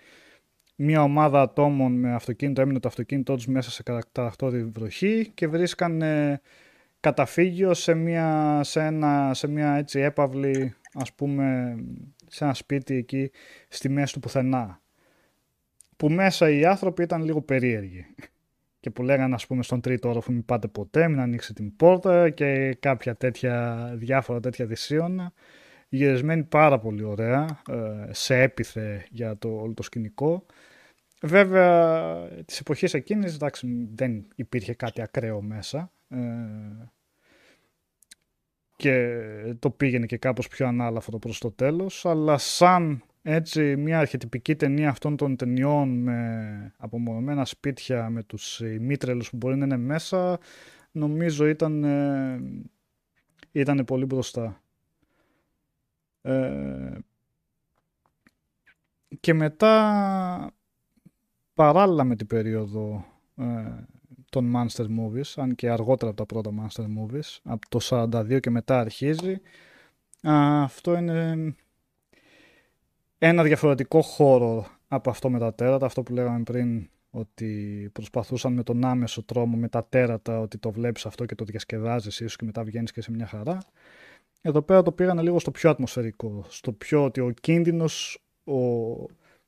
μια ομάδα ατόμων με αυτοκίνητο έμεινε το αυτοκίνητό τους μέσα σε κατακτόρη βροχή και βρίσκαν καταφύγιο σε μια, σε, ένα, σε μια έτσι έπαυλη, ας πούμε, σε ένα σπίτι εκεί στη μέση του πουθενά. Που μέσα οι άνθρωποι ήταν λίγο περίεργοι και που λέγανε ας πούμε στον τρίτο όροφο μην πάτε ποτέ, μην ανοίξετε την πόρτα και κάποια τέτοια διάφορα τέτοια δυσίωνα γυρισμένη πάρα πολύ ωραία ε, σε έπιθε για το όλο το σκηνικό. Βέβαια της εποχής εκείνης εντάξει, δεν υπήρχε κάτι ακραίο μέσα ε, και το πήγαινε και κάπως πιο ανάλαφρο προς το τέλος αλλά σαν έτσι μια αρχιτυπική ταινία αυτών των ταινιών με απομονωμένα σπίτια με τους ημίτρελους που μπορεί να είναι μέσα νομίζω ήταν, ε, ήταν πολύ μπροστά. Ε, και μετά παράλληλα με την περίοδο ε, των Monster Movies, αν και αργότερα από τα πρώτα Monster Movies, από το 42 και μετά αρχίζει, αυτό είναι ένα διαφορετικό χώρο από αυτό με τα τέρατα, αυτό που λέγαμε πριν ότι προσπαθούσαν με τον άμεσο τρόμο με τα τέρατα ότι το βλέπεις αυτό και το διασκεδάζεις ίσως και μετά βγαίνεις και σε μια χαρά. Εδώ πέρα το πήγανε λίγο στο πιο ατμοσφαιρικό, στο πιο ότι ο κίνδυνος, ο,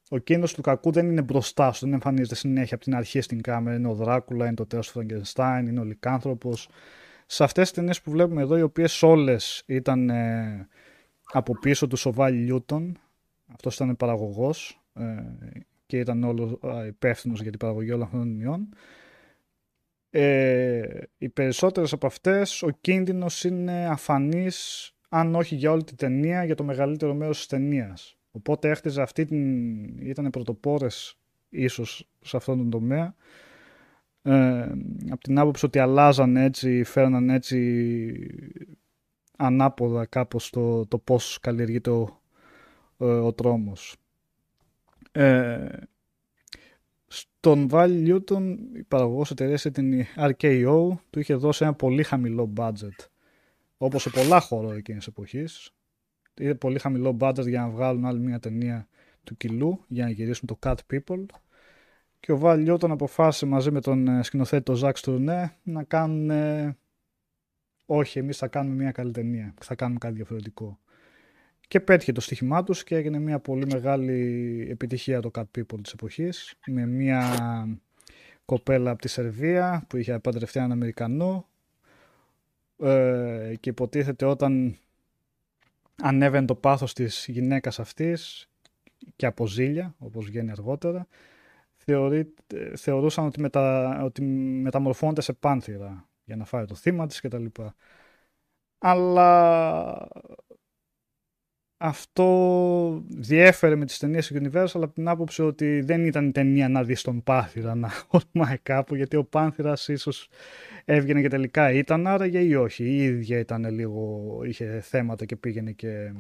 ο κίνδυνος του κακού δεν είναι μπροστά σου, δεν εμφανίζεται συνέχεια από την αρχή στην κάμερα, είναι ο Δράκουλα, είναι το τέος του Φραγκενστάιν, είναι ο Λικάνθρωπος. Σε αυτές τις ταινίες που βλέπουμε εδώ, οι οποίες όλες ήταν ε, από πίσω τους Σοβάλ Λιούτον, αυτός ήταν παραγωγός ε, και ήταν όλο υπεύθυνος για την παραγωγή όλων αυτών των ταινιών. Ε, οι περισσότερες από αυτές ο κίνδυνος είναι αφανής αν όχι για όλη την ταινία, για το μεγαλύτερο μέρος της ταινίας. Οπότε έχτιζε αυτή την... ήταν πρωτοπόρες ίσως σε αυτόν τον τομέα. Ε, από την άποψη ότι αλλάζαν έτσι, φέρναν έτσι ανάποδα κάπως το, το πώς καλλιεργείται ο, ε, ο τρόμος. Ε, στον Val Newton η παραγωγός εταιρείας ήταν η RKO του είχε δώσει ένα πολύ χαμηλό budget όπως σε πολλά χώρο εκείνης της εποχής. Είναι πολύ χαμηλό budget για να βγάλουν άλλη μια ταινία του κιλού για να γυρίσουν το Cat People. Και ο Βάλ Λιώτον αποφάσισε μαζί με τον ε, σκηνοθέτη τον Ζακ Στουρνέ να κάνουν ε, όχι εμείς θα κάνουμε μια καλή ταινία, θα κάνουμε κάτι διαφορετικό. Και πέτυχε το στοίχημά τους και έγινε μια πολύ μεγάλη επιτυχία το Cat People της εποχής με μια κοπέλα από τη Σερβία που είχε παντρευτεί έναν Αμερικανό ε, και υποτίθεται όταν ανέβαινε το πάθος της γυναίκας αυτής και από ζήλια, όπως βγαίνει αργότερα, θεωρεί, θεωρούσαν ότι, μετα, ότι μεταμορφώνεται σε πάνθυρα για να φάει το θύμα της κτλ. Αλλά αυτό διέφερε με τις ταινίες του Universal από την άποψη ότι δεν ήταν η ταινία να δεις τον Πάνθυρα να *laughs* ορμάει κάπου γιατί ο Πάνθυρας ίσως έβγαινε και τελικά ήταν άραγε ή όχι. Η ίδια ήταν λίγο, είχε θέματα και πήγαινε και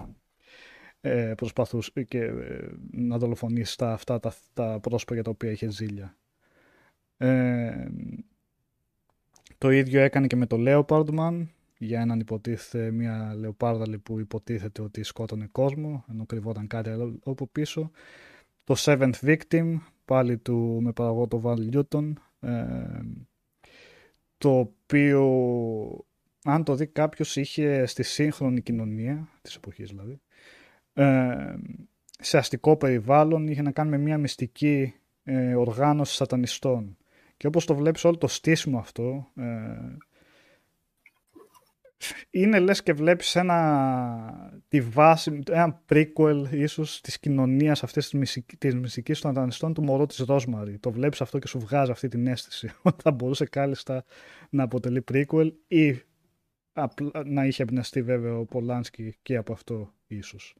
ε, προσπαθούσε και, ε, να δολοφονήσει τα, αυτά τα, τα πρόσωπα για τα οποία είχε ζήλια. Ε, το ίδιο έκανε και με το Leopardman για έναν υποτίθεται μια λεοπάρδαλη που υποτίθεται ότι σκότωνε κόσμο ενώ κρυβόταν κάτι άλλο από πίσω. Το Seventh Victim πάλι του με παραγωγό το Val Newton ε, το οποίο αν το δει κάποιος είχε στη σύγχρονη κοινωνία της εποχής δηλαδή ε, σε αστικό περιβάλλον είχε να κάνει με μια μυστική ε, οργάνωση σατανιστών και όπως το βλέπεις όλο το στήσιμο αυτό ε, είναι λες και βλέπεις ένα, τη βάση, ένα prequel ίσως της κοινωνίας αυτής της, μυστικής, της μυστικής των αντανιστών του μωρό της Ρόσμαρη. Το βλέπεις αυτό και σου βγάζει αυτή την αίσθηση *laughs* ότι θα μπορούσε κάλλιστα να αποτελεί prequel ή να είχε εμπνευστεί βέβαια ο Πολάνσκι και από αυτό ίσως.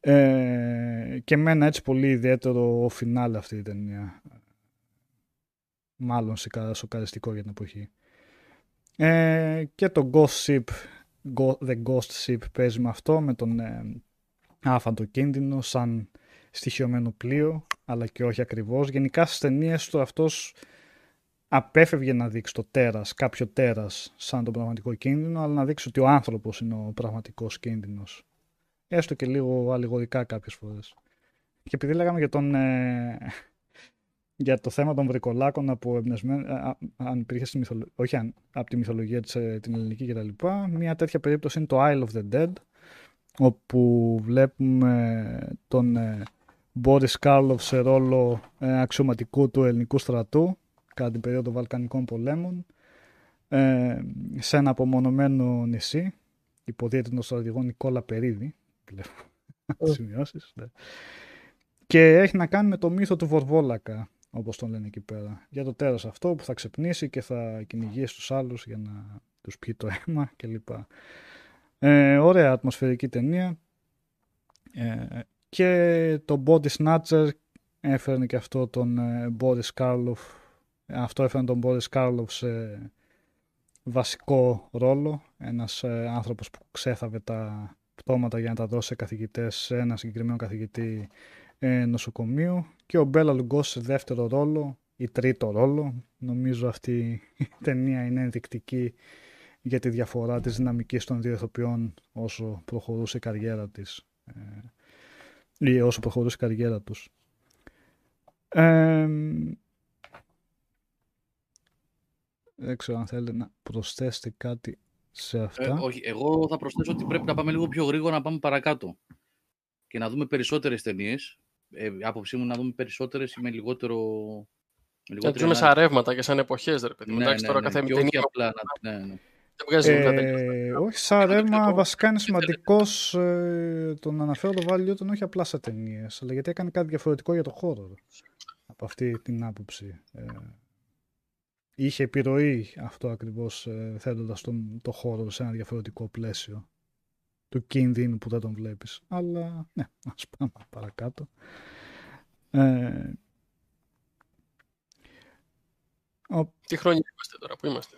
Ε, και μένα έτσι πολύ ιδιαίτερο ο φινάλ αυτή η ταινία. Μάλλον σοκαριστικό για την εποχή. Ε, και το Ghost Ship, The Ghost Ship παίζει με αυτό, με τον ε, άφαντο κίνδυνο σαν στοιχειωμένο πλοίο, αλλά και όχι ακριβώς. Γενικά στις ταινίες του αυτός απέφευγε να δείξει το τέρας, κάποιο τέρας σαν τον πραγματικό κίνδυνο, αλλά να δείξει ότι ο άνθρωπος είναι ο πραγματικός κίνδυνος. Έστω και λίγο αλληγορικά κάποιες φορές. Και επειδή λέγαμε για τον, ε, για το θέμα των βρικολάκων από εμπνευσμένο, αν υπήρχε στη μυθολογία, όχι αν, από τη μυθολογία της, ε, την ελληνική κτλ. Μια τέτοια περίπτωση είναι το Isle of the Dead, όπου βλέπουμε τον ε, Boris Karloff σε ρόλο ε, αξιωματικού του ελληνικού στρατού κατά την περίοδο των Βαλκανικών πολέμων σε ένα απομονωμένο νησί υποδίεται τον στρατηγό Νικόλα Περίδη βλέπω *laughs* σημειώσεις ναι. και έχει να κάνει με το μύθο του Βορβόλακα όπως τον λένε εκεί πέρα. Για το τέρας αυτό που θα ξεπνήσει και θα κυνηγήσει τους άλλους για να τους πιει το αίμα κλπ. Ε, ωραία ατμοσφαιρική ταινία. Ε, και το Body Snatcher έφερνε και αυτό τον ε, Boris Karloff αυτό έφερνε τον Boris Karloff σε βασικό ρόλο. Ένας ε, άνθρωπος που ξέθαβε τα πτώματα για να τα δώσει σε καθηγητές σε ένα συγκεκριμένο καθηγητή ε, νοσοκομείου και ο Μπέλα Λουγκός σε δεύτερο ρόλο ή τρίτο ρόλο. Νομίζω αυτή η ταινία είναι ενδεικτική για τη διαφορά της δυναμικής των δύο ηθοποιών όσο προχωρούσε η καριέρα της ε, ή όσο προχωρούσε η καριέρα τους. Ε, δεν ξέρω αν θέλετε να προσθέσετε κάτι σε αυτά. Ε, όχι, εγώ θα προσθέσω ότι πρέπει να πάμε λίγο πιο γρήγορα να πάμε παρακάτω και να δούμε περισσότερες ταινίες ε, άποψή μου να δούμε περισσότερες ή με λιγότερο. Με λιγότερο ζούμε σαν ρεύματα και σαν εποχές, ρε παιδί. Ναι, Εντάξει, ναι, τώρα ναι, κάθε ταινία. Απλά, ναι, ναι. Ε, όχι σαν ρεύμα, βασικά είναι σημαντικός ε, το να αναφέρω το Βάλιο όταν όχι απλά σε ταινίες, αλλά γιατί έκανε κάτι διαφορετικό για το χώρο. Από αυτή την άποψη. Ε, είχε επιρροή αυτό ακριβώς ε, θέτοντας τον, το χώρο σε ένα διαφορετικό πλαίσιο του κίνδυνου που δεν τον βλέπεις. Αλλά ναι, ας πάμε παρακάτω. Ε, Τι χρόνια είμαστε τώρα, πού είμαστε;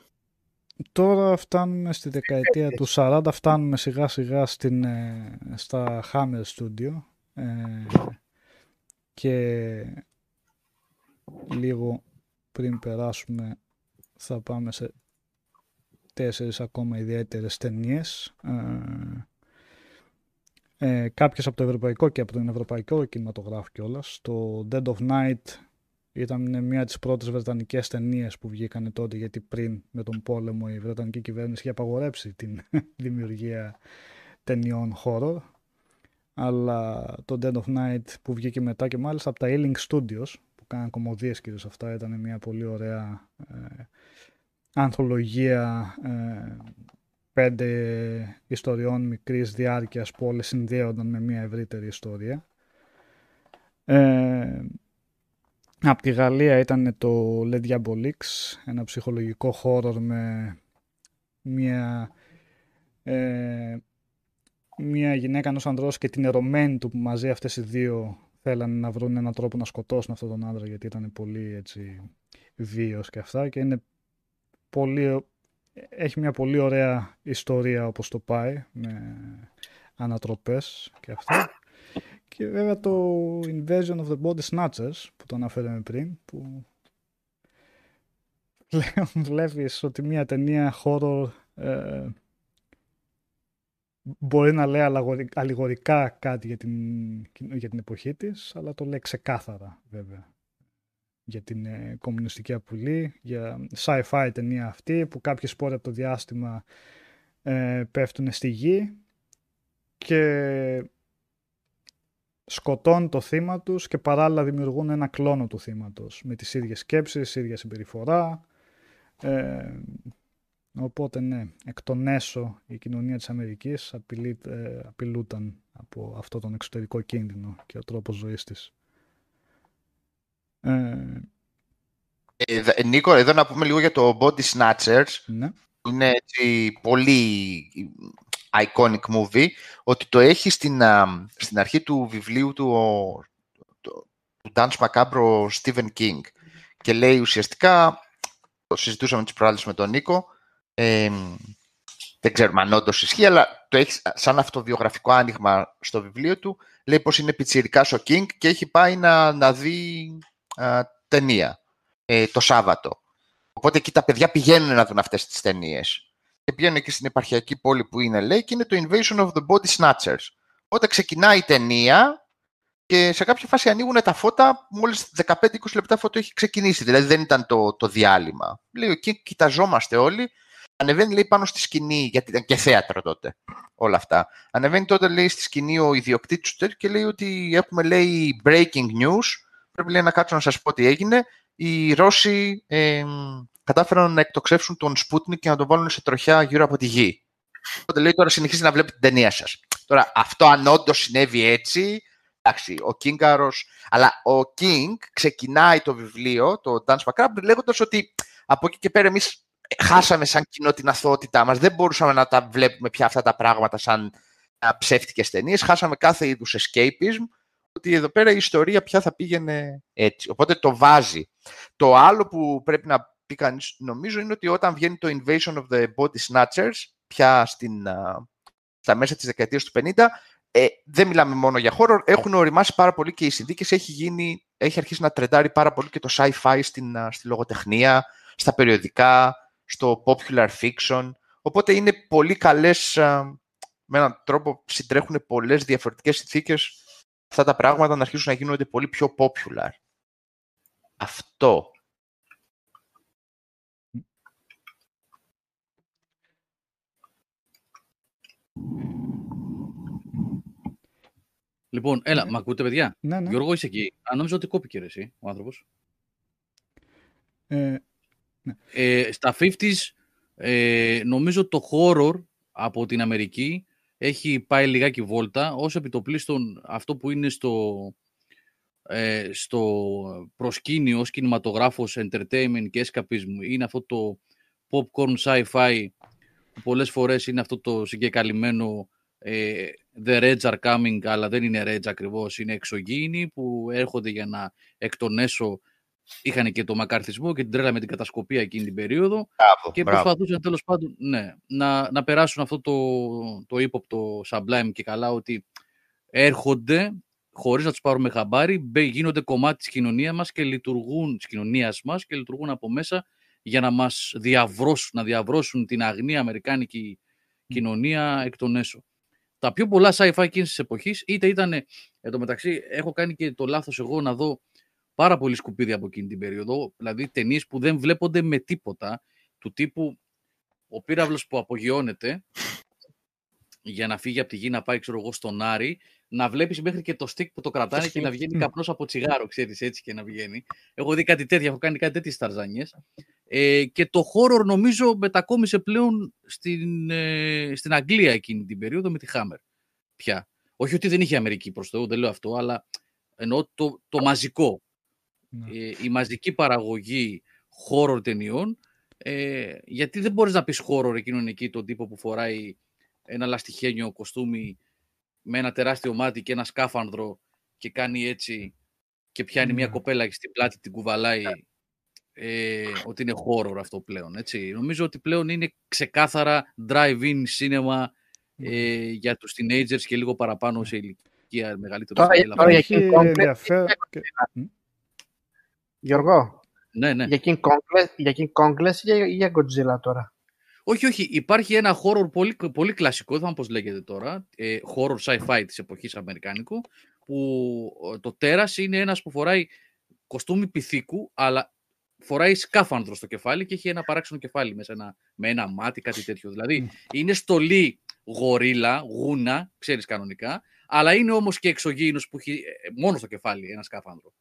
Τώρα φτάνουμε στη δεκαετία του 40, φτάνουμε σιγά σιγά στην, ε, στα Hammer Studio ε, και λίγο πριν περάσουμε θα πάμε σε τέσσερις ακόμα ιδιαίτερες ταινίες. Ε, ε, κάποιες από το ευρωπαϊκό και από τον ευρωπαϊκό κινηματογράφο κιόλας. Το Dead of Night ήταν μια από τις πρώτες βρετανικές ταινίες που βγήκαν τότε γιατί πριν με τον πόλεμο η βρετανική κυβέρνηση είχε απαγορέψει την *laughs* δημιουργία ταινιών horror αλλά το Dead of Night που βγήκε μετά και μάλιστα από τα Ealing Studios που κάναν κομμωδίες κυρίως αυτά ήταν μια πολύ ωραία ε, ανθολογία ε, πέντε ιστοριών μικρής διάρκειας που όλες συνδέονταν με μια ευρύτερη ιστορία. Ε, από τη Γαλλία ήταν το Le Diabolix, ένα ψυχολογικό χώρο με μια, ε, μια γυναίκα ενός ανδρός και την ερωμένη του που μαζί αυτές οι δύο θέλανε να βρουν έναν τρόπο να σκοτώσουν αυτόν τον άντρα γιατί ήταν πολύ έτσι βίος και αυτά και είναι πολύ, έχει μια πολύ ωραία ιστορία όπως το πάει με ανατροπές και αυτά. Και βέβαια το Invasion of the Body Snatchers που το αναφέραμε πριν που πλέον *laughs* βλέπεις ότι μια ταινία horror ε, μπορεί να λέει αλληγορικά κάτι για την, για την εποχή της αλλά το λέει ξεκάθαρα βέβαια για την ε, κομμουνιστική απουλή, για sci-fi ταινία αυτή που κάποιες σπόροι από το διάστημα ε, πέφτουν στη γη και σκοτώνουν το θύμα τους και παράλληλα δημιουργούν ένα κλόνο του θύματος με τις ίδιες σκέψεις, ίδια συμπεριφορά. Ε, οπότε ναι, εκ των έσω η κοινωνία της Αμερικής απειλεί, ε, απειλούταν από αυτό τον εξωτερικό κίνδυνο και ο τρόπος ζωής της. Ε, ε, Νίκο, εδώ να πούμε λίγο για το Body Snatchers. Ναι. Είναι έτσι πολύ iconic movie, ότι το έχει στην, στην αρχή του βιβλίου του, ο, το, του Dance Macabre Stephen King. Και λέει ουσιαστικά, το συζητούσαμε τις προάλλες με τον Νίκο, ε, δεν ξέρουμε αν όντως ισχύει, αλλά το έχει σαν αυτοβιογραφικό άνοιγμα στο βιβλίο του. Λέει πως είναι πιτσιρικάς ο King και έχει πάει να, να δει ταινία ε, το Σάββατο. Οπότε εκεί τα παιδιά πηγαίνουν να δουν αυτές τις ταινίες. Και πηγαίνουν εκεί στην επαρχιακή πόλη που είναι, λέει, και είναι το Invasion of the Body Snatchers. Οπότε ξεκινάει η ταινία και σε κάποια φάση ανοίγουν τα φώτα, μόλις 15-20 λεπτά φώτο έχει ξεκινήσει. Δηλαδή δεν ήταν το, το διάλειμμα. Λέει, εκεί κοιταζόμαστε όλοι. Ανεβαίνει, λέει, πάνω στη σκηνή, γιατί ήταν και θέατρο τότε όλα αυτά. Ανεβαίνει τότε, λέει, στη σκηνή ο ιδιοκτήτης του και λέει ότι έχουμε, λέει, breaking news πρέπει λέει, να κάτσω να σας πω τι έγινε. Οι Ρώσοι ε, κατάφεραν να εκτοξεύσουν τον Σπούτνικ και να τον βάλουν σε τροχιά γύρω από τη γη. Οπότε λέει τώρα συνεχίζει να βλέπει την ταινία σας. Τώρα αυτό αν όντως συνέβη έτσι, εντάξει, ο Κίνγκαρος, αλλά ο King ξεκινάει το βιβλίο, το Dance Macabre, λέγοντας ότι από εκεί και πέρα εμείς χάσαμε σαν κοινό την αθωότητά μας, δεν μπορούσαμε να τα βλέπουμε πια αυτά τα πράγματα σαν ψεύτικες ταινίες, χάσαμε κάθε είδους escapism ότι εδώ πέρα η ιστορία πια θα πήγαινε έτσι. Οπότε το βάζει. Το άλλο που πρέπει να πει κανείς, νομίζω, είναι ότι όταν βγαίνει το Invasion of the Body Snatchers, πια στην, στα μέσα της δεκαετίας του 50, ε, δεν μιλάμε μόνο για horror, έχουν οριμάσει πάρα πολύ και οι συνθήκες, έχει, γίνει, έχει αρχίσει να τρεντάρει πάρα πολύ και το sci-fi στην, στη λογοτεχνία, στα περιοδικά, στο popular fiction, οπότε είναι πολύ καλές, με έναν τρόπο συντρέχουν πολλές διαφορετικές συνθήκες αυτά τα πράγματα να αρχίσουν να γίνονται πολύ πιο popular. Αυτό. Λοιπόν, έλα, ναι. ακούτε, παιδιά; Ναι, ναι. Γιώργο, είσαι εκεί. Αν νόμιζα ότι κόπηκε ρε, εσύ, ο άνθρωπος. Ε, ναι. ε, στα 50s, ε, νομίζω το horror από την Αμερική έχει πάει λιγάκι βόλτα, όσο επιτοπλίστων αυτό που είναι στο, ε, στο προσκήνιο ως κινηματογράφος entertainment και escapism είναι αυτό το popcorn sci-fi που πολλές φορές είναι αυτό το συγκεκαλυμμένο ε, the Reds are coming αλλά δεν είναι Reds ακριβώς, είναι εξωγήινοι που έρχονται για να εκ των έσω είχαν και το μακαρθισμό και την τρέλα με την κατασκοπία εκείνη την περίοδο και μπράβο. προσπαθούσαν τέλος πάντων ναι, να, να περάσουν αυτό το, το ύποπτο sublime και καλά ότι έρχονται χωρίς να τους πάρουμε χαμπάρι, γίνονται κομμάτι της κοινωνίας μας και λειτουργούν, της κοινωνίας μας και λειτουργούν από μέσα για να μας διαβρώσουν, να διαβρώσουν την αγνή αμερικάνικη κοινωνία εκ των έσω. Τα πιο πολλά sci-fi εκείνης της εποχής είτε ήταν, εν τω μεταξύ έχω κάνει και το λάθος εγώ να δω πάρα πολύ σκουπίδια από εκείνη την περίοδο, δηλαδή ταινίες που δεν βλέπονται με τίποτα, του τύπου ο πύραυλος που απογειώνεται για να φύγει από τη γη να πάει ξέρω εγώ στον Άρη, να βλέπεις μέχρι και το stick που το κρατάνε και να βγαίνει καπνός από τσιγάρο, ξέρεις, έτσι και να βγαίνει. Έχω δει κάτι τέτοια, έχω κάνει κάτι τέτοιες ταρζάνιες. Ε, και το horror νομίζω μετακόμισε πλέον στην, ε, στην Αγγλία εκείνη την περίοδο με τη Hammer. Πια. Όχι ότι δεν είχε Αμερική προς Θεού, δεν λέω αυτό, αλλά εννοώ το, το μαζικό. Ναι. Ε, η μαζική παραγωγή horror ταινιών ε, γιατί δεν μπορείς να πεις horror εκείνον εκεί τον τύπο που φοράει ένα λαστιχένιο κοστούμι με ένα τεράστιο μάτι και ένα σκάφανδρο και κάνει έτσι και πιάνει μια Ναι. κοπέλα και στην πλάτη την κουβαλάει ε, ότι είναι horror αυτό πλέον. Έτσι. Νομίζω ότι πλέον είναι ξεκάθαρα drive-in cinema ε, για τους teenagers και λίγο παραπάνω σε ηλικία μεγαλύτερο. Τώρα- σκέλα. τώρα για Έχει King Kong, ενδιαφέρον. και- Γιώργο, Ναι, ναι. για King Kong, λες- για King Kong λες ή για, ή για Godzilla τώρα; Όχι, όχι. Υπάρχει ένα horror πολύ, πολύ κλασικό, δεν θυμάμαι πώς λέγεται τώρα, ε, horror sci-fi της εποχής αμερικάνικου, που ε, το τέρας είναι ένας που φοράει κοστούμι πυθίκου, αλλά φοράει σκάφανδρο στο κεφάλι και έχει ένα παράξενο κεφάλι μέσα ένα, με ένα μάτι, κάτι τέτοιο. Δηλαδή, είναι στολή γορίλα, γούνα, ξέρεις κανονικά, αλλά είναι όμως και εξωγήινος που έχει ε, μόνο στο κεφάλι ένα σκάφανδρο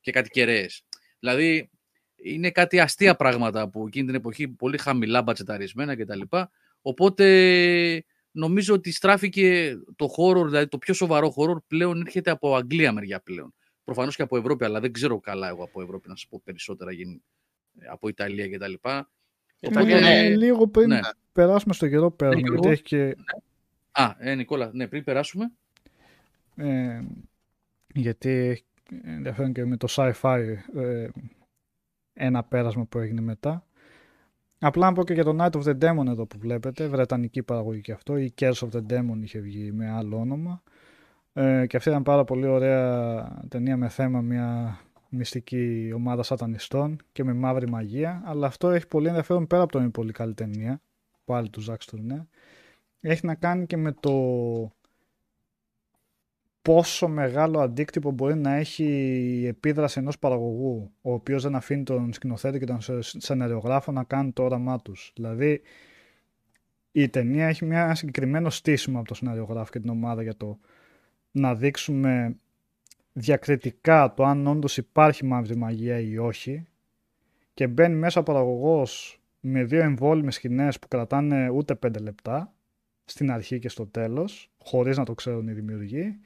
και κάτι κεραίες. Δηλαδή, είναι κάτι αστεία πράγματα που εκείνη την εποχή πολύ χαμηλά μπατσεταρισμένα κτλ. Οπότε νομίζω ότι στράφηκε το χώρο, δηλαδή το πιο σοβαρό χώρο πλέον έρχεται από Αγγλία μεριά πλέον. Προφανώς και από Ευρώπη, αλλά δεν ξέρω καλά εγώ από Ευρώπη να σας πω περισσότερα γίνει από Ιταλία κτλ. Ιταλία, Ε, ναι. Λίγο πριν Ναι. περάσουμε στο καιρό παίρνουμε, Γιώργο. γιατί έχει και Α, ε, Νικόλα, ναι, πριν περάσουμε. Ε, γιατί έχει ενδιαφέρον και με το sci-fi ε, ένα πέρασμα που έγινε μετά. Απλά να πω και για το Night of the Demon εδώ που βλέπετε, βρετανική παραγωγή και αυτό, η Curse of the Demon είχε βγει με άλλο όνομα. Ε, και αυτή ήταν πάρα πολύ ωραία ταινία με θέμα μια μυστική ομάδα σατανιστών και με μαύρη μαγεία, αλλά αυτό έχει πολύ ενδιαφέρον πέρα από το είναι πολύ καλή ταινία, πάλι του Ζακ Στουρνέ. Έχει να κάνει και με το πόσο μεγάλο αντίκτυπο μπορεί να έχει η επίδραση ενός παραγωγού ο οποίος δεν αφήνει τον σκηνοθέτη και τον σε- σεναριογράφο να κάνουν το όραμά τους. Δηλαδή η ταινία έχει μια συγκεκριμένο στήσιμο από τον σεναριογράφο και την ομάδα για το να δείξουμε διακριτικά το αν όντως υπάρχει μαύρη μαγεία ή όχι και μπαίνει μέσα ο παραγωγός με δύο εμβόλυμες σκηνές που κρατάνε ούτε πέντε λεπτά στην αρχή και στο τέλος χωρίς να το ξέρουν οι δημιουργοί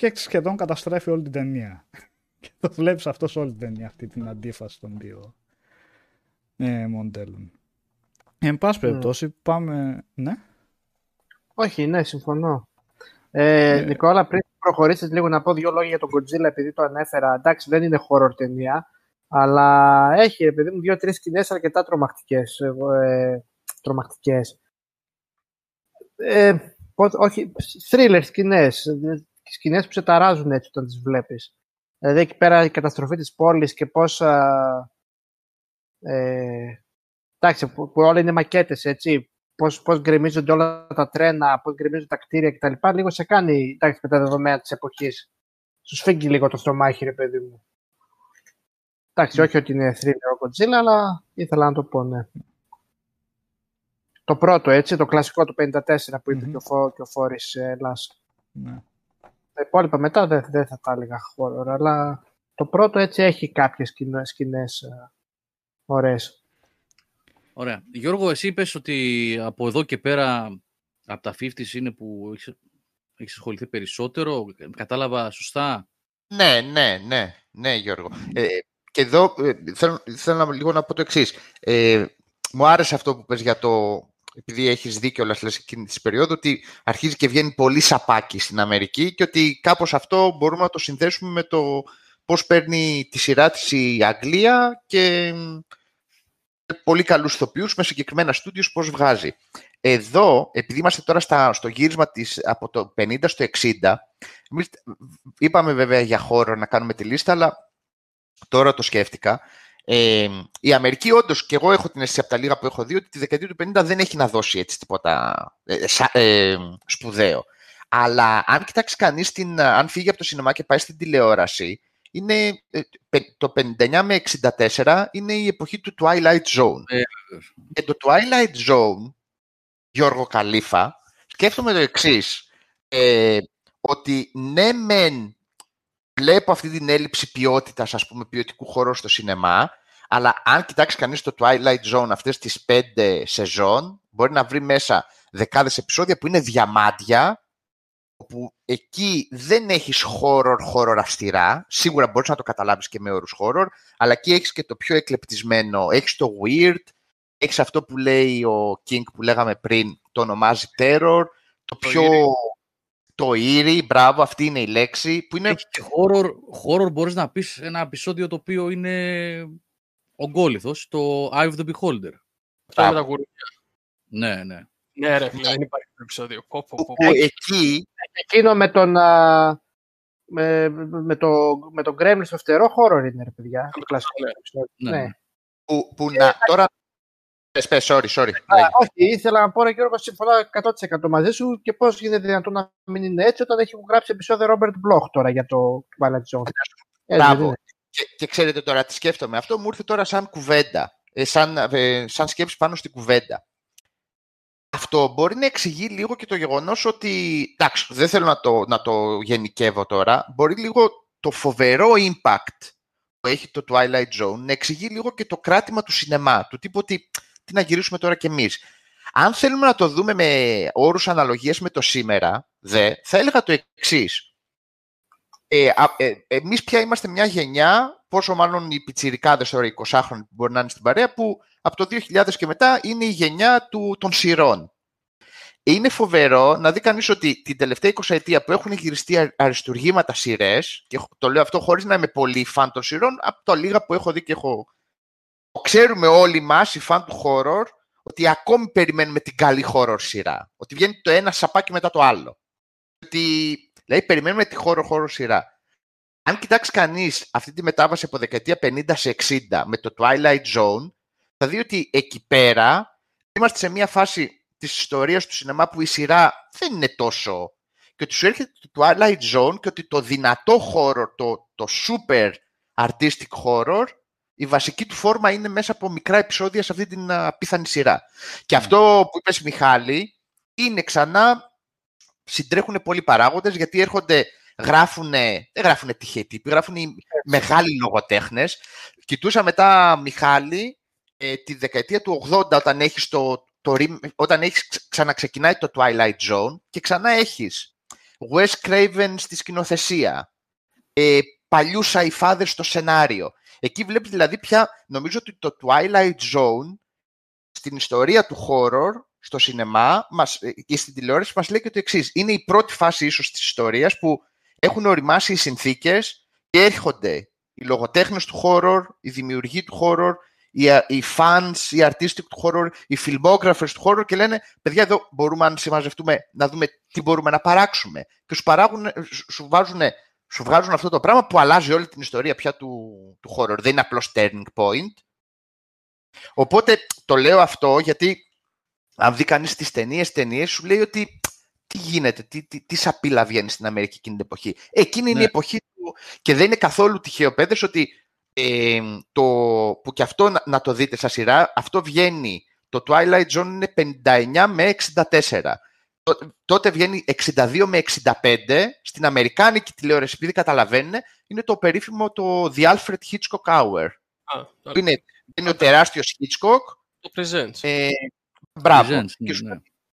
και σχεδόν καταστρέφει όλη την ταινία. *laughs* Και το βλέπεις αυτός σε όλη την ταινία, αυτή την αντίφαση των δύο ε, μοντέλων. Εν πάση περιπτώσει, πάμε... Ναι. Όχι, ναι, συμφωνώ. Ε, Ε, Νικόλα, πριν προχωρήσεις λίγο να πω δύο λόγια για τον Godzilla, επειδή το ανέφερα. Εντάξει, δεν είναι horror ταινία, αλλά έχει, επειδή μου, δύο-τρεις σκηνές αρκετά τρομακτικές. Ε, τρομακτικές. Ε, πώς- όχι, thriller σκηνές. Ε, Σκηνές που σε ταράζουν έτσι όταν τις βλέπεις. Δηλαδή εκεί πέρα η καταστροφή της πόλης και πώς... α, ε, εντάξει, που, που όλα είναι μακέτες, έτσι. Πώς, πώς γκρεμίζονται όλα τα τρένα, πώς γκρεμίζονται τα κτίρια κτλ. Λίγο σε κάνει, εντάξει, με τα δεδομένα της εποχής. Σου σφίγγει λίγο το στομάχι, ρε παιδί μου. Εντάξει, όχι ότι είναι thriller ο Godzilla, αλλά ήθελα να το πω, ναι. Το πρώτο, έτσι, το κλασικό του 54 που είπε Μμμ. και ο, Φω, και ο Φόρης ε, Λάς. ναι. Τα υπόλοιπα μετά δεν, δεν θα τα έλεγα horror, αλλά το πρώτο έτσι έχει κάποιες σκηνές, σκηνές ε, ωραίες. Ωραία. Γιώργο, εσύ είπες ότι από εδώ και πέρα, από τα 50 είναι που έχεις, έχεις ασχοληθεί περισσότερο. Κατάλαβα σωστά; Ναι, ναι, ναι, ναι, Γιώργο. Ε, και εδώ ε, θέλω, θέλω να, λίγο να πω το εξής. Ε, μου άρεσε αυτό που πες για το, επειδή έχεις δίκιο όλα λες εκείνη της περίοδου, ότι αρχίζει και βγαίνει πολύ σαπάκι στην Αμερική και ότι κάπως αυτό μπορούμε να το συνδέσουμε με το πώς παίρνει τη σειρά της η Αγγλία και μ, πολύ καλούς ηθοποιούς με συγκεκριμένα στούντιος πώς βγάζει. Εδώ, επειδή είμαστε τώρα στα, στο γύρισμα της από το 50 στο 60, εμείς είπαμε βέβαια για χώρο να κάνουμε τη λίστα, αλλά τώρα το σκέφτηκα. Ε, η Αμερική, όντως, και εγώ έχω την αίσθηση από τα λίγα που έχω δει, ότι τη δεκαετία του 50 δεν έχει να δώσει έτσι τίποτα ε, σα- ε, σπουδαίο. Αλλά αν κοιτάξει κανείς, αν φύγει από το σινεμά και πάει στην τηλεόραση, είναι, ε, πε- το 59 με 64 είναι η εποχή του Twilight Zone. Ε, Και το Twilight Zone, Γιώργο Καλήφα, σκέφτομαι το εξής. Ε, ότι ναι μεν βλέπω αυτή την έλλειψη ποιότητας, ας πούμε, ποιοτικού χώρου στο σινεμά, αλλά αν κοιτάξει κανείς το Twilight Zone αυτές τις πέντε σεζόν, μπορεί να βρει μέσα δεκάδες επεισόδια που είναι διαμάντια, όπου εκεί δεν έχεις horror, horror αυστηρά. Σίγουρα μπορείς να το καταλάβεις και με όρους horror, αλλά εκεί έχεις και το πιο εκλεπτισμένο. Έχεις το weird, έχεις αυτό που λέει ο King που λέγαμε πριν, το ονομάζει terror, το πιο... Το eerie, μπράβο, αυτή είναι η λέξη, που είναι Έχει και horror, horror μπορείς να πεις ένα επεισόδιο το οποίο είναι ογκόληθος, το Eye of the Beholder. Αυτό με τα γουρούνια. Ναι, ναι. Ναι, ρε, φίλε, δεν υπάρχει το επεισόδιο. Πω, πω, πω, που πω. εκεί Εκείνο με τον. α, με, με, το, με τον Gremlin στο φτερό χώρο είναι, ρε παιδιά. Το κλασικό ναι. επεισόδιο. Ναι. Ναι. που, που να, τώρα... Πες, πες, sorry, sorry. Α, λέγε. όχι, ήθελα να πω, ρε Γιώργο, συμφωνώ 100% μαζί σου και πώς γίνεται δυνατόν να μην είναι έτσι όταν έχει γράψει επεισόδιο Robert Bloch τώρα για το Twilight Zone. Έτσι, Μπράβο. δεν είναι. Και, και ξέρετε τώρα τι σκέφτομαι. Αυτό μου ήρθε τώρα σαν κουβέντα. Ε, σαν, ε, σαν σκέψη πάνω στην κουβέντα. Αυτό μπορεί να εξηγεί λίγο και το γεγονός ότι, εντάξει, δεν θέλω να το, να το γενικεύω τώρα, μπορεί λίγο το φοβερό impact που έχει το Twilight Zone να εξηγεί λίγο και το κράτημα του σινεμά, του τύπου ότι τι να γυρίσουμε τώρα κι εμείς. Αν θέλουμε να το δούμε με όρους αναλογίας με το σήμερα, δε, θα έλεγα το εξής. Ε, α, ε, εμείς πια είμαστε μια γενιά, πόσο μάλλον οι πιτσιρικάδες τώρα, οι 20 που μπορεί να είναι στην παρέα, που από το 2000 και μετά είναι η γενιά του, των σειρών. Είναι φοβερό να δει κανείς ότι την τελευταία 20 ετία που έχουν γυριστεί α- αριστουργήματα σειρές, και χ- το λέω αυτό χωρίς να είμαι πολύ φαν των σειρών, από τα λίγα που έχω δει και έχω... Το ξέρουμε όλοι μας, οι φαν του horror, ότι ακόμη περιμένουμε την καλή horror σειρά. Ότι βγαίνει το ένα σαπάκι μετά το άλλο. Ότι, δηλαδή, περιμένουμε τη horror horror σειρά. Αν κοιτάξει κανείς αυτή τη μετάβαση από δεκαετία 50 σε 60 με το Twilight Zone, θα δει ότι εκεί πέρα είμαστε σε μια φάση της ιστορίας του σινεμά που η σειρά δεν είναι τόσο και ότι σου έρχεται το Twilight Zone και ότι το δυνατό horror, το, το super artistic horror, η βασική του φόρμα είναι μέσα από μικρά επεισόδια σε αυτή την α, απίθανη σειρά. Και αυτό που είπες Μιχάλη, είναι ξανά, συντρέχουν πολλοί παράγοντες γιατί έρχονται, γράφουνε, δεν γράφουνε τυχαίοι τύποι, γράφουν οι μεγάλοι λογοτέχνες. Κοιτούσα μετά, Μιχάλη, ε, τη δεκαετία του 80 όταν έχεις, το, το, rem- όταν έχεις ξ- ξαναξεκινάει το Twilight Zone και ξανά έχεις Wes Craven στη σκηνοθεσία, ε, παλιούς sci στο σενάριο. Εκεί βλέπεις δηλαδή πια, νομίζω ότι το Twilight Zone στην ιστορία του horror, στο σινεμά μας, ε, και στην τηλεόραση μας λέει και το εξής. Είναι η πρώτη φάση ίσως της ιστορίας που έχουν οριμάσει οι συνθήκες και έρχονται οι λογοτέχνες του horror, οι δημιουργοί του horror, οι, α- οι fans, οι artistic του horror, οι filmographers του horror και λένε παιδιά εδώ μπορούμε αν συμμαζευτούμε να δούμε τι μπορούμε να παράξουμε. Και σου, παράγουν, σου, σου βάζουν, σου βγάζουν αυτό το πράγμα που αλλάζει όλη την ιστορία πια του, του horror. Δεν είναι απλώς turning point. Οπότε το λέω αυτό γιατί αν δει κανείς τις ταινίες, ταινίες σου λέει ότι τι γίνεται, τι, τι, τι σαπίλα βγαίνει στην Αμερική εκείνη την εποχή. Εκείνη είναι Ναι. η εποχή του και δεν είναι καθόλου τυχαίο παιδες ότι ε, το, που και αυτό να, να το δείτε σαν σειρά, αυτό βγαίνει, το Twilight Zone είναι 59 με 64. Τό- Τότε βγαίνει 62 με 65 στην Αμερικάνικη τηλεόραση, επειδή καταλαβαίνουν, είναι το περίφημο το The Alfred Hitchcock Hour. Α, Που είναι, είναι ο τεράστιος Hitchcock. το presents. Ε, μπράβο. Presents, Και ναι, σου ναι.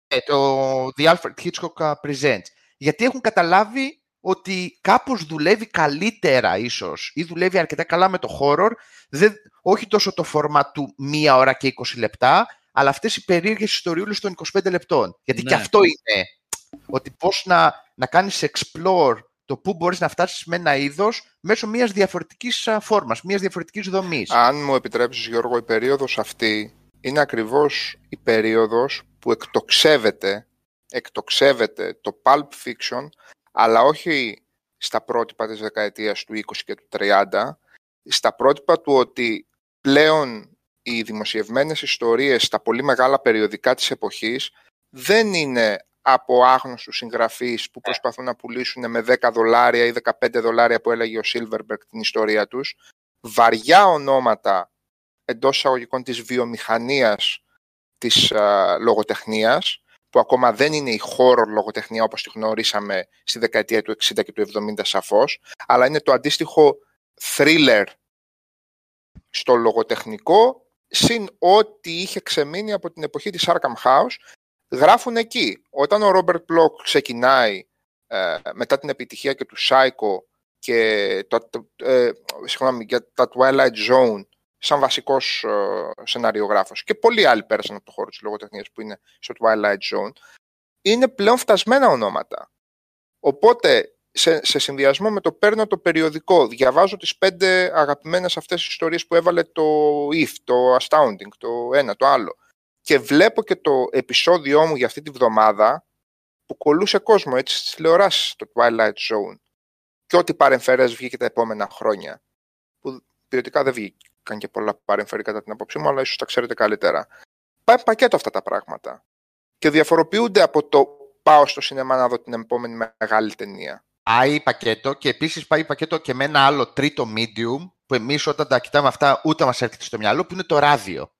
ε, το The Alfred Hitchcock uh, Presents. Γιατί έχουν καταλάβει ότι κάπως δουλεύει καλύτερα ίσως ή δουλεύει αρκετά καλά με το horror, δεν, όχι τόσο το φόρμα του μία ώρα και 20 λεπτά, αλλά αυτές οι περίεργες ιστοριούλες των 25 λεπτών. Γιατί και Ναι. αυτό είναι ότι πώς να, να κάνεις explore το πού μπορείς να φτάσεις με ένα είδος μέσω μιας διαφορετικής α, φόρμας, μιας διαφορετικής δομής. Αν μου επιτρέψεις Γιώργο, η περίοδος αυτή είναι ακριβώς η περίοδος που εκτοξεύεται, εκτοξεύεται το pulp fiction, αλλά όχι στα πρότυπα της δεκαετίας του 20 και του 30, στα πρότυπα του ότι πλέον οι δημοσιευμένες ιστορίες στα πολύ μεγάλα περιοδικά της εποχής δεν είναι από άγνωστους συγγραφείς που προσπαθούν να πουλήσουν με 10 δολάρια ή 15 δολάρια που έλεγε ο Silverberg την ιστορία τους. Βαριά ονόματα εντός εισαγωγικών της βιομηχανίας της α, λογοτεχνίας, που ακόμα δεν είναι η horror λογοτεχνία όπως τη γνωρίσαμε στη δεκαετία του 60 και του 70 σαφώς, αλλά είναι το αντίστοιχο thriller στο λογοτεχνικό, συν ό,τι είχε ξεμείνει από την εποχή της Arkham House, γράφουν εκεί. Όταν ο Ρόμπερτ Μπλοκ ξεκινάει ε, μετά την επιτυχία και του Psycho και το, το, ε, συγγνώμη, για τα Twilight Zone σαν βασικός ε, σεναριογράφος και πολλοί άλλοι πέρασαν από το χώρο της λογοτεχνίας που είναι στο Twilight Zone είναι πλέον φτασμένα ονόματα. Οπότε σε, σε συνδυασμό με το παίρνω το περιοδικό, διαβάζω τις πέντε αγαπημένες αυτές ιστορίες που έβαλε το If, το Astounding, το ένα, το άλλο. Και βλέπω και το επεισόδιό μου για αυτή τη βδομάδα που κολούσε κόσμο έτσι στις τηλεοράσεις το Twilight Zone. Και ό,τι παρεμφερές βγήκε τα επόμενα χρόνια. Που ποιοτικά δεν βγήκαν και πολλά παρεμφερή κατά την απόψη μου αλλά ίσως τα ξέρετε καλύτερα. Πάει πακέτο αυτά τα πράγματα. Και διαφοροποιούνται από το πάω στο σινεμά να δω την επόμενη μεγάλη ταινία. Πάει πακέτο και επίσης πάει πακέτο και με ένα άλλο τρίτο medium που εμείς όταν τα κοιτάμε αυτά ούτε μας έρχεται στο μυαλό που είναι το ράδιο.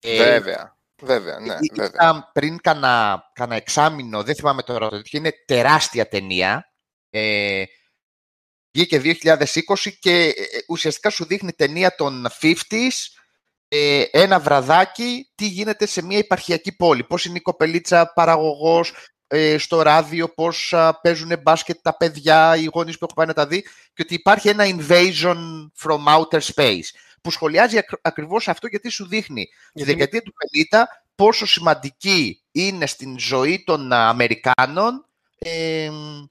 Ε, βέβαια. Βέβαια, ναι, βέβαια. Πριν κάνα, κάνα εξάμηνο, δεν θυμάμαι τώρα το είναι τεράστια ταινία. Ε, βγήκε 2020 και ε, ε, ουσιαστικά σου δείχνει ταινία των 50s, ε, ένα βραδάκι, τι γίνεται σε μια υπαρχιακή πόλη. Πώς είναι η κοπελίτσα παραγωγός ε, στο ράδιο, πώς α, παίζουν μπάσκετ τα παιδιά, οι γονείς που έχουν πάει να τα δει και ότι υπάρχει ένα invasion from outer space που σχολιάζει ακ, ακριβώς αυτό γιατί σου δείχνει τη δεκαετία του 50 πόσο σημαντική είναι στην ζωή των Αμερικάνων ε,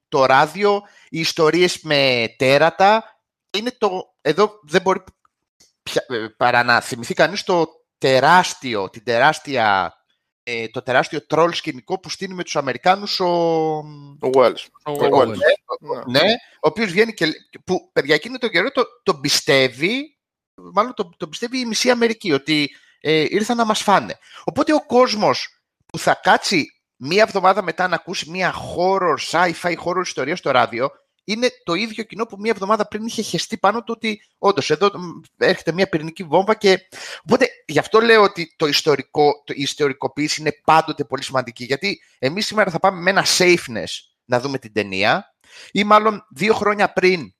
το ράδιο, οι ιστορίες με τέρατα. Είναι το, εδώ δεν μπορεί πια, ε, παρά να θυμηθεί κανείς το τεράστιο, την τεράστια, ε, το τεράστιο τρόλ σκηνικό που στείνει με τους Αμερικάνους ο... Ο Wells. Ο, ο, ναι, ναι, ο οποίος βγαίνει και... που παιδιά εκείνο το καιρό το, το πιστεύει μάλλον το, το πιστεύει η μισή Αμερική, ότι ε, ήρθαν να μας φάνε. Οπότε ο κόσμος που θα κάτσει μία εβδομάδα μετά να ακούσει μία horror, sci-fi horror ιστορία στο ράδιο, είναι το ίδιο κοινό που μία εβδομάδα πριν είχε χεστεί πάνω του ότι όντως εδώ έρχεται μία πυρηνική βόμβα και... Οπότε γι' αυτό λέω ότι το ιστορικό, το, η ιστορικοποίηση είναι πάντοτε πολύ σημαντική γιατί εμείς σήμερα θα πάμε με ένα safeness να δούμε την ταινία ή μάλλον δύο χρόνια πριν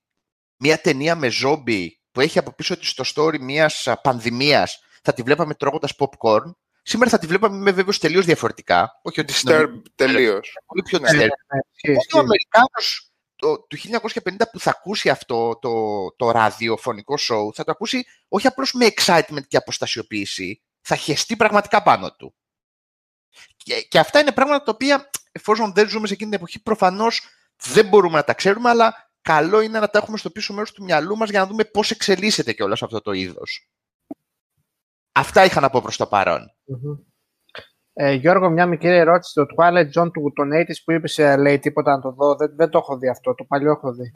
μία ταινία με ζόμπι που έχει από πίσω της στο story μια πανδημίας, θα τη βλέπαμε τρώγοντας popcorn. Σήμερα θα τη βλέπαμε με βέβαιο τελείως διαφορετικά. Όχι ότι Disturb τελείως. Πολύ πιο ναι, disturb. Ναι, ναι, ο Αμερικάνος του 1950 που θα ακούσει αυτό το, το ραδιοφωνικό show, θα το ακούσει όχι απλώς με excitement και αποστασιοποίηση, θα χεστεί πραγματικά πάνω του. Και, και αυτά είναι πράγματα τα οποία, εφόσον δεν ζούμε σε εκείνη την εποχή, προφανώς δεν μπορούμε να τα ξέρουμε, αλλά καλό είναι να τα έχουμε στο πίσω μέρος του μυαλού μας για να δούμε πώς εξελίσσεται και όλα αυτό το είδος. Αυτά είχα να πω προς το παρον Ε, Γιώργο, μια μικρή ερώτηση. Το Twilight Zone του τον 80's που είπες, ε, λέει τίποτα να το δω. Δεν, δεν το έχω δει αυτό. Το παλιό έχω δει.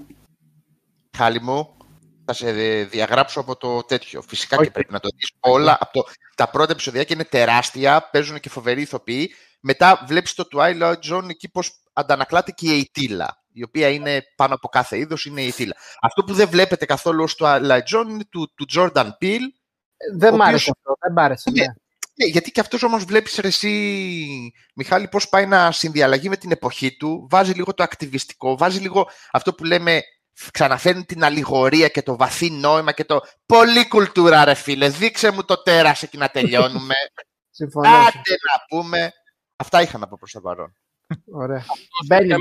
Χάλι μου, θα σε διαγράψω από το τέτοιο. Φυσικά και πρέπει να το δεις όλα. Από το, τα πρώτα επεισόδια και είναι τεράστια, παίζουν και φοβεροί ηθοποιοί. Μετά βλέπεις το Twilight Zone εκεί πώς αντανακλάται και η Αιτήλα η οποία είναι πάνω από κάθε είδος, είναι η θύλα. Αυτό που δεν βλέπετε καθόλου στο Light Zone είναι του, του Jordan Peele. Δεν μ' άρεσε αυτό, δεν μ' άρεσε. Ναι. Ναι, γιατί και αυτός όμως βλέπεις εσύ, Μιχάλη, πώς πάει να συνδιαλλαγεί με την εποχή του, βάζει λίγο το ακτιβιστικό, βάζει λίγο αυτό που λέμε, ξαναφέρνει την αλληγορία και το βαθύ νόημα και το πολύ κουλτούρα ρε φίλε, δείξε μου το τέρας εκεί να τελειώνουμε. *laughs* Συμφωνώ. Άντε να πούμε. Αυτά είχα να πω προς το παρόν. Ωραία. Μπαίνει,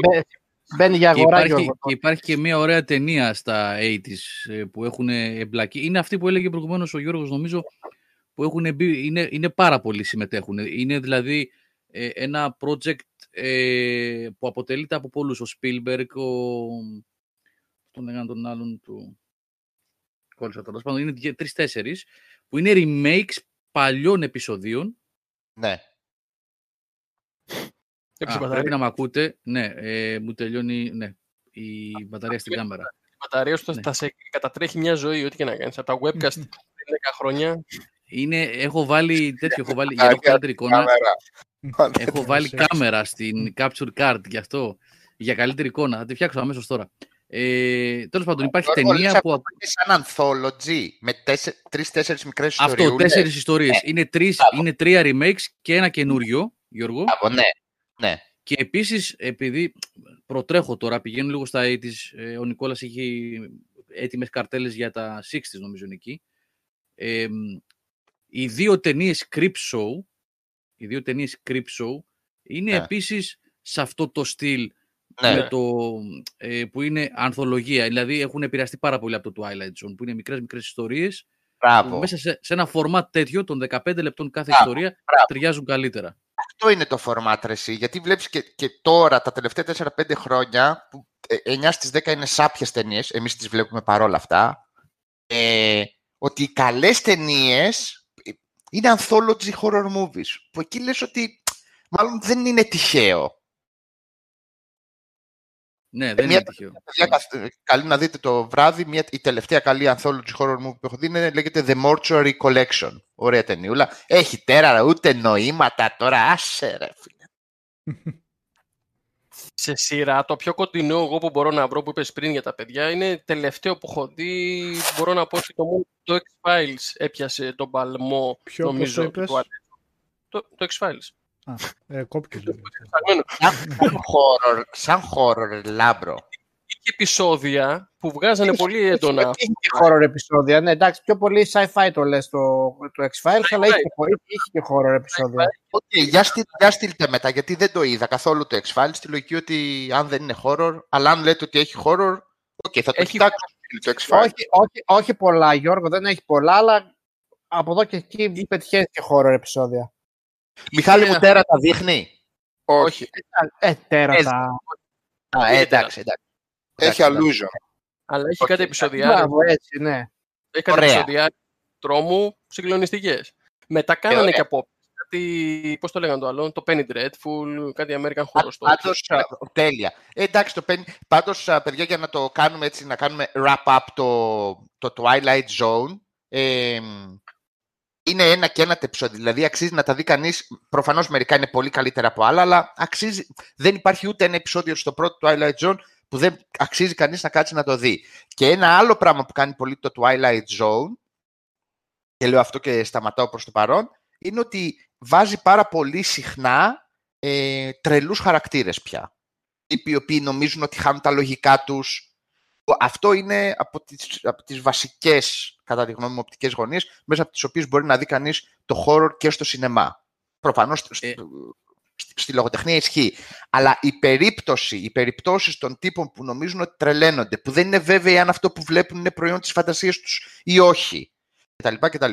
Μπαίνει για αγορά, και υπάρχει, και υπάρχει και μια ωραία ταινία στα 80's ε, που έχουν εμπλακεί. Είναι αυτή που έλεγε προηγουμένως ο Γιώργος, νομίζω, που έχουν μπει, είναι, είναι πάρα πολλοί συμμετέχουν. Είναι δηλαδή ε, ένα project ε, που αποτελείται από πολλούς. Ο Spielberg, ο... τον έναν τον άλλον του... Κόλλησα τώρα. Πάντων, είναι τρει-τέσσερι που είναι remakes παλιών επεισοδίων. Ναι. Α, πρέπει να με ακούτε. Ναι, ε, μου τελειώνει ναι, η μπαταρία στην κάμερα. Η μπαταρία σου ναι. θα σε κατατρέχει μια ζωή, ό,τι και να κάνεις. Από τα webcast *laughs* χρόνια. Είναι, έχω βάλει τέτοιο, έχω βάλει, για να έχω καλύτερη εικόνα. Κάμερα. Έχω βάλει κάμερα στην capture card γι' αυτό, για καλύτερη εικόνα. Θα τη φτιάξω αμέσως τώρα. Ε, Τέλος πάντων, υπάρχει Γιώργο, λες ταινία αυτό που. είναι σαν anthology με τρει-τέσσερι μικρές ιστορίε. Αυτό, τέσσερις ιστορίες. Είναι, τρεις, μπράβο. είναι τρία remakes και ένα καινούριο, Γιώργο. Ναι, ναι. Και επίσης, επειδή προτρέχω τώρα, πηγαίνω λίγο στα 80's, ε, ο Νικόλας έχει έτοιμες καρτέλες για τα 60's, νομίζω είναι εκεί. Ε, οι δύο ταινίες Creep Show, οι δύο ταινίες Creep Show, είναι Ναι. επίσης σε αυτό το στυλ ναι. με το, ε, που είναι ανθολογία. Δηλαδή έχουν επηρεαστεί πάρα πολύ από το Twilight Zone, που είναι μικρές μικρές ιστορίες Μπράβο. που μέσα σε, σε ένα φορμάτ τέτοιο των 15 λεπτών κάθε Μπράβο, ιστορία μπράβο. ταιριάζουν καλύτερα. Αυτό είναι το format ρε εσύ, γιατί βλέπεις και, και τώρα τα τελευταία 4-5 χρόνια που ε, 9 στις 10 είναι σάπιες ταινίες, εμείς τις βλέπουμε παρόλα αυτά, ε, ότι οι καλές ταινίες είναι anthology horror movies, που εκεί λες ότι μάλλον δεν είναι τυχαίο. Ναι, δεν μια- είναι τυχαίο. Παιδιά, καθ- ε, καλή να δείτε το βράδυ, μια, η τελευταία καλή anthology horror movie που έχω δει είναι, λέγεται The Mortuary Collection. Ωραία ταινιούλα. Έχει τέρα, ούτε νοήματα τώρα, άσε ρε φίλε. *laughs* Σε σειρά, το πιο κοντινό εγώ που μπορώ να βρω που είπες πριν για τα παιδιά είναι τελευταίο που έχω δει. Μπορώ να πω ότι το, μόνο- το X-Files έπιασε τον παλμό. Ποιο, πώς νομίζω, το του είπες; Twilight. Το, το X-Files. Α, ε, κόπηκε λίγο. Ψαγμένο. Σαν, σαν horror, σαν horror, λάμπρο. Είχε επεισόδια που βγάζανε πολύ έντονα. Είχε και horror επεισόδια. Ναι, εντάξει, πιο πολύ sci-fi το λες το, το X-Files, αλλά είχε, και- είχε και horror επεισόδια. Οκ, για, στείλ, για στείλτε μετά, γιατί δεν το είδα καθόλου το X-Files, στη λογική ότι αν δεν είναι horror, αλλά αν λέτε ότι έχει horror, οκ, θα το Έχει κοιτάξω. Το X-Files. όχι, όχι, όχι πολλά, Γιώργο, δεν έχει πολλά, αλλά από εδώ και εκεί πετυχαίνει και horror επεισόδια. Μιχάλη Ε, μου τέρα τα δείχνει; Όχι. Ε, τέρατα. Α, ε, εντάξει, εντάξει. Έχει εντάξει. allusion. Αλλά έχει Οκ, κάτι επεισόδια. Μπράβο, έτσι, ναι. Έχει κάτι Ωραία. επεισόδια τρόμου συγκλονιστικές. Μετά κάνανε ωραία. και από κάτι. Πώς το λέγανε το άλλο, το Penny Dreadful, κάτι American Horror Story. Πάντως, α, τέλεια. Ε, εντάξει, το παίρνει. Πάντως, α, παιδιά, για να το κάνουμε έτσι, να κάνουμε wrap-up το, το Twilight Zone, ε, είναι ένα και ένα επεισόδιο. Δηλαδή, αξίζει να τα δει κανείς. Προφανώς μερικά είναι πολύ καλύτερα από άλλα, αλλά αξίζει. Δεν υπάρχει ούτε ένα επεισόδιο στο πρώτο Twilight Zone που δεν αξίζει κανείς να κάτσει να το δει. Και ένα άλλο πράγμα που κάνει πολύ το Twilight Zone, και λέω αυτό και σταματάω προς το παρόν, είναι ότι βάζει πάρα πολύ συχνά ε, τρελούς χαρακτήρες πια. Οι οποίοι νομίζουν ότι χάνουν τα λογικά τους. Αυτό είναι από τις, από τις βασικές, κατά τη γνώμη μου, οπτικές γωνίες, μέσα από τις οποίες μπορεί να δει κανείς το horror και στο σινεμά. Προφανώς στο- Ε. στη, στη λογοτεχνία ισχύει. Αλλά η περίπτωση, οι περιπτώσεις των τύπων που νομίζουν ότι τρελαίνονται, που δεν είναι βέβαιοι αν αυτό που βλέπουν είναι προϊόν της φαντασίας τους ή όχι, κτλ. κτλ.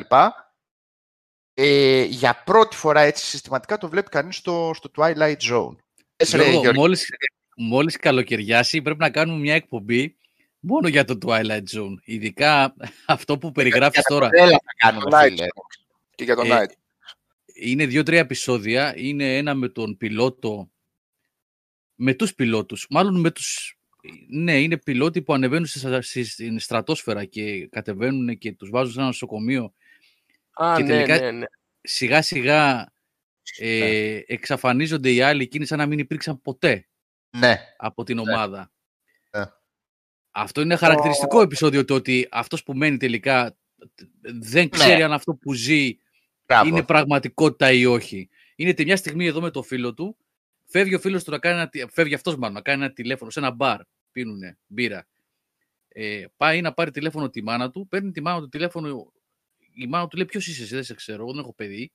Ε, για πρώτη φορά έτσι συστηματικά το βλέπει κανείς στο, στο Twilight Zone. Πες, ρε, Γιώργο, Γιώργη. μόλις, μόλις καλοκαιριάσει πρέπει να κάνουμε μια εκπομπή μόνο για το Twilight Zone. Ειδικά αυτό που περιγράφεις τώρα. Τρέλα θα κάνουμε, Το Night. φίλε. Και για το Ε, Night. Είναι δύο-τρία επεισόδια. Είναι ένα με τον πιλότο. Με τους πιλότους. Μάλλον με τους... Ναι, είναι πιλότοι που ανεβαίνουν στη- στη- στην στρατόσφαιρα και κατεβαίνουν και τους βάζουν σε ένα νοσοκομείο. Α, και ναι, τελικά- ναι, ναι. Σιγά σιγά ε, εξαφανίζονται οι άλλοι εκείνοι σαν να μην υπήρξαν ποτέ Ναι. από την ομάδα. Ναι. Αυτό είναι χαρακτηριστικό επεισόδιο το ότι αυτός που μένει τελικά δεν ξέρει αν αυτό που ζει Μπράβο. είναι πραγματικότητα ή όχι. Είναι τη μια στιγμή εδώ με το φίλο του, φεύγει ο φίλος του να κάνει ένα, τι- φεύγει αυτός μάλλον να κάνει ένα τηλέφωνο σε ένα μπαρ, πίνουνε μπύρα. Ε, πάει να πάρει τηλέφωνο τη μάνα του, παίρνει τη μάνα του τηλέφωνο, η μάνα του λέει ποιος είσαι εσύ, δεν σε ξέρω, εγώ δεν έχω παιδί.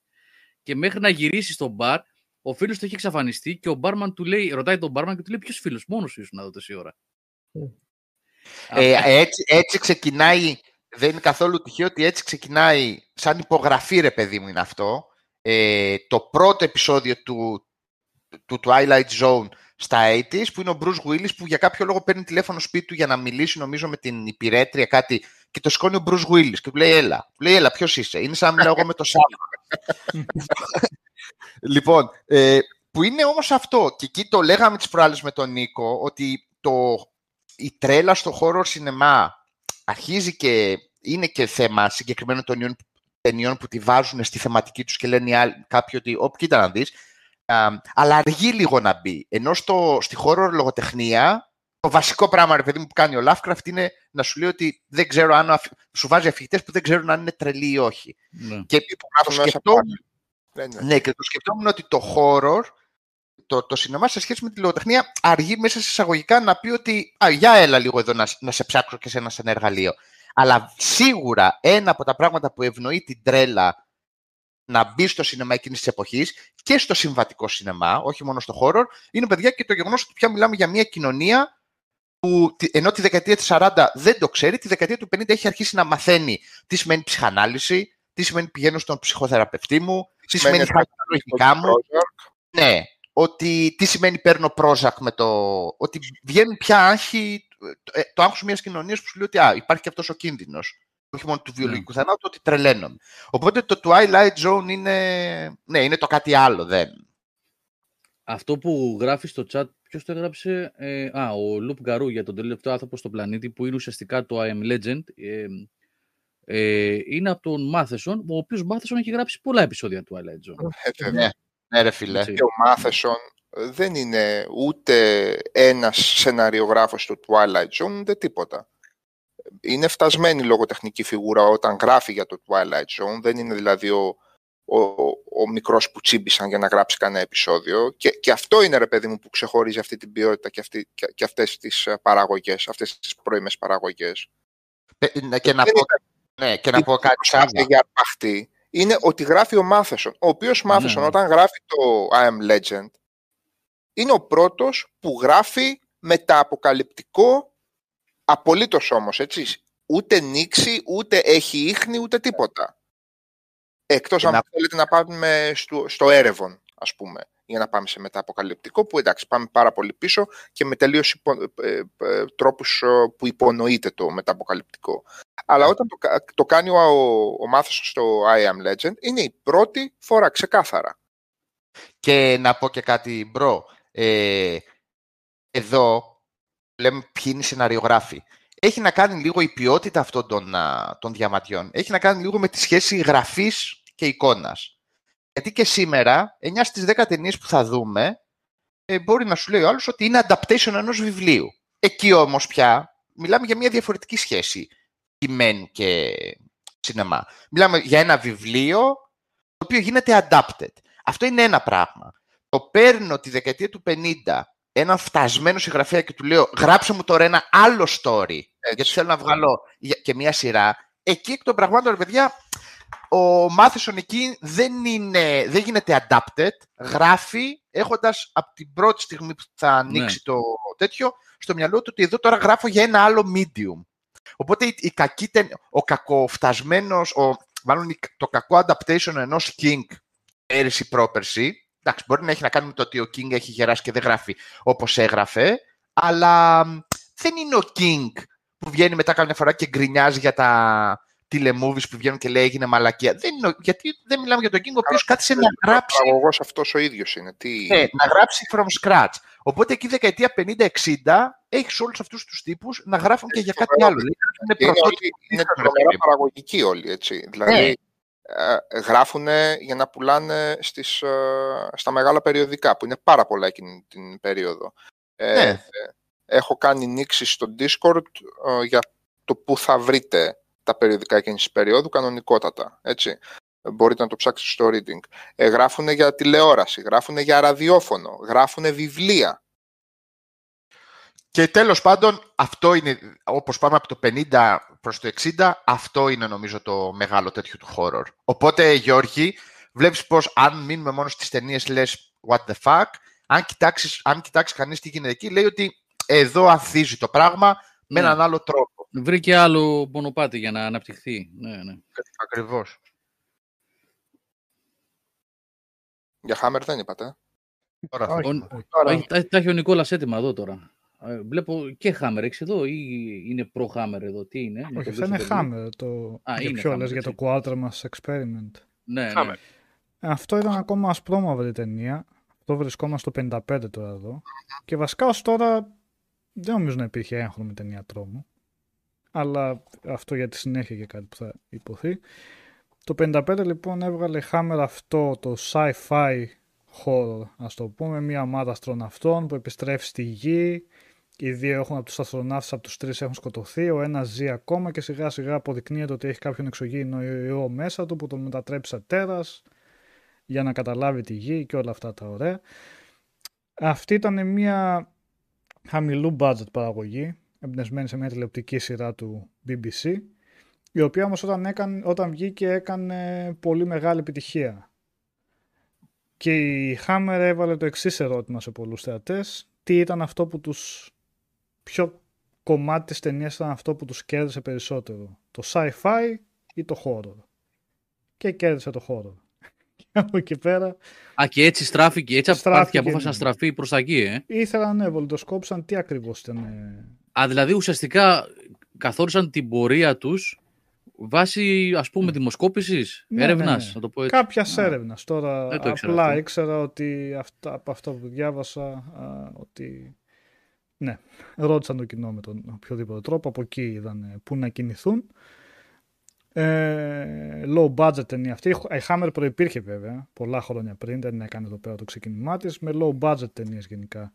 Και μέχρι να γυρίσει στο μπαρ, ο φίλος του έχει εξαφανιστεί και ο μπάρμαν του λέει, ρωτάει τον μπάρμαν και του λέει ποιος φίλος, μόνος σου ήσουν εδώ τόση ώρα. Ε, έτσι, έτσι ξεκινάει, δεν είναι καθόλου τυχαίο ότι έτσι ξεκινάει, σαν υπογραφή ρε παιδί μου είναι αυτό, ε, το πρώτο επεισόδιο του, του Twilight Zone στα 80s, που είναι ο Bruce Willis που για κάποιο λόγο παίρνει τηλέφωνο σπίτι του για να μιλήσει νομίζω με την υπηρέτρια κάτι και το σκόνει ο Bruce Willis και του λέει έλα, του λέει έλα ποιος είσαι, είναι σαν να μιλάω εγώ με το Sam. *laughs* λοιπόν, ε, που είναι όμως αυτό και εκεί το λέγαμε τις προάλλες με τον Νίκο ότι το, η τρέλα στο χώρο σινεμά αρχίζει και είναι και θέμα συγκεκριμένων ταινιών, ταινιών που τη βάζουν στη θεματική τους και λένε οι άλλοι, κάποιοι ότι «Ωπ, κοίτα να δεις», Α, αλλά αργεί λίγο να μπει. Ενώ στο, στη χώρο λογοτεχνία, το βασικό πράγμα, ρε παιδί μου, που κάνει ο Lovecraft είναι να σου λέει ότι δεν ξέρω αν αφ- σου βάζει αφηγητές που δεν ξέρουν αν είναι τρελοί ή όχι. Ναι. Και το γράφουν μέσα σκεφτόμουν, Δεν είναι. ναι, και το σκεφτόμουν ότι το horror, το, το σινεμά σε σχέση με τη λογοτεχνία, αργεί μέσα σε εισαγωγικά να πει ότι «Α, για έλα λίγο εδώ να, να σε ψάξω και σε ένα σαν εργαλείο». Αλλά σίγουρα ένα από τα πράγματα που ευνοεί την τρέλα να μπει στο σινεμά εκείνης της εποχής και στο συμβατικό σινεμά, όχι μόνο στο horror, είναι παιδιά και το γεγονός ότι πια μιλάμε για μια κοινωνία που τη- ενώ τη δεκαετία του 40 δεν το ξέρει, τη δεκαετία του 50 έχει αρχίσει να μαθαίνει τι σημαίνει ψυχανάλυση, τι σημαίνει πηγαίνω στον ψυχοθεραπευτή μου, τι σημαίνει Σημαίνει χάνω τα λογικά μου. Ναι, ότι τι σημαίνει παίρνω πρόζακ με το... Ότι βγαίνουν πια άγχοι, το, ε, το άγχος μιας κοινωνίας που σου λέει ότι α, υπάρχει και αυτός ο κίνδυνος. Όχι μόνο του βιολογικού θανάτου, ότι τρελαίνομαι. Οπότε το Twilight Zone είναι, ναι, είναι το κάτι άλλο, δεν. Αυτό που γράφει στο chat, ποιος το έγραψε, ε, α, ο Λουπ Γκαρού για τον τελευταίο άνθρωπο στον πλανήτη, που είναι ουσιαστικά το I am Legend, ε, ε, είναι από τον Μάθεσον, ο οποίος Μάθεσον έχει γράψει πολλά επεισόδια του Twilight Zone. Ε, βέβαια. Ναι, ναι ρε φίλε. Έτσι. Και ο Μάθεσον δεν είναι ούτε ένας σεναριογράφος του Twilight Zone, ούτε τίποτα. Είναι φτασμένη λογοτεχνική φιγούρα όταν γράφει για το Twilight Zone. Δεν είναι δηλαδή ο, ο, ο μικρός που τσίμπησαν για να γράψει κανένα επεισόδιο. Και, και αυτό είναι, ρε παιδί μου, που ξεχωρίζει αυτή την ποιότητα και, αυτή, και, και αυτές τις ε, παραγωγές, αυτές τις πρώιμες παραγωγές. Ε, ναι, Και να Δεν πω, ναι, και να πω κάτι προσπάθεια άλλο. για αρπαχτή είναι ότι γράφει ο Μάθεσον. Ο οποίος Μάθεσον ναι. όταν γράφει το I Am Legend είναι ο πρώτος που γράφει μετααποκαλυπτικό απολύτως όμως, έτσι. Ούτε νήξη, ούτε έχει ίχνη, ούτε τίποτα. Εκτός Και αν να- θέλετε να πάμε στο, στο έρευον, ας πούμε, για να πάμε σε μετααποκαλυπτικό, που εντάξει, πάμε πάρα πολύ πίσω και με τελείως υπο, ε, ε, τρόπους ε, που υπονοείται το μετααποκαλυπτικό. Αλλά όταν το, κα- το κάνει ο, ο Μάθος στο I Am Legend, είναι η πρώτη φορά ξεκάθαρα. Και να πω και κάτι, bro. Ε, εδώ λέμε ποιοι είναι οι σεναριογράφοι. Έχει να κάνει λίγο η ποιότητα αυτών των, α, των διαμαντιών. Έχει να κάνει λίγο με τη σχέση γραφής και εικόνας. Γιατί και σήμερα, 9 στις 10 ταινίες που θα δούμε, ε, μπορεί να σου λέει ο άλλος ότι είναι adaptation ενός βιβλίου. Εκεί όμως πια μιλάμε για μια διαφορετική σχέση κειμένου και σινεμά. Μιλάμε για ένα βιβλίο το οποίο γίνεται adapted. Αυτό είναι ένα πράγμα. Το παίρνω τη δεκαετία του 50 έναν φτασμένο συγγραφέα και του λέω γράψε μου τώρα ένα άλλο story γιατί θέλω να βγάλω για- και μια σειρά. Εκεί εκ των πραγμάτων, ρε παιδιά, ο Μάθησον εκεί δεν, είναι, δεν γίνεται adapted. Γράφει έχοντας από την πρώτη στιγμή που θα ανοίξει το τέτοιο στο μυαλό του ότι εδώ τώρα γράφω για ένα άλλο medium. Οπότε η, η κακή, τεν- ο κακοφτασμένος, ο, μάλλον η- το κακό adaptation ενός King πέρυσι πρόπερσι, εντάξει, μπορεί να έχει να κάνει με το ότι ο King έχει γεράσει και δεν γράφει όπως έγραφε, αλλά μ, δεν είναι ο King που βγαίνει μετά καμιά φορά και γκρινιάζει για τα τηλεμούβις που βγαίνουν και λέει έγινε μαλακία. Δεν είναι, ο- γιατί δεν μιλάμε για τον King ο οποίος κάθισε να Ο γράψει παραγωγός αυτός ο ίδιος είναι. Τι... ναι, να γράψει from scratch. Οπότε εκεί δεκαετία 50-60 έχεις όλους αυτούς τους τύπους να γράφουν και για κάτι άλλο. Δηλαδή, είναι Είναι, πρωτότυπο όλοι, είναι δίσκο, ρε τρομερά παιδί μου. παραγωγικοί όλοι, έτσι. Δηλαδή, ε, γράφουν για να πουλάνε στις, ε, στα μεγάλα περιοδικά, που είναι πάρα πολλά εκείνη την περίοδο. Ε, Ναι. ε, έχω κάνει νήξη στο Discord ε, για το πού θα βρείτε τα περιοδικά εκείνης της περίοδου κανονικότατα, έτσι. Ε, Μπορείτε να το ψάξετε στο reading. Ε, γράφουν για τηλεόραση, γράφουν για ραδιόφωνο, γράφουν βιβλία. Και τέλος πάντων, αυτό είναι, όπως πάμε από το 50 προς το 60, αυτό είναι νομίζω το μεγάλο τέτοιο του horror. Οπότε, Γιώργη, βλέπεις πως αν μείνουμε μόνο στις ταινίες λες what the fuck, αν κοιτάξεις, αν κοιτάξεις κανείς τι γίνεται εκεί, λέει ότι εδώ ανθίζει το πράγμα με Ναι. έναν άλλο τρόπο. Βρήκε άλλο μονοπάτι για να αναπτυχθεί. Ναι, ναι. Ακριβώς. Για Hammer δεν είπατε. Τώρα θα Όχι. δούμε. Τώρα, Έχει- Τα, τα έχει ο Νικόλας έτοιμα εδώ τώρα. Ε, Βλέπω και Hammer, έχεις εδώ ή είναι προ Hammer εδώ, τι είναι; με Όχι, τον αυτό είναι Christopher Lee. Hammer. Το... Α, για είναι ποιο Hammer, λες, για το έτσι. Quatermass Experiment. Ναι, ναι. Hammer. Ε, Αυτό ήταν ακόμα ασπρόμαυρη ταινία. Αυτό βρισκόμαστε στο 55 τώρα εδώ. Και βασικά ως τώρα δεν νομίζω να υπήρχε έγχρωμη ταινία τρόμου. Αλλά αυτό για τη συνέχεια και κάτι που θα υποθεί. Το 55 λοιπόν έβγαλε Hammer αυτό το sci-fi horror, ας το πούμε, μια ομάδα αστροναυτών που επιστρέφει στη γη, οι δύο έχουν από τους αστροναύτες, από τους τρεις έχουν σκοτωθεί, ο ένας ζει ακόμα και σιγά σιγά αποδεικνύεται ότι έχει κάποιον εξωγήινο ιό μέσα του που τον μετατρέπει σε τέρας για να καταλάβει τη γη και όλα αυτά τα ωραία. Αυτή ήταν μια χαμηλού budget παραγωγή, εμπνευσμένη σε μια τηλεοπτική σειρά του BBC, η οποία όμως όταν, έκανε, όταν βγήκε έκανε πολύ μεγάλη επιτυχία. Και η Hammer έβαλε το εξής ερώτημα σε πολλούς θεατές. Τι ήταν αυτό που τους... Ποιο κομμάτι της ταινίας ήταν αυτό που τους κέρδισε περισσότερο. Το sci-fi ή το horror; Και κέρδισε το horror. *laughs* Και από εκεί πέρα... Α, και έτσι στράφηκε, έτσι Στράφηκε, αποφάσισε απόφαση να ναι. στραφεί προς τα εκεί, ε. Ήθελαν, ναι, βολτοσκόπησαν τι ακριβώς ήταν. Ε, Α, δηλαδή ουσιαστικά καθόρισαν την πορεία τους βάσει, ας πούμε, δημοσκόπησης, Ναι, έρευνας, ναι, ναι. να το πω έτσι. Κάποιας Α. έρευνας. Τώρα Δεν το ήξερα απλά αυτό. ήξερα ότι αυτά, από αυτό που διάβασα α, ότι ναι, ρώτησαν το κοινό με τον οποιοδήποτε τρόπο. Από εκεί είδαν ε, πού να κινηθούν. Ε, low budget ταινία αυτή. Η Hammer προϋπήρχε βέβαια πολλά χρόνια πριν, δεν έκανε εδώ πέρα το ξεκίνημά της, με low budget ταινίες γενικά.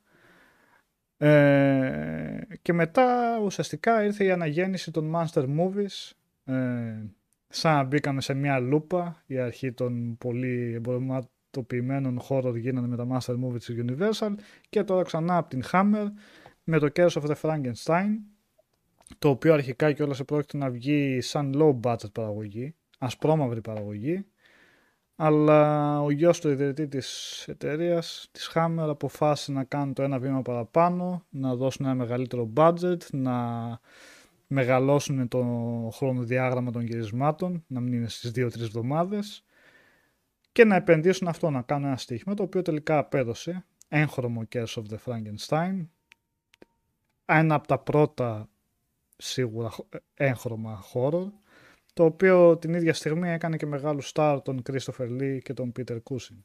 Ε, και μετά ουσιαστικά ήρθε η αναγέννηση των monster movies. Ε, σαν να μπήκαμε σε μια λούπα η αρχή των πολύ εμπορευματοποιημένων horror γίνανε με τα master movies της Universal. Και τώρα ξανά από την Hammer με το Curse of the Frankenstein το οποίο αρχικά και όλα σε πρόκειται να βγει σαν low budget παραγωγή ασπρόμαυρη παραγωγή αλλά ο γιος του ιδρυτή της εταιρείας της Hammer αποφάσισε να κάνει το ένα βήμα παραπάνω να δώσουν ένα μεγαλύτερο budget να μεγαλώσουν το χρονοδιάγραμμα των γυρισμάτων, να μην είναι στις 2-3 εβδομάδες και να επενδύσουν αυτό, να κάνουν ένα στοίχημα το οποίο τελικά απέδωσε έγχρωμο Curse of the Frankenstein. Ένα από τα πρώτα σίγουρα έγχρωμα horror το οποίο την ίδια στιγμή έκανε και μεγάλου στάρ τον Christopher Lee και τον Peter Cushing.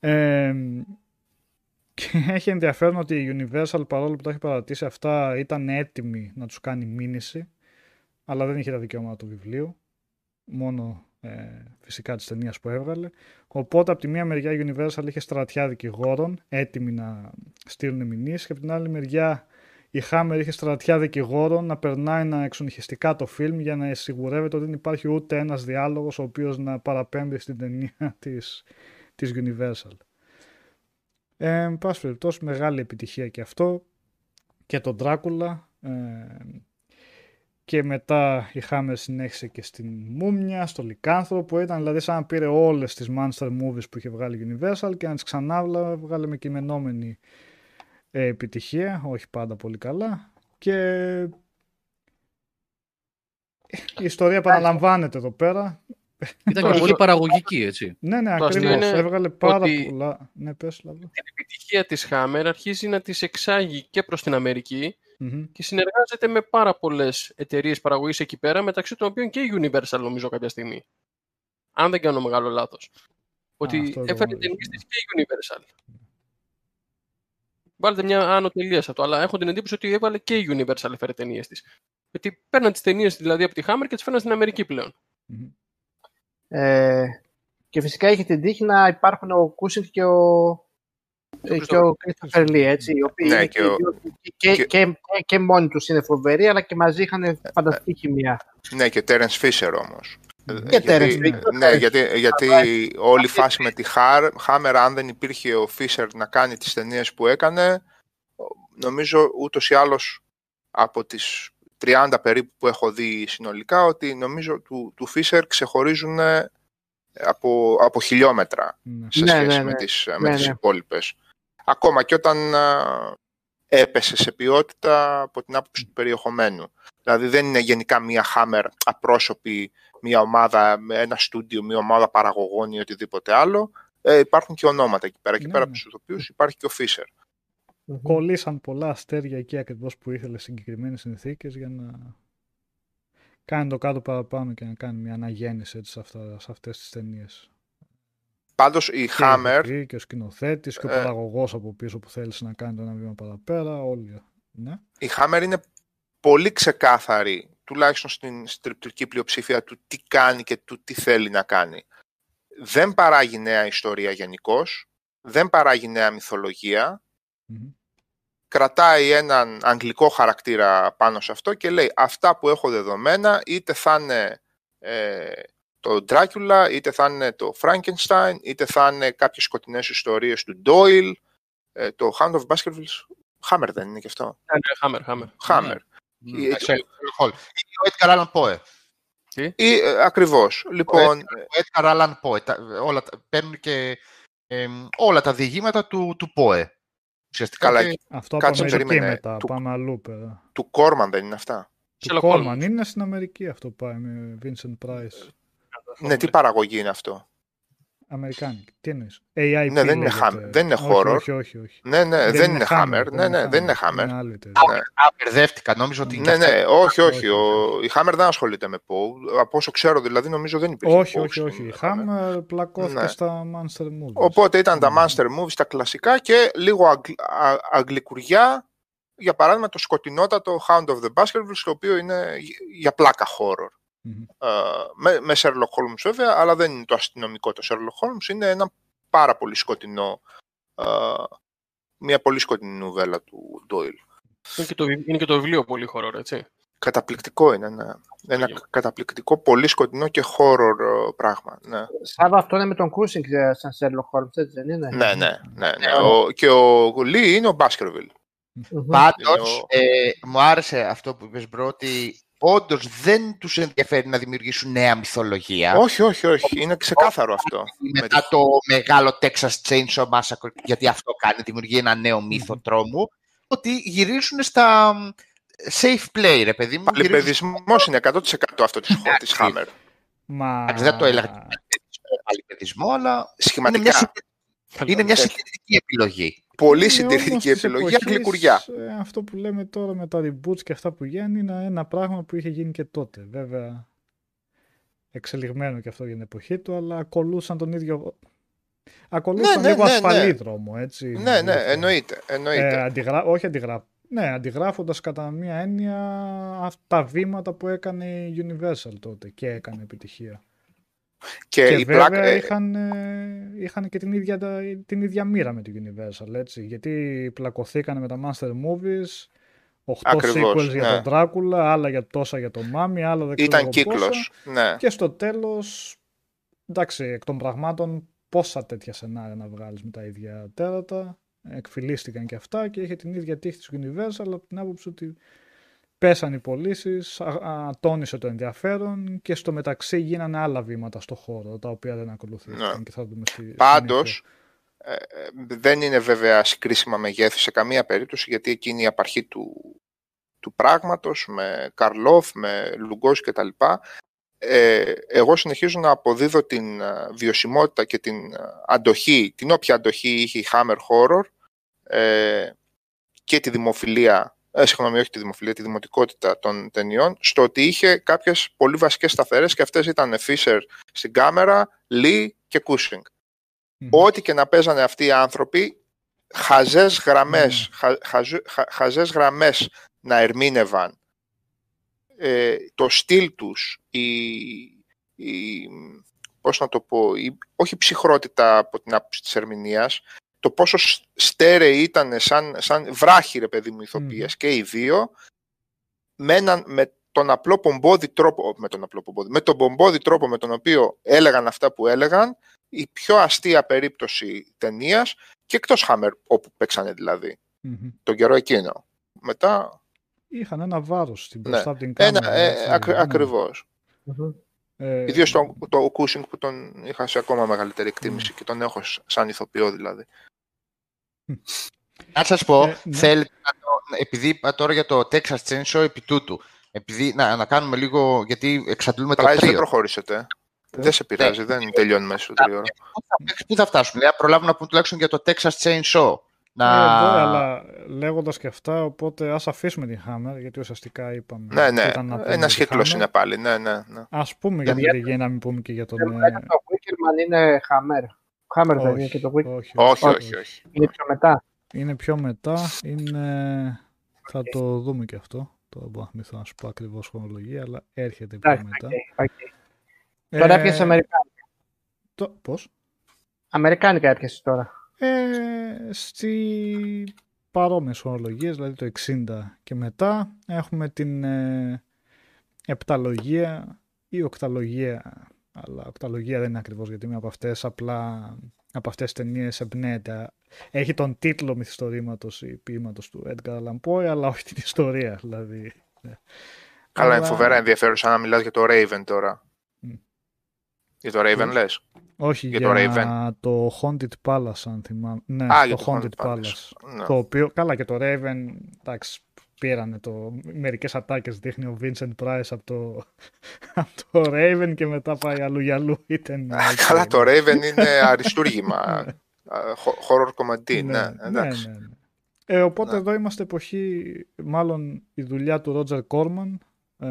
Ε, και *laughs* έχει ενδιαφέρον ότι η Universal παρόλο που το έχει παρατήσει αυτά ήταν έτοιμη να τους κάνει μήνυση αλλά δεν είχε τα δικαιώματα του βιβλίου μόνο ε, φυσικά της ταινίας που έβγαλε οπότε από τη μία μεριά η Universal είχε στρατιά δικηγόρων έτοιμοι να στείλουν μηνύσεις και από την άλλη μεριά η Hammer είχε στρατιά δικηγόρων να περνάει ένα εξονυχιστικά το φιλμ για να σιγουρεύεται ότι δεν υπάρχει ούτε ένας διάλογος ο οποίος να παραπέμπει στην ταινία *laughs* της, της Universal. Ε, εν πάση περιπτώσει, μεγάλη επιτυχία και αυτό και τον Δράκουλα. Ε, και μετά η Hammer συνέχισε και στην Μούμια, στο Λικάνθρωπο. Ήταν δηλαδή σαν να πήρε όλες τις monster movies που είχε βγάλει η Universal και να τις ξανά βγάλε με κειμενόμενη ε, επιτυχία, όχι πάντα πολύ καλά. Και η ιστορία επαναλαμβάνεται εδώ πέρα. Ήταν και Το- πολύ παραγωγική, έτσι. Ναι, ναι, Το αστείο ακριβώς. είναι Έβγαλε πάρα ότι- πολλά. Ναι, πες, Λαβό. Την επιτυχία της Hammer αρχίζει να τις εξάγει και προς την Αμερική Μμμ. και συνεργάζεται με πάρα πολλές εταιρείες παραγωγής εκεί πέρα, μεταξύ των οποίων και η Universal νομίζω κάποια στιγμή. Αν δεν κάνω μεγάλο λάθος. Ότι αυτό δεν έφερε γνωρίζω, ταινίες ναι. της και η Universal. Βάλτε μια άνω τελεία σε αυτό, αλλά έχω την εντύπωση ότι έβαλε και η Universal έφερε ταινίες της. Γιατί παίρναν τις ταινίες δηλαδή από τη Hammer και τις φέρναν στην Αμερική πλέον. Μμμ. Ε, και φυσικά είχε την τύχη να υπάρχουν ο Κούσινγκ και ο, ε, και ο Christopher Lee, έτσι, οι οποίοι Ναι, είναι και ο- και, και, και- και, και, και μόνοι τους είναι φοβεροί, αλλά και μαζί είχαν φανταστική χημεία. Ναι, και Terence Fisher όμως. Και γιατί, Terence Fisher, ναι, γιατί, γιατί όλη η φάση με τη Har- Hammer, αν δεν υπήρχε ο Fisher να κάνει τις ταινίες που έκανε, νομίζω ούτως ή άλλως από τις 30 περίπου που έχω δει συνολικά, ότι νομίζω του, του Fisher ξεχωρίζουν ε, από, από χιλιόμετρα Ναι. σε Ναι, σχέση ναι, με ναι. τις, Ναι, με τις ναι. υπόλοιπες. Ακόμα και όταν α, έπεσε σε ποιότητα από την άποψη του περιεχομένου. Δηλαδή δεν είναι γενικά μία Hammer απρόσωπη, μία ομάδα, με ένα στούντιο, μία ομάδα παραγωγών ή οτιδήποτε άλλο. Ε, υπάρχουν και ονόματα εκεί πέρα. Και Ναι, πέρα ναι. από τους ηθοποιούς υπάρχει και ο Fisher. Κολλήσαν πολλά αστέρια εκεί ακριβώς που ήθελε συγκεκριμένες συνθήκες για να κάνει το κάτω παραπάνω και να κάνει μια αναγέννηση έτσι, σε, αυτά, σε αυτές τις ταινίες. Πάντως η Και η Hammer, ηθοποιή και ο σκηνοθέτης και ο Ε. παραγωγός από πίσω που θέλησε να κάνει το ένα βήμα παραπέρα, όλοι. Ναι. η Hammer είναι πολύ ξεκάθαρη, τουλάχιστον στην στριπτική πλειοψηφία του τι κάνει και του τι θέλει να κάνει. Δεν παράγει νέα ιστορία γενικώς, δεν παράγει νέα μυθολογία, Μμμ. κρατάει έναν αγγλικό χαρακτήρα πάνω σε αυτό και λέει αυτά που έχω δεδομένα είτε θα είναι ε, το Dracula, είτε θα είναι το Frankenstein, είτε θα είναι κάποιες σκοτεινές ιστορίες του Doyle, ε, το Hound of Baskervilles, Hammer δεν είναι και αυτό. Ναι, ναι, Χάμερ, Χάμερ. Hammer. Ναι. Ε, Sherlock Holmes. Ή ο Edgar Allan Poe. Ή, ε, ακριβώς. Λοιπόν, Ο Edgar Allan Poe. Τα- Όλα, τα- παίρνουν και εμ, όλα τα διηγήματα του, του Poe. Ουσιαστικά Καλά, και- Αυτό από Κάτσε, Αμερική περίμενε. μετά. Του- Πάμε αλλού πέρα. του Κόρμαν δεν είναι αυτά. Του Sherlock Κόρμαν Holmes. είναι στην Αμερική αυτό πάει με Vincent Price. Ναι, τι παραγωγή είναι αυτό. Αμερικάνικη. Τι εννοείς; AIP Ναι, δεν είναι λέγεται. Hammer, δεν είναι Όχι, horror. Όχι, όχι, όχι. Ναι, ναι, δεν, είναι Hammer. Ναι, ναι, δεν είναι Hammer. Είναι άλλη εταιρεία. Ναι. Α, μπερδεύτηκα. Νόμιζα ότι. Ναι, ναι, όχι, όχι. Όχι, Ο, η Hammer δεν ασχολείται με Poe. Από όσο ξέρω, δηλαδή, νομίζω δεν υπήρχε. Όχι, Poe όχι, στην όχι. Η Hammer. Hammer πλακώθηκε Ναι. στα Monster Movies. Οπότε ήταν τα Ναι. Monster Movies, τα κλασικά και λίγο αγγλ, α- αγγλικουριά. Για παράδειγμα, το σκοτεινότατο Hound of the Baskervilles, το οποίο είναι για πλάκα horror. Μμμ. Ε, με, με Sherlock Holmes βέβαια, αλλά δεν είναι το αστυνομικό το Sherlock Holmes, είναι ένα πάρα πολύ σκοτεινό, ε, μια πολύ σκοτεινή νουβέλα του Doyle. Είναι και, το, βι- είναι και το βιβλίο πολύ χορό, έτσι. Καταπληκτικό είναι, ναι. Ένα Τέλειο. καταπληκτικό, πολύ σκοτεινό και horror ε, πράγμα. Ναι, Σάβα, αυτό είναι με τον Κούσινγκ ε, σαν Sherlock Holmes, έτσι δεν είναι; ναι, ναι. ναι, ναι. Ο, και ο Λί είναι ο Baskerville. Μμμ. Πάντως, Είναι ε, μου άρεσε αυτό που είπες, Μπρο, ότι όντως δεν τους ενδιαφέρει να δημιουργήσουν νέα μυθολογία. Όχι, όχι, όχι. Είναι ξεκάθαρο αυτό. Με Μετά τη- το μεγάλο Texas Chainsaw Massacre, γιατί αυτό κάνει, δημιουργεί ένα νέο μύθο τρόμου, ότι γυρίζουν στα μ, safe play, ρε παιδί μου. γυρίζουν- Παλιπαιδισμός είναι 100% αυτό της, της Hammer. Μα... Εντάξει, δεν το έλεγα παλιπαιδισμό, αλλά είναι μια, Σχηματικά. συντηρητική- είναι μια Ε, συντηρητική επιλογή. Πολύ Είναι συντηρητική όμως της επιλογή, εποχής, αγγλικουριά. ε, Αυτό που λέμε τώρα με τα reboots και αυτά που γίνανε είναι ένα πράγμα που είχε γίνει και τότε. Βέβαια, εξελιγμένο και αυτό για την εποχή του, αλλά ακολούσαν τον ίδιο... Ακολούσαν ναι, λίγο ναι, ασφαλή ναι. δρόμο, έτσι. Ναι, ναι, αλήθεια. εννοείται. εννοείται. Ε, αντιγρα... Όχι αντιγράφ... Ναι, αντιγράφοντας κατά μία έννοια αυτά τα βήματα που έκανε η Universal τότε και έκανε επιτυχία. Και, Και η βέβαια πλάκα, ε, είχαν, ε, είχαν και την ίδια, την ίδια μοίρα με τη Universal, έτσι. Γιατί πλακωθήκανε με τα Master Movies, 8 Ακριβώς, sequels για ναι. τον Dracula, άλλα για τόσα για τον Mami, άλλα δεν ξέρω ήταν εγώ κύκλος. πόσα. Ναι. Και στο τέλος, εντάξει, εκ των πραγμάτων πόσα τέτοια σενάρια να βγάλεις με τα ίδια τέρατα. Εκφυλίστηκαν και αυτά και είχε την ίδια τύχη της Universal από την άποψη ότι πέσαν οι πωλήσεις, τόνισε το ενδιαφέρον και στο μεταξύ γίνανε άλλα βήματα στο χώρο τα οποία δεν ακολουθήθηκαν Ναι. και θα δούμε στη Πάντως, ε, ε, δεν είναι βέβαια συγκρίσιμα μεγέθη σε καμία περίπτωση, γιατί εκείνη η απαρχή του, του πράγματος, με Καρλόφ, με Λουγκός και τα λοιπά, ε, εγώ συνεχίζω να αποδίδω την ε, βιωσιμότητα και την ε, αντοχή, την όποια αντοχή είχε η Hammer Horror ε, και τη δημοφιλία, ε, συγγνώμη, όχι τη δημοφιλία, τη δημοτικότητα των ταινιών, στο ότι είχε κάποιες πολύ βασικές σταθερές και αυτές ήταν Fisher στην κάμερα, Lee και Cushing. Μμμ. Ό,τι και να παίζανε αυτοί οι άνθρωποι, χαζές γραμμές, Ναι. χα, χαζου- χα- χαζές γραμμές να ερμήνευαν ε, το στυλ τους, η, η, πώς να το πω, η, όχι η ψυχρότητα από την άποψη της ερμηνείας, το πόσο σ- στέρεοι ήταν σαν, σαν βράχοι ρε παιδί μου ηθοποιές και οι δύο, με, έναν, με τον απλό πομπόδι τρόπο, με τον απλό πομπόδι, με τον πομπόδι τρόπο με τον οποίο έλεγαν αυτά που έλεγαν, η πιο αστεία περίπτωση ταινίας και εκτός Hammer, όπου παίξανε δηλαδή, Μμμ. τον καιρό εκείνο. Μετά, Είχαν ένα βάρος στην Ναι. μπροστά από την κάμερα. ένα, ε, έτσι, ακρι- ναι. ακριβώς. Μμμ. Ε, Ιδίως το, το Cushing που τον είχα σε ακόμα μεγαλύτερη εκτίμηση και τον έχω σ- σαν ηθοποιό δηλαδή. Να σας πω, Ε, ναι. θέλετε να το, επειδή είπα τώρα για το Texas Chainsaw επί τούτου, επειδή, να, να κάνουμε λίγο, γιατί εξαντλούμε το Price δεν τρίο. προχωρήσετε. Δεν σε πειράζει, δεν τελειώνει μέσα στο τριώρο. Πού θα- Πού θα φτάσουμε, δηλαδή, να προλάβουμε να πούμε τουλάχιστον για το Texas Chainsaw. Να... Ε, εδώ, αλλά λέγοντας και αυτά, οπότε ας αφήσουμε την Hammer, γιατί ουσιαστικά είπαμε. Ναι, ναι, ήταν να πούμε ένας για τη κύκλος Hammer. είναι πάλι, ναι, ναι, ναι. Ας πούμε για την Γιατί- Ριγέ, να μην πούμε και για τον... Το ε, το Wickerman είναι Hammer. Hammer δεν είναι και το Wicker Man. όχι, Όχι, όχι, όχι. Είναι πιο μετά. Είναι πιο μετά, είναι... Θα το δούμε και αυτό. Τώρα μπορώ να θυμηθώ να σου πω ακριβώς χρονολογία, αλλά έρχεται πιο Εντάξει, μετά. οκ, οκ. Τώρα Ε, έπιασες Αμερικάνικα. το, πώς; Αμερικάνικα έπιασες τώρα. Ε, στη παρόμοιες χρονολογίες, δηλαδή το 60 και μετά, έχουμε την ε, επταλογία ή οκταλογία, αλλά οκταλογία δεν είναι ακριβώς γιατί είναι από αυτές, απλά από αυτές τις ταινίες εμπνέεται. Έχει τον τίτλο μυθιστορήματος ή ποίηματος του Edgar Allan Poe, αλλά όχι την ιστορία, δηλαδή. ναι. Καλά, Αλλά- είναι φοβερά ενδιαφέρουσα να μιλάς για το Raven τώρα. Μμ. Για το Raven λες; Όχι, Για για, το Raven. το Haunted Palace, αν θυμάμαι. Ναι, Α, το για το Haunted Haunted Palace. Palace. Ναι. Το οποίο, καλά και το Raven, εντάξει, πήρανε το, μερικές ατάκες δείχνει ο Vincent Price από το, *laughs* από το Raven και μετά πάει αλλού για αλλού. Ήταν, Α, Καλά, το Raven είναι αριστούργημα. *laughs* Α, χο- Horror comedy, ναι, εντάξει. ναι, ναι. Ε, οπότε Ναι. εδώ είμαστε εποχή, μάλλον η δουλειά του Roger Corman ε,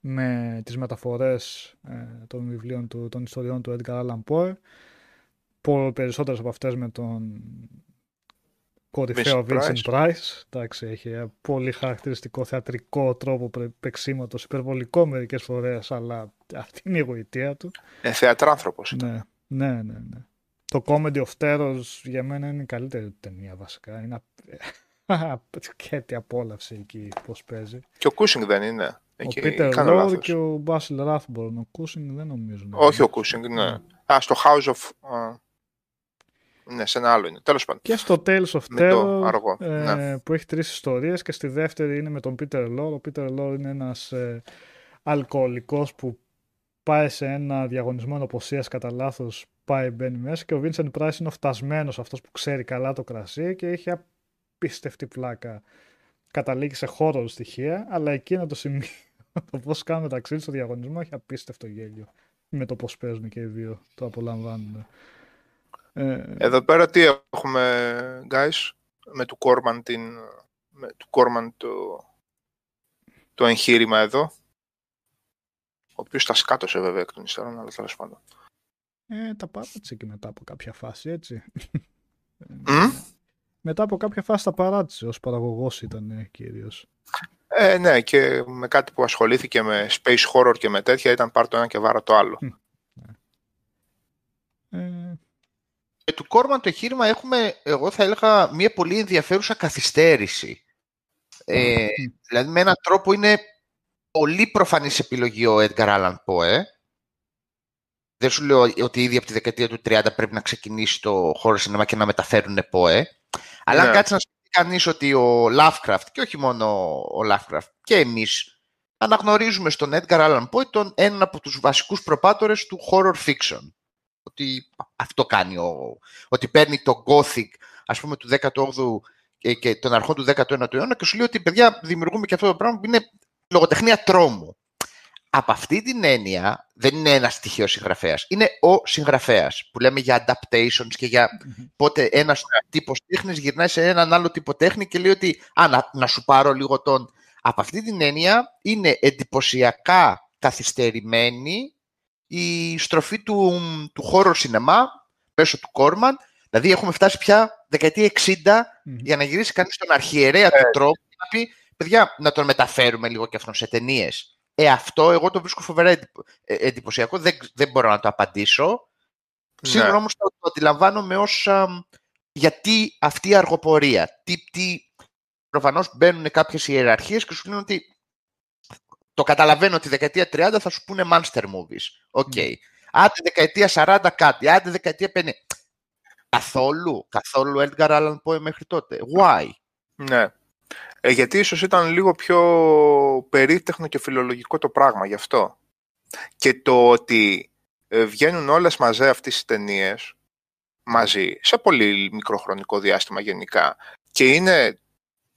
με τις μεταφορές ε, των βιβλίων του, των ιστοριών του Edgar Allan Poe. Πο- περισσότερες από αυτές με τον κορυφαίο Vincent Vincent Price. Εντάξει, έχει ένα πολύ χαρακτηριστικό θεατρικό τρόπο πρε- παίξήματος, υπερβολικό μερικές φορές, αλλά αυτή είναι η γοητεία του. Ε, θεατράνθρωπος. Ναι, ναι, ναι, ναι. Το Comedy of Terrors για μένα είναι η καλύτερη του ταινία βασικά. Είναι απ- *laughs* απόλαυση εκεί πώς παίζει. Και ο Κούσινγκ δεν είναι. Εκεί, ο Peter κάνω Lorre λάθος. και ο Basil Rathbone. Ο Κούσινγκ δεν νομίζω. να Όχι είναι. ο Κούσινγκ, ναι. Α, στο House of... α, Ναι, σε ένα άλλο είναι. Τέλος πάντων. Και στο Tales of Με το Terror αργό, ε, ναι. που έχει τρεις ιστορίες και στη δεύτερη είναι με τον Peter Lorre. Ο Peter Lorre είναι ένας ε, αλκοολικός που πάει σε ένα διαγωνισμό ενοποσίας κατά λάθος πάει μπαίνει μέσα και ο Vincent Price είναι ο φτασμένος αυτός που ξέρει καλά το κρασί και έχει απίστευτη πλάκα. Καταλήγει σε χώρο στοιχεία, αλλά εκείνο το σημείο, το πώς κάνουν μεταξύ τους στο διαγωνισμό έχει απίστευτο γέλιο με το πώς παίζουν και οι δύο, το απολαμβάνουν. Ε, Εδώ πέρα τι έχουμε, guys, με του Κόρμαν, την, με του Κόρμαν το, το εγχείρημα εδώ. Ο οποίος τα σκάτωσε βέβαια εκ των υστέρων, αλλά τέλος πάντων. Ε, τα παράτησε και μετά από κάποια φάση, έτσι. Μμ; μετά από κάποια φάση τα παράτησε, ως παραγωγός ήταν ε, κυρίως. Ε, ναι, και με κάτι που ασχολήθηκε με space horror και με τέτοια ήταν πάρ' το ένα και βάρα το άλλο. Ε, Ε, του Κόρμαν το εγχείρημα έχουμε, εγώ θα έλεγα, μια πολύ ενδιαφέρουσα καθυστέρηση. Ε, δηλαδή με έναν τρόπο είναι πολύ προφανής επιλογή ο Edgar Allan Poe. Δεν σου λέω ότι ήδη από τη δεκαετία του 30 πρέπει να ξεκινήσει το χώρο σινεμά και να μεταφέρουν Poe. Αλλά αν Ναι. κάτσεις να σκεφτεί κανείς ότι ο Lovecraft, και όχι μόνο ο Lovecraft, και εμείς, αναγνωρίζουμε στον Edgar Allan Poe τον έναν από τους βασικούς προπάτορες του horror fiction. Ότι αυτό κάνει, ο, ότι παίρνει το Gothic, ας πούμε, του 18ου και, και των αρχών του 19ου αιώνα και σου λέει ότι, παιδιά, δημιουργούμε και αυτό το πράγμα που είναι λογοτεχνία τρόμου. Από αυτή την έννοια δεν είναι ένας στοιχείος συγγραφέας. Είναι ο συγγραφέας που λέμε για adaptations και για πότε ένας τύπος τέχνης γυρνάει σε έναν άλλο τύπο τέχνη και λέει ότι Α, να, να σου πάρω λίγο τον. Από αυτή την έννοια είναι εντυπωσιακά καθυστερημένη η στροφή του, του χώρου σινεμά μέσω του Κόρμαν. Δηλαδή έχουμε φτάσει πια δεκαετία 60 μμμ. για να γυρίσει κανείς τον αρχιερέα του τρόπου και να πει παιδιά να τον μεταφέρουμε λίγο και αυτόν σε ταινίες. Ε, αυτό εγώ το βρίσκω φοβερά εντυπω- ε, εντυπωσιακό, δεν, δεν μπορώ να το απαντήσω. Σίγουρα Ναι. όμως το, το αντιλαμβάνομαι ως αμ, γιατί αυτή η αργοπορία. Τι, τι, προφανώς μπαίνουν κάποιες ιεραρχίες και σου λένε ότι το καταλαβαίνω ότι δεκαετία 30 θα σου πούνε monster movies. Οκ. Άντε δεκαετία 40 κάτι, άντε δεκαετία 50. Καθόλου, καθόλου Edgar Allan Poe μέχρι τότε. Why? Ναι. Ε, γιατί ίσως ήταν λίγο πιο περίτεχνο και φιλολογικό το πράγμα γι' αυτό. Και το ότι ε, βγαίνουν όλες μαζί αυτές τις ταινίες μαζί, σε πολύ μικροχρονικό διάστημα γενικά, και είναι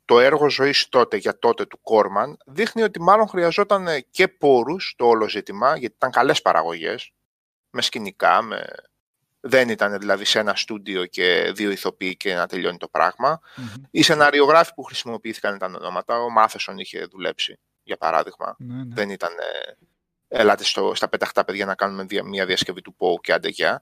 το έργο ζωής τότε για τότε του Κόρμαν, δείχνει ότι μάλλον χρειαζόταν και πόρους το όλο ζήτημα, γιατί ήταν καλές παραγωγές, με σκηνικά, με... δεν ήταν δηλαδή σε ένα στούντιο και δύο ηθοποιοί και να τελειώνει το πράγμα. Μμμ. Οι σεναριογράφοι που χρησιμοποιήθηκαν ήταν ονόματα. Ο Μάθεσον είχε δουλέψει, για παράδειγμα. Ναι, ναι. Δεν ήταν ε, ελάτε στο, στα πεταχτά παιδιά να κάνουμε δια- μια διασκευή του Πόου και άντε γεια.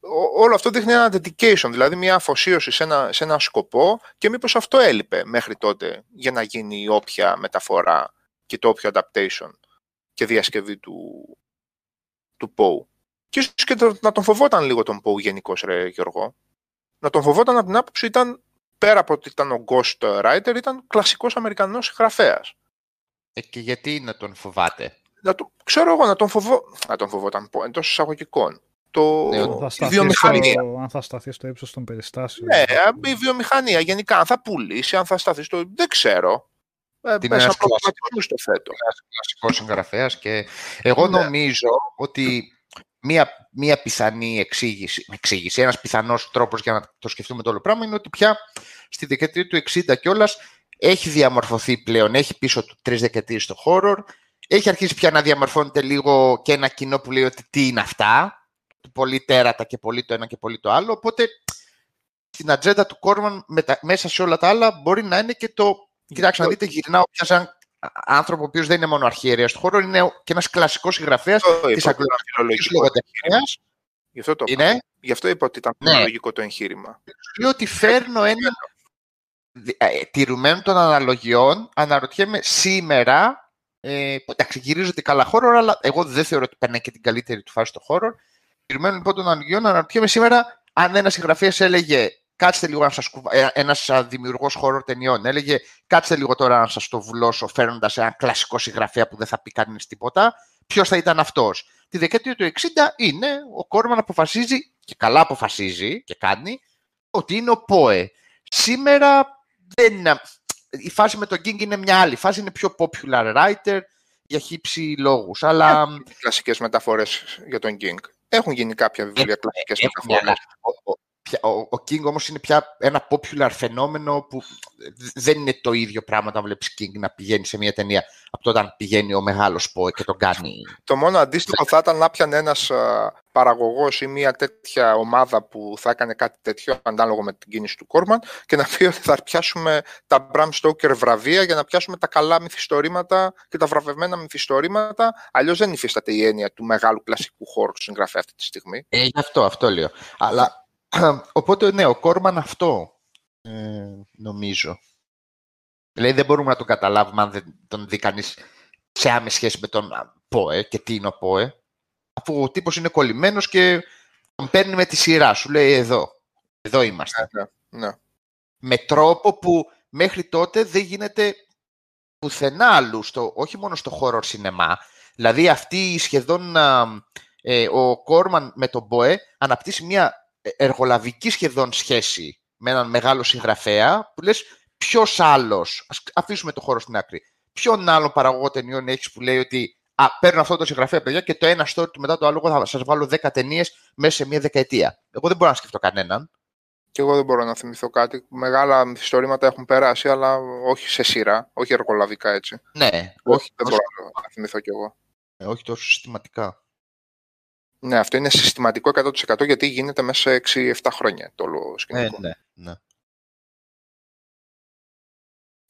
ό- όλο αυτό δείχνει ένα dedication, δηλαδή μια αφοσίωση σε ένα, σε ένα σκοπό και μήπως αυτό έλειπε μέχρι τότε για να γίνει η όποια μεταφορά και το όποιο adaptation και διασκευή του, του Poe. Και ίσως και το- να τον φοβόταν λίγο τον Poe γενικώς, ρε Γιώργο. Να τον φοβόταν από την άποψη ήταν, πέρα από ότι ήταν ο Ghost Writer, ήταν κλασικός Αμερικανός συγγραφέας. Ε, και γιατί να τον φοβάται; Να το, ξέρω εγώ, να τον, φοβό, να τον φοβόταν πω, εντός εισαγωγικών. Το, Ναι, Αν θα η σταθεί βιομηχανία. στο, αν θα σταθεί στο ύψος των περιστάσεων. Ναι, η βιομηχανία γενικά, αν θα πουλήσει, αν θα σταθεί στο... Δεν ξέρω. Ε, Τι μέσα είναι από ένας προβληματισμούς το θέτω. κλασικός συγγραφέα και εγώ Ναι. νομίζω ότι μία, μία πιθανή εξήγηση, εξήγηση ένας πιθανός τρόπος για να το σκεφτούμε το όλο πράγμα είναι ότι πια στη δεκαετία του 60 κιόλας έχει διαμορφωθεί πλέον, έχει πίσω του τρεις δεκαετίες στο horror, έχει αρχίσει πια να διαμορφώνεται λίγο και ένα κοινό που λέει ότι τι είναι αυτά, πολύ τέρατα και πολύ το ένα και πολύ το άλλο, οπότε στην ατζέντα του Κόρμαν μετα- μέσα σε όλα τα άλλα μπορεί να είναι και το Κοιτάξτε, να δείτε, γυρνάω πια σαν άνθρωπο ο οποίος δεν είναι μόνο αρχιερέας του χώρου, είναι και ένας κλασικός συγγραφέας Αυτό της είπα, αγγλικής φιλολογικό. λογοτεχνίας. Γι' αυτό, το είπα. Είναι, Γι' αυτό είπα ότι ήταν Ναι. ναι. λογικό το εγχείρημα. λέω ότι φέρνω ένα. δι- ε, Τηρουμένων των αναλογιών, αναρωτιέμαι σήμερα. Ε, που εντάξει, γυρίζονται καλά χώρο, αλλά εγώ δεν θεωρώ ότι περνάει και την καλύτερη του φάση στο χώρο. Τηρουμένων λοιπόν των αναλογιών, αναρωτιέμαι σήμερα αν ένας συγγραφέας έλεγε Κάτσε λίγο να σας κουβα... Ένας δημιουργός χώρων ταινιών έλεγε Κάτσε λίγο τώρα να σας το βουλώσω, φέρνοντας ένα κλασικό συγγραφέα που δεν θα πει κανείς τίποτα. Ποιος θα ήταν αυτός; Τη δεκαετία του 60 είναι ο Κόρμαν αποφασίζει, και καλά αποφασίζει και κάνει, ότι είναι ο Πόε. Σήμερα δεν είναι... Η φάση με τον King είναι μια άλλη. Η φάση είναι πιο popular writer για χύψη λόγους. Αλλά Κλασικές μεταφορές για τον King. Έχουν γίνει κάποια βιβλία κλασικές Έχουμε, μεταφορές. Αλλά ο, ο, πια- ο, ο King όμως είναι πια ένα popular φαινόμενο που δεν είναι το ίδιο πράγμα όταν βλέπεις King να πηγαίνει σε μια ταινία από το όταν πηγαίνει ο μεγάλος Poe και τον κάνει. Το μόνο αντίστοιχο θα ήταν να πιανε ένας α, παραγωγός ή μια τέτοια ομάδα που θα έκανε κάτι τέτοιο ανάλογο με την κίνηση του Κόρμαν και να πει ότι θα πιάσουμε τα Bram Stoker βραβεία για να πιάσουμε τα καλά μυθιστορήματα και τα βραβευμένα μυθιστορήματα. Αλλιώς δεν υφίσταται η έννοια του μεγάλου κλασικού χώρου του συγγραφέα αυτή τη στιγμή. Ε, γι' αυτό, αυτό λέω. Αλλά, *clears throat* οπότε ναι, ο Κόρμαν αυτό ε, νομίζω. Δηλαδή δεν μπορούμε να τον καταλάβουμε αν δεν τον δει κανείς σε άμεση σχέση με τον ΠΟΕ και τι είναι ο ΠΟΕ. Αφού ο τύπος είναι κολλημένος και τον παίρνει με τη σειρά σου. Λέει εδώ, εδώ είμαστε. Ναι, ναι. με τρόπο που μέχρι τότε δεν γίνεται πουθενά αλλού, στο, όχι μόνο στο horror σινεμά. Δηλαδή αυτή η σχεδόν α, ε, ο Κόρμαν με τον Μποέ αναπτύσσει μια εργολαβική σχεδόν σχέση με έναν μεγάλο συγγραφέα που λες ποιος άλλος, ας αφήσουμε το χώρο στην άκρη, ποιον άλλον παραγωγό ταινιών έχεις που λέει ότι α, παίρνω αυτό το συγγραφέα παιδιά και το ένα story του μετά το άλλο εγώ θα σας βάλω 10 ταινίες μέσα σε μια δεκαετία. Εγώ δεν μπορώ να σκεφτώ κανέναν. Και εγώ δεν μπορώ να θυμηθώ κάτι. Μεγάλα μυθιστορήματα έχουν περάσει, αλλά όχι σε σειρά, όχι εργολαβικά έτσι. Ναι, όχι, δεν τόσο, μπορώ να θυμηθώ κι εγώ. ε, όχι τόσο συστηματικά. Ναι, αυτό είναι συστηματικό 100% γιατί γίνεται μέσα σε 6-7 χρόνια το όλο σκηνικό. ναι, ναι.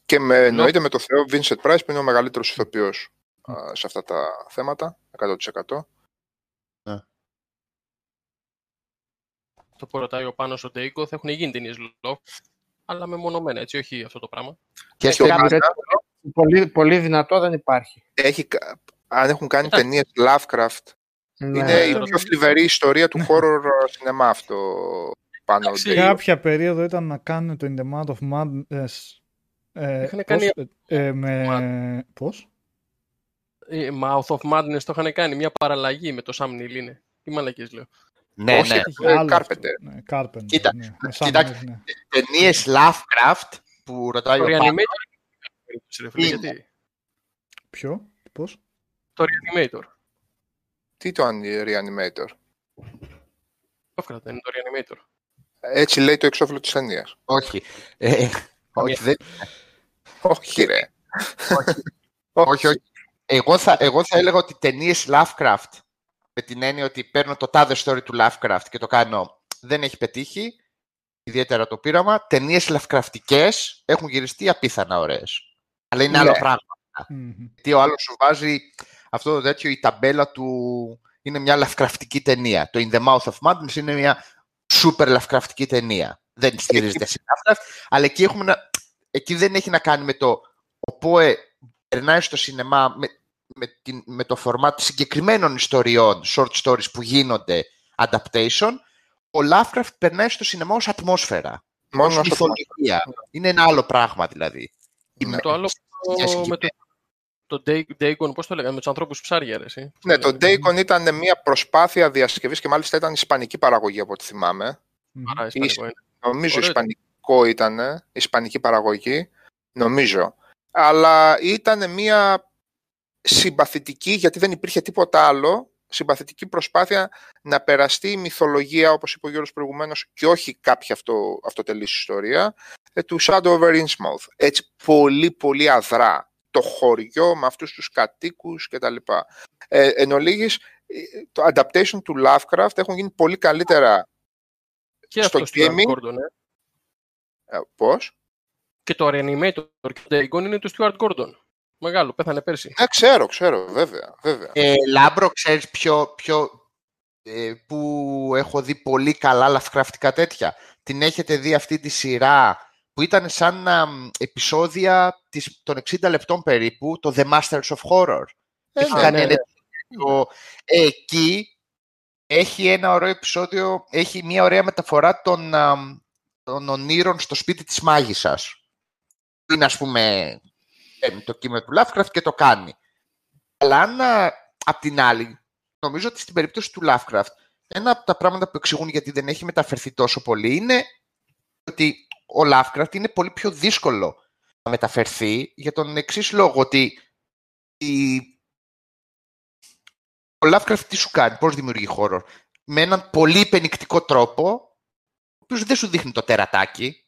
Και με, εννοείται με το Θεό Vincent Price που είναι ο μεγαλύτερος ηθοποιός α, σε αυτά τα θέματα, 100%. Το που ρωτάει ο Πάνος ο Ντέικο, θα έχουν γίνει ταινίες λό, αλλά μεμονωμένα, έτσι, όχι αυτό το πράγμα. Και Και στο ο Κάτι Μάτα τέτοιο πολύ, πολύ δυνατό δεν υπάρχει. έχει, κα- αν έχουν κάνει ταινίες Lovecraft, Ναι. είναι η ναι. πιο θλιβερή ιστορία του horror σινεμά αυτό πάνω. Εντάξει, Ντέικο. Κάποια περίοδο ήταν να κάνουν το In the Mouth of Madness. Ε, Είχανε πώς, κάνει- ε, με... Πώς; Ε, Mouth of Madness το είχαν κάνει, μια παραλλαγή με το Sam Neill είναι. Τι μαλακίες λέω. Ναι, Όχι, ναι. ε, Άλλο Carpenter. αυτό. Ναι, Carpenter, Κοίτα, ναι. Με Sam κοιτάξτε, Neill, ναι. Ταινίες Lovecraft που ρωτάει Το ο Πάνος. Reanimator. ρε φίλε, Είναι. γιατί; Ποιο, πώς; Το Reanimator. Τι το αν Reanimator; Lovecraft δεν είναι το Reanimator. Έτσι λέει το εξώφυλλο της ταινίας. Όχι. Ε, όχι, δεν, Όχι ρε. *laughs* όχι, όχι. Εγώ θα, εγώ θα έλεγα ότι ταινίες Lovecraft με την έννοια ότι παίρνω το τάδε story του Lovecraft και το κάνω δεν έχει πετύχει, ιδιαίτερα το πείραμα. Ταινίες Lovecraftικέ έχουν γυριστεί απίθανα ωραίες. Αλλά είναι άλλο Ναι. πράγμα. Μμμ. Γιατί ο άλλος σου βάζει αυτό το τέτοιο, η ταμπέλα του είναι μια λαφκραφτική ταινία. Το In the Mouth of Madness είναι μια super λαφκραφτική ταινία. Δεν στηρίζεται σε Lovecraft, αλλά εκεί, έχουμε να... εκεί δεν έχει να κάνει με το ο Πόε περνάει στο σινεμά με, με, την, με το format συγκεκριμένων ιστοριών, short stories που γίνονται adaptation, ο Lovecraft περνάει στο σινεμά ως ατμόσφαιρα. Μόνο ως ως μυθολογία. Είναι ένα άλλο πράγμα δηλαδή. Ναι. Το άλλο Μια το, με το, συγκεκριμένη- το Day- Dagon, πώς το λέγαμε, με τους ανθρώπους ψάρια, ρε, εσύ. Ναι, το Dagon ήταν μια προσπάθεια διασκευής και μάλιστα ήταν ισπανική παραγωγή από ό,τι θυμάμαι. Μμμ. Άρα, ισπανικό είναι. Νομίζω Ωραίο. ισπανικό ήταν, ισπανική παραγωγή, νομίζω. Αλλά ήταν μια συμπαθητική, γιατί δεν υπήρχε τίποτα άλλο, συμπαθητική προσπάθεια να περαστεί η μυθολογία, όπως είπε ο Γιώργος προηγουμένως, και όχι κάποια αυτο, αυτοτελής ιστορία, ε, του Shadow over Innsmouth. Έτσι, πολύ πολύ αδρά. Το χωριό με αυτούς τους κατοίκους κτλ. Ε, εν ολίγης, ε, το adaptation του Lovecraft έχουν γίνει πολύ καλύτερα. Και στο αυτός Stuart gaming- Gordon, ε. Ε, πώς; Και το Re-Animator και το Dagon είναι του Stuart Gordon. Μεγάλο, πέθανε πέρσι. Ναι, ξέρω, ξέρω, βέβαια, βέβαια. Ε, Λάμπρο, ξέρεις ποιο, ποιο, ε, που έχω δει πολύ καλά λαφκραφτικά τέτοια. Την έχετε δει αυτή τη σειρά που ήταν σαν α, μ, επεισόδια της, των 60 λεπτών περίπου, το The Masters of Horror. Ε, Έχει ναι, κάνει ναι, ένα ναι. τέτοιο- ε, εκεί έχει ένα ωραίο επεισόδιο, έχει μια ωραία μεταφορά των, α, μ, των ονείρων στο σπίτι της μάγισσας. Είναι, ας πούμε, παίρνει το κείμενο του Lovecraft και το κάνει. Αλλά αν α, απ' την άλλη, νομίζω ότι στην περίπτωση του Lovecraft, ένα από τα πράγματα που εξηγούν γιατί δεν έχει μεταφερθεί τόσο πολύ είναι ότι ο Lovecraft είναι πολύ πιο δύσκολο να μεταφερθεί για τον εξής λόγο ότι η... ο Lovecraft τι σου κάνει, πώς δημιουργεί χώρο; Με έναν πολύ υπενικτικό τρόπο, ο οποίος δεν σου δείχνει το τερατάκι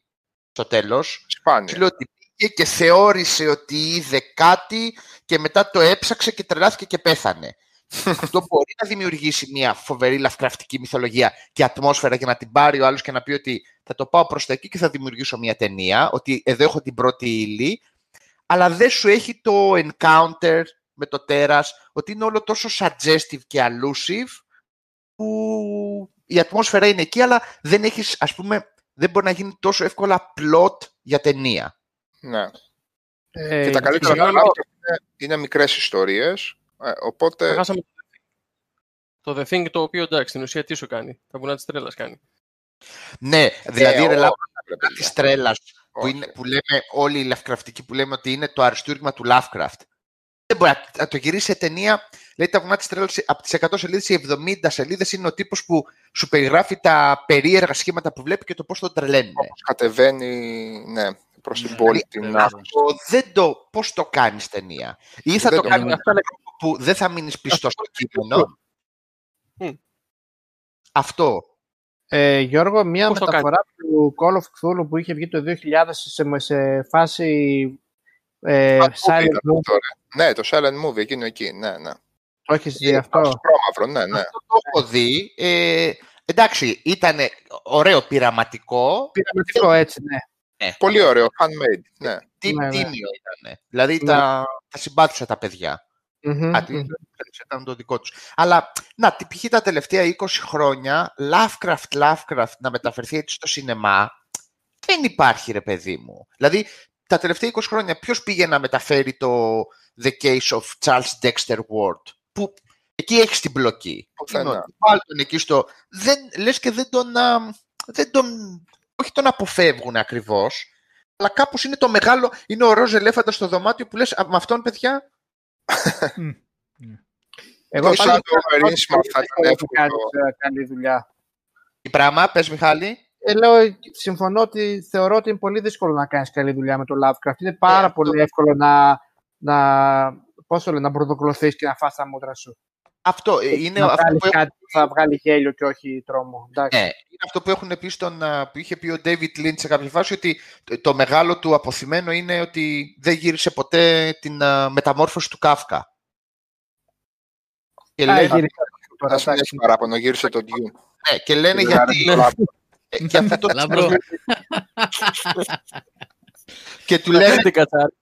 στο τέλος, σου Σπάνια. λέει ότι πήγε και θεώρησε ότι είδε κάτι και μετά το έψαξε και τρελάθηκε και πέθανε. Αυτό μπορεί να δημιουργήσει μια φοβερή λαφκραφτική μυθολογία και ατμόσφαιρα για να την πάρει ο άλλος και να πει ότι θα το πάω προς τα εκεί και θα δημιουργήσω μια ταινία, ότι εδώ έχω την πρώτη ύλη, αλλά δεν σου έχει το encounter με το τέρας, ότι είναι όλο τόσο suggestive και allusive που η ατμόσφαιρα είναι εκεί, αλλά δεν έχεις, ας πούμε, δεν μπορεί να γίνει τόσο εύκολα plot για ταινία. Ναι. Ε, και τα καλύτερα συγγνώμη, πράγματα είναι, είναι μικρές ιστορίες, ε, οπότε... Χάσαμε το The Thing, το οποίο εντάξει, στην ουσία τι σου κάνει; Τα βουνά της τρέλας κάνει. Ναι, δηλαδή Ε, ρε, όχι, λάβω ρε παιδιά. της τρέλας που, Όχι. είναι, που λέμε όλοι οι λευκραφτικοί που λέμε ότι είναι το αριστούργημα του Lovecraft. Δεν μπορεί να- να το γυρίσει σε ταινία. Λέει τα βουνά της τρέλας από τις 100 σελίδες οι 70 σελίδες είναι ο τύπος που σου περιγράφει τα περίεργα σχήματα που βλέπει και το πώς τον τρελαίνουν. Όπως κατεβαίνει ναι, προς την Ναι. πόλη την Βέβαια. Άχος. Αυτό δεν το, πώς το κάνεις ταινία. Ή θα Δεν το το κάνεις με κάνω. αυτόν που δεν θα μείνεις πιστό στο κείμενο. Μμ. Αυτό. Ε, Γιώργο, μία Πώς το μεταφορά του Call of Cthulhu που είχε βγει το 2000 σε, σε φάση ε, Α, το silent είδα movie. αυτό, ρε. Ναι, το silent movie, εκείνο εκεί, ναι, ναι. Το έχεις δει αυτό. Ασπρόμαυρο, ναι, ναι. Αυτό το έχω δει. Ε, εντάξει, ήταν ωραίο πειραματικό. Πειραματικό έτσι, ναι. Πολύ ωραίο, handmade, ναι. Τι, Ναι, ναι. τίμιο ήταν. Δηλαδή Ναι. τα, τα συμπάθησα τα παιδιά. Μμμ, Κάτι μμμ. ήταν το δικό τους. Αλλά, να, τι π.χ. τα τελευταία 20 χρόνια, Lovecraft, Lovecraft να μεταφερθεί έτσι στο σινεμά, δεν υπάρχει ρε παιδί μου. Δηλαδή, τα τελευταία 20 χρόνια ποιος πήγε να μεταφέρει το The Case of Charles Dexter Ward, που εκεί έχεις την πλοκή. Πουθενά. Είναι ότι Βάλ τον εκεί στο... Δεν, λες και δεν τον, α, δεν τον... Όχι τον αποφεύγουν ακριβώς, αλλά κάπως είναι το μεγάλο... Είναι ο ροζ ελέφαντας στο δωμάτιο που λες, «Α, με αυτόν παιδιά, Μμ. Εγώ Το πάντως Shadow over θεωρώ Innsmouth θα ότι ήταν έχει κάνεις εύκολο. ε, καλή δουλειά. τι πράγμα, πες Μιχάλη. Ε, λέω, συμφωνώ ότι θεωρώ ότι είναι πολύ δύσκολο να κάνεις καλή δουλειά με το Lovecraft. Είναι πάρα αυτό. πολύ εύκολο να, να, πώς το λένε, να προδοκλωθείς και να φας τα μούτρα σου. Αυτό ε, είναι να αυτό βγάλεις που, έχουν, κάτι που θα βγάλει γέλιο και όχι τρόμο. Εντάξει. ναι, είναι αυτό που έχουν πει στον, α, που είχε πει ο David Lynch σε κάποια φάση ότι το, το μεγάλο του αποθυμένο είναι ότι δεν γύρισε ποτέ την α, μεταμόρφωση του Κάφκα. Και Α, λένε, γύρισα τώρα, Ας μην εντάξει. έχει παράπονο, γύρισε το Dune. ναι, και λένε Και γιατί... άρα, ε, και, αυτό το, Λάμπρο. *laughs* και του λένε Δεν κατσάρι.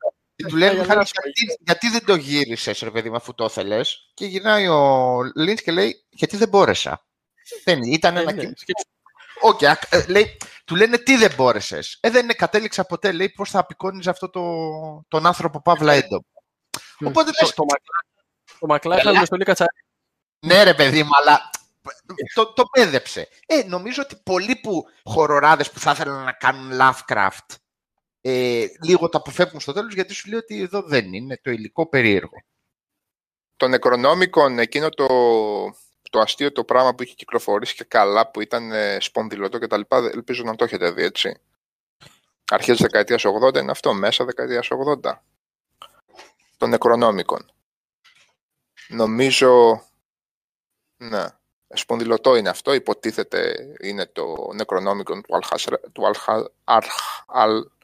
Και του λένε, Για Μιχάλη, λάσπη. γιατί, γιατί δεν το γύρισες, ρε παιδί μου, αφού το ήθελες. Και γυρνάει ο Λίντς και λέει, γιατί δεν μπόρεσα. Δεν ήταν ένα Ε, ναι, κοινό. σκέψου. Οκ, α- ε, λέει, του λένε τι δεν μπόρεσες. Ε, δεν είναι, κατέληξα ποτέ. Λέει πώς θα απεικόνιζε αυτό το, τον άνθρωπο Παύλα Έντομ. Οπότε Το- λες, Το Μακλά- Το Μακλάχλαν με στολή κατσαρί. ναι, ρε παιδί μου, αλλά το, το πέδεψε. Ε, νομίζω ότι πολλοί που χοροράδες που θα ήθελαν να κάνουν Lovecraft ε, λίγο το αποφεύγουν στο τέλος γιατί σου λέει ότι εδώ δεν είναι το υλικό περίεργο. Το Necronomicon, εκείνο το, το αστείο το πράγμα που είχε κυκλοφορήσει και καλά, που ήταν ε, σπονδυλωτό και τα λοιπά, ελπίζω να το έχετε δει, έτσι. Αρχές δεκαετίας 80 είναι αυτό, μέσα δεκαετίας 80. Το Necronomicon. Νομίζω, ναι, σπονδυλωτό είναι αυτό, υποτίθεται είναι το Necronomicon του Αλχασρε, του Αλχα, Αρχ, Αλ, Ε,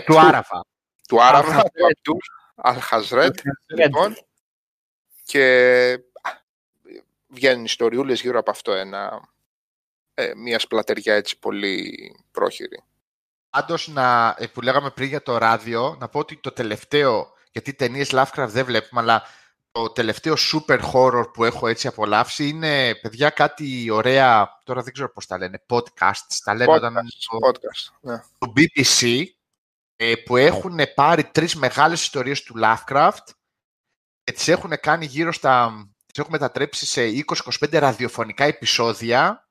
του Άραβα. του Άραβα, Αλχαζρέτ. του Αμπτούλ Αλχαζρέτ, λοιπόν, και α, βγαίνουν ιστοριούλες γύρω από αυτό ένα, ε, μια σπλατεριά έτσι πολύ πρόχειρη. Πάντως, να, ε, που λέγαμε πριν για το ράδιο, να πω ότι το τελευταίο, γιατί ταινίες Lovecraft δεν βλέπουμε, αλλά το τελευταίο super horror που έχω έτσι απολαύσει είναι, παιδιά, κάτι ωραία, τώρα δεν ξέρω πώς τα λένε, podcasts, τα λένε όταν είναι στο, Podcast, ναι. στο BBC, ε, που έχουν πάρει τρεις μεγάλες ιστορίες του Lovecraft και τις έχουν κάνει γύρω στα, τις έχουν μετατρέψει σε 20-25 ραδιοφωνικά επεισόδια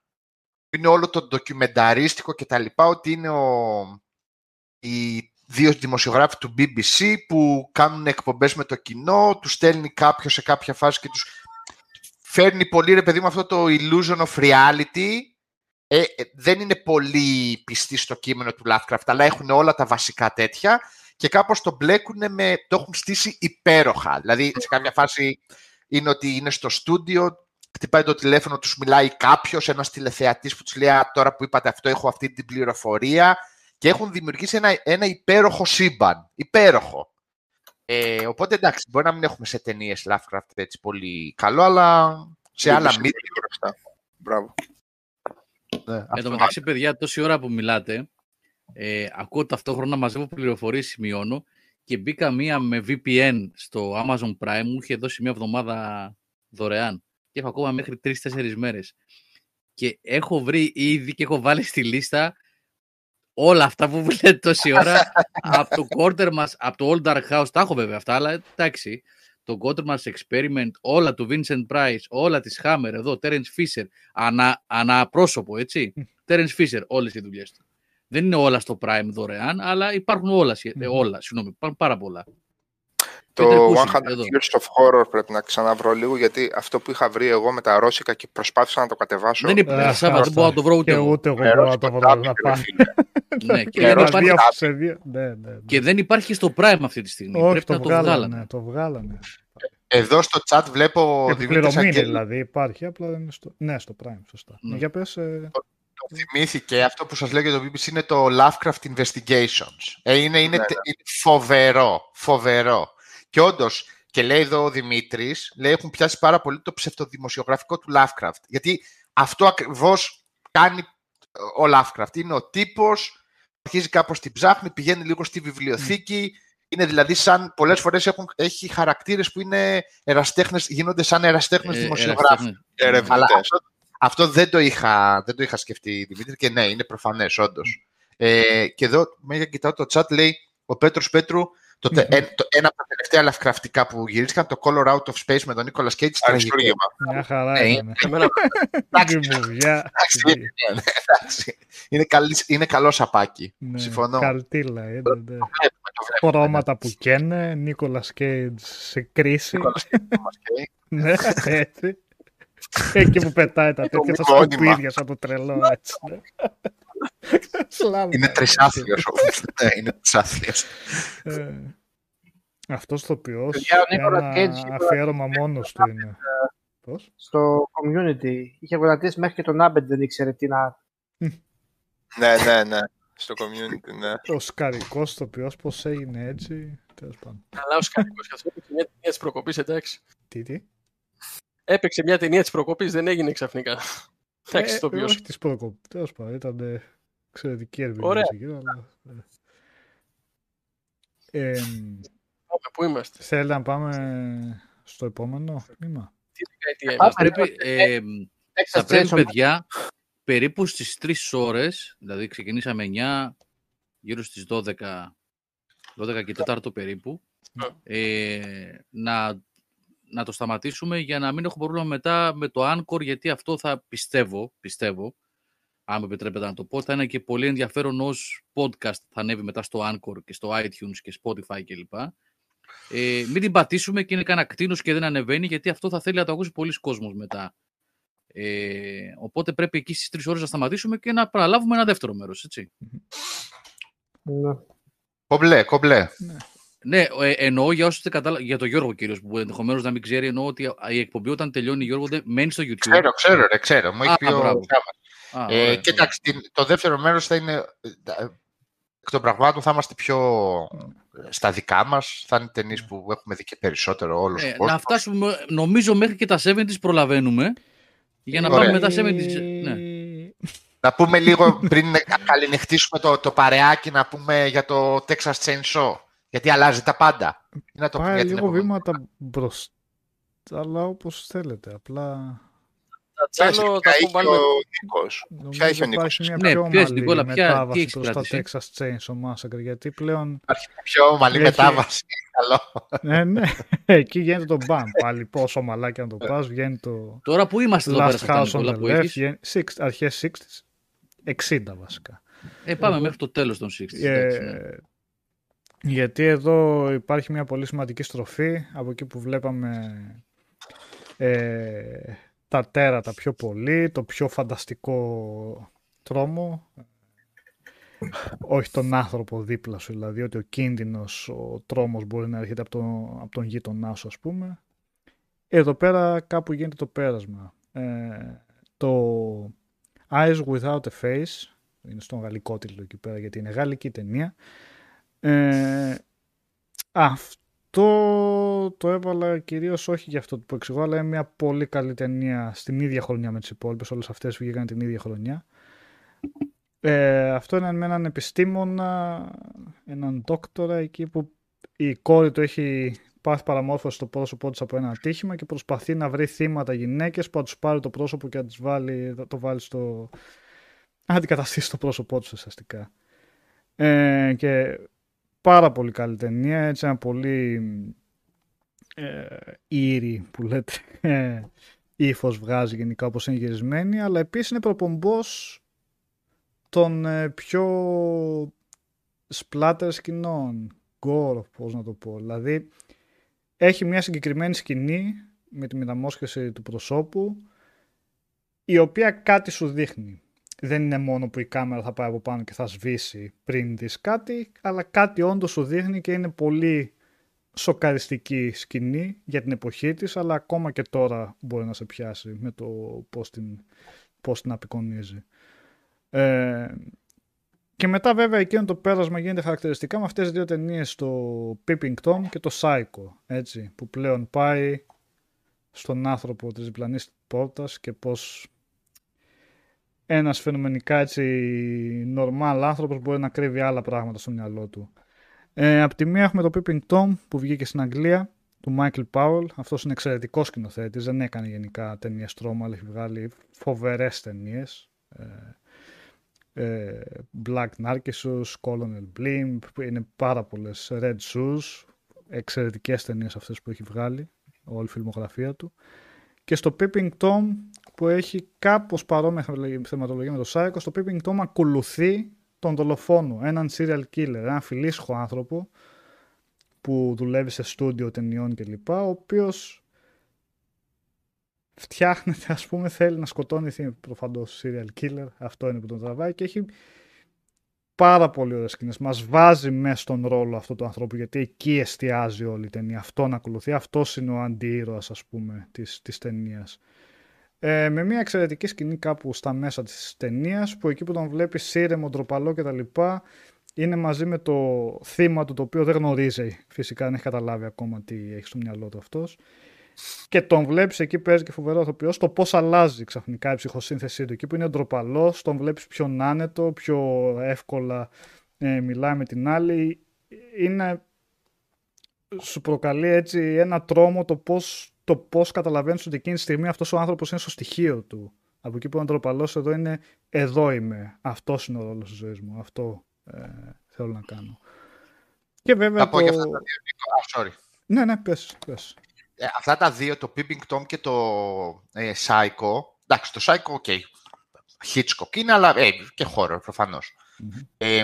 είναι όλο το ντοκιμενταρίστικο και τα λοιπά, ότι είναι ο, οι δύο δημοσιογράφοι του BBC που κάνουν εκπομπές με το κοινό, τους στέλνει κάποιος σε κάποια φάση και τους φέρνει πολύ, ρε παιδί μου, αυτό το illusion of reality. Ε, ε, δεν είναι πολύ πιστοί στο κείμενο του Lovecraft, αλλά έχουν όλα τα βασικά τέτοια και κάπως το μπλέκουν με, το έχουν στήσει υπέροχα. Δηλαδή, σε κάποια φάση είναι ότι είναι στο στούντιο, χτυπάει το τηλέφωνο, τους μιλάει κάποιος, ένας τηλεθεατής που τους λέει «Α, τώρα που είπατε αυτό έχω αυτή την πληροφορία και έχουν δημιουργήσει ένα, ένα υπέροχο σύμπαν. Υπέροχο. Ε, οπότε εντάξει, μπορεί να μην έχουμε σε ταινίες Lovecraft έτσι πολύ καλό, αλλά σε άλλα BBC μύθια. μπροστά. Μπράβο. Ναι, Εν αυτό. τω μεταξύ, παιδιά, τόση ώρα που μιλάτε, ε, ακούω ταυτόχρονα, μαζεύω πληροφορίες, σημειώνω και μπήκα μία με VPN στο Amazon Prime, μου είχε δώσει μία εβδομάδα δωρεάν και έχω ακόμα μέχρι τρει-τέσσερι μέρες. Και έχω βρει ήδη και έχω βάλει στη λίστα όλα αυτά που βλέπετε τόση ώρα *laughs* από το Quartermass, από το Old Dark House, τα έχω βέβαια αυτά, αλλά εντάξει, το Quartermass Experiment, όλα του Vincent Price, όλα της Hammer εδώ, Terence Fisher, ανα, αναπρόσωπο, έτσι. Terence Fisher, όλες οι δουλειές του. Δεν είναι όλα στο Prime δωρεάν, αλλά υπάρχουν όλα, σχε- ε, όλα συγγνώμη, υπάρχουν πάρα πολλά. Peter Το Cushing, 100 εδώ. Years of Horror πρέπει να ξαναβρω λίγο, γιατί αυτό που είχα βρει εγώ με τα ρώσικα και προσπάθησα να το κατεβάσω. Δεν υπάρχει, Α, Σάβα, δεν μπορώ να το βρω ούτε Και εγώ. ούτε εγώ με μπορώ να το ρώσικο βρω dubbing, να ρε πάω. φίλε. Ναι, και, Και δεν ρώσικο υπάρχει, δύο dubbing. σε δύο. Ναι, ναι, ναι. και δεν υπάρχει στο Prime αυτή τη στιγμή. Όχι, Πρέπει το να το βγάλανε. βγάλανε. Το βγάλανε. Εδώ στο chat βλέπω ο Δημήτρης Επιπληρωμή είναι, Αγγέλου δηλαδή υπάρχει, απλά δεν είναι στο... Ναι, στο Prime, σωστά. Ναι. Για πες, ε, το θυμήθηκε. Αυτό που σας λέω για το BBC είναι το Lovecraft Investigations. Ε, είναι, είναι, Ναι, τε- είναι φοβερό, φοβερό. Και όντως, και λέει εδώ ο Δημήτρης, λέει έχουν πιάσει πάρα πολύ το ψευτοδημοσιογραφικό του Lovecraft. Γιατί αυτό ακριβώς κάνει ο Lovecraft. Είναι ο τύπος, αρχίζει κάπως την ψάχνει, πηγαίνει λίγο στη βιβλιοθήκη, είναι δηλαδή σαν πολλές φορές έχουν, έχει χαρακτήρες που είναι εραστέχνες, γίνονται σαν εραστέχνες Ε, δημοσιογράφοι. εραστέχνες. Ερευνητές. Αλλά αυτό, αυτό δεν, το είχα, δεν το είχα σκεφτεί, Δημήτρη, και ναι, είναι προφανές, όντως. Ε, και εδώ, μέγα κοιτάω το chat, λέει ο Πέτρος Πέτρου, το, τε- Μμμ. ε, το, ένα από τα τελευταία λαφκραφτικά που γυρίστηκαν, το Color Out of Space με τον Nicolas Cage, τραγικό. Αριστούργημα. μια χαρά Ναι, ήταν. Εμένα Εντάξει, Τη μουδιά. εντάξει, ναι, ναι, εντάξει. είναι, καλή- είναι καλό σαπάκι. Ναι, Συμφωνώ. Καλτήλα, είναι, ναι. Το βλέπουμε, το βλέπουμε. Χρώματα που καίνε, Νίκολα Κέιτ σε κρίση. Nicolas Cage, okay. *laughs* ναι, έτσι. Εκεί που πετάει τα τέτοια στα μνημόνυμα. σκουπίδια σαν το τρελό, έτσι. Ναι. Σλάβα. Είναι τρισάθλιος όμως. ναι, είναι τρισάθλιος. Ε, αυτός το ποιός, Παιδιά, ο Νίκολας ένα Κέιτς είπε- αφιέρωμα μόνος του είναι. Πώς; στο community. Είχε γονατίσει μέχρι και τον Άμπεντ δεν ήξερε τι να. Ναι, ναι, ναι. Στο community, ναι. Ο σκαρικός το ποιός πώς έγινε έτσι. Τέλος πάντων. καλά ο Σκάρικος, καθώς έπαιξε μια ταινία της προκοπής, εντάξει. Τι, τι; Έπαιξε μια ταινία της προκοπής, δεν έγινε ξαφνικά. Εντάξει, το Ε, ποιος. όχι της προκοπής. Τέλος πάντων, ήταν ε, εξαιρετική ερμηνεία. Ωραία. εκεί, αλλά, ε. Ε, Πού είμαστε; Θέλετε να πάμε στο επόμενο τμήμα. Τι δεκαετία Πάμε. είμαστε; Πρέπει, ε, θα Texas πρέπει, Chainsaw παιδιά, περίπου στις 3 ώρες, δηλαδή ξεκινήσαμε 9, γύρω στις 12, 12 και 4 περίπου, ε, να, να το σταματήσουμε για να μην έχουμε πρόβλημα μετά με το Anchor, γιατί αυτό θα πιστεύω, πιστεύω, αν με επιτρέπετε να το πω, θα είναι και πολύ ενδιαφέρον ως podcast θα ανέβει μετά στο Anchor και στο iTunes και Spotify κλπ. Ε, μην την πατήσουμε και είναι κανένα κτίνος και δεν ανεβαίνει, γιατί αυτό θα θέλει να το ακούσει πολλοί κόσμος μετά. Ε, οπότε πρέπει εκεί στις τρεις ώρες να σταματήσουμε και να παραλάβουμε ένα δεύτερο μέρος, έτσι. Ναι. Κομπλέ, κομπλέ. Ναι, ε, εννοώ για όσους δεν κατάλα... για τον Γιώργο κυρίως, που ενδεχομένως να μην ξέρει, εννοώ ότι η εκπομπή όταν τελειώνει Γιώργο δεν μένει στο YouTube. Ξέρω, ξέρω, ρε, ξέρω. Μου έχει Α, πει ο μπράβο. Σάββας. Α, Ε, ωραία, κοίταξε, την- το δεύτερο μέρος θα είναι... ε, Εκ των πραγμάτων θα είμαστε πιο ε, στα δικά μας. Θα είναι ταινίες που έχουμε δει και περισσότερο όλος Ε, ο να κόσμος. φτάσουμε, νομίζω μέχρι και τα 70s προλαβαίνουμε, για να Ωραία. πάμε μετά 70s. Ναι. Να πούμε λίγο πριν καληνυχτήσουμε το, το παρεάκι, να πούμε για το Texas Chainsaw. Γιατί αλλάζει τα πάντα. Ή Να το πούμε Πάει για την λίγο επόμενη. βήματα μπροστά, αλλά όπως θέλετε. Απλά Τα τσάλο τα Ποια πω έχει πάλι ο με- Νίκος; νομίζω έχει ο υπάρχει Νίκος; μια Ναι, πιο πες, ομαλή Νικόλα, ποια- τι μετάβαση έχεις προς τα κρατήσει; Texas Chainsaw Massacre, γιατί πλέον Υπάρχει πιο ομαλή Έχει- μετάβαση. Καλό. ναι, ναι, *laughs* εκεί γίνεται το μπαμ πάλι, πόσο ομαλά και να το πας, βγαίνει το Τώρα που είμαστε εδώ πέρα Last σε αυτά, House on Νικόλα, the που Left, έχεις. βγαίνει- six- αρχές 60s, 60 βασικά. Ε, πάμε μέχρι το τέλος των 60s. Εντάξει, ναι. Ε, γιατί εδώ υπάρχει μια πολύ σημαντική στροφή από εκεί που βλέπαμε ε, τα τέρατα πιο πολύ, το πιο φανταστικό τρόμο όχι τον άνθρωπο δίπλα σου, δηλαδή ότι ο κίνδυνος, ο τρόμος μπορεί να έρχεται από, τον από τον γείτονά σου ας πούμε. Εδώ πέρα κάπου γίνεται το πέρασμα. Ε, το Eyes Without a Face, είναι στον γαλλικό τίτλο εκεί πέρα γιατί είναι γαλλική ταινία. Ε, αυτό το έβαλα κυρίως όχι για αυτό που εξηγώ, αλλά είναι μια πολύ καλή ταινία στην ίδια χρονιά με τις υπόλοιπες, όλες αυτές βγήκαν την ίδια χρονιά. Ε, αυτό είναι με έναν επιστήμονα, έναν δόκτορα εκεί που η κόρη του έχει πάθει παραμόρφωση στο πρόσωπό της από ένα ατύχημα και προσπαθεί να βρει θύματα γυναίκες που θα τους πάρει το πρόσωπο και να τις βάλει, θα το βάλει στο... να αντικαταστήσει το πρόσωπό τους ουσιαστικά. Ε, και πάρα πολύ καλή ταινία, έτσι ένα πολύ ε, ήρη που λέτε ε, ύφος βγάζει γενικά όπως είναι γυρισμένη, αλλά επίσης είναι προπομπός των ε, πιο splatter σκηνών, gore, πώς να το πω. Δηλαδή, έχει μια συγκεκριμένη σκηνή με τη μεταμόσχευση του προσώπου, η οποία κάτι σου δείχνει. Δεν είναι μόνο που η κάμερα θα πάει από πάνω και θα σβήσει πριν δεις κάτι, αλλά κάτι όντως σου δείχνει και είναι πολύ σοκαριστική σκηνή για την εποχή της, αλλά ακόμα και τώρα μπορεί να σε πιάσει με το πώς την, πώς την απεικονίζει. Ε, και μετά βέβαια εκείνο το πέρασμα γίνεται χαρακτηριστικά με αυτές τις δύο ταινίες, το Peeping Tom και το Psycho, έτσι, που πλέον πάει στον άνθρωπο της διπλανής πόρτας και πώς ένας φαινομενικά έτσι normal άνθρωπος μπορεί να κρύβει άλλα πράγματα στο μυαλό του. Ε, απ' τη μία έχουμε το Peeping Tom που βγήκε στην Αγγλία του Michael Powell. Αυτός είναι εξαιρετικός σκηνοθέτης, δεν έκανε γενικά ταινίες τρόμα, αλλά έχει βγάλει φοβερές ταινίες. Ε, ε, Black Narcissus, Colonel Blimp, που είναι πάρα πολλές Red Shoes, εξαιρετικές ταινίες αυτές που έχει βγάλει, όλη η φιλμογραφία του. Και στο Peeping Tom που έχει κάπως παρόμοια θεματολογία με το Psycho, στο Peeping Tom ακολουθεί τον δολοφόνο, έναν serial killer, έναν φιλίσχο άνθρωπο που δουλεύει σε στούντιο ταινιών κλπ, ο οποίος φτιάχνεται, ας πούμε, θέλει να σκοτώνει θύμα, προφανώς serial killer, αυτό είναι που τον τραβάει και έχει πάρα πολύ ωραίες σκηνές. Μας βάζει μέσα στον ρόλο αυτού του ανθρώπου, γιατί εκεί εστιάζει όλη η ταινία. Αυτόν ακολουθεί, αυτός είναι ο αντίήρωας, ας πούμε, της, της ταινίας. Ε, με μια εξαιρετική σκηνή κάπου στα μέσα της ταινίας, που εκεί που τον βλέπει σύρεμο, ντροπαλό κτλ. είναι μαζί με το θύμα του το οποίο δεν γνωρίζει φυσικά δεν έχει καταλάβει ακόμα τι έχει στο μυαλό του αυτός και τον βλέπεις εκεί παίζει και φοβερό ηθοποιός το πώς αλλάζει ξαφνικά η ψυχοσύνθεσή του εκεί που είναι ντροπαλός τον βλέπεις πιο άνετο, πιο εύκολα ε, μιλάει με την άλλη είναι σου προκαλεί έτσι ένα τρόμο το πώς, το πώς καταλαβαίνεις ότι εκείνη τη στιγμή αυτός ο άνθρωπος είναι στο στοιχείο του. Από εκεί που ο ανθρωπαλός εδώ είναι εδώ είμαι. Αυτός είναι ο ρόλος της ζωής μου. Αυτό ε, θέλω να κάνω. Και βέβαια Να πω το... για αυτά τα δύο. Νίκο. Α, sorry. Ναι, ναι, πες, πες. Ε, αυτά τα δύο, το Peeping Tom και το ε, Psycho, εντάξει, το Psycho, ok, Hitchcock είναι, αλλά ε, και horror, προφανώς. Μμμ. Ε,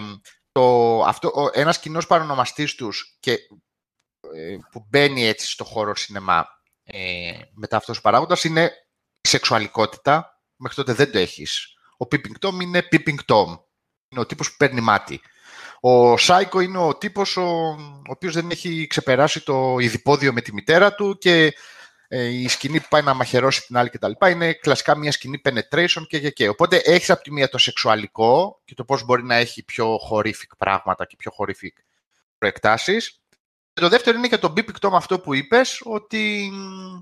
το, αυτό, ο, ένας κοινός παρονομαστής τους και, ε, που μπαίνει έτσι στο χώρο σινεμά ε, μετά αυτός ο παράγοντας είναι η σεξουαλικότητα. Μέχρι τότε δεν το έχεις. Ο Peeping Tom είναι Peeping Tom. Είναι ο τύπος που παίρνει μάτι. Ο Σάικο είναι ο τύπος ο, ο οποίος δεν έχει ξεπεράσει το ειδipόδιο με τη μητέρα του και ε, η σκηνή που πάει να μαχαιρώσει την άλλη κτλ. είναι κλασικά μια σκηνή penetration και, και, και. Οπότε έχεις από τη μία το σεξουαλικό και το πώς μπορεί να έχει πιο horrific πράγματα και πιο horrific προεκτάσεις. Και το δεύτερο είναι και το μπίπικτο με αυτό που είπες, ότι μ,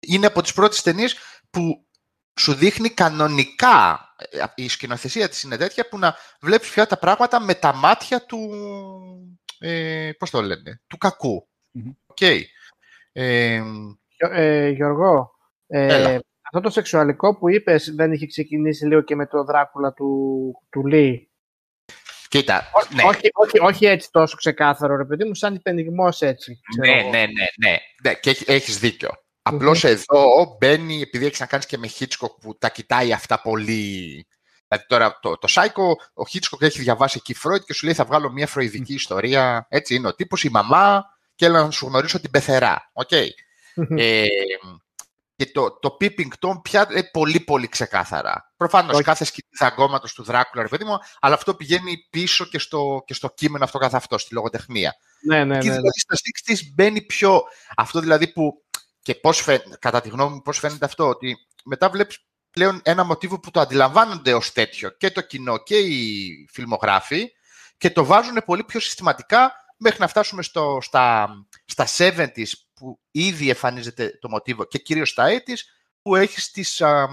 είναι από τις πρώτες ταινίες που σου δείχνει κανονικά, ε, η σκηνοθεσία της είναι τέτοια, που να βλέπεις πια τα πράγματα με τα μάτια του, ε, πώς το λένε, του κακού. Μμμ. Οκ. Ε, Γιο- ε, Γιώργο, ε, Έλα. αυτό το σεξουαλικό που είπες δεν είχε ξεκινήσει λίγο και με το Δράκουλα του, του Λί. κοίτα, ναι. Όχι, όχι, όχι έτσι τόσο ξεκάθαρο, ρε παιδί μου, σαν υπαινιγμός έτσι. ξέρω Ναι, εγώ. ναι, ναι, ναι, ναι. Και έχει- έχεις δίκιο. Απλώς εδώ μπαίνει, επειδή έχεις να κάνεις και με Hitchcock που τα κοιτάει αυτά πολύ... Δηλαδή τώρα το, το Psycho, ο Hitchcock έχει διαβάσει εκεί Freud και σου λέει θα βγάλω μια φροϋδική ιστορία. Έτσι είναι ο τύπος, η μαμά και έλα να σου γνωρίσω την πεθερά. Οκ. Ε, και το, το Peeping Tom πια είναι πολύ πολύ ξεκάθαρα. Προφανώς Όχι. κάθε σκηνή δαγκώματος του Δράκουλα, ρε παιδί μου, αλλά αυτό πηγαίνει πίσω και στο, και στο κείμενο αυτό καθ' αυτό, στη λογοτεχνία. ναι, ναι, Εκεί ναι, ναι. δηλαδή στα 60s μπαίνει πιο... Αυτό δηλαδή που... Και πώς φαίνεται, κατά τη γνώμη μου, πώς φαίνεται αυτό, ότι μετά βλέπεις πλέον ένα μοτίβο που το αντιλαμβάνονται ως τέτοιο και το κοινό και οι φιλμογράφοι και το βάζουν πολύ πιο συστηματικά μέχρι να φτάσουμε στο, στα, στα 70s που ήδη εμφανίζεται το μοτίβο και κυρίως στα 80s που έχεις τις α,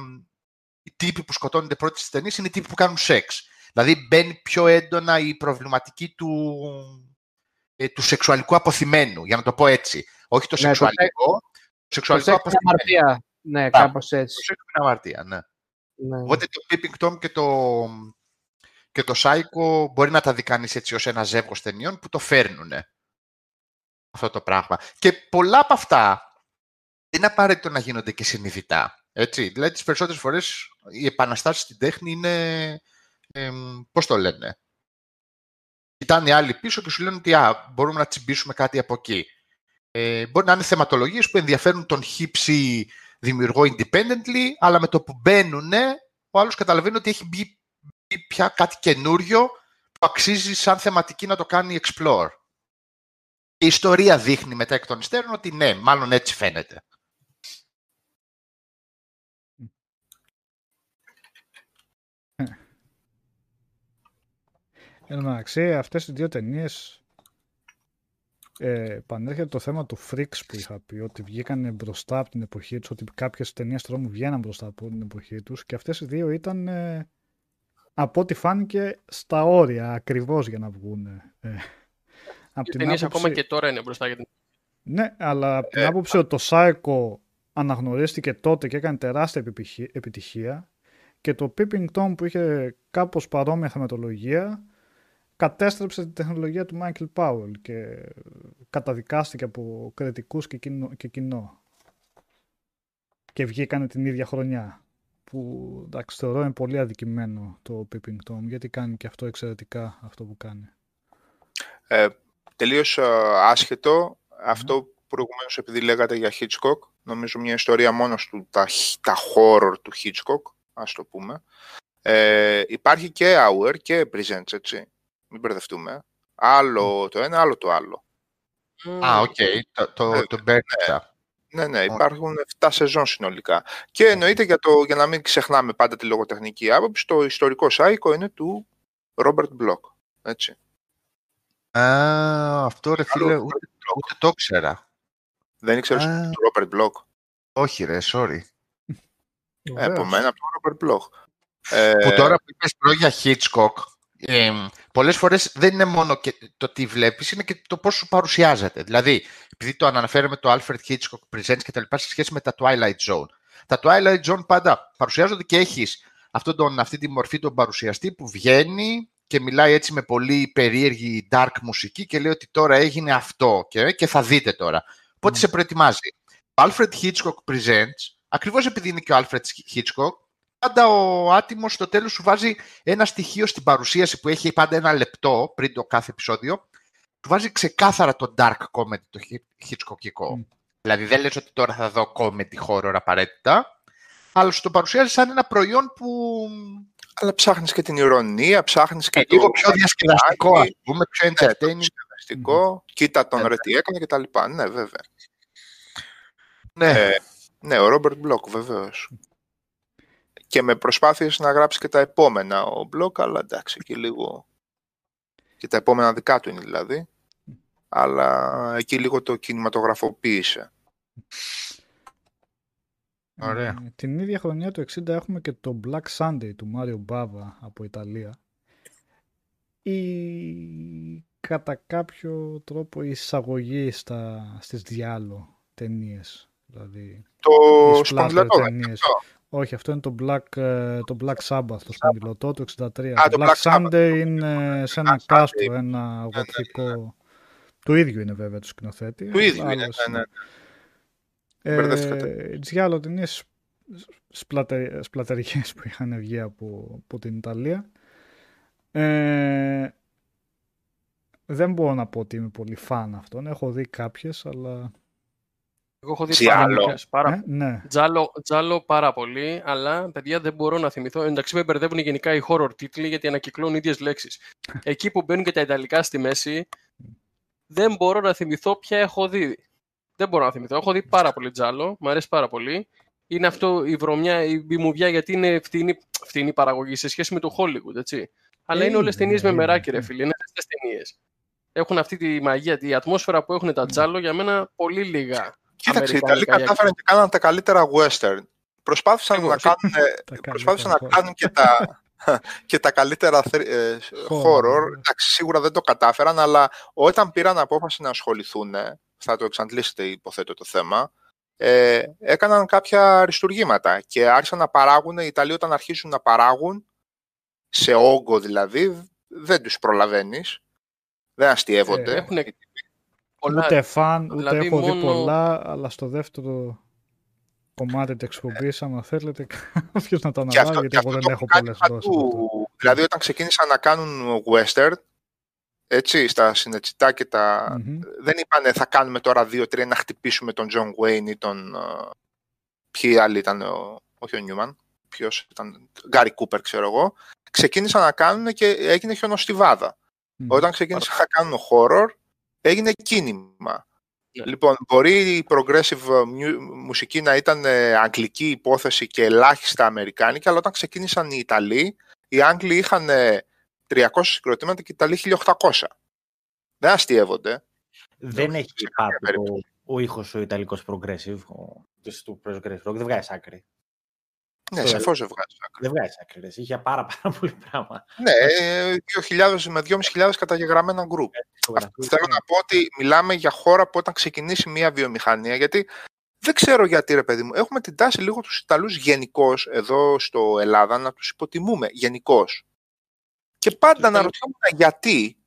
οι τύποι που σκοτώνονται πρώτοι στις ταινίες είναι οι τύποι που κάνουν σεξ. Δηλαδή μπαίνει πιο έντονα η προβληματική του, ε, του σεξουαλικού αποθυμένου, για να το πω έτσι. Όχι το Ναι, το σεξουαλικό, το Το σεξουαλικό σεξ είναι αποθυμένο. αμαρτία. Ναι, κάπως έτσι. Το σεξ είναι αμαρτία, ναι. Ναι. Οπότε το Peeping Tom και το, και το Psycho μπορεί να τα δει κανείς έτσι ως ένα ζεύγος ταινιών που το φέρνουν αυτό το πράγμα. Και πολλά από αυτά δεν είναι απαραίτητο να γίνονται και συνειδητά. Έτσι. Δηλαδή τις περισσότερες φορές οι επαναστάσεις στην τέχνη είναι, εμ, πώς το λένε, κοιτάνε οι άλλοι πίσω και σου λένε ότι α, μπορούμε να τσιμπήσουμε κάτι από εκεί. Ε, μπορεί να είναι θεματολογίες που ενδιαφέρουν τον χύψη δημιουργό independently, αλλά με το που μπαίνουν, ο άλλος καταλαβαίνει ότι έχει μπει, μπει πια κάτι καινούριο που αξίζει σαν θεματική να το κάνει explore. Η ιστορία δείχνει μετά εκ των υστέρων ότι ναι, μάλλον έτσι φαίνεται. Εν τω μεταξύ, αυτές οι δύο ταινίες ε, πανέρχεται το θέμα του Freaks που είχα πει, ότι βγήκαν μπροστά από την εποχή τους, ότι κάποιες ταινίες τρόμου βγαίναν μπροστά από την εποχή τους και αυτές οι δύο ήταν, ε, από ό,τι φάνηκε, στα όρια ακριβώς για να βγουν. Ε, από Οι ταινίες ακόμα και τώρα είναι μπροστά για την... Ναι, αλλά από την άποψη ότι το Psycho αναγνωρίστηκε τότε και έκανε τεράστια επιπυχη- επιτυχία και το Peeping Tom που είχε κάπως παρόμοια θεματολογία κατέστρεψε την τεχνολογία του Michael Powell και καταδικάστηκε από κριτικούς και κοινό. Και, κοινό. και βγήκανε την ίδια χρονιά που εντάξει, θεωρώ είναι πολύ αδικημένο το Peeping Tom γιατί κάνει και αυτό εξαιρετικά αυτό που κάνει. Ε, τελείως ε, άσχετο, αυτό που προηγουμένως επειδή λέγατε για Hitchcock, νομίζω μια ιστορία μόνος του, τα, τα horror του Hitchcock, ας το πούμε. Ε, υπάρχει και Hour και Presents, έτσι. Μην μπερδευτούμε. Άλλο το ένα, άλλο το άλλο. Α, οκ. Το, το, Ε, το μπέρδεψα. Ναι, ναι, υπάρχουν 7 σεζόν συνολικά. Και εννοείται για, το, για να μην ξεχνάμε πάντα τη λογοτεχνική άποψη, το ιστορικό σάικο είναι του Robert Bloch. Έτσι. Α, αυτό ρε φίλε, Άλλο ούτε, Robert Bloch. ούτε το ήξερα. Δεν ήξερες Α. του Robert Block. Όχι ρε, sorry. Ε, από μένα από τον Robert Block. Ε, Που τώρα που είπες προ για Hitchcock, ε, πολλές φορές δεν είναι μόνο και το τι βλέπεις, είναι και το πώς σου παρουσιάζεται. Δηλαδή, επειδή το αναφέραμε το Alfred Hitchcock Presents και τα λοιπά σε σχέση με τα Twilight Zone. Τα Twilight Zone πάντα παρουσιάζονται και έχεις αυτόν τον, αυτή τη μορφή τον παρουσιαστή που βγαίνει και μιλάει έτσι με πολύ περίεργη dark μουσική και λέει ότι τώρα έγινε αυτό και, και θα δείτε τώρα. Οπότε σε προετοιμάζει; Ο Alfred Hitchcock Presents, ακριβώς επειδή είναι και ο Alfred Hitchcock, πάντα ο άτιμος στο τέλος σου βάζει ένα στοιχείο στην παρουσίαση που έχει πάντα ένα λεπτό πριν το κάθε επεισόδιο. Του βάζει ξεκάθαρα το dark comedy, το hitchcockικό. Δηλαδή δεν λες ότι τώρα θα δω comedy horror απαραίτητα, αλλά σου το παρουσιάζει σαν ένα προϊόν που... Αλλά ψάχνεις και την ηρωνία, ψάχνεις και Ε, το... λίγο πιο διασκεδαστικό, ας πούμε, πιο Ναι, το entertaining. διασκεδαστικό. Κοίτα τον Ε, ρε τι έκανε και τα λοιπά. Ναι, βέβαια. Ναι. Ε, ναι, ο Ρόμπερτ Μπλοκ, βεβαίως. Και με προσπάθειες να γράψει και τα επόμενα ο Μπλοκ, αλλά εντάξει, και λίγο... Και τα επόμενα δικά του είναι δηλαδή. Αλλά εκεί λίγο το κινηματογραφοποίησε. Ωραία. Ε, την ίδια χρονιά του 60 έχουμε και το Black Sunday του Μάριο Μπάβα από Ιταλία. Η κατά κάποιο τρόπο η εισαγωγή στα, στις διάλο ταινίες. Δηλαδή, Το οι splatter σπονδυλωτό, δεν είναι ταινίες. αυτό. Όχι, αυτό είναι το Black, ε, το Black Sabbath, το σπονδυλωτό του 63. Α, το το Black, Black Sabbath. Sunday είναι σε ένα Black κάστρο, Sunday. ένα γοτθικό... Του ίδιου είναι βέβαια του σκηνοθέτη. Του ίδιου είναι, άλλος ναι, ναι. ε, Μπερδεύτηκατε. τις για άλλο ταινίες σπλατε, σπλατερικές που είχαν βγει από, από την Ιταλία. Ε, δεν μπορώ να πω ότι είμαι πολύ φαν αυτών. Έχω δει κάποιες, αλλά... Εγώ έχω δει Τζιάλο. πάρα, πολλές, πάρα Ε, ναι. Τζάλο, τζάλο πάρα πολύ, αλλά παιδιά δεν μπορώ να θυμηθώ. Εντάξει, με μπερδεύουν γενικά οι horror τίτλοι γιατί ανακυκλώνουν ίδιες λέξεις. *laughs* Εκεί που μπαίνουν και τα ιταλικά στη μέση, δεν μπορώ να θυμηθώ ποια έχω δει. Δεν μπορώ να θυμηθώ. Έχω δει πάρα πολύ τζάλο, μου αρέσει πάρα πολύ. Είναι αυτό η βρωμιά, η μπιμουδιά γιατί είναι φτηνή, φτηνή παραγωγή σε σχέση με το Hollywood, έτσι. Αλλά Ε, είναι όλες είναι, ταινίες με είναι, μεράκι, ρε ναι. φίλε. Είναι αυτές ταινίες. Έχουν αυτή τη μαγεία, η ατμόσφαιρα που έχουν τα τζάλο για μένα πολύ λίγα. Κοίταξε, οι Ιταλοί αμερικάνικα για- κατάφεραν και κάναν τα καλύτερα western. Προσπάθησαν να Ακριβώς. κάνουν, Τα προσπάθησαν να καλύτερα κάνουν και τα, *laughs* και τα καλύτερα θρ- ε, Horror, horror. ναι. Εντάξει, σίγουρα δεν το κατάφεραν, αλλά όταν πήραν απόφαση να ασχοληθούν, θα το εξαντλήσετε υποθέτω το θέμα, ε, έκαναν κάποια αριστουργήματα και άρχισαν να παράγουν, οι Ιταλοί όταν αρχίσουν να παράγουν, σε όγκο δηλαδή, δεν τους προλαβαίνεις, δεν αστείευονται. Ε, Έχουν πολλά. Ούτε φαν, ούτε Δηλαδή, έχω δει μόνο- πολλά, αλλά στο δεύτερο κομμάτι της εκπομπής, άμα θέλετε *laughs* κάποιος να το Και αναβάλει, αυτό, γιατί και αυτό εγώ το δεν έχουν έχω κάνει πολλές παντού. δόσεις. από αυτό. Δηλαδή όταν ξεκίνησαν να κάνουν western, έτσι, στα συνετσιτά και τα... Μμμ. Δεν είπανε θα κάνουμε τώρα δύο-τρία να χτυπήσουμε τον John Wayne ή τον... ε, Ποιοι άλλοι ήταν, ο... όχι ο Νιούμαν, ποιος ήταν, Γκάρι Κούπερ ξέρω εγώ. Ξεκίνησαν να κάνουν και έγινε χιονοστιβάδα. Μμ. Όταν ξεκίνησαν να κάνουν horror, έγινε κίνημα. Ναι. Λοιπόν, μπορεί η progressive mu- μουσική να ήταν ε, αγγλική υπόθεση και ελάχιστα αμερικάνικα, αλλά όταν ξεκίνησαν οι Ιταλοί, οι Άγγλοι είχαν ε, 300 συγκροτήματα και οι Ιταλοί 1800. Δεν αστείευονται. Δεν Όχι, έχει σε καμία κάτι ο, ο ήχος ο Ιταλικός progressive, ο, της- του progressive rock, δεν βγάζει άκρη. Ναι, Στο- σαφώς δεν βγάζει άκρη. Δεν βγάζει άκρη, ρε. Είχε πάρα, πάρα πολύ πράγμα. Ναι, ε, 2.000 με 2.500 καταγεγραμμένα γκρουπ. Φωτογραφίες, Θέλω ναι. να πω ότι μιλάμε για χώρα που όταν ξεκινήσει μια βιομηχανία, γιατί δεν ξέρω γιατί ρε παιδί μου, έχουμε την τάση λίγο τους Ιταλούς γενικώς εδώ στο Ελλάδα να τους υποτιμούμε γενικώς. Και πάντα Τους να ρωτιόμουν γιατί,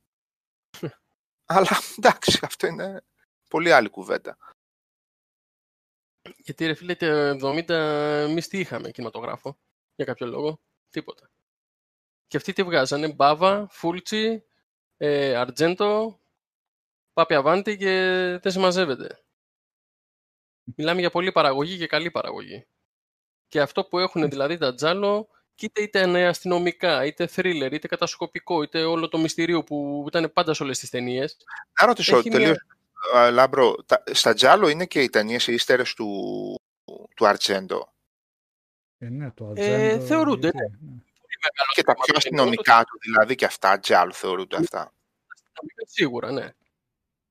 αλλά εντάξει, αυτό είναι πολύ άλλη κουβέντα. Γιατί ρε φίλε, το 70 εμείς τι είχαμε κινηματογράφο, για κάποιο λόγο. Τίποτα. Και αυτοί τι βγάζανε, Μπάβα, Φούλτσι, ε, Αρτζέντο, Πάπη Αβάντη και δεν συμμαζεύεται. Μιλάμε για πολλή παραγωγή και καλή παραγωγή. Και αυτό που έχουν δηλαδή τα τζάλο, και είτε ήταν αστυνομικά, είτε thriller, είτε κατασκοπικό, είτε όλο το μυστηρίο που ήταν πάντα σε όλες τις ταινίες. Να ρωτήσω Έχει τελείως, α, Λάμπρο, τα- στα Τζάλο είναι και οι ταινίες οι ύστερες του, του Αρτζέντο. Ε, ναι, το Ε, ατζέντο, θεωρούνται, γιατί, ναι. Και τα πιο αστυνομικά του δηλαδή και αυτά, Τζάλο θεωρούνται αυτά. Αστυνομικά Σίγουρα, ναι.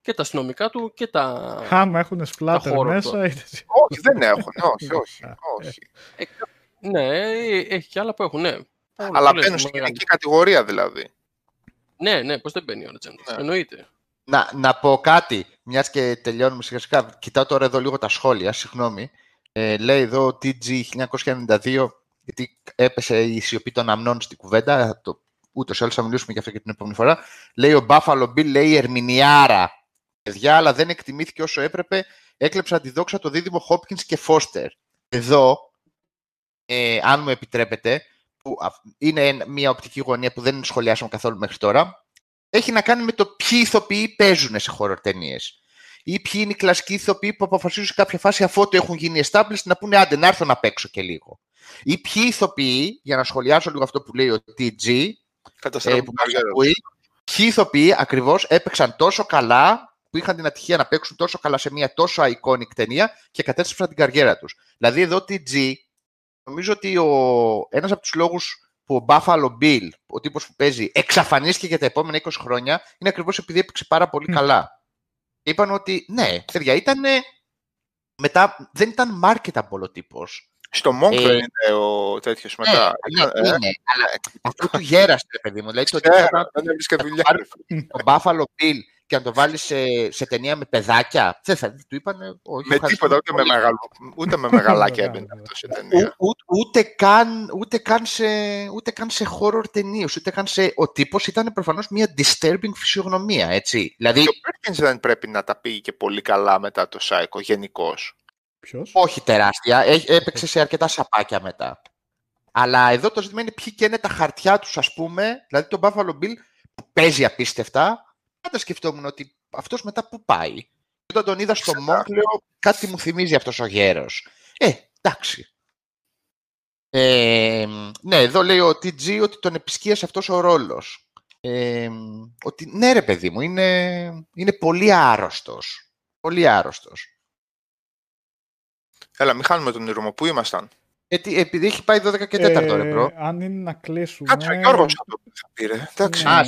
Και τα αστυνομικά του και τα... Άμα έχουν σπλάτερ horror μέσα, του. είτε... όχι, δεν έχουν, *laughs* όχι, όχι, όχι. Ναι, ε, έχει και άλλα που έχουν, ναι. Αλλά Πολλές μπαίνουν στην μεγάλες. γενική κατηγορία δηλαδή. Ναι, ναι, πώ δεν μπαίνει ο Ρετζέντο. Ναι. Εννοείται. Να, να πω κάτι, μιας και τελειώνουμε σιγά σιγά. Κοιτάω τώρα εδώ λίγο τα σχόλια, συγγνώμη. Ε, λέει εδώ TG 1992, γιατί έπεσε η σιωπή των αμνών στην κουβέντα. Το, ούτως ή άλλως θα μιλήσουμε για αυτό και την επόμενη φορά. Λέει ο Buffalo Bill, λέει Ερμηνιάρα. Παιδιά, αλλά δεν εκτιμήθηκε όσο έπρεπε. Έκλεψαν τη δόξα το δίδυμο Hopkins και Foster. Εδώ, ε, αν μου επιτρέπετε, που α- είναι ένα- μια οπτική γωνία που δεν σχολιάσαμε καθόλου μέχρι τώρα, έχει να κάνει με το ποιοι ηθοποιοί παίζουν σε horror ταινίες. Ή ποιοι είναι οι κλασικοί ηθοποιοί που αποφασίζουν σε κάποια φάση αφού το έχουν γίνει established να πούνε άντε να έρθω να παίξω και λίγο. Ή ποιοι ηθοποιοί, για να σχολιάσω λίγο αυτό που λέει ο TG, ε, Καταστρέφουν που την μας καριέρα τους. ακούει, ποιοι ηθοποιοί ακριβώς έπαιξαν τόσο καλά, που είχαν την ατυχία να παίξουν τόσο καλά σε μια τόσο iconic ταινία και κατέστρεψαν την καριέρα τους. Δηλαδή εδώ TG, νομίζω ότι ο, ένας από τους λόγους που ο Buffalo Bill, ο τύπος που παίζει, εξαφανίστηκε για τα επόμενα 20 χρόνια, είναι ακριβώς επειδή έπαιξε πάρα πολύ καλά. Είπαν ότι ναι, παιδιά, ήταν μετά, δεν ήταν marketable ο τύπος. Στο Monk Ε, δεν είναι ο τέτοιος μετά. Ναι, Ήταν- ναι, ε, ναι, αλλά αυτό του γέρασε, ρε παιδί μου. Δηλαδή, το ότι ξέρω, ήταν δεν έβρισκα δουλειά. πάρει το Buffalo Bill και να το βάλεις σε, σε ταινία με παιδάκια. Δεν θα του είπαν όχι. Με ευχαριστούμε τίποτα, ούτε με, πολύ. μεγαλο... ούτε με μεγαλάκια Μεγάλο, έμπαινε βέβαια. αυτό σε Ού- ταινία. ού- ούτε, καν, ούτε, καν σε, ούτε καν σε horror ταινίες, ούτε καν σε... Ο τύπος ήταν προφανώς μια disturbing φυσιογνωμία, έτσι. Δηλαδή, Και ο Πέρκινς δεν πρέπει να τα πήγε και πολύ καλά μετά το Σάικο, γενικώς. Ποιος; όχι τεράστια, Έ- έπαιξε σε αρκετά σαπάκια μετά. Αλλά εδώ το ζήτημα είναι ποιοι και είναι τα χαρτιά τους, ας πούμε, δηλαδή το Buffalo Bill που παίζει απίστευτα, πάντα σκεφτόμουν ότι αυτός μετά πού πάει. Και Όταν τον είδα στο Ξεκάθαρα. Monk, λέω κάτι μου θυμίζει αυτός ο γέρος. Ε, εντάξει. Ε, ναι, εδώ λέει ο TG ότι τον επισκίασε αυτός ο ρόλος. Ε, ότι ναι ρε παιδί μου, είναι, είναι πολύ άρρωστος. Πολύ άρρωστος. Έλα, μην χάνουμε τον ειρμό. Πού ήμασταν; Ε, τι- επειδή έχει πάει 12 και 4 ρε μπρο. αν είναι να κλείσουμε. Κάτσε, ο Γιώργος θα το θα πήρε. Εντάξει. Ναι. Α,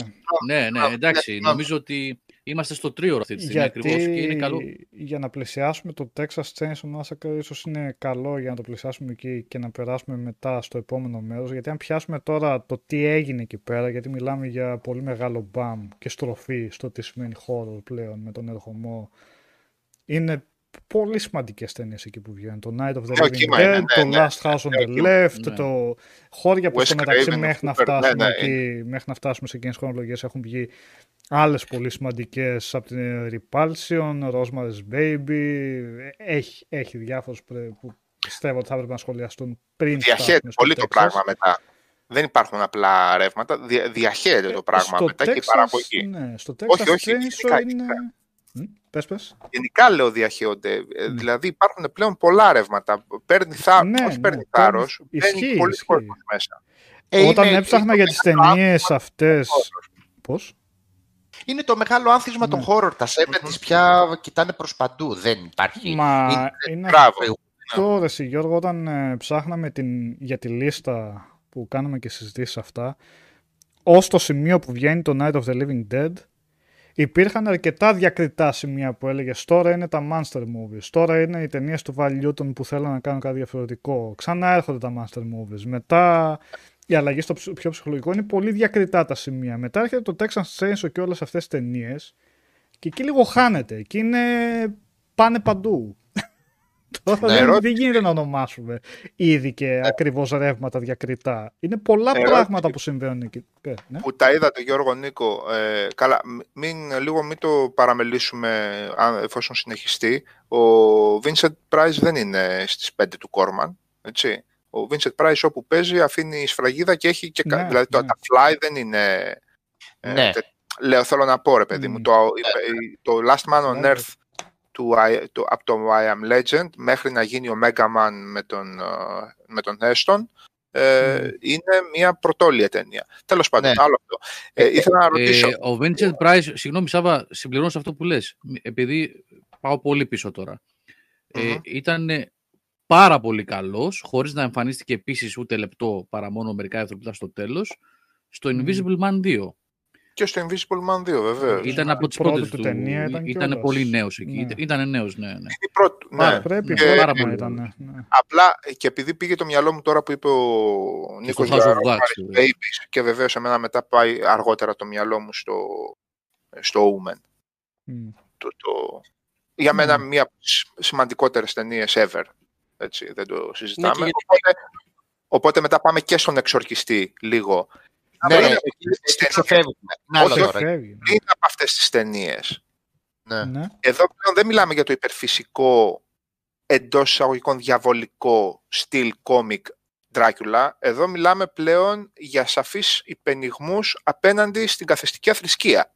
Ναι, ναι, Α, εντάξει. ναι, Νομίζω ότι είμαστε στο τρίωρο αυτή τη στιγμή Γιατί ακριβώς και είναι καλό. για να πλησιάσουμε το Texas Chainsaw Massacre ίσως είναι καλό για να το πλησιάσουμε εκεί και να περάσουμε μετά στο επόμενο μέρος γιατί αν πιάσουμε τώρα το τι έγινε εκεί πέρα γιατί μιλάμε για πολύ μεγάλο μπαμ και στροφή στο τι σημαίνει horror πλέον με τον ερχομό είναι πολύ σημαντικές ταινίες εκεί που βγαίνουν το Night of the Νέο Living κύμα Dead, είναι, ναι, το ναι. Last House on Νέο the κύμα. Left Ναι. το χώρια που Wes στο μεταξύ Craven, μέχρι να Hooper, ναι, φτάσουμε ναι, εκεί μέχρι να φτάσουμε σε εκείνες χρονολογίες έχουν βγει Άλλες πολύ σημαντικές από την Repulsion, Rosemary's Baby. Έχει, έχει διάφορους πρέ- που πιστεύω ότι θα έπρεπε να σχολιαστούν πριν Διαχέεται φτάσουμε στο πολύ το Texas. πράγμα μετά. Δεν υπάρχουν απλά ρεύματα. Δια, διαχέεται το πράγμα Ε, Στο μετά και η Texas, παραγωγή. Ναι, στο Texas Όχι, όχι, Chainsaw γενικά, είναι... γενικά. Μ, Πες, πες. Γενικά λέω διαχέονται. Ε, Ναι. Δηλαδή υπάρχουν πλέον πολλά ρεύματα. Παίρνει θάρρο. Ναι, όχι ναι, παίρνει παίρνει- θάρρος. ισχύει, Μπαίνει πολύς ισχύει. κόσμος μέσα. Ε, Όταν είναι- έψαχνα για τις ταινίες αυτές... Πώς; Είναι το μεγάλο άνθισμα των Ναι. horror. Τα 70's πια κοιτάνε προς παντού. Δεν υπάρχει. Μα είναι- είναι Μπράβο. αυτό, ρε εσύ, Γιώργο, όταν ε, ψάχναμε την, για τη λίστα που κάναμε και συζητήσεις αυτά, ως το σημείο που βγαίνει το Night of the Living Dead, υπήρχαν αρκετά διακριτά σημεία που έλεγες τώρα είναι τα monster movies, τώρα είναι οι ταινίες του Val Newton που θέλουν να κάνουν κάτι διαφορετικό, ξανά έρχονται τα monster movies, μετά η αλλαγή στο ψ- πιο ψυχολογικό είναι πολύ διακριτά τα σημεία. Μετά έρχεται το Texas Chainsaw και όλες αυτές τις ταινίες και εκεί λίγο χάνεται, εκεί είναι πάνε παντού. Τώρα Ναι, δεν, ερώτηση. δεν γίνεται να ονομάσουμε ήδη και ακριβώς ρεύματα διακριτά. Είναι πολλά Ερώτηση. πράγματα που συμβαίνουν εκεί. Ε, ναι. Που τα είδατε Γιώργο Νίκο. Ε, καλά, μ- μην, λίγο μην το παραμελήσουμε αν, εφόσον συνεχιστεί. Ο Vincent Price δεν είναι στις 5 του Κόρμαν. Έτσι. Ο Vincent Price όπου παίζει αφήνει σφραγίδα και έχει και κα- Ναι, δηλαδή το, ναι. τα fly δεν είναι ε, Ναι. τε- λέω θέλω να πω ρε παιδί μου Μμ. το, το Last Man on Ναι, Earth του, I- το, από το I Am Legend μέχρι να γίνει ο Mega Man με τον, ε, με τον Heston ε, Μμ. είναι μια πρωτόλια ταινία. Τέλος πάντων, Ναι. άλλο αυτό. Ε, ήθελα να ρωτήσω. Ε, ο Vincent Price, συγγνώμη Σάβα, συμπληρώνω σε αυτό που λες, επειδή πάω πολύ πίσω τώρα. Ε, Μμμ. ήταν πάρα πολύ καλός, χωρίς να εμφανίστηκε επίσης ούτε λεπτό παρά μόνο μερικά εθνοπλά στο τέλος, στο Μμμ. Invisible Man 2. Και στο Invisible Man 2, βεβαίως. Ήταν από τις πρώτη πρώτες του του. ταινία ήταν Ήταν κιόλας. πολύ νέος εκεί. Ναι. Ήταν- Ήταν νέος, ναι, ναι. Η πρώτη, ναι. Πρέπει, Και- πάρα πολύ. πολύ ήταν. Ναι. Απλά και επειδή πήγε το μυαλό μου τώρα που είπε ο Νίκος στο House of Wax, βέβαια. Babies και βεβαίως εμένα μετά πάει αργότερα το μυαλό μου στο, στο Omen. Μμ. Το, το... Για μένα Ναι. μία από τις σημαντικότερες ταινίες ever. Έτσι, δεν το συζητάμε. Ναι, και γιατί- οπότε, οπότε μετά πάμε και στον εξορκιστή λίγο. Ναι, Πριν ναι, από εκεί- τις εκεί ταινίες- ξεφεύγουμε. Είναι άλλο Όχι, τώρα. Φεύγει. πριν από αυτές τις ταινίες. Ναι. Ναι. Εδώ πλέον δεν μιλάμε για το υπερφυσικό εντός εισαγωγικών διαβολικό στυλ κόμικ Dracula. Εδώ μιλάμε πλέον για σαφείς υπενιγμούς απέναντι στην καθεστική αθρησκεία.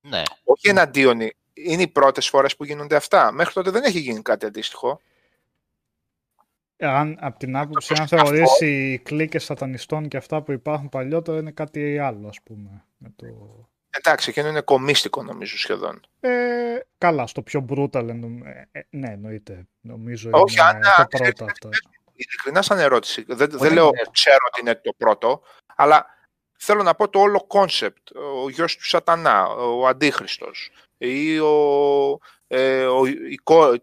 Ναι. Όχι εναντίον. Είναι οι πρώτες φορές που γίνονται αυτά. Μέχρι τότε δεν έχει γίνει κάτι αντίστοιχο. Αν, από την άποψη, Το αν σκαφό. θεωρήσει οι κλίκες σατανιστών και αυτά που υπάρχουν παλιότερα είναι κάτι άλλο, ας πούμε. Με το... Εντάξει, εκείνο είναι κομίστικο νομίζω σχεδόν. ε, καλά, στο πιο brutal, εννο- ε, ε, ναι, εννοείται. Νομίζω Όχι, είναι αν- το αν- πρώτο αυτό. Ειλικρινά σαν ερώτηση. Δεν, δεν Όχι, λέω ναι. ξέρω ότι είναι το πρώτο, αλλά θέλω να πω το όλο κόνσεπτ. Ο γιος του σατανά, ο αντίχριστος ή ο, ε, ο, η κο-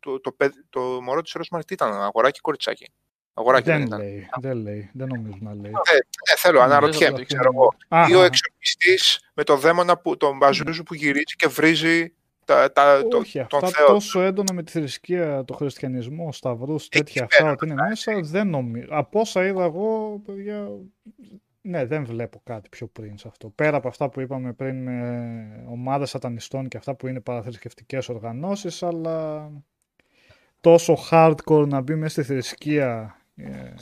το, το, το, παιδ- το μωρό της Ρόσμαρη τι ήταν, αγοράκι ή κοριτσάκι; Αγοράκι δεν, Δεν ήταν. λέει, δεν λέει, δεν νομίζω να λέει. Ναι, θέλω, αναρωτιέμαι, δεν ξέρω εγώ. Α, Ή ο α, εξορκιστής με το δαίμονα, που, τον μπαζούζου που γυρίζει και βρίζει τα, τα, το, όχι, τον αυτά Θεό. τόσο έντονα με τη θρησκεία, το χριστιανισμό, σταυρούς, τέτοια πέρα, αυτά ότι είναι μέσα, δεν νομίζω. Από όσα είδα εγώ, παιδιά, ναι, δεν βλέπω κάτι πιο πριν σε αυτό. Πέρα από αυτά που είπαμε πριν με ομάδες σατανιστών και αυτά που είναι παραθρησκευτικές οργανώσεις, αλλά τόσο hardcore να μπει μέσα στη θρησκεία ε,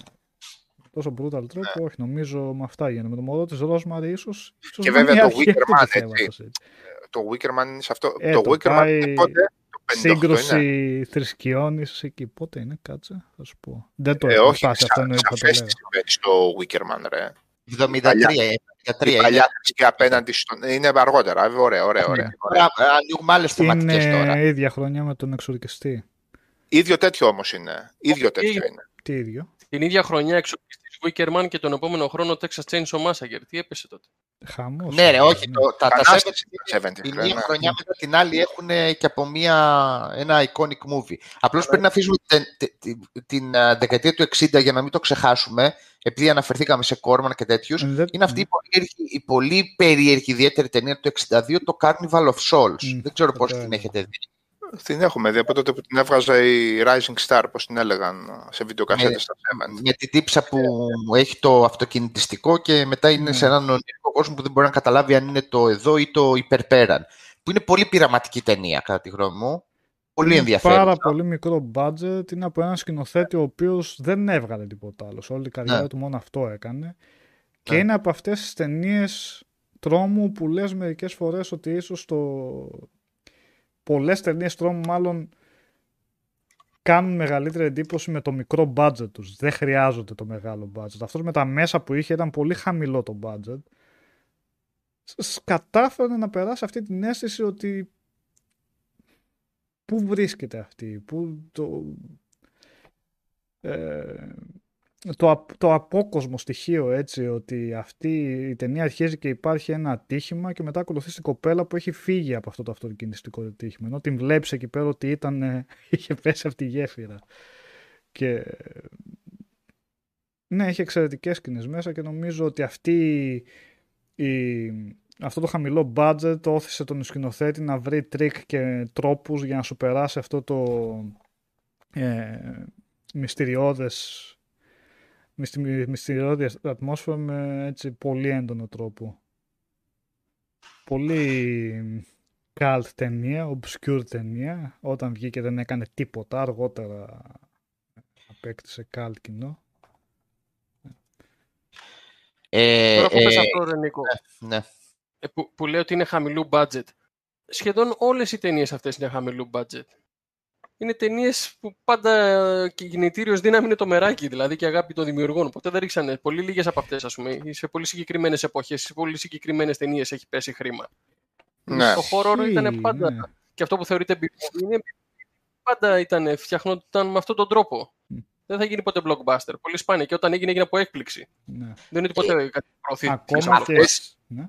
τόσο brutal τρόπο, όχι, νομίζω με αυτά γίνεται. Με το μωρό της Ρόσμαρη ίσως, ίσως Και να είναι βέβαια η το *laughs* αρχή Wicker του Man, έτσι. θέματος, έτσι. Το Wickerman είναι σε αυτό. Ε, το το Wickerman πάει είναι πότε, το 58 είναι. Σύγκρουση θρησκειών ίσως εκεί. Πότε είναι, κάτσε, θα σου πω. Δεν το Ε, έχω όχι, φτάσει αυτό, σα, εννοείται θα το σαφές λέω. τι συμβαίνει στο Wickerman, ρε. 73, παλιά- ε, 73 Η είναι. παλιά θρησκεία απέναντι στον... Είναι αργότερα, ε, ωραία, ωραία, ωραία. Τώρα, ε, ανοίγουμε άλλες θεματικές τώρα. Είναι ίδια χρονιά με τον εξορκιστή. Ίδιο τέτοιο όμως είναι. Ίδιο τέτοιο είναι. είναι. Τι ίδιο; Την ίδια χρονιά εξοπλιστής Wickerman και τον επόμενο χρόνο Texas Chainsaw Massacre. Τι έπεσε τότε. Χαμός. Ναι, ρε, είναι, όχι. ναι. Το, τα, τα Επανάσταση 70 τα 70, τη ναι. μία χρονιά μετά την άλλη έχουν και από μία, ένα iconic movie. Απλώς πρέπει να αφήσουμε την, την, την, ε, δεκαετία του 60 για να μην το ξεχάσουμε, επειδή αναφερθήκαμε σε Κόρμαν και τέτοιους. Ε, δεν- Είναι αυτή η πολύ, η πολύ περίεργη ιδιαίτερη ταινία του 62, το Carnival of Souls. Μμ, Δεν ξέρω το πώς ξέρω. την έχετε δει. Την έχουμε δει από τότε που την έβγαζε η Rising Star, πώς την έλεγαν σε βιντεοκασέτες Ναι. στα 70. Με την τύψα που έχει το αυτοκινητιστικό και μετά είναι Ναι. σε έναν ονειρικό κόσμο που δεν μπορεί να καταλάβει αν είναι το εδώ ή το υπερπέραν. Που είναι πολύ πειραματική ταινία, κατά τη γνώμη μου. Πολύ είναι ενδιαφέρον. Πάρα πολύ μικρό budget. Είναι από έναν σκηνοθέτη ο οποίος δεν έβγαλε τίποτα άλλο. Σε όλη την καριέρα Ναι. του μόνο αυτό έκανε. Και Ναι. είναι από αυτές τις ταινίες τρόμου που λες μερικές φορές ότι ίσως το... πολλές ταινίες τρόμου μάλλον κάνουν μεγαλύτερη εντύπωση με το μικρό budget τους. Δεν χρειάζονται το μεγάλο budget. Αυτός με τα μέσα που είχε ήταν πολύ χαμηλό το budget. Σ- Κατάφερε να περάσει αυτή την αίσθηση ότι πού βρίσκεται αυτή, πού το, ε, το, απ- το απόκοσμο στοιχείο έτσι ότι αυτή η ταινία αρχίζει και υπάρχει ένα ατύχημα και μετά ακολουθείς την κοπέλα που έχει φύγει από αυτό το αυτοκινηστικό ατύχημα. Ενώ την βλέπεις εκεί πέρα ότι ήταν, ε, *laughs* είχε πέσει από τη γέφυρα. Και ναι έχει εξαιρετικές σκηνές μέσα και νομίζω ότι αυτή η, αυτό το χαμηλό budget ώθησε τον σκηνοθέτη να βρει τρικ και τρόπους για να σου περάσει αυτό το ε, μυστηριώδες μυστι- μυστηριώδη ατμόσφαιρα με έτσι πολύ έντονο τρόπο. Πολύ cult ταινία, obscure ταινία. Όταν βγήκε δεν έκανε τίποτα, αργότερα απέκτησε cult κοινό. Ε, Τώρα που πες ε, αυτό, ρε Νίκο, ναι. ε, που, που λέει ότι είναι χαμηλού budget. Σχεδόν όλες οι ταινίες αυτές είναι χαμηλού budget. Είναι ταινίες που πάντα ε, και κινητήριος δύναμη είναι το μεράκι, δηλαδή και η αγάπη των δημιουργών. Ποτέ δεν ρίξανε. Πολύ λίγες από αυτές, ας πούμε. Σε πολύ συγκεκριμένες εποχές, σε πολύ συγκεκριμένες ταινίες έχει πέσει χρήμα. Ναι. Το horror ήταν Ισχύει, πάντα. ναι. Και αυτό που θεωρείται εμπειρία είναι πάντα ήταν, φτιαχνόταν με αυτόν τον τρόπο. Μμ. Δεν θα γίνει ποτέ blockbuster. Πολύ σπάνια. Και όταν έγινε, έγινε από έκπληξη. ναι. Δεν είναι ότι ποτέ κάτι προωθεί. Ακόμα και... αυτές- Ναι.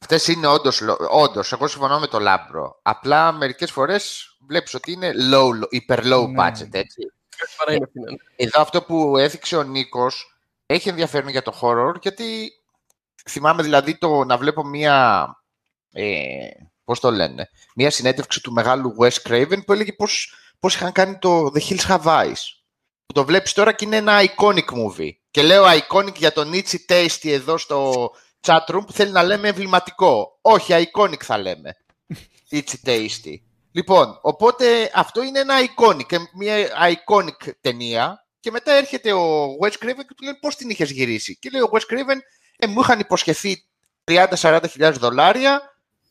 Αυτές είναι όντως, λο- όντως, εγώ συμφωνώ με το Λάμπρο. Απλά μερικές φορές βλέπεις ότι είναι low, υπερ low Ναι. budget, έτσι. Κάτι παρά είναι αυτή, ναι. Εδώ αυτό που έθιξε ο Νίκος έχει ενδιαφέρον για το horror, γιατί θυμάμαι δηλαδή το να βλέπω μία, ε, πώς το λένε, μία συνέντευξη του μεγάλου Wes Craven που έλεγε πώς, πώς είχαν κάνει το The Hills Have Eyes. Που το βλέπεις τώρα και είναι ένα iconic movie. Και λέω iconic για τον Itchy Tasty εδώ στο chatroom που θέλει να λέμε εμβληματικό. Όχι, iconic θα λέμε. *laughs* Itchy Tasty. Λοιπόν, οπότε αυτό είναι ένα iconic, ε, μια iconic ταινία και μετά έρχεται ο Wes Craven και του λέει πώς την είχες γυρίσει; Και λέει ο Wes Craven, ε, μου είχαν υποσχεθεί 30-40 χιλιάδες δολάρια,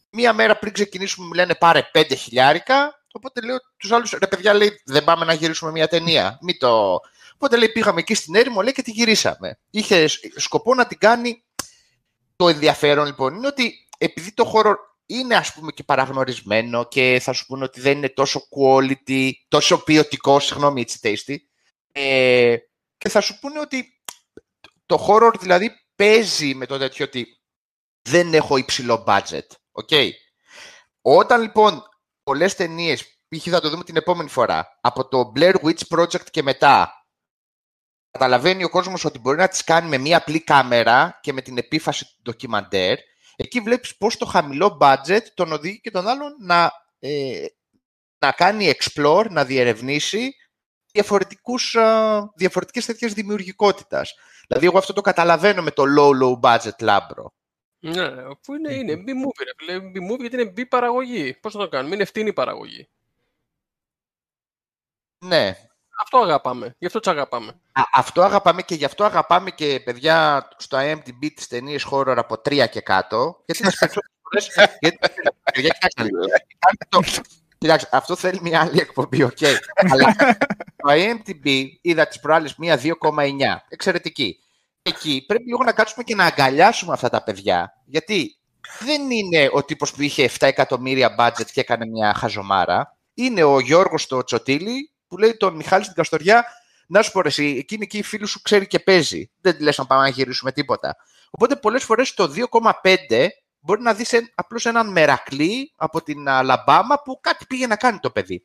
μία μέρα πριν ξεκινήσουμε μου λένε πάρε 5 χιλιάρικα, οπότε λέω τους άλλους, ρε παιδιά λέει δεν πάμε να γυρίσουμε μια ταινία, μη το... Οπότε λέει πήγαμε εκεί στην έρημο λέει και τη γυρίσαμε. Είχες σκοπό να την κάνει το ενδιαφέρον λοιπόν είναι ότι επειδή το χώρο είναι ας πούμε και παραγνωρισμένο και θα σου πούνε ότι δεν είναι τόσο quality, τόσο ποιοτικό, συγγνώμη, it's tasty, ε, και θα σου πούνε ότι το horror δηλαδή παίζει με το τέτοιο ότι δεν έχω υψηλό budget. Okay. Όταν λοιπόν πολλές ταινίες, π.χ. θα το δούμε την επόμενη φορά, από το Blair Witch Project και μετά, καταλαβαίνει ο κόσμος ότι μπορεί να τις κάνει με μία απλή κάμερα και με την επίφαση του ντοκιμαντέρ, εκεί βλέπεις πώς το χαμηλό budget τον οδηγεί και τον άλλον να, ε, να κάνει explore, να διερευνήσει διαφορετικούς, α, διαφορετικές τέτοιες δημιουργικότητας. Δηλαδή, εγώ αυτό το καταλαβαίνω με το low-low budget λάμπρο. Ναι, αφού είναι, είναι B-movie, ρε φίλε. B-movie γιατί είναι B-παραγωγή. Πώς θα το κάνουμε, είναι φτηνή παραγωγή. Ναι, Αυτό αγαπάμε. Γι' αυτό τι αγαπάμε. Α, αυτό αγαπάμε και γι' αυτό αγαπάμε και παιδιά στο IMDb τις ταινίες horror από 3 και κάτω. Γιατί τις περισσότερες φορές... γιατί, παιδιά, κοιτάξτε, λίγο. το- Κοιτάξτε, αυτό θέλει μια άλλη εκπομπή, οκ. Αλλά το IMDb είδα τις προάλλες μία 2,9. Εξαιρετική. Εκεί πρέπει λίγο να κάτσουμε και να αγκαλιάσουμε αυτά τα παιδιά. Γιατί δεν είναι ο τύπος που είχε 7 εκατομμύρια budget και έκανε μια χαζομάρα. Είναι ο Γιώργος το Τσοτήλη που λέει τον Μιχάλη στην Καστοριά να σου πω ρε, εσύ, εκείνη εκεί η φίλη σου ξέρει και παίζει. Δεν τη λες να πάμε να γυρίσουμε τίποτα. Οπότε πολλές φορές το 2,5 μπορεί να δεις εν- απλώς έναν μερακλή από την Αλαμπάμα που κάτι πήγε να κάνει το παιδί.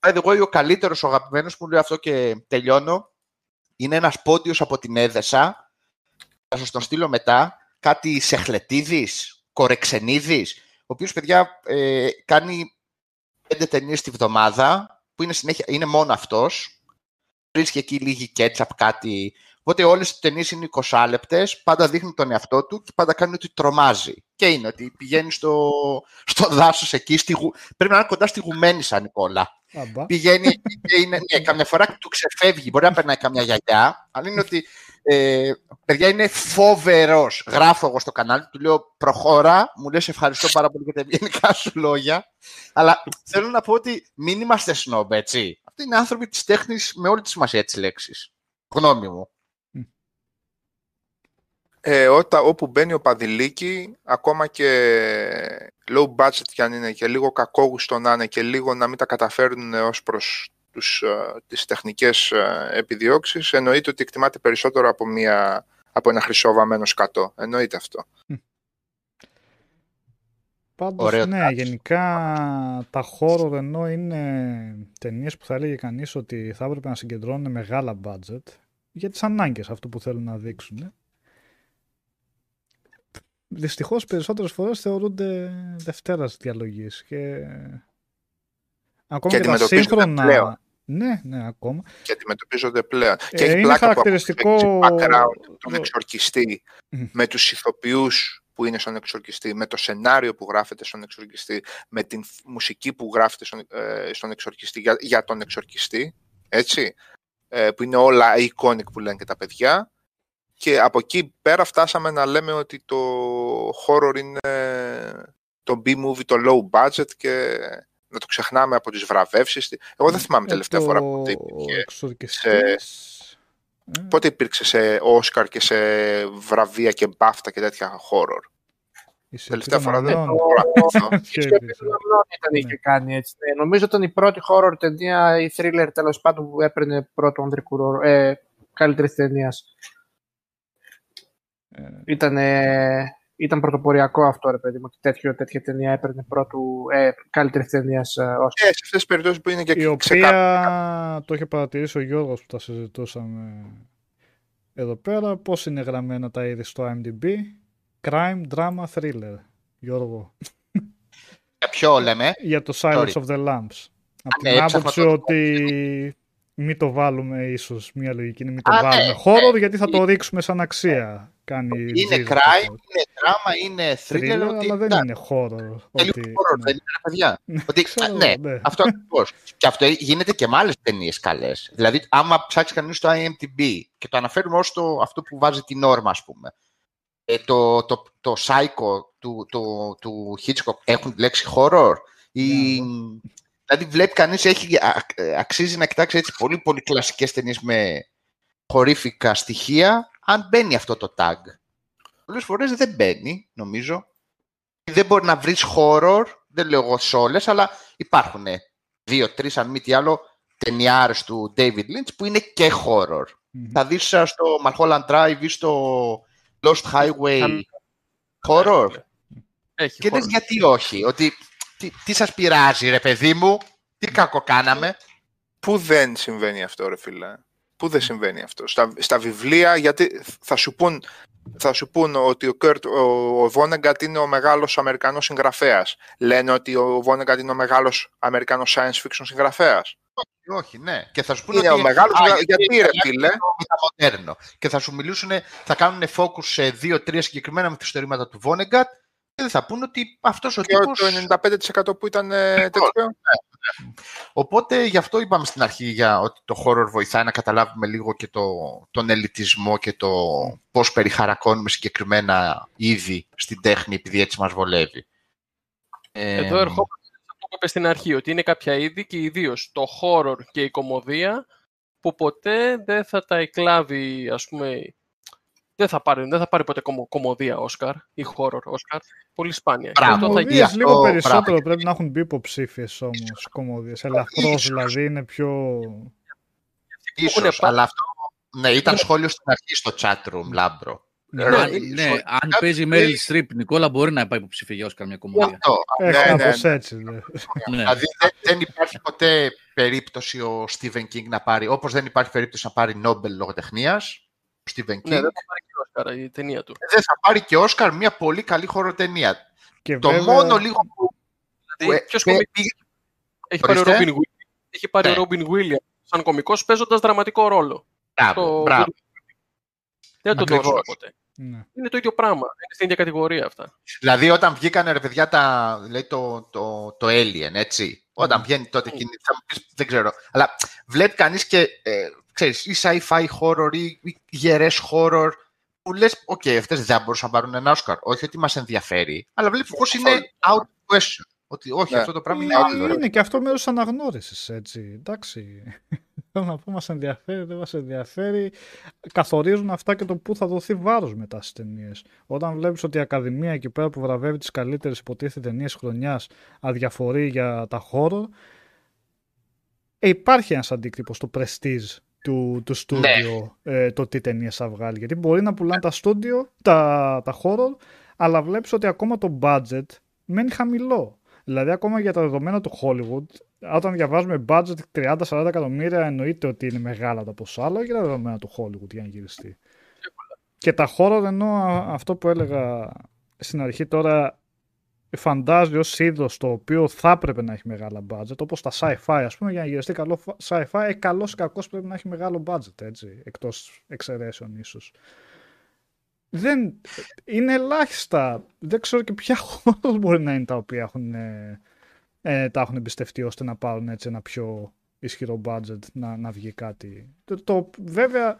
By the way, ο καλύτερος, ο αγαπημένος που λέω αυτό και τελειώνω, είναι ένας πόντιος από την Έδεσα. Θα σας τον στείλω μετά. Κάτι Σεχλετίδης, Κορεξενίδης, ο οποίος, παιδιά, ε, κάνει πέντε ταινίες τη βδομάδα, που είναι, συνέχεια, είναι μόνο αυτός. Βρίσκει εκεί λίγη κέτσαπ, κάτι. Οπότε όλες οι ταινίες είναι 20 λεπτές, πάντα δείχνει τον εαυτό του και πάντα κάνει ότι τρομάζει. Και είναι ότι πηγαίνει στο, στο δάσος εκεί, στη, γου- πρέπει να είναι κοντά στη Γουμένισσα, Νικόλα. Αμπά. Πηγαίνει εκεί και είναι, ναι, καμιά φορά του ξεφεύγει, μπορεί να περνάει καμιά γιαγιά, αλλά είναι ότι, ε, παιδιά, είναι φοβερός. Γράφω εγώ στο κανάλι, του λέω προχώρα, μου λες ευχαριστώ πάρα πολύ για τα ευγενικά σου λόγια, αλλά θέλω να πω ότι μην είμαστε σνόμπ, έτσι. Αυτοί είναι άνθρωποι της τέχνης με όλη τη σημασία της λέξης. Γνώμη μου. Ε, όταν, όπου μπαίνει ο Παδηλίκη, ακόμα και low budget κι αν είναι και λίγο κακόγουστο να είναι και λίγο να μην τα καταφέρουν ως προς τους, ε, τις τεχνικές ε, επιδιώξεις, εννοείται ότι εκτιμάται περισσότερο από, μια, από ένα χρυσόβαμμένο σκατό. Εννοείται αυτό. Πάντως, Ωραίο ναι, touch. γενικά τα horror ενώ είναι ταινίες που θα έλεγε κανείς ότι θα έπρεπε να συγκεντρώνουν μεγάλα budget για τις ανάγκες αυτού που θέλουν να δείξουν. Δυστυχώς περισσότερες φορές θεωρούνται δευτέρας διαλογής και ακόμα Και και, τα αντιμετωπίζονται σύγχρονα... πλέον. Ναι, ναι, ακόμα. Και αντιμετωπίζονται πλέον. Ε, και έχει είναι πλάκα χαρακτηριστικό- που αποκτήσει background τον το- εξορκιστή Μμ. με τους ηθοποιούς που είναι στον εξορκιστή, με το σενάριο που γράφεται στον εξορκιστή, με την φ- μουσική που γράφεται στον, ε, στον εξορκιστή, για, για τον εξορκιστή, έτσι, ε, που είναι όλα iconic που λένε και τα παιδιά. Και από εκεί πέρα φτάσαμε να λέμε ότι το horror είναι το B-movie, το low budget και να το ξεχνάμε από τις βραβεύσεις. Εγώ δεν θυμάμαι Ε, τελευταία το φορά πότε υπήρχε, εξορκιστής, ε, πότε υπήρξε σε Όσκαρ και σε βραβεία και μπάφτα και τέτοια horror. η σιωπή Τελευταία των φορά δεν ανδρών. μπορώ να θυμηθώ. Ποιο Η Σιωπή υπήρξε; των Αμνών ήταν, Ναι. είχε κάνει έτσι. Ναι, νομίζω ήταν η πρώτη horror ταινία ή thriller τέλος πάντων που έπαιρνε πρώτο ανδρικού ρόλο. Ε, καλύτερης ταινίας. Ε, Ήταν ήταν πρωτοποριακό αυτό, ρε παιδί μου, ότι τέτοιο, τέτοια ταινία έπαιρνε πρώτου ε, καλύτερης ταινίας ε, ως... Ε, σε αυτές τις περιπτώσεις που είναι και Η ξεκάθαρα- οποία το είχε παρατηρήσει ο Γιώργος που τα συζητούσαμε εδώ πέρα. Πώς είναι γραμμένα τα είδη στο IMDb. Crime, drama, thriller. Γιώργο. Για ποιο λέμε; Για το Silence Sorry. of the Lambs. Από ναι, την έψαχνα άποψη το- ότι μην το βάλουμε ίσως, μια λογική είναι μην το Α, ναι, βάλουμε ναι. horror γιατί θα το ρίξουμε σαν αξία. Κάνει Είναι ζύζι το crime, horror. είναι drama, είναι thriller. Thriller, ότι, αλλά δεν εντάξει, είναι horror. είναι Ότι, λίγο horror, ναι. δεν είναι, ρε παιδιά. *laughs* ότι, Ξέρω, ναι, ναι. αυτό ακριβώς. και αυτό γίνεται και με άλλες ταινίες καλές. Δηλαδή, άμα ψάξει κανείς το IMDb και το αναφέρουμε ως το, αυτό που βάζει την όρμα, ας πούμε. Ε, το, το, το Psycho του, του, του Hitchcock έχουν λέξη horror. Ή, δηλαδή, βλέπει κανείς έχει α- ε, αξίζει να κοιτάξει έτσι πολύ, πολύ κλασικές ταινίες με χορήφικα στοιχεία, αν μπαίνει αυτό το tag. Πολλές φορές δεν μπαίνει, νομίζω. Δεν μπορεί να βρεις horror, δεν λέω εγώ σε όλες, αλλά υπάρχουν δύο-τρει, αν μη τι άλλο, ταινιάρες του David Lynch που είναι και horror. Μμμ. Θα δεις α, στο Mulholland Drive ή στο Lost Highway horror. Έχει Και horror. λες γιατί όχι, ότι τι, τι σας πειράζει ρε παιδί μου, τι κακό κάναμε; Πού δεν συμβαίνει αυτό, ρε φίλε. Πού δεν συμβαίνει αυτό. Στα, στα βιβλία, γιατί θα σου πούν, θα σου πούν ότι ο, Κερτ, ο, ο Βόνεγκατ είναι ο μεγάλος Αμερικανός συγγραφέας. Λένε ότι ο Βόνεγκατ είναι ο μεγάλος Αμερικανός science fiction συγγραφέας. Όχι, ναι. Και θα σου πούνε Είναι ότι ο μεγάλος, α, γιατί ρε φίλε; μεταμοντέρνο. Και θα σου μιλήσουν, θα κάνουν focus σε δύο-τρία συγκεκριμένα μυθιστορήματα του Βόνεγκατ και δεν θα πούνε ότι αυτός ο Και τύπος... το 95% που ήταν ε, τέτοιο. Οπότε γι' αυτό είπαμε στην αρχή για ότι το horror βοηθάει να καταλάβουμε λίγο και το, τον ελιτισμό και το πώς περιχαρακώνουμε συγκεκριμένα είδη στην τέχνη επειδή έτσι μας βολεύει. Ε, Εδώ ερχόμαστε σε αυτό που είπες στην αρχή, ότι είναι κάποια είδη και ιδίως το horror και η κομμωδία που ποτέ δεν θα τα εκλάβει, ας πούμε, δεν θα πάρει, δεν θα πάρει ποτέ κομμω- κομμωδία Όσκαρ ή horror Όσκαρ. Πολύ σπάνια. Μπράβο. Αυτό θα Κωμωδίες γι' αυτό, λίγο μπράβο. περισσότερο πρέπει να έχουν μπει υποψήφιες όμως κωμωδίες. Ελαφρώς Ίσως. δηλαδή είναι πιο. ίσως, έχουνε πά- αλλά αυτό ναι, ήταν σχόλιο στην αρχή στο chat room, Λάμπρο. Ναι, Ρο- Αν, ε, ναι, σχόλιο- αν κάτι παίζει η λέει- Meryl Streep, Νικόλα, μπορεί να πάει υποψήφια για Όσκαρ μια κωμωδία. Αυτό. Ε, ναι, κάπως ναι. έτσι. ναι. Ναι. Δηλαδή δεν, δεν υπάρχει ποτέ περίπτωση ο Stephen King να πάρει, όπως δεν υπάρχει περίπτωση να πάρει Νόμπελ λογοτεχνίας, ο Stephen King, Ναι, δεν θα πάρει και Όσκαρ η ταινία του. δεν θα πάρει και Όσκαρ μια πολύ καλή χοροτενία. Και Το βέβαια, μόνο λίγο που... Δηλαδή, που- ποιος που- κομι- Έχει πάρει ο Ορίστε. Robin Williams. Έχει πάρει Ναι. ο Robin Williams σαν κωμικός παίζοντας δραματικό ρόλο. Μπράβο, Το- μπράβο. Δεν το Ακριβώς. δώσουμε ποτέ. ναι. Είναι το ίδιο πράγμα. Είναι στην ίδια κατηγορία αυτά. Δηλαδή όταν βγήκανε ρε παιδιά τα, λέει, το, το, το Alien, έτσι. Όταν βγαίνει τότε εκείνη, θα μου πεις, δεν ξέρω. Αλλά βλέπει κανείς και, ε, ξέρεις, ή sci-fi horror ή, ή γερές horror που λες, οκ, αυτές δεν μπορούσαν να πάρουν ένα Όσκαρ. Όχι ότι μας ενδιαφέρει, αλλά βλέπεις πώς είναι out of question. Ότι όχι, Ναι. αυτό το πράγμα είναι Είναι, άλλο. ρε. είναι και αυτό μέρος αναγνώρισης, έτσι. Εντάξει. *laughs* Θέλω να πω, μας ενδιαφέρει, δεν μας ενδιαφέρει. Καθορίζουν αυτά και το πού θα δοθεί βάρος μετά στις ταινίες. Όταν βλέπεις ότι η Ακαδημία εκεί πέρα που βραβεύει τις καλύτερες υποτίθεται ταινίες χρονιάς αδιαφορεί για τα χώρο, ε, υπάρχει ένας αντίκτυπος στο prestige του, του στούντιο ε, το τι ταινίες θα βγάλει. Γιατί μπορεί να πουλάνε τα στούντιο, τα, τα horror, αλλά βλέπεις ότι ακόμα το budget μένει χαμηλό. Δηλαδή, ακόμα για τα δεδομένα του Hollywood, όταν διαβάζουμε budget 30-40 εκατομμύρια, εννοείται ότι είναι μεγάλα τα ποσά, αλλά όχι για τα δεδομένα του Hollywood για να γυριστεί. Και τα horror, ενώ α- αυτό που έλεγα στην αρχή τώρα, φαντάζει ως είδος το οποίο θα έπρεπε να έχει μεγάλα budget, όπως τα sci-fi, ας πούμε, για να γυριστεί καλό φα- sci-fi, ε, καλός ή κακός πρέπει να έχει μεγάλο budget, έτσι, εκτός εξαιρέσεων ίσως. Δεν, είναι ελάχιστα. Δεν ξέρω και ποια χώρα μπορεί να είναι τα οποία έχουν, ε, ε, τα έχουν εμπιστευτεί ώστε να πάρουν έτσι ένα πιο ισχυρό budget να, να βγει κάτι. Το, το, βέβαια, οι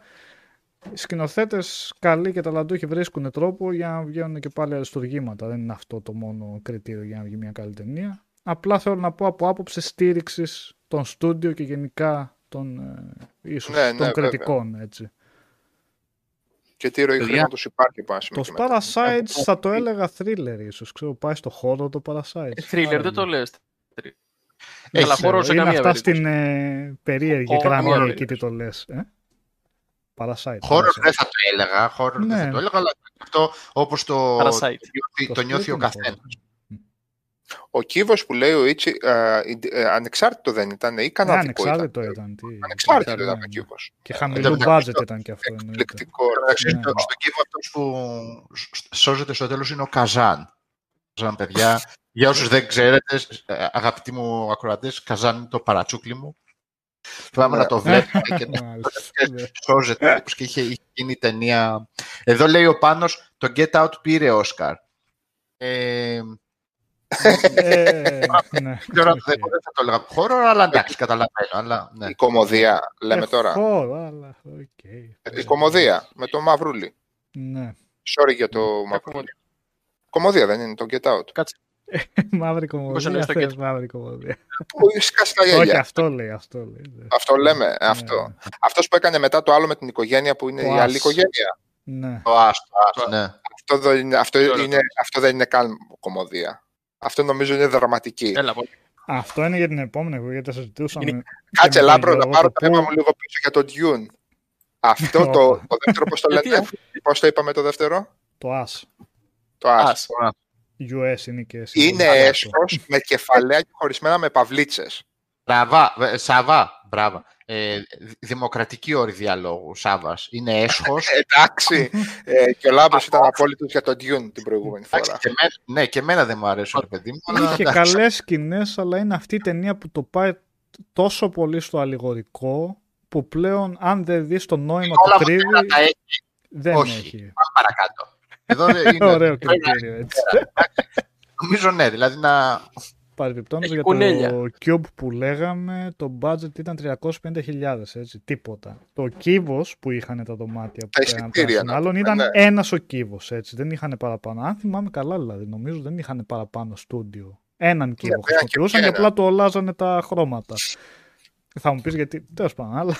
σκηνοθέτες καλοί και ταλαντούχοι βρίσκουν τρόπο για να βγαίνουν και πάλι αριστουργήματα. Δεν είναι αυτό το μόνο κριτήριο για να βγει μια καλή ταινία. Απλά θέλω να πω από άποψη στήριξης των στούντιο και γενικά των, ε, ίσως, Ναι, ναι, των βέβαια. κριτικών. Έτσι. Και τι ροή Παιδιά, χρήματος υπάρχει πάνω σε Το μέχρι μετά. Parasite θα το έλεγα thriller ίσως. Ξέρω, πάει στο χώρο το Parasite. Ε, Thriller, δεν το λες. Έχει, Αλλά Ξέρω, χώρο σε είναι καμία αυτά περίπτωση. στην ε, περίεργη Horror, γραμμή horror. εκεί τι το λες. Ε; Parasite. Horror Parasite. δεν θα το έλεγα, horror δεν Ναι. θα το έλεγα, αλλά αυτό αυτό όπως το, Parasite. το, νιώθει, Το το νιώθει ο Split είναι καθένας. Ο κύβος που λέει ο Ιτσι, ε, ε, ανεξάρτητο δεν ήταν ή Ναι, καναδικό ήταν. ανεξάρτητο ήταν. Τι... Ανεξάρτητο Ναι, ήταν ο ναι. κύβος. Και χαμηλού Εντάξει, budget ήταν και αυτό. εννοείται. Εκπληκτικό. Εντάξει, Ναι. στο, στον κύβο αυτός που σ- σώζεται στο τέλος είναι ο Καζάν. Καζάν, παιδιά. Για όσους δεν ξέρετε, ε, αγαπητοί μου ακροατές, Καζάν είναι το παρατσούκλι μου. Θυμάμαι Ναι. να το βλέπουμε και *laughs* να Μάλιστα, *laughs* ναι. σώζεται, όπως και είχε, είχε γίνει η ταινία. Εδώ λέει ο Πάνος, το Get Out πήρε Όσκαρ. Ε, Ε, *laughs* ναι. δεν ξέρω αν Οκ. δεν δεν θα το έλεγα horror, αλλά εντάξει, καταλαβαίνω. Αλλά, ναι. Η κωμωδία, λέμε Ε, τώρα. horror, αλλά οκ. Η κωμωδία με το Μαυρούλη. Ναι. Sorry για το Μαυρούλη. Κομμωδία δεν είναι το Get Out. Μαύρη Πώς κομμωδία. εννοείς το θες get- μαύρη κομμωδία. Που σκάσει τα Όχι, γέλια. αυτό λέει, αυτό λέει. ναι. Αυτό λέμε, αυτό. Αυτός που έκανε μετά το άλλο με την οικογένεια που είναι Το η άλλη Us. οικογένεια. Ναι. Το άστο, άστο, ναι. Αυτό δεν είναι, αυτό Τώρα. είναι, αυτό δεν είναι καν κομμωδία. Αυτό νομίζω είναι δραματική. Έλα, πολύ. Αυτό είναι για την επόμενη εγώ, γιατί θα συζητούσαμε. Είναι- Κάτσε και με τον λάμπρο να Γιώργο πάρω το το θέμα πού- μου λίγο πίσω για το Dune. Αυτό το, *laughs* το δεύτερο, πώς το Γιατί, λένε, αφού- πώς το είπαμε το δεύτερο, Το AS. το As. Ας. US είναι και Είναι συμβολικό. έσχος με κεφαλαία και χωρισμένα με παυλίτσες. Μπράβα, ε, Σάβα, μπράβο. Ε, δη- δημοκρατική όρη διαλόγου, Σάβας. Είναι έσχος. Εντάξει, ε, και ο Λάμπρος ήταν απόλυτος για το Dune την προηγούμενη Εντάξει, φορά. και εμένα- ναι, και εμένα δεν μου αρέσει ρε παιδί μου. αλλά Είχε εντάξει. καλές σκηνές, αλλά είναι αυτή η ταινία που το πάει τόσο πολύ στο αλληγορικό που πλέον αν δεν δεις το νόημα Όλα του αυτά κρύβει, τα έχει. δεν όχι. έχει. Πάμε παρακάτω. Εδώ δεν είναι, *laughs* Ωραίο κριτήριο έτσι. νομίζω ναι, δηλαδή να... Παρεμπιπτόντως Έχει για κουνέλια. το Cube που λέγαμε, το budget ήταν 350.000, έτσι, τίποτα. Το κύβος που είχαν τα δωμάτια που Τα πέραν εισιτήρια, των να άλλων πούμε, ήταν ναι. ένας ο κύβος, έτσι, δεν είχαν παραπάνω. Αν θυμάμαι καλά δηλαδή, νομίζω δεν είχαν παραπάνω στούντιο. Έναν κύβο ένα χρησιμοποιούσαν και και απλά το αλλάζανε τα χρώματα. Θα μου πεις γιατί, τέλος πάντων, αλλά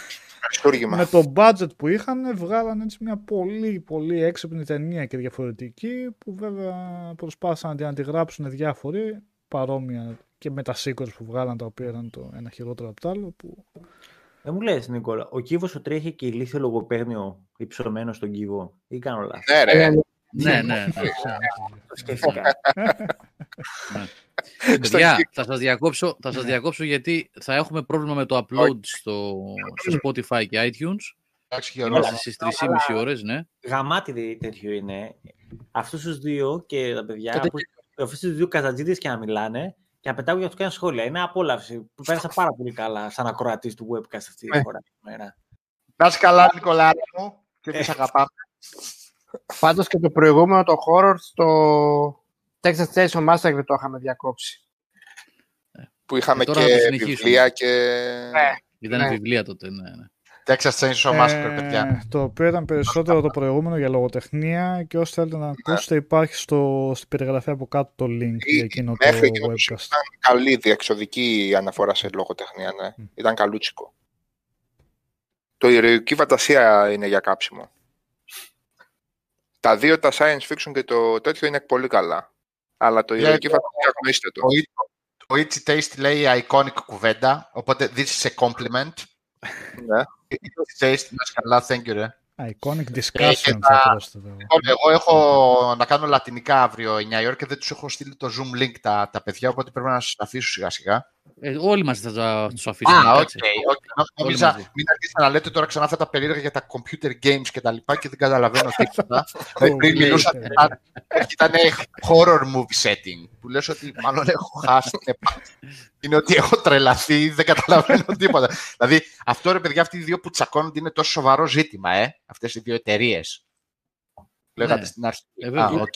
Αριστούργημα. με το budget που είχαν βγάλανε έτσι μια πολύ πολύ έξυπνη ταινία και διαφορετική που βέβαια προσπάθησαν να την αντιγράψουν διάφοροι παρόμοια και με τα sequels που βγάλαν τα οποία ήταν το ένα χειρότερο από το άλλο που Δεν μου λες, Νίκολα, ο κύβος ο τρέχει και ηλίθιο λογοπαίγνιο υψωμένο στον κύβο. Ή κάνω λάθος; Ναι, ρε. Ναι, ναι, ναι. Το σκέφτηκα. Παιδιά, θα σας, διακόψω, θα σας διακόψω γιατί θα έχουμε πρόβλημα με το upload στο, στο Spotify και iTunes. Εντάξει, Γιώργο. Είμαστε στις 3,5 ώρες, ναι. Γαμάτι δε- τέτοιο είναι. Αυτούς τους δύο και τα παιδιά, Τότε- που, αυτούς τους δύο καζατζίδες και να μιλάνε και να πετάγουν για να τους κάνουν σχόλια. Είναι απόλαυση. Που πέρασα πάρα πολύ καλά σαν ακροατής του webcast αυτή τη Ναι. φορά. Μέρα. Να είσαι καλά, Νικολάρα μου. Και Ε. εμείς αγαπάμε. Πάντως και το προηγούμενο το horror στο Texas Chainsaw Massacre δεν το είχαμε διακόψει. Που είχαμε Και τώρα θα το και συνεχίσουμε. βιβλία και... Ναι. Ήταν Ναι. βιβλία τότε, ναι, ναι. Texas Chainsaw Massacre, Ε, παιδιά. το οποίο ήταν περισσότερο το προηγούμενο για λογοτεχνία και όσοι θέλετε να ακούσετε υπάρχει στο, στην περιγραφή από κάτω το link για εκείνο το Μέχρι εκείνο το σημείο webcast. ήταν καλή διεξοδική αναφορά σε λογοτεχνία, ναι. Ήταν καλούτσικο. Το ηρωική φαντασία είναι για κάψιμο. Τα δύο, τα science fiction και το τέτοιο είναι πολύ καλά. Αλλά το Για- ηρωική φαντασία γνωρίστε το. Ο, It- ο Itchy Taste λέει iconic κουβέντα, οπότε this is a compliment. Ναι. Itchy Taste, να είσαι καλά, thank you, ρε. Iconic και discussion τα- θα πρόσθετα. εγώ. Λοιπόν, Εγώ έχω να κάνω λατινικά αύριο 9 η ώρα και δεν τους έχω στείλει το Zoom link τα, τα παιδιά, οπότε πρέπει να σας αφήσω σιγά σιγά. Ε, όλοι μας θα τα- τους αφήσουμε. Α, οκ. κάτσε. οκ. Νόμιζα, μαζί. μην αρχίσετε να λέτε τώρα ξανά αυτά τα περίεργα για τα computer games και τα λοιπά και δεν καταλαβαίνω *laughs* τίποτα. Δηλαδή, Πριν μιλούσατε, ήταν, ήταν horror movie setting, που λες ότι μάλλον έχω χάσει την επαφή. Είναι ότι έχω τρελαθεί, δεν καταλαβαίνω *laughs* τίποτα. δηλαδή, αυτό ρε παιδιά, αυτοί οι δύο που τσακώνονται είναι τόσο σοβαρό ζήτημα, ε, αυτές οι δύο εταιρείες. Λέγατε Ναι. στην αρχή. Ε, Α, βέβαια. οκ.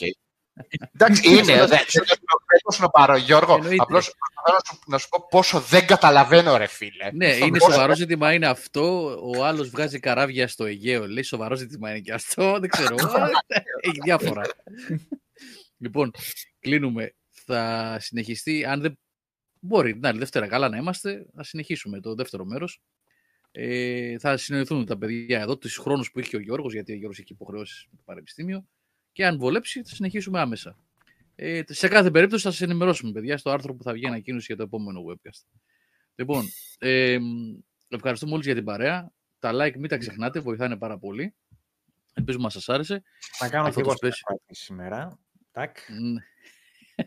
Εντάξει, είναι. Δεν δεν το σνομπάρω, Γιώργο. Εννοείται. Απλώς προσπαθώ να σου, να σου πω πόσο δεν καταλαβαίνω, ρε φίλε. Ναι, είναι Πόσο- σοβαρό ζήτημα είναι αυτό. Ο άλλος βγάζει καράβια στο Αιγαίο. Λέει σοβαρό ζήτημα είναι και αυτό. Δεν ξέρω. *laughs* Έχει διάφορα. λοιπόν, κλείνουμε. Θα συνεχιστεί. Αν δεν μπορεί την άλλη Δευτέρα καλά να είμαστε, θα συνεχίσουμε το δεύτερο μέρος. Ε, θα συνοηθούν τα παιδιά εδώ, τους χρόνους που είχε ο Γιώργος, γιατί ο Γιώργος έχει υποχρεώσεις στο Πανεπιστήμιο. Και αν βολέψει, θα συνεχίσουμε άμεσα. Ε, σε κάθε περίπτωση θα σας ενημερώσουμε, παιδιά, στο άρθρο που θα βγει ανακοίνωση για το επόμενο webcast. Λοιπόν, ε, ευχαριστούμε όλους για την παρέα. Τα like μην τα ξεχνάτε, βοηθάνε πάρα πολύ. Ελπίζουμε να σας άρεσε. Να κάνω Αυτό και το εγώ special. στην σήμερα. Τάκ, Ναι.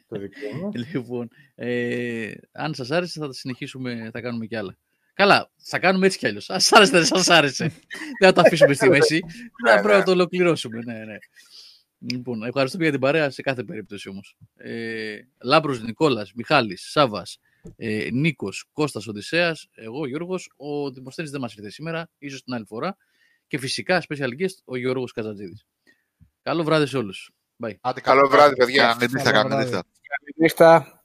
το δικό μου. *laughs* Λοιπόν, ε, αν σας άρεσε θα τα συνεχίσουμε, θα κάνουμε κι άλλα. Καλά, θα κάνουμε έτσι κι αλλιώς. Αν σας άρεσε, δεν σας άρεσε. *laughs* δεν θα το αφήσουμε στη μέση. θα πρέπει να το ολοκληρώσουμε. Ναι, ναι. Λοιπόν, ευχαριστούμε για την παρέα σε κάθε περίπτωση όμως. Ε, Λάμπρος Νικόλας, Μιχάλης, Σάβας, ε, Νίκος, Κώστας Οδυσσέας, εγώ Γιώργος, ο Δημοσθένης δεν μας ήρθε σήμερα, ίσως την άλλη φορά. Και φυσικά, special guest, ο Γιώργος Καζατζίδης. Καλό βράδυ σε όλους. Bye. Άντε, Καλό βράδυ, παιδιά. Καληνύχτα, Καλό καληνύχτα. Νύχτα.